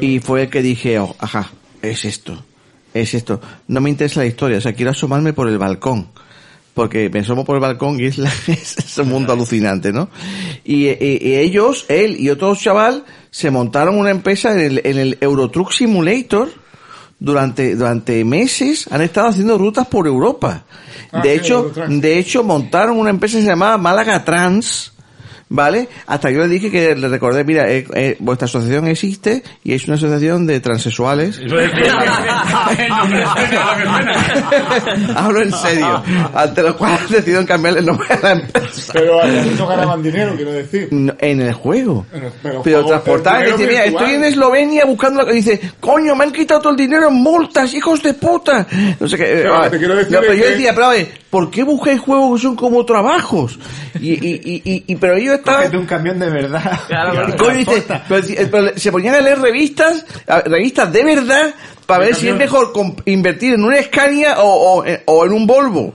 y fue el que dije, oh, ajá, es esto, es esto. No me interesa la historia, o sea, quiero asomarme por el balcón. Porque me asomo por el balcón y es, la- es un mundo alucinante, ¿no? Y, y- y ellos, él y otro chaval, se montaron una empresa en el, en el Eurotruck Simulator, durante, durante meses han estado haciendo rutas por Europa. Ah, de sí, hecho, de hecho montaron una empresa que se llamaba Málaga Trans, ¿vale? Hasta yo le dije que le recordé, mira, eh, eh, vuestra asociación existe y es una asociación de transexuales. Hablo en serio. Ante lo cual decidieron cambiar el nombre a la empresa. Pero a no ganaban dinero, quiero decir. No, En el juego. Pero Pero transportar, dice, mira, estoy en Eslovenia buscando la... Dice, coño, me han quitado todo el dinero en multas, hijos de puta. No sé qué. eh, Pero ah, te quiero decir no, pero yo decía, pero a ver, ¿por qué buscáis juegos que son como trabajos? Y, y, y, y, y- pero ellos estaban... Cógete un camión de verdad. Y coño, dice, pero, eh, pero se ponían a leer revistas, revistas de verdad, para ver si es mejor invertir en una Scania o, o, eh, o en un Volvo.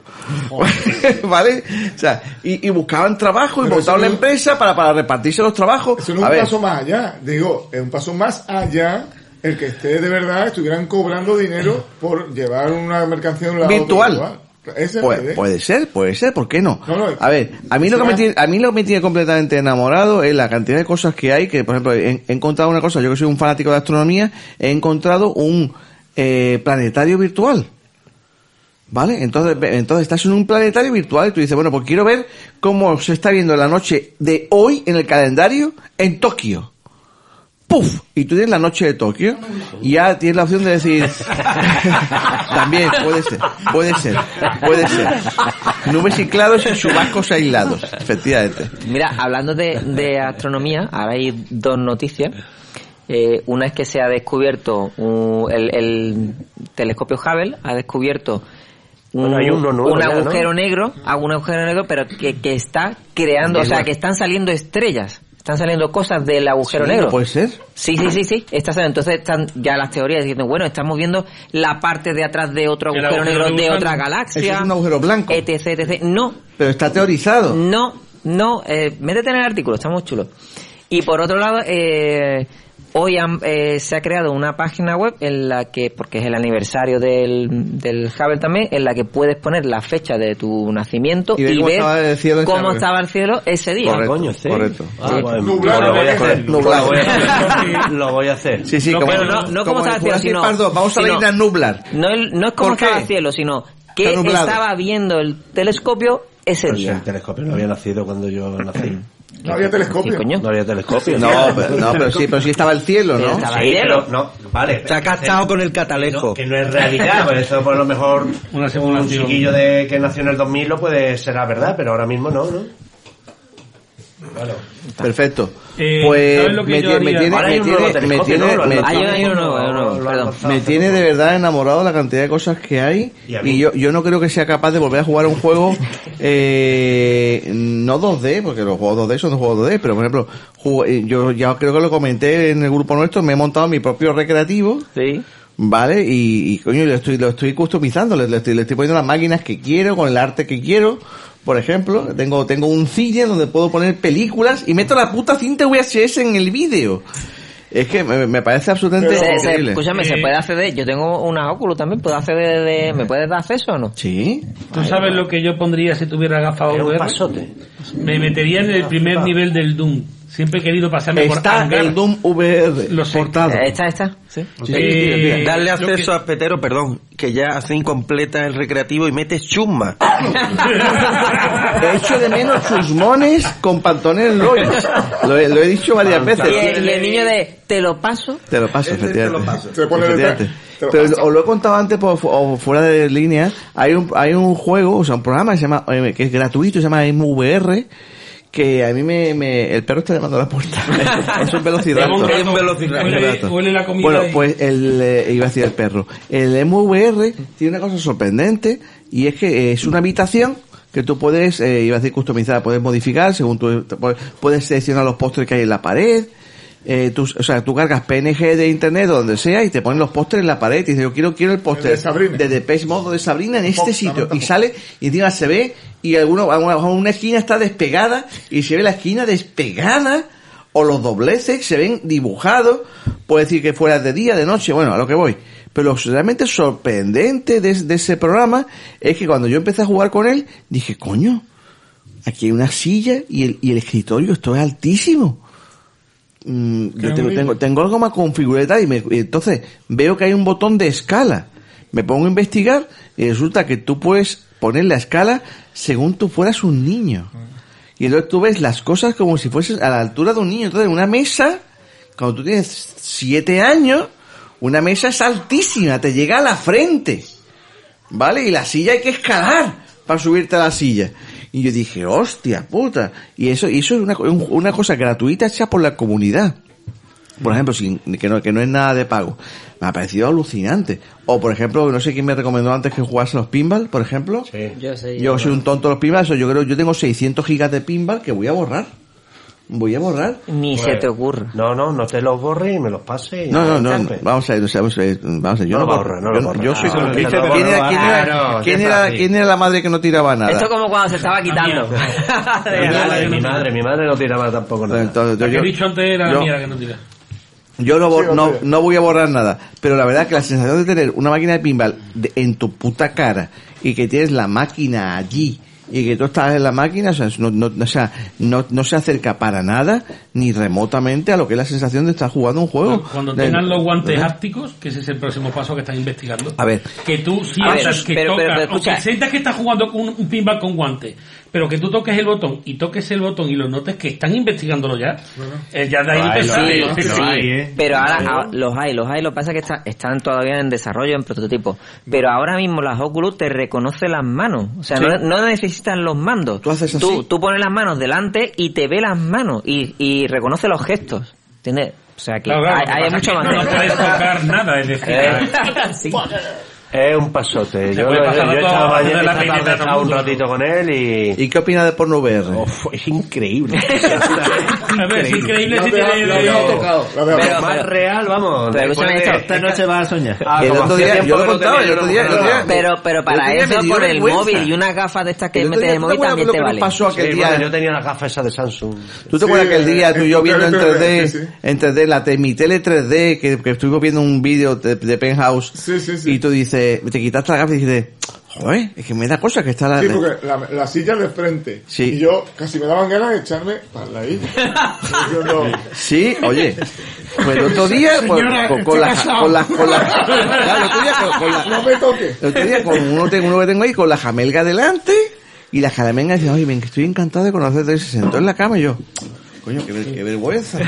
¿Vale? O sea, y, y buscaban trabajo y montaban la no- empresa para, para repartirse los trabajos. Eso no es un ver, paso más allá. Digo, es un paso más allá el que esté de verdad, estuvieran cobrando dinero por llevar una mercancía de un lado a otro Virtual. virtual. Ese Puede, puede. ser, puede ser, ¿por qué no? No, no, a ver, a mí lo que me tiene, a mí lo que me tiene completamente enamorado es la cantidad de cosas que hay, que por ejemplo he, he encontrado una cosa, yo que soy un fanático de astronomía, he encontrado un eh, planetario virtual. ¿Vale? Entonces, entonces estás en un planetario virtual y tú dices, bueno, pues quiero ver cómo se está viendo la noche de hoy en el calendario en Tokio. ¡Puf! Y tú tienes la noche de Tokio y ya tienes la opción de decir... También puede ser, puede ser, puede ser. Nubes y claros y chubascos aislados, efectivamente. Mira, hablando de, de astronomía, ahora hay dos noticias. Eh, una es que se ha descubierto un- el, el telescopio Hubble, ha descubierto un, Bueno, hay uno nuevo un ya, ¿no? agujero negro, ah, un agujero negro, pero que, que está creando, o sea, que están saliendo estrellas, están saliendo cosas del agujero Sí, negro. ¿Puede ser? Sí, sí, sí, sí. Está saliendo. Entonces están ya las teorías diciendo, bueno, estamos viendo la parte de atrás de otro agujero agujero negro de de otra galaxia. Eso es un agujero blanco. Etc, etc. No, Pero está teorizado. no, no, eh, métete en el artículo, está muy chulo. Y por otro lado, eh, hoy han- eh, se ha creado una página web en la que, porque es el aniversario del, del Hubble también, en la que puedes poner la fecha de tu nacimiento Y y, ver cómo ver estaba el cielo ese cómo día. estaba el cielo ese día. Correcto, coño, sí. correcto. Ah, Sí. bueno, Nublado, lo voy a hacer. Nublado. Lo voy a hacer. Sí, sí, No, como, pero no- no como estaba el cielo, sino- Park 2, vamos a a nublar. No, el- no es como estaba el cielo, sino que estaba viendo el telescopio ese día. el telescopio no había nacido cuando yo nací. No había telescopio. No había telescopio. No, pero, no, pero sí, pero sí estaba el cielo, ¿no? Sí, pero no, vale. Ha captado con el catalejo. No, que no es realidad, por eso por lo mejor Una un chiquillo de que nació en el 2000 lo puede será verdad, pero ahora mismo no, ¿no? Claro. Perfecto. Eh, pues ¿sabes lo que me, tiene, me tiene, me tiene, de verdad enamorado la cantidad de cosas que hay Y yo, yo no creo que sea capaz de volver a jugar un juego eh, no 2D porque los juegos 2D son de juegos 2D pero por ejemplo jugo- eh, yo ya creo que lo comenté en el grupo nuestro me he montado mi propio recreativo Sí. ¿Vale? Y, y, coño, lo estoy, lo estoy customizando, le, le estoy, le estoy poniendo las máquinas que quiero, con el arte que quiero. Por ejemplo, tengo, tengo un cine donde puedo poner películas y meto la puta cinta VHS en el vídeo. Es que me, me parece absolutamente Se- se- increíble. escúchame, se puede acceder. Yo tengo una Oculus también. ¿Puedo acceder de, ¿Me puedes dar acceso o no? Sí. ¿Tú sabes lo que yo pondría si tuviera gafas VR? pasote. Me metería en el primer nivel del Doom. Siempre he querido pasarme por Está hangar. el Doom VR Lo sé. portado. Esta, esta. Sí. Eh, Darle lo acceso que- a Petero, perdón, que ya hace incompleta el recreativo y metes chusma. He hecho de menos chusmones con pantalones Lois. Lo, he- lo he dicho varias veces. Y el, y el niño de te lo paso. Te lo paso, efectivamente. Se pone el Efectivamente. te lo Pero paso. os lo he contado antes por, o fuera de línea. Hay un, hay un juego, o sea, un programa que se llama, eh, que es gratuito, se llama MVR, que a mí me, me- el perro está llamando a la puerta. es un velociraptor. Es un velociraptor. Huele- huele la comida Bueno, pues el, eh, iba a decir el perro. El MVR tiene una cosa sorprendente y es que es una habitación que tú puedes, eh, iba a decir customizar, puedes modificar según puedes- puedes seleccionar los postres que hay en la pared, eh, tú, o sea, tú cargas PNG de internet o donde sea y te ponen los postres en la pared y dices, yo quiero, quiero el postre de de Depeche Mode de Sabrina en este sitio y sale y encima se ve y alguno, alguna, una esquina está despegada y se ve la esquina despegada o los dobleces se ven dibujados, puede decir que fuera de día, de noche, bueno, a lo que voy. Pero lo realmente sorprendente de, de ese programa es que cuando yo empecé a jugar con él, dije, coño, aquí hay una silla y el, y el escritorio, esto es altísimo. Mm, yo tengo, tengo, tengo algo más configurado y, me- y entonces veo que hay un botón de escala. Me pongo a investigar y resulta que tú puedes poner la escala según tú fueras un niño. Y entonces tú ves las cosas como si fueses a la altura de un niño. Entonces, una mesa, cuando tú tienes siete años, una mesa es altísima, te llega a la frente. ¿Vale? Y la silla hay que escalar para subirte a la silla. Y yo dije, hostia puta. Y eso, y eso es una, co- un- una cosa gratuita hecha por la comunidad. Por ejemplo, sin, que, no, que no es nada de pago. Me ha parecido alucinante. O, por ejemplo, no sé quién me recomendó antes que jugase los pinball, por ejemplo. Yo sé. Yo soy un tonto de los pinball, eso yo creo, yo tengo 600 gigas de pinball que voy a borrar. Voy a borrar. Ni se te ocurra. No, no, no te los borres y me los pases. No, no, no, chape. vamos a ver, vamos a ver, vamos a ver, yo No no, lo borro, borra, no lo yo, no- borra. yo soy Ah, no, ¿quién, no era, quién era- quién era- quién era la madre que no tiraba nada? Esto como cuando se estaba quitando. Mi madre, mi madre, mi madre no tiraba tampoco nada. Entonces, La que yo- he dicho antes era yo- la mía que no tira. Yo no, Sí, no, no voy a borrar nada, pero la verdad que la sensación de tener una máquina de pinball de- en tu puta cara y que tienes la máquina allí y que tú estás en la máquina, o sea, no, no, o sea, no, no se acerca para nada ni remotamente a lo que es la sensación de estar jugando un juego. Cuando De- tengan los guantes ¿verdad? hápticos, que ese es el próximo paso que están investigando. A ver. Que tú sientas ver, que pero- tocas, pero- pero o que sientas que estás jugando con un, un pinball con guantes, pero que tú toques el botón y toques el botón y lo notes que están investigándolo ya. Eh, ya de ahí hay, Sí, sí, hay, ¿eh? Pero ahora ah, los hay, los hay. Lo que pasa es que está- están todavía en desarrollo, en prototipo. Pero ahora mismo las Oculus te reconoce las manos. O sea, Sí. no, no necesitan los mandos. Tú haces así. Tú, tú pones las manos delante y te ve las manos y, y reconoce los gestos. ¿Entiendes? O sea, que Claro, claro, hay, hay mucho más. No, no puedes tocar nada, es decir, Eh, sí. Es un pasote. Yo, yo, yo he todo estado a mañana de la esta tarde peineta he estado un ratito con él y... ¿Y qué opina de porno VR? Uf, es increíble. A ver, es increíble Lo si tiene... lo tocado. Lo Pero- Más real, vamos. Pero después escúchame de- esto. Esta noche vas a soñar. Ah, El otro día- yo lo contaba, tenía el otro yo jugaba. día- Pero, pero para eso con el móvil y unas gafas de estas que metes día, en el ¿tú te móvil también lo te vale. pasó aquel día? yo tenía las gafas esas de Samsung. ¿Tú te acuerdas que el día tú y yo en viendo en tele 3D, sí, sí. en 3D, la mi tele 3D, que, que estuvimos viendo un vídeo de, de Penthouse, Sí, sí, sí. y tú dices, te quitaste la gafa y dices, joder, es que me da cosa que está la... Sí, porque la, la silla de frente. Sí. Y yo casi me daban ganas de echarme para la isla. Diciendo, Sí, oye, pues el otro día, pues, Señora, con, estoy con las, con las, con las, claro, el otro día con, con la- no me toques. el otro día con uno, tengo, uno que tengo ahí con la jamelga delante, y la jamelga dice, oye, ven, que estoy encantado de conocerte, y se sentó en la cama y yo, Coño, qué, ver- qué vergüenza.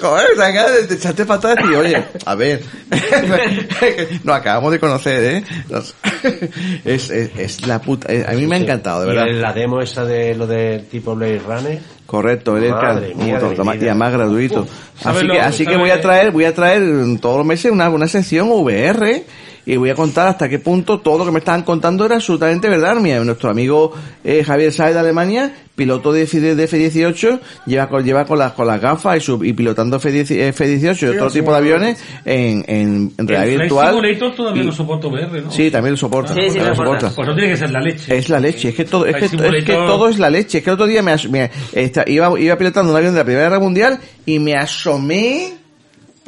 Joder, te acabas de- echarte patadas y oye, a ver. Nos acabamos de conocer, ¿eh? Nos- Es, es, es la puta. eh, A mí me ha encantado, de verdad. la demo esa de lo de tipo Blade Runner. Correcto, de mi y además gratuito. ¿sabes Así lo- que, así que voy a traer, voy a traer todos los meses una, una sección VR y voy a contar hasta qué punto todo lo que me estaban contando era absolutamente verdad. Mira, nuestro amigo eh, Javier Saez de Alemania, piloto de, F- de F-18, lleva con, lleva con las, con las gafas y, sub- y pilotando F-10 F-18 y otro sí, tipo de aviones en, en, en El realidad Flight virtual. Simulator todavía Y- no soporta VR, ¿no? Sí, también lo soporta. Sí, sí, también lo lo soporta. soporta. Pues no tiene que ser la leche. Es la leche, es que todo, es que, es todo es la leche. Es que el otro día me, me- esta- iba, iba pilotando un avión de la Primera Guerra Mundial y me asomé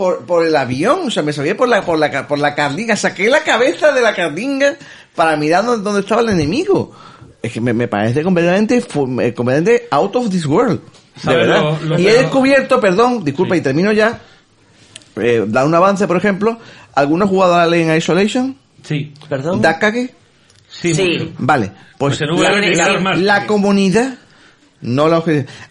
por, por el avión, o sea, me salí por la, por la, por la carlinga, saqué la cabeza de la carlinga para mirar dónde, dónde estaba el enemigo. Es que me, me parece completamente, eh, completamente out of this world. De ¿Sabes verdad. lo- lo y he descubierto, perdón, disculpa y termino ya, eh, dar un avance, por ejemplo, ¿alguno ha jugado a la Alien Isolation? Sí. ¿Perdón? ¿Dakage? Sí. Sí. Vale, pues, Pues la, la- la comunidad no la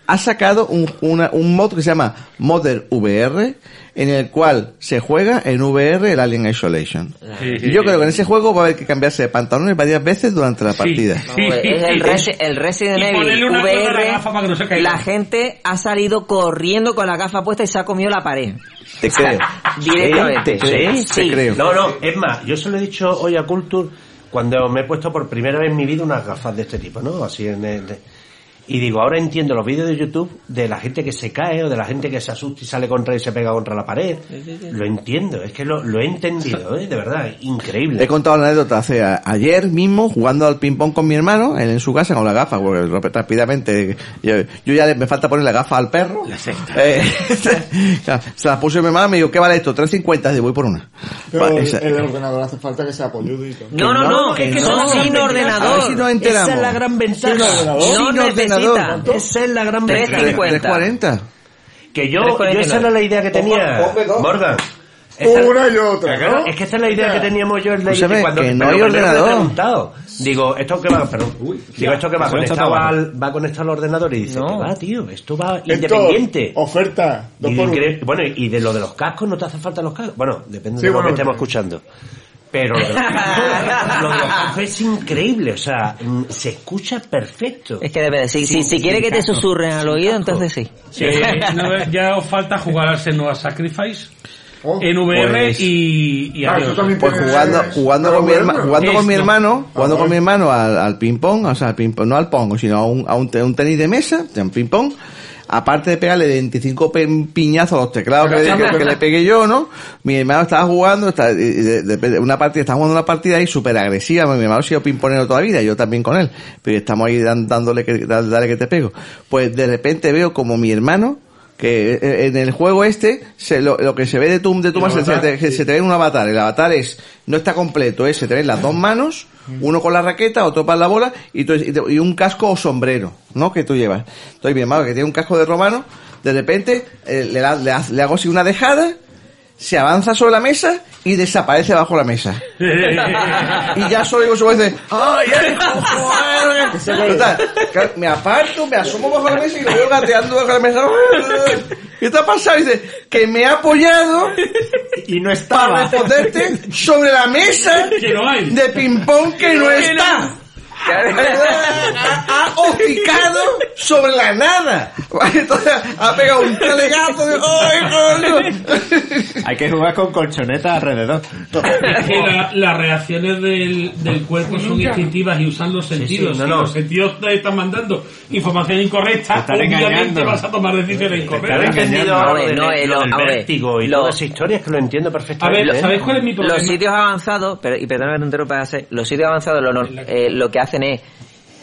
ha sacado un, una- un mod que se llama Modern VR en el cual se juega en VR el Alien Isolation. Y yo creo que en ese juego va a haber que cambiarse de pantalones varias veces durante la partida. Ver, es el, Resi- el Resident Evil ponerle una cosa a la VR. gafa para que no. La gente ha salido corriendo con la gafa puesta y se ha comido la pared. Te creo. Directamente. Te creo, Sí, te sí. creo. No, no, es más, yo se lo he dicho hoy a Culture cuando me he puesto por primera vez en mi vida unas gafas de este tipo, ¿no? Así en el- de- y digo, ahora entiendo los vídeos de YouTube de la gente que se cae o de la gente que se asusta y sale contra y se pega contra la pared. Lo entiendo, es que lo, lo he entendido, ¿eh? De verdad, increíble. He contado la anécdota hace a- ayer mismo jugando al ping pong con mi hermano, él en su casa con la gafa, porque rápidamente. Yo, yo ya le- me falta poner la gafa al perro. Eh, se la puse mi hermano y me dijo, ¿qué vale esto? 3.50, y voy por una. Pero Va, el, esa- el ordenador hace falta que sea poludito. No, no, no, es que son sin ordenador. A ver si nos enteramos. Esa es la gran ventaja. Sin ordenador. Sin Sin ordenador. Ordenador. Esa es la gran ventaja. 3.50. 3.40. Que yo, 3.49. yo esa era la idea que tenía. Morgan. Esta- Una y otra, ¿no? Es que esta es la idea que teníamos yo en la Escúchame, cuando que no hay ordenador. le he preguntado. Digo, esto que va, perdón. Digo, esto que va conectado al, va conectado al ordenador y dice, No. que va, tío, esto va Esto, independiente. Oferta. Dos Y por uno. incre- bueno, y de lo de los cascos, ¿no te hace falta los cascos? Bueno, depende Sí, de lo bueno, que estemos escuchando. Pero lo de, los, lo de los cascos es increíble, o sea, mm, se escucha perfecto. Es que debe si, si, si quiere que te susurren al oído, entonces sí. Eh, no, ya os falta jugar al Senua Sacrifice. Oh, en VR Pues- y, y Ah, tú también Pues jugando, jugando con mi, herma- jugando con mi hermano, jugando Ah, con mi bueno. hermano al, al ping pong, o sea, al ping pong, no al pong, sino a un, a un tenis de mesa, un ping pong, aparte de pegarle 25 pe- piñazos a los teclados que, que- que le pegué yo, ¿no? Mi hermano estaba jugando, está, y de- de- una partida, estaba jugando una partida ahí súper agresiva, mi hermano ha sido pimponero toda la vida, yo también con él, pero estamos ahí dándole que, da- dale que te pego. Pues de repente veo como mi hermano, que eh, en el juego este se, lo, lo que se ve de tu de tu El se, se avatar, te, que se te ve un avatar. El avatar es no está completo es se te ven las dos manos uno con la raqueta otro para la bola y, tú- un casco o sombrero no que tú llevas. Entonces mi hermano que tiene un casco de romano de repente eh, le, le, le hago así una dejada se avanza sobre la mesa y desaparece bajo la mesa y ya solo digo su voz de ¡Ay, joder! Claro, me aparto, me asomo bajo la mesa y lo veo gateando bajo la mesa. ¿Qué te ha pasado? Y dice, que me ha apoyado Y no para estaba. responderte sobre la mesa Que no hay. de ping-pong que no está. Ha, ha sobre la nada. Entonces ha pegado un telegazo de ¡Ay, coño! Hay que jugar con colchoneta alrededor. Es que la- las reacciones del, del cuerpo son instintivas y usan los sentidos. no, si no. los sentidos te están mandando información incorrecta, Te están obviamente engañando. vas a tomar decisiones incorrectas. entendido ahora no, eh, no, vértigo y lo- todas esas historias que lo entiendo A perfectamente. ver, ¿eh? ¿sabéis cuál es mi problema? Los sitios avanzados, pero, y perdona que te interrumpa, los sitios avanzados lo, eh, lo que hacen es,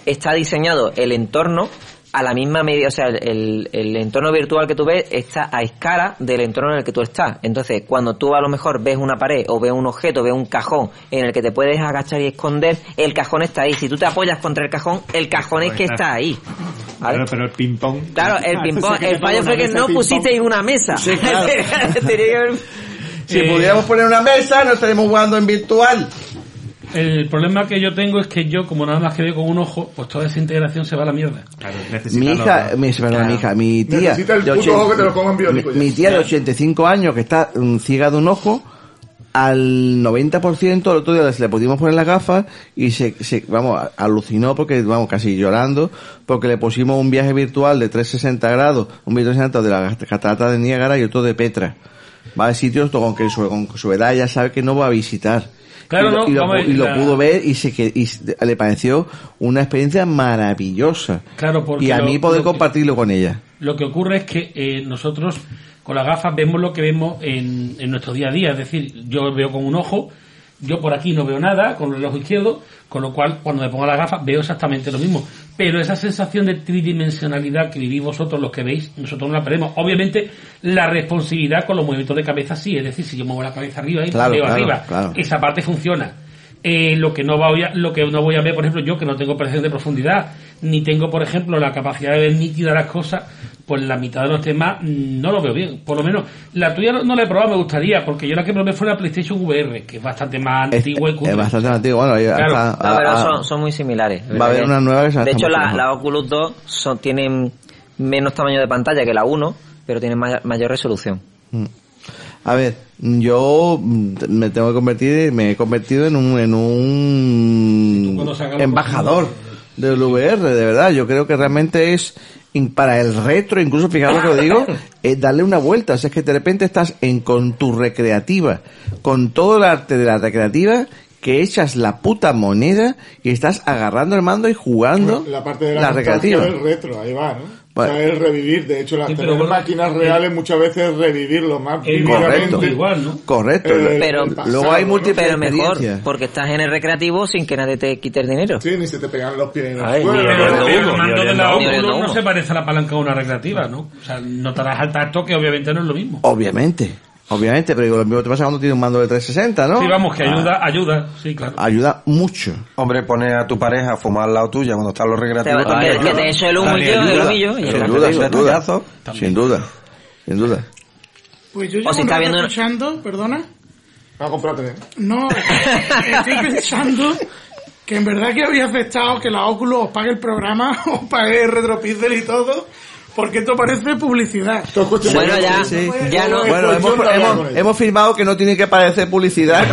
está diseñado el entorno a la misma medida, o sea, el, el entorno virtual que tú ves está a escala del entorno en el que tú estás. Entonces, cuando tú a lo mejor ves una pared o ves un objeto, ves un cajón en el que te puedes agachar y esconder, el cajón está ahí. Si tú te apoyas contra el cajón, el cajón es que está ahí. ¿Vale? Claro, pero el ping-pong. Claro, el ping-pong, el fallo fue que no pusisteis una mesa. Sí, claro. Si Eh, pudiéramos poner una mesa, no estaríamos jugando en virtual. El problema que yo tengo es que yo, como nada más que veo con un ojo, pues toda esa integración se va a la mierda. Mi hija, mi, perdón, mi hija, mi tía. Necesita el de puto ochen- ojo que te lo pongan biónico Mi, ya. mi tía de 85 años que está mm, ciega de un ojo, al 90% el otro día le pudimos poner las gafas y se, se- vamos, alucinó porque, vamos, casi llorando, porque le pusimos un viaje virtual de 360 grados, un viaje 360 de la catarata de Niágara y otro de Petra. Va a sitios con que su, con su edad ya sabe que no va a visitar. Claro, y lo, no, y lo- vamos y pudo ver y se que y le pareció una experiencia maravillosa. Claro, porque y a mí poder que- compartirlo con ella. Lo que ocurre es que eh, nosotros con las gafas vemos lo que vemos en, en nuestro día a día. Es decir, yo veo con un ojo, yo por aquí no veo nada con el ojo izquierdo, con lo cual cuando me pongo las gafas veo exactamente lo mismo. Pero esa sensación de tridimensionalidad que vivís vosotros, los que veis, nosotros no la perdemos. Obviamente, la responsabilidad con los movimientos de cabeza sí, es decir, si yo muevo la cabeza arriba y Claro, veo claro, arriba, claro. esa parte funciona. Eh, lo que no voy a, lo que no voy a ver, por ejemplo, yo que no tengo percepción de profundidad, ni tengo, por ejemplo, la capacidad de ver nítida las cosas, pues la mitad de los temas mm, no lo veo bien. Por lo menos, la tuya no, no la he probado, me gustaría, porque yo la que probé fue la PlayStation VR, que es bastante más antigua y es bastante antiguo. Bueno, Claro. La verdad ah, son, son muy similares. Va a haber una nueva que se De hecho, la, Oculus 2 son, tienen menos tamaño de pantalla que la 1, pero tienen mayor, mayor resolución. Mm. A ver, yo mm, me tengo que convertir, me he convertido en un, en un embajador del VR, de verdad. Yo creo que realmente es in- para el retro, incluso fijaros lo que digo, es darle una vuelta. O sea, es que de repente estás en con tu recreativa, con todo el arte de la recreativa, que echas la puta moneda y estás agarrando el mando y jugando La parte de la, recreativa. del retro, ahí va, ¿no? Bueno. O sea, es revivir. De hecho, las Sí, bueno, máquinas reales muchas veces es revivir lo más. Correcto. igual, ¿no? Correcto. El- Pero, el pasado, Luego hay múltiples pero mejor, porque estás en el recreativo sin que nadie te quite el dinero. Sí, ni se te pegan los pies en el suelo. Pero, el mando de la. Oculus no se parece a la palanca de una recreativa, ¿no? O sea, notarás al tacto que obviamente no es lo mismo. Obviamente, obviamente, pero digo, lo mismo te pasa cuando tienes un mando de 360, ¿no? Sí, vamos, que Ah, ayuda, ayuda, sí, claro. Ayuda mucho. Hombre, pone a tu pareja a fumar al lado tuya cuando están los Te recreativos. va- que, que te eche el humo y el humillo. ya Sin duda, sin duda. Detallazo. Sin duda, sin duda. Pues yo O llevo si está viendo- escuchando, perdona. Comprarte. No, estoy pensando que en verdad que había aceptado que la Oculus os pague el programa, os pague el RetroPixel y todo, porque esto parece publicidad. Bueno, ya, Sí. ya no. Bueno, hemos, hemos, hemos firmado que no tiene que parecer publicidad.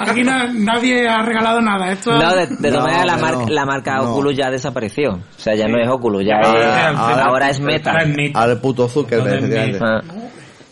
Aquí na- nadie ha regalado nada. Esto No, de, de todas No, maneras la, mar- no. la marca No. Oculus ya desapareció. O sea, ya no es Oculus, ya Ahora- es, ahora- ahora, es Meta. Al puto Zuckerberg. Ah.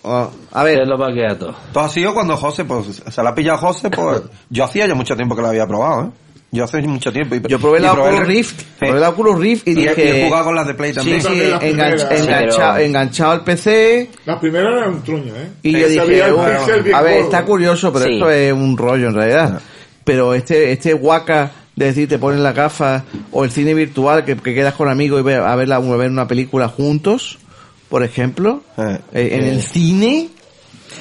Oh, a ver, lo todo. Todo ha sido cuando José, pues, se la ha pillado José, pues, yo hacía ya mucho tiempo que lo había probado, ¿eh? Yo hace mucho tiempo. Y, yo probé la el- Oculus Rift, probé la Oculus Rift y, Y, dije... y he jugado con las de Play también. Sí, sí, enganchado, pero- enganchado al PC Las primeras eran un truño, ¿eh? y yo dije, bueno, a ver, está curioso, pero Sí. esto es un rollo en realidad. Pero este este guaca de decir te ponen la gafas o el cine virtual que, que quedas con amigos y ve- a ver, la, a ver una película juntos, por ejemplo, Eh, eh, en el cine.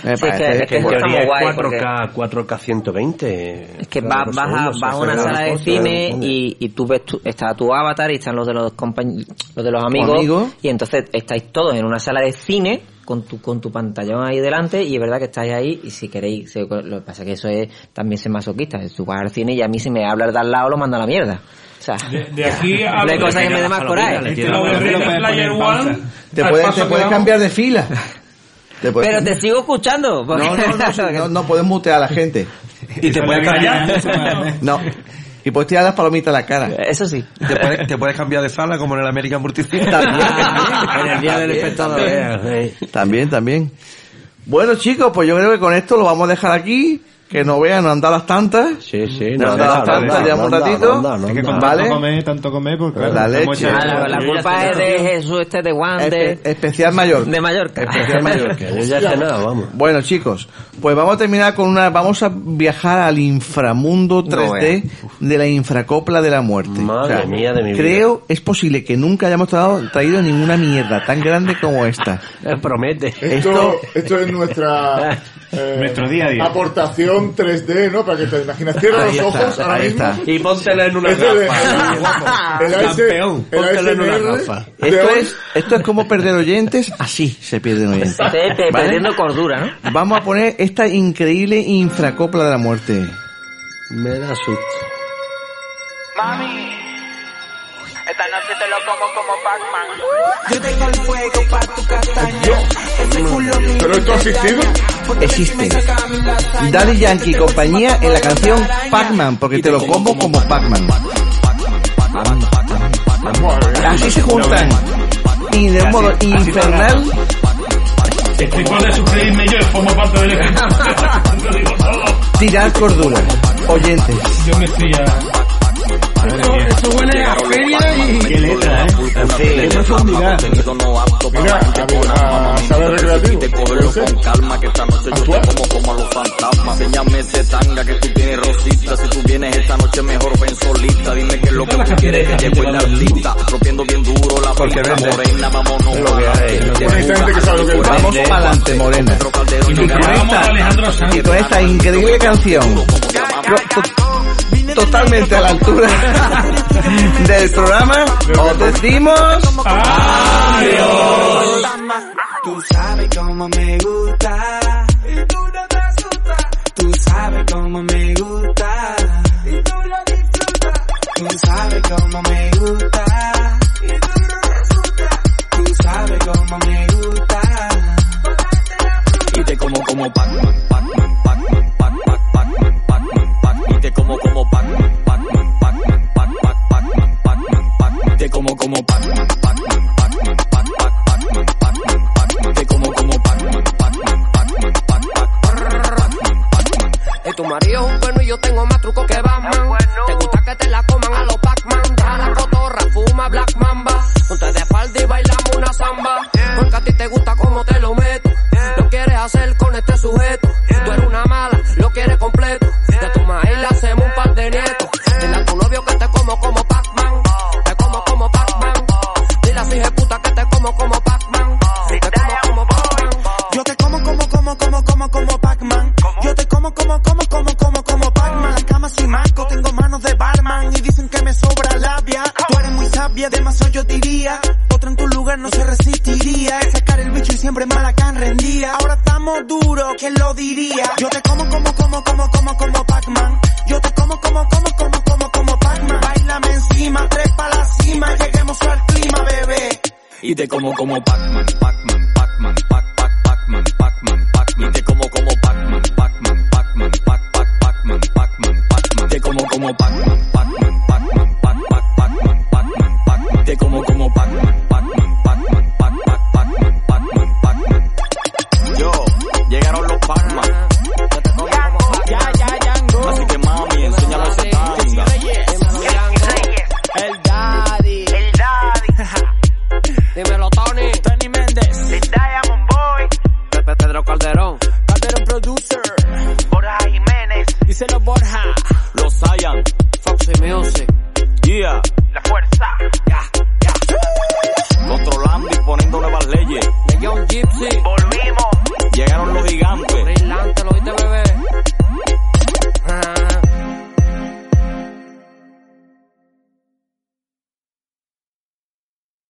Me Sí, es que- parece es que que- esto está muy guay, 4K, 4K 120. Es que vas, vas a, vas a una sala de cine y, y tú ves, tu- está tu avatar y están los de los compañ- los de los amigos, amigos. y entonces estáis todos en una sala de cine con tu con tu pantallón ahí delante y es verdad que estáis ahí y si queréis se- lo que pasa es que eso es también ser masoquista tú vas al cine y a mí si me habla de al lado lo mando a la mierda o sea De, de aquí a... no hay cosa que me dé más coraje te puedes, cambiar de fila. Te puedes- pero te sigo escuchando porque- no, no, no, no, no puedes mutear a la gente. Y te puedes cambiar, No. Y puedes tirar las palomitas a la cara. eso sí te puedes, te puedes cambiar de sala como en el American Multicine. También, En el día del también, espectador. también. También, también. Bueno, chicos, pues yo creo que con esto lo vamos a dejar aquí. Que no vean, no andan las tantas. Sí, sí, No no, anda anda, bastante, no anda, llevamos un ratito. Es que con Vale. tanto comer, tanto comer, pues claro. La leche. Ah, la, la culpa es de Jesús este de Juan de, Espe- especial mayor. de Mallorca Especial Mallorca. Yo ya cenado, vamos. Bueno, chicos, pues vamos a terminar con una. Vamos a viajar al inframundo 3D de la infracopla de la muerte. Madre mía de mi vida. Creo es posible que nunca hayamos traído, traído ninguna mierda tan grande como esta. Promete. Esto, Esto- esto es nuestra eh, Nuestro día a día. aportación 3D, ¿no? Para que te imagines. Cierra los está, ojos ahora ahí mismo. está. Y póntela en una Esto de- gafa. el AS Campeón, el póntela en una gafa. de Esto es, esto es como perder oyentes, así se pierden oyentes. Sí, pe- ¿Vale? perdiendo cordura ¿no? Vamos a poner esta increíble infracopla de la muerte. Me da susto. Mami, esta noche te lo como como Pac-Man. Yo tengo el fuego para tu castaña. Ese culo mío. ¿Pero esto ha existido? Existe. Daddy Yankee y compañía en la canción Pac-Man, porque te lo como como Pac-Man. Así se juntan. Y de un modo infernal, Estoy con de suscribirme yo, formo parte del equipo. Tirad cordura. Oyentes. Yo me estoy ya... Esto huele a feria y... Qué letra, ¿eh? Qué profundidad. Mira, a, a saber recreativo. Ser. calma que esta noche yo te como como a los fantasmas. Enséñame ese tanga que tú tienes rosita. Si tú vienes esta noche mejor ven solita. Dime qué es lo que tú quieres que llegue el artista. Rompiendo bien duro la vende. morena. Vámonos que que que. Vamos para adelante, Morena. Y con esta, y con esta increíble canción, totalmente a la altura del programa, os decimos adiós. Tú sabes cómo me gusta. Y tú no te asustas. Tú sabes cómo me gusta. Y tú lo disfrutas. Tú sabes cómo me gusta. Y tú no te asustas. Tú sabes cómo me gusta. Y te como como Pac-Man, Pac-Man, Pac-Man, te como como Pac-Man, Pac-Man, Pac-Man, Pac-Man, Pac-Man, Pac-Man, Pac-Man. Te como como Pac-Man, Pac-Man, Pac-Man, Pac-Man, Pac-Man, Pac-Man, Pac-Man. Te como como Pac-Man, Pac-Man, Pac-Man, Pac-Man, Pac-Man, Pac-Man. Y tu marido es un cuerno y yo tengo más truco que Batman. Te gusta que te la coman a los Pac-Man. Deja la cotorra, fuma Black Mamba. Ponte de falda y bailamos una samba. Porque a ti te gusta como te lo meto. Lo quieres hacer con este sujeto. Muy sabia, demasiado yo diría. Otra en tu lugar no se resistiría. Es sacar el bicho y siempre malacan rendía. Ahora estamos duros, ¿quién lo diría? Yo te como, como, como, como, como, como Pac-Man. Yo te como, como, como, como, como, como Pac-Man. Bailame encima, trepa a la cima. Lleguemos al clima, bebé. Y te como como Pac-Man, Pac-Man,